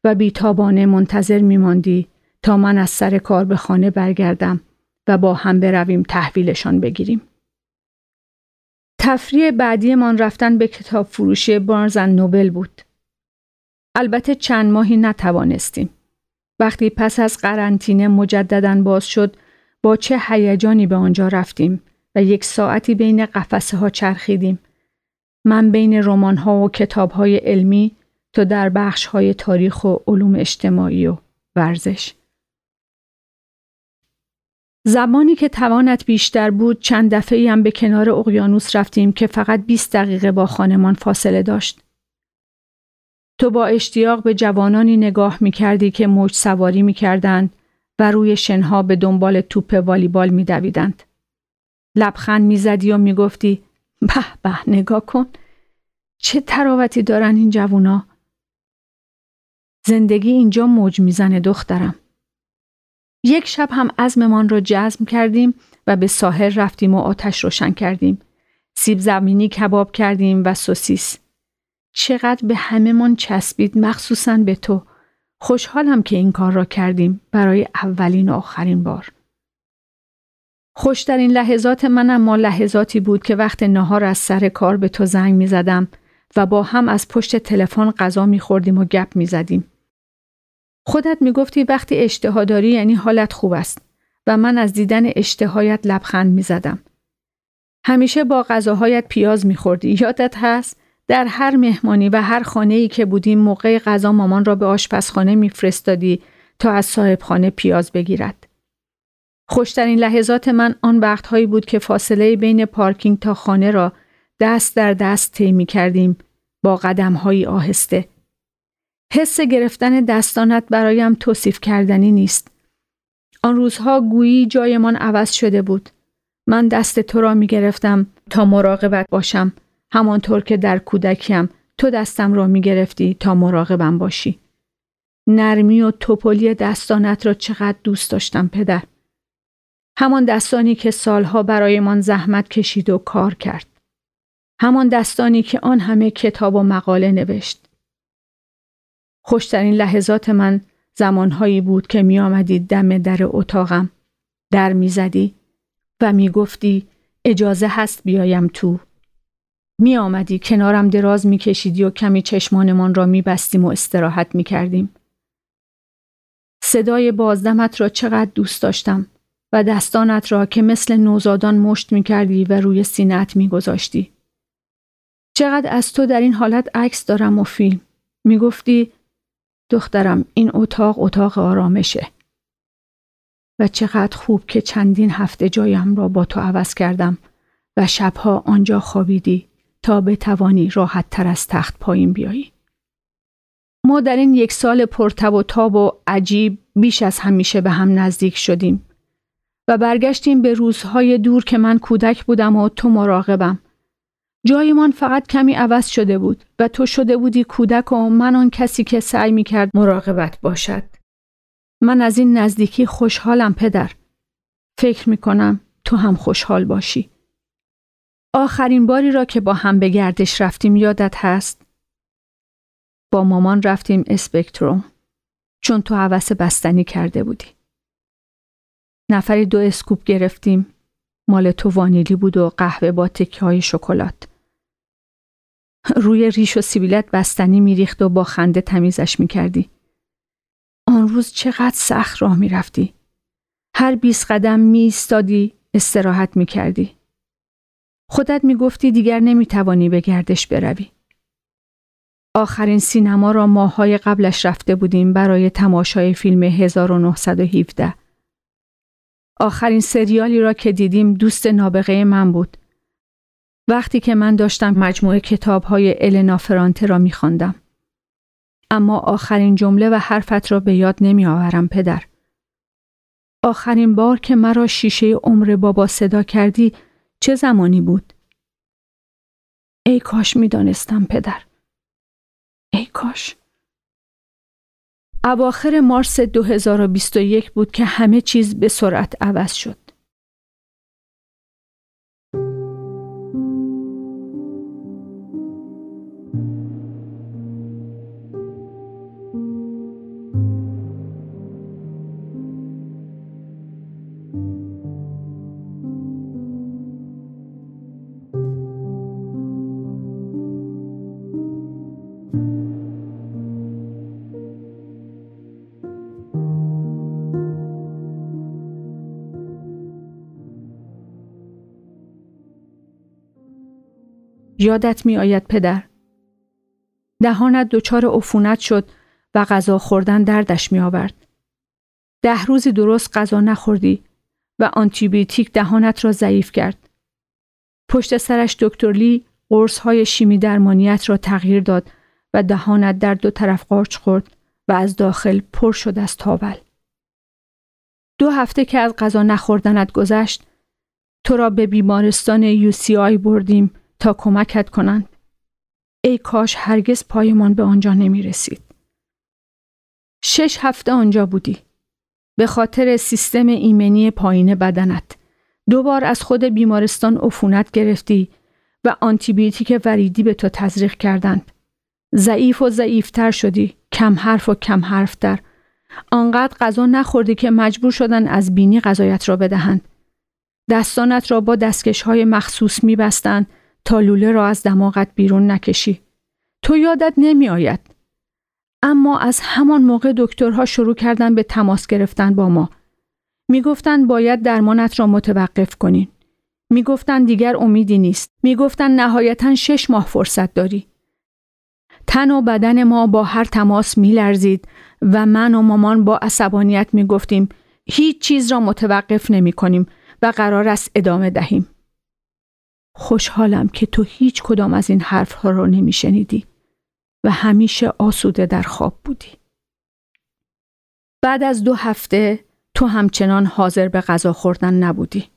و بیتابانه منتظر میماندی تا من از سر کار به خانه برگردم و با هم برویم تحویلشان بگیریم. تفریح بعدیمان رفتن به کتاب فروشی بارزن نوبل بود. البته چند ماهی نتوانستیم. وقتی پس از قرنطینه مجددا باز شد با چه هیجانی به آنجا رفتیم و یک ساعتی بین قفسه ها چرخیدیم من بین رمان ها و کتاب های علمی تو در بخش های تاریخ و علوم اجتماعی و ورزش. زمانی که توانت بیشتر بود چند دفعه هم به کنار اقیانوس رفتیم که فقط 20 دقیقه با خانمان فاصله داشت. تو با اشتیاق به جوانانی نگاه می کردی که موج سواری می کردند و روی شنها به دنبال توپ والیبال می دویدند. لبخند می زدی و می گفتی به به نگاه کن. چه تراوتی دارن این جوونا؟ زندگی اینجا موج می‌زنه دخترم. یک شب هم عزممان را جزم کردیم و به ساحل رفتیم و آتش روشن کردیم. سیب زمینی کباب کردیم و سوسیس. چقدر به همهمان چسبید مخصوصا به تو خوشحالم که این کار را کردیم برای اولین و آخرین بار خوشترین لحظات من اما لحظاتی بود که وقت نهار از سر کار به تو زنگ می زدم و با هم از پشت تلفن غذا میخوردیم و گپ می‌زدیم. خودت می‌گفتی وقتی اشتها داری یعنی حالت خوب است و من از دیدن اشتهایت لبخند می‌زدم. همیشه با غذاهایت پیاز میخوردی یادت هست در هر مهمانی و هر خانه ای که بودیم موقع غذا مامان را به آشپزخانه میفرستادی تا از صاحبخانه پیاز بگیرد. خوشترین لحظات من آن وقتهایی بود که فاصله بین پارکینگ تا خانه را دست در دست طی می کردیم با قدمهایی آهسته. حس گرفتن دستانت برایم توصیف کردنی نیست. آن روزها گویی جایمان عوض شده بود. من دست تو را می گرفتم تا مراقبت باشم همانطور که در کودکیم تو دستم را می گرفتی تا مراقبم باشی. نرمی و توپلی دستانت را چقدر دوست داشتم پدر. همان دستانی که سالها برایمان زحمت کشید و کار کرد. همان دستانی که آن همه کتاب و مقاله نوشت. خوشترین لحظات من زمانهایی بود که می آمدی دم در اتاقم در می زدی و می گفتی اجازه هست بیایم تو. می آمدی کنارم دراز می کشیدی و کمی چشمانمان را می بستیم و استراحت می کردیم. صدای بازدمت را چقدر دوست داشتم و دستانت را که مثل نوزادان مشت می کردی و روی سینت می گذاشتی. چقدر از تو در این حالت عکس دارم و فیلم. می گفتی دخترم این اتاق اتاق آرامشه. و چقدر خوب که چندین هفته جایم را با تو عوض کردم و شبها آنجا خوابیدی تا بتوانی راحت تر از تخت پایین بیایی. ما در این یک سال پرتب و تاب و عجیب بیش از همیشه به هم نزدیک شدیم و برگشتیم به روزهای دور که من کودک بودم و تو مراقبم. جایمان فقط کمی عوض شده بود و تو شده بودی کودک و من آن کسی که سعی می کرد مراقبت باشد. من از این نزدیکی خوشحالم پدر. فکر می کنم تو هم خوشحال باشی. آخرین باری را که با هم به گردش رفتیم یادت هست؟ با مامان رفتیم اسپکتروم چون تو حوس بستنی کرده بودی. نفری دو اسکوپ گرفتیم. مال تو وانیلی بود و قهوه با تکه های شکلات. روی ریش و سیبیلت بستنی میریخت و با خنده تمیزش می‌کردی. آن روز چقدر سخت راه می‌رفتی. هر بیست قدم می استراحت می‌کردی. خودت می‌گفتی دیگر نمی‌توانی به گردش بروی. آخرین سینما را ماهای قبلش رفته بودیم برای تماشای فیلم 1917. آخرین سریالی را که دیدیم دوست نابغه من بود. وقتی که من داشتم مجموعه کتاب های النا فرانته را میخواندم. اما آخرین جمله و حرفت را به یاد نمی آورم پدر. آخرین بار که مرا شیشه عمر بابا صدا کردی چه زمانی بود؟ ای کاش می دانستم پدر. ای کاش. اواخر مارس 2021 بود که همه چیز به سرعت عوض شد. یادت می آید پدر. دهانت دچار عفونت شد و غذا خوردن دردش می آورد. ده روزی درست غذا نخوردی و آنتیبیوتیک دهانت را ضعیف کرد. پشت سرش دکتر لی قرص های شیمی درمانیت را تغییر داد و دهانت در دو طرف قارچ خورد و از داخل پر شد از تاول. دو هفته که از غذا نخوردنت گذشت تو را به بیمارستان یو سی آی بردیم تا کمکت کنند. ای کاش هرگز پایمان به آنجا نمی رسید. شش هفته آنجا بودی. به خاطر سیستم ایمنی پایین بدنت. دوبار از خود بیمارستان عفونت گرفتی و آنتیبیوتیک وریدی به تو تزریق کردند. ضعیف و ضعیفتر شدی. کم حرف و کم حرف در. آنقدر غذا نخوردی که مجبور شدن از بینی غذایت را بدهند. دستانت را با دستکش های مخصوص می بستند تا لوله را از دماغت بیرون نکشی. تو یادت نمی آید. اما از همان موقع دکترها شروع کردن به تماس گرفتن با ما. می‌گفتند باید درمانت را متوقف کنین. می‌گفتند دیگر امیدی نیست. می‌گفتند نهایتا شش ماه فرصت داری. تن و بدن ما با هر تماس میلرزید و من و مامان با عصبانیت می‌گفتیم هیچ چیز را متوقف نمی کنیم و قرار است ادامه دهیم. خوشحالم که تو هیچ کدام از این حرفها را نمی شنیدی و همیشه آسوده در خواب بودی. بعد از دو هفته تو همچنان حاضر به غذا خوردن نبودی.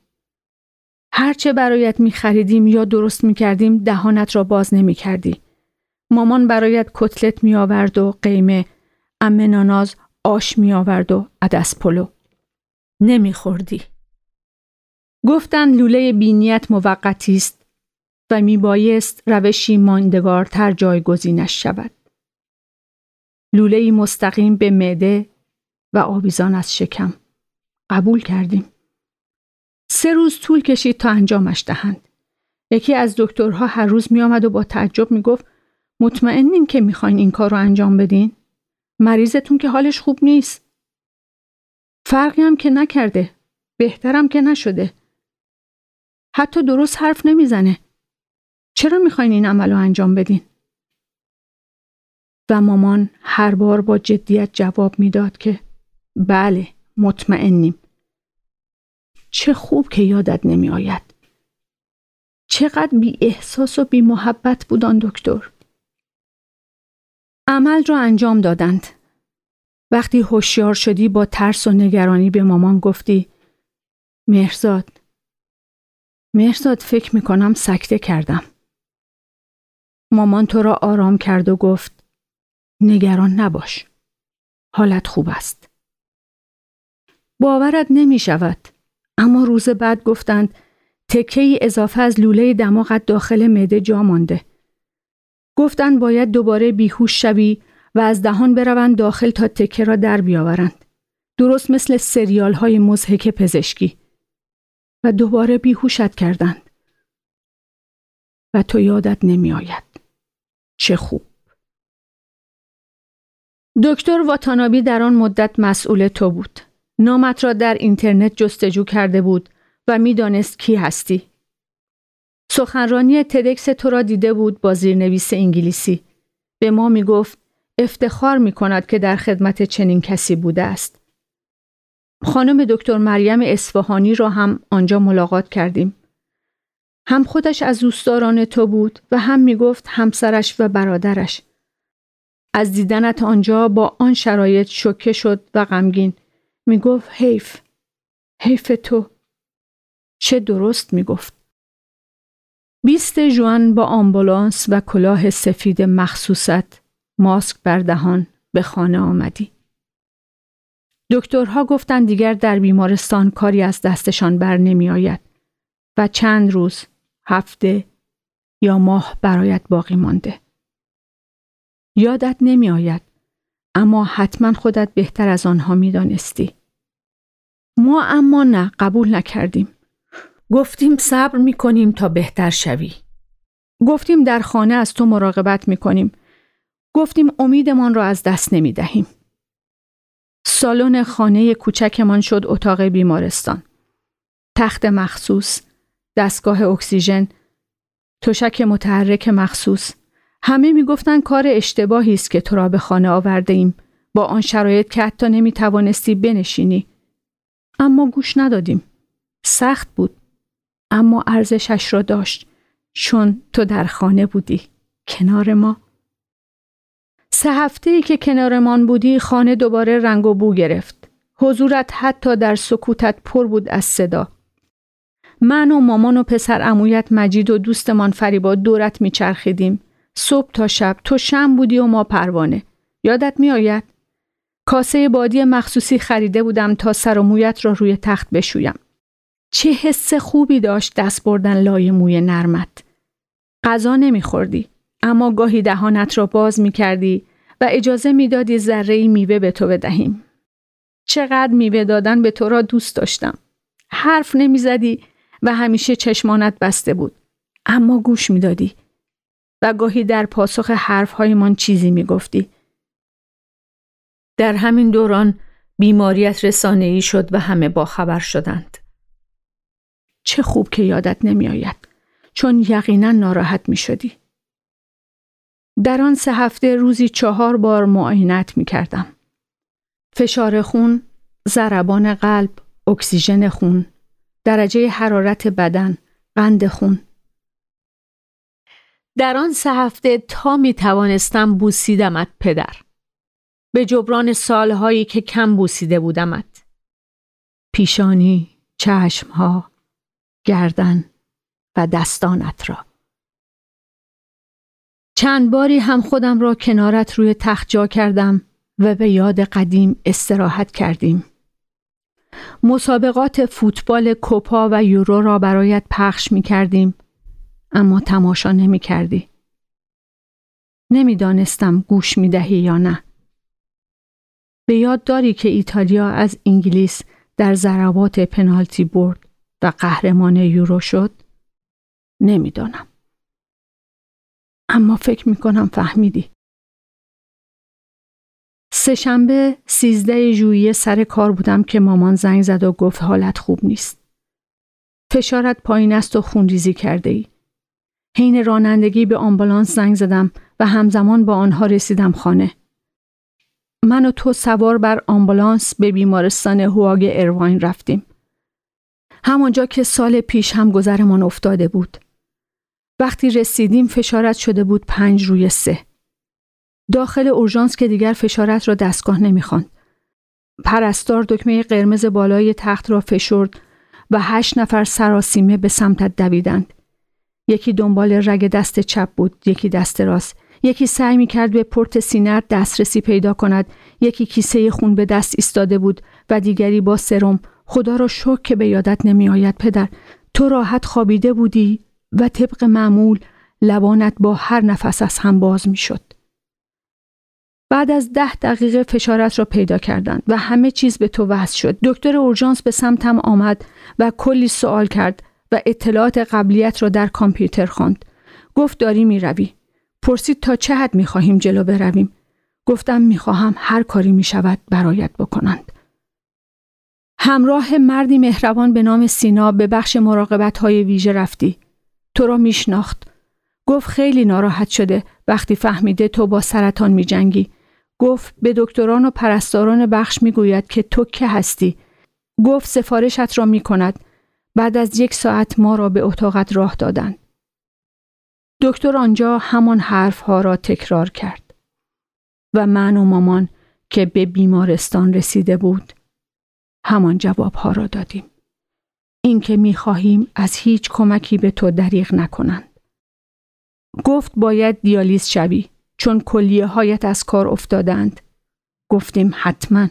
هرچه برایت می خریدیم یا درست می کردیم دهانت را باز نمی کردی. مامان برایت کتلت می آورد و قیمه، امه ناناز آش می آورد و عدس پلو. نمی خوردی. گفتند لوله بینیت موقتی است و می بایست روشی ماندگارتر جایگزینش شود. لوله مستقیم به معده و آویزان از شکم. قبول کردیم. سه روز طول کشید تا انجامش دهند. یکی از دکترها هر روز می آمد و با تعجب می گفت مطمئنین که می‌خواین این کار رو انجام بدین؟ مریضتون که حالش خوب نیست. فرقی هم که نکرده. بهترم که نشده. حتی درست حرف نمی‌زنه. چرا می‌خواین این عمل رو انجام بدین؟ و مامان هر بار با جدیت جواب می‌داد که بله مطمئنیم. چه خوب که یادت نمی آید. چقدر بی احساس و بی محبت بودان دکتر. عمل را انجام دادند. وقتی هوشیار شدی با ترس و نگرانی به مامان گفتی مهرزاد مهرزاد فکر می کنم سکته کردم. مامان تو را آرام کرد و گفت نگران نباش. حالت خوب است. باورت نمی شود. اما روز بعد گفتند تکه اضافه از لوله دماغت داخل معده جا مانده. گفتند باید دوباره بیهوش شوی و از دهان بروند داخل تا تکه را در بیاورند. درست مثل سریال های مزهک پزشکی. دوباره بیهوشت کردند. و تو یادت نمی آید. چه خوب. دکتر واتانابی در آن مدت مسئول تو بود. نامت را در اینترنت جستجو کرده بود و می‌دانست کی هستی. سخنرانی تدکس تو را دیده بود با زیرنویس انگلیسی. به ما می گفت افتخار می کند که در خدمت چنین کسی بوده است. خانم دکتر مریم اصفهانی را هم آنجا ملاقات کردیم. هم خودش از دوستداران تو بود و هم می گفت همسرش و برادرش. از دیدنت آنجا با آن شرایط شوکه شد و غمگین. می گفت حیف. حیف تو. چه درست می گفت. بیست جوان با آمبولانس و کلاه سفید مخصوصت ماسک بر دهان به خانه آمدی. دکترها گفتند دیگر در بیمارستان کاری از دستشان بر نمی آید و چند روز، هفته یا ماه برایت باقی مانده. یادت نمی آید اما حتما خودت بهتر از آنها می دانستی. ما اما نه قبول نکردیم. گفتیم صبر می کنیم تا بهتر شوی. گفتیم در خانه از تو مراقبت می کنیم. گفتیم امیدمان را از دست نمی دهیم. سالن خانه کوچکمان شد اتاق بیمارستان. تخت مخصوص، دستگاه اکسیژن، تشک متحرک مخصوص. همه می‌گفتند کار اشتباهی است که تو را به خانه آورده ایم با آن شرایط که حتی نمی توانستی بنشینی. اما گوش ندادیم. سخت بود. اما ارزشش را داشت چون تو در خانه بودی کنار ما. سه هفته ای که کنارمان بودی خانه دوباره رنگ و بو گرفت. حضورت حتی در سکوتت پر بود از صدا. من و مامان و پسر امویت مجید و دوستمان فریبا دورت میچرخیدیم. صبح تا شب تو شم بودی و ما پروانه. یادت میآید؟ کاسه بادی مخصوصی خریده بودم تا سر و مویت را روی تخت بشویم. چه حس خوبی داشت دست بردن لای موی نرمت. غذا نمیخوردی. اما گاهی دهانت را باز می کردی و اجازه می‌دادی ذره میوه به تو بدهیم. چقدر میوه دادن به تو را دوست داشتم. حرف نمی‌زدی و همیشه چشمانت بسته بود. اما گوش می‌دادی. و گاهی در پاسخ حرفهایمان چیزی می گفتی. در همین دوران بیماریت رسانه‌ای شد و همه با خبر شدند. چه خوب که یادت نمی آید چون یقینا ناراحت می شدی. در آن سه هفته روزی چهار بار معاینت می کردم. فشار خون، ضربان قلب، اکسیژن خون، درجه حرارت بدن، قند خون. در آن سه هفته تا می توانستم بوسیدمت پدر. به جبران سالهایی که کم بوسیده بودمت. پیشانی، چشمها، گردن و دستانت را. چند باری هم خودم را کنارت روی تخت جا کردم و به یاد قدیم استراحت کردیم. مسابقات فوتبال کوپا و یورو را برایت پخش می کردیم اما تماشا نمی کردی. نمی‌دانستم گوش می دهی یا نه. به یاد داری که ایتالیا از انگلیس در ضربات پنالتی برد و قهرمان یورو شد؟ نمی‌دانم. اما فکر می کنم فهمیدی. سهشنبه سیزده ژوئیه سر کار بودم که مامان زنگ زد و گفت حالت خوب نیست. فشارت پایین است و خونریزی کرده ای. حین رانندگی به آمبولانس زنگ زدم و همزمان با آنها رسیدم خانه. من و تو سوار بر آمبولانس به بیمارستان هواگ ارواین رفتیم. همانجا که سال پیش هم گذرمان افتاده بود. وقتی رسیدیم فشارت شده بود پنج روی سه. داخل اورژانس که دیگر فشارت را دستگاه نمی‌خواند. پرستار دکمه قرمز بالای تخت را فشرد و هشت نفر سراسیمه به سمتت دویدند. یکی دنبال رگ دست چپ بود، یکی دست راست. یکی سعی می کرد به پورت سینر دسترسی پیدا کند، یکی کیسه خون به دست ایستاده بود و دیگری با سرم. خدا را شکر که به یادت نمی آید پدر. تو راحت خوابیده بودی و طبق معمول لبانت با هر نفس از هم باز می شد. بعد از ده دقیقه فشارت را پیدا کردند و همه چیز به تو وضع شد. دکتر اورژانس به سمتم آمد و کلی سوال کرد و اطلاعات قبلیت را در کامپیوتر خواند. گفت داری می روی. پرسید تا چه حد می خواهیم جلو برویم. گفتم می خواهم هر کاری می شود برایت بکنند. همراه مردی مهربان به نام سینا به بخش مراقبت های ویژه رفتی. تو را میشناخت. گفت خیلی ناراحت شده وقتی فهمیده تو با سرطان می جنگی. گفت به دکتران و پرستاران بخش می گوید که تو که هستی. گفت سفارشت را می کند. بعد از یک ساعت ما را به اتاقت راه دادند. دکتر آنجا همان حرف ها را تکرار کرد. و من و مامان که به بیمارستان رسیده بود همان جواب ها را دادیم. اینکه می خواهیم از هیچ کمکی به تو دریغ نکنند. گفت باید دیالیز شوی چون کلیه هایت از کار افتادند. گفتیم حتما.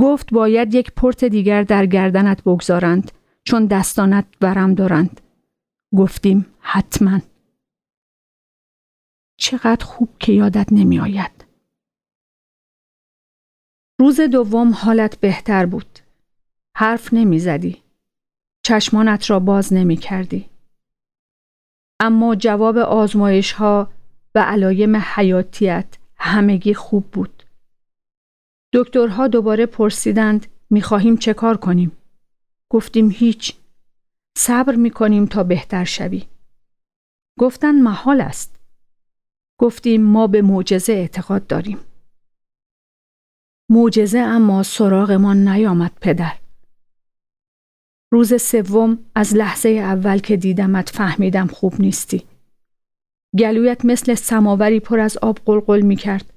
گفت باید یک پرت دیگر در گردنت بگذارند چون دستانت ورم دارند. گفتیم حتما. چقدر خوب که یادت نمی آید. روز دوم حالت بهتر بود. حرف نمی زدی. چشمانت را باز نمی کردی. اما جواب آزمایش ها و علایم حیاتیت همگی خوب بود. دکترها دوباره پرسیدند خواهیم چه کار کنیم؟ گفتیم هیچ. صبر می کنیم تا بهتر شوی. گفتن محال است. گفتیم ما به معجزه اعتقاد داریم. معجزه اما سراغمان نیامد پدر. روز سوم از لحظه اول که دیدمت فهمیدم خوب نیستی. گلویت مثل سماوری پر از آب قلقل می کرد.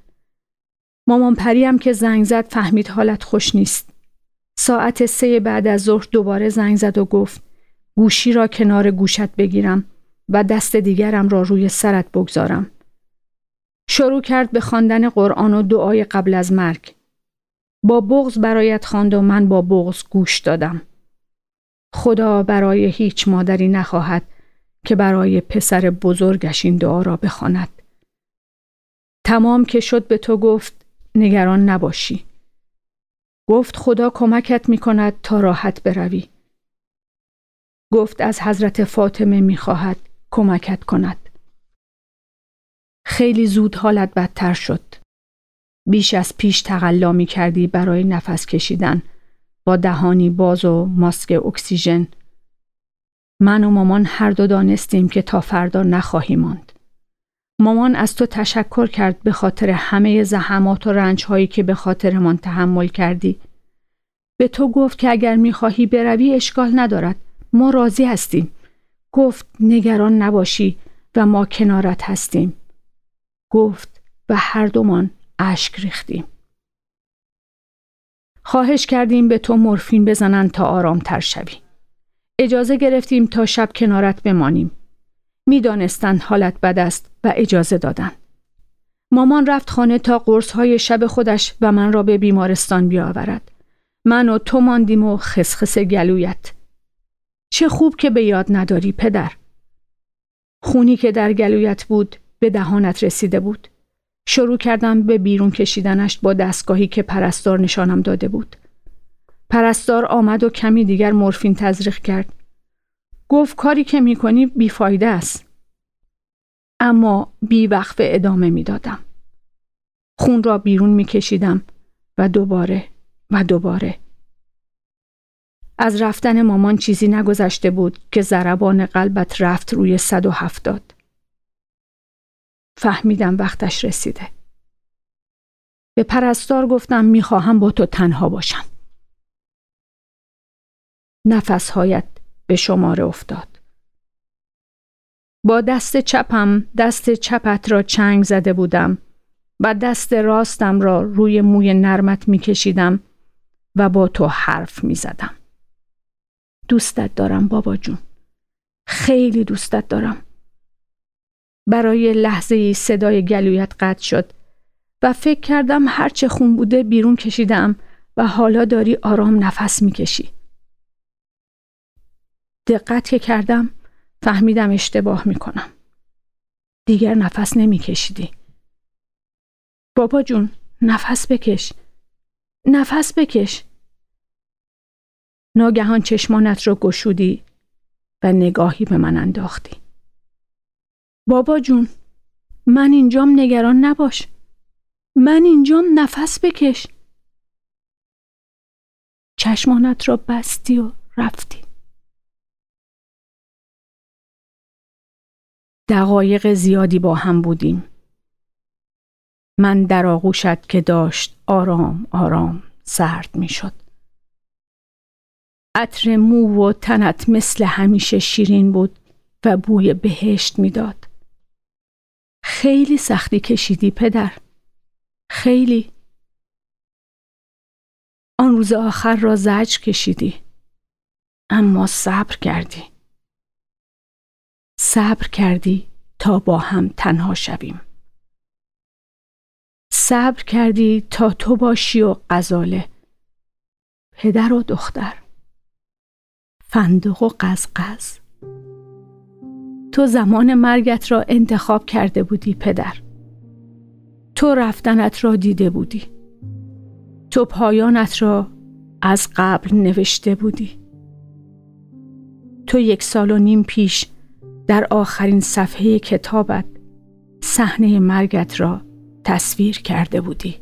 مامان پریم که زنگ زد فهمید حالت خوش نیست. ساعت سه بعد از ظهر دوباره زنگ زد و گفت گوشی را کنار گوشت بگیرم و دست دیگرم را روی سرت بگذارم. شروع کرد به خواندن قرآن و دعای قبل از مرگ. با بغز برایت خواند و من با بغز گوش دادم. خدا برای هیچ مادری نخواهد که برای پسر بزرگش این دعا را بخواند. تمام که شد به تو گفت نگران نباشی. گفت خدا کمکت می کند تا راحت بروی. گفت از حضرت فاطمه می خواهد کمکت کند. خیلی زود حالت بدتر شد. بیش از پیش تقلا می کردی برای نفس کشیدن با دهانی باز و ماسک اکسیژن. من و مامان هر دو دانستیم که تا فردا نخواهی ماند. مامان از تو تشکر کرد به خاطر همه زحمات و رنج هایی که به خاطرمان تحمل کردی. به تو گفت که اگر می‌خواهی بروی اشکال ندارد. ما راضی هستیم. گفت نگران نباشی و ما کنارت هستیم. گفت و هر دومان اشک ریختیم. خواهش کردیم به تو مورفین بزنن تا آرام تر شوی. اجازه گرفتیم تا شب کنارت بمانیم. می‌دانستند حالت بد است و اجازه دادند. مامان رفت خانه تا قرص های شب خودش و من را به بیمارستان بیاورد. من و تو ماندیم و خسخس گلویت. چه خوب که به یاد نداری پدر. خونی که در گلویت بود به دهانت رسیده بود. شروع کردم به بیرون کشیدنش با دستگاهی که پرستار نشانم داده بود. پرستار آمد و کمی دیگر مورفین تزریق کرد. گفت کاری که می‌کنی بیفایده است. اما بی وقف ادامه می‌دادم. خون را بیرون میکشیدم و دوباره و دوباره. از رفتن مامان چیزی نگذشته بود که ضربان قلبت رفت روی صد و هفتاد. فهمیدم وقتش رسیده. به پرستار گفتم می‌خواهم با تو تنها باشم. نفسهایت به شماره افتاد. با دست چپم دست چپت را چنگ زده بودم و دست راستم را روی موی نرمت میکشیدم و با تو حرف می‌زدم. دوستت دارم بابا جون. خیلی دوستت دارم. برای لحظه ای صدای گلویت قطع شد و فکر کردم هرچه خون بوده بیرون کشیدم و حالا داری آرام نفس می‌کشی. دقت که کردم فهمیدم اشتباه می‌کنم. دیگر نفس نمیکشیدی. بابا جون نفس بکش. نفس بکش. ناگهان چشمانت را گشودی و نگاهی به من انداختی. بابا جون من اینجام نگران نباش. من اینجام نفس بکش. چشمانت را بستی و رفتی. دقایق زیادی با هم بودیم. من در آغوشت که داشت آرام آرام سرد می شد. عطر مو و تنت مثل همیشه شیرین بود و بوی بهشت می‌داد. خیلی سختی کشیدی پدر. خیلی. آن روز آخر را زج کشیدی. اما صبر کردی. صبر کردی تا با هم تنها شویم. صبر کردی تا تو باشی و غزاله. پدر و دختر. فندق و قزقز تو زمان مرگت را انتخاب کرده بودی پدر. تو رفتنت را دیده بودی. تو پایانت را از قبل نوشته بودی. تو یک سال و نیم پیش در آخرین صفحه کتابت صحنه مرگت را تصویر کرده بودی.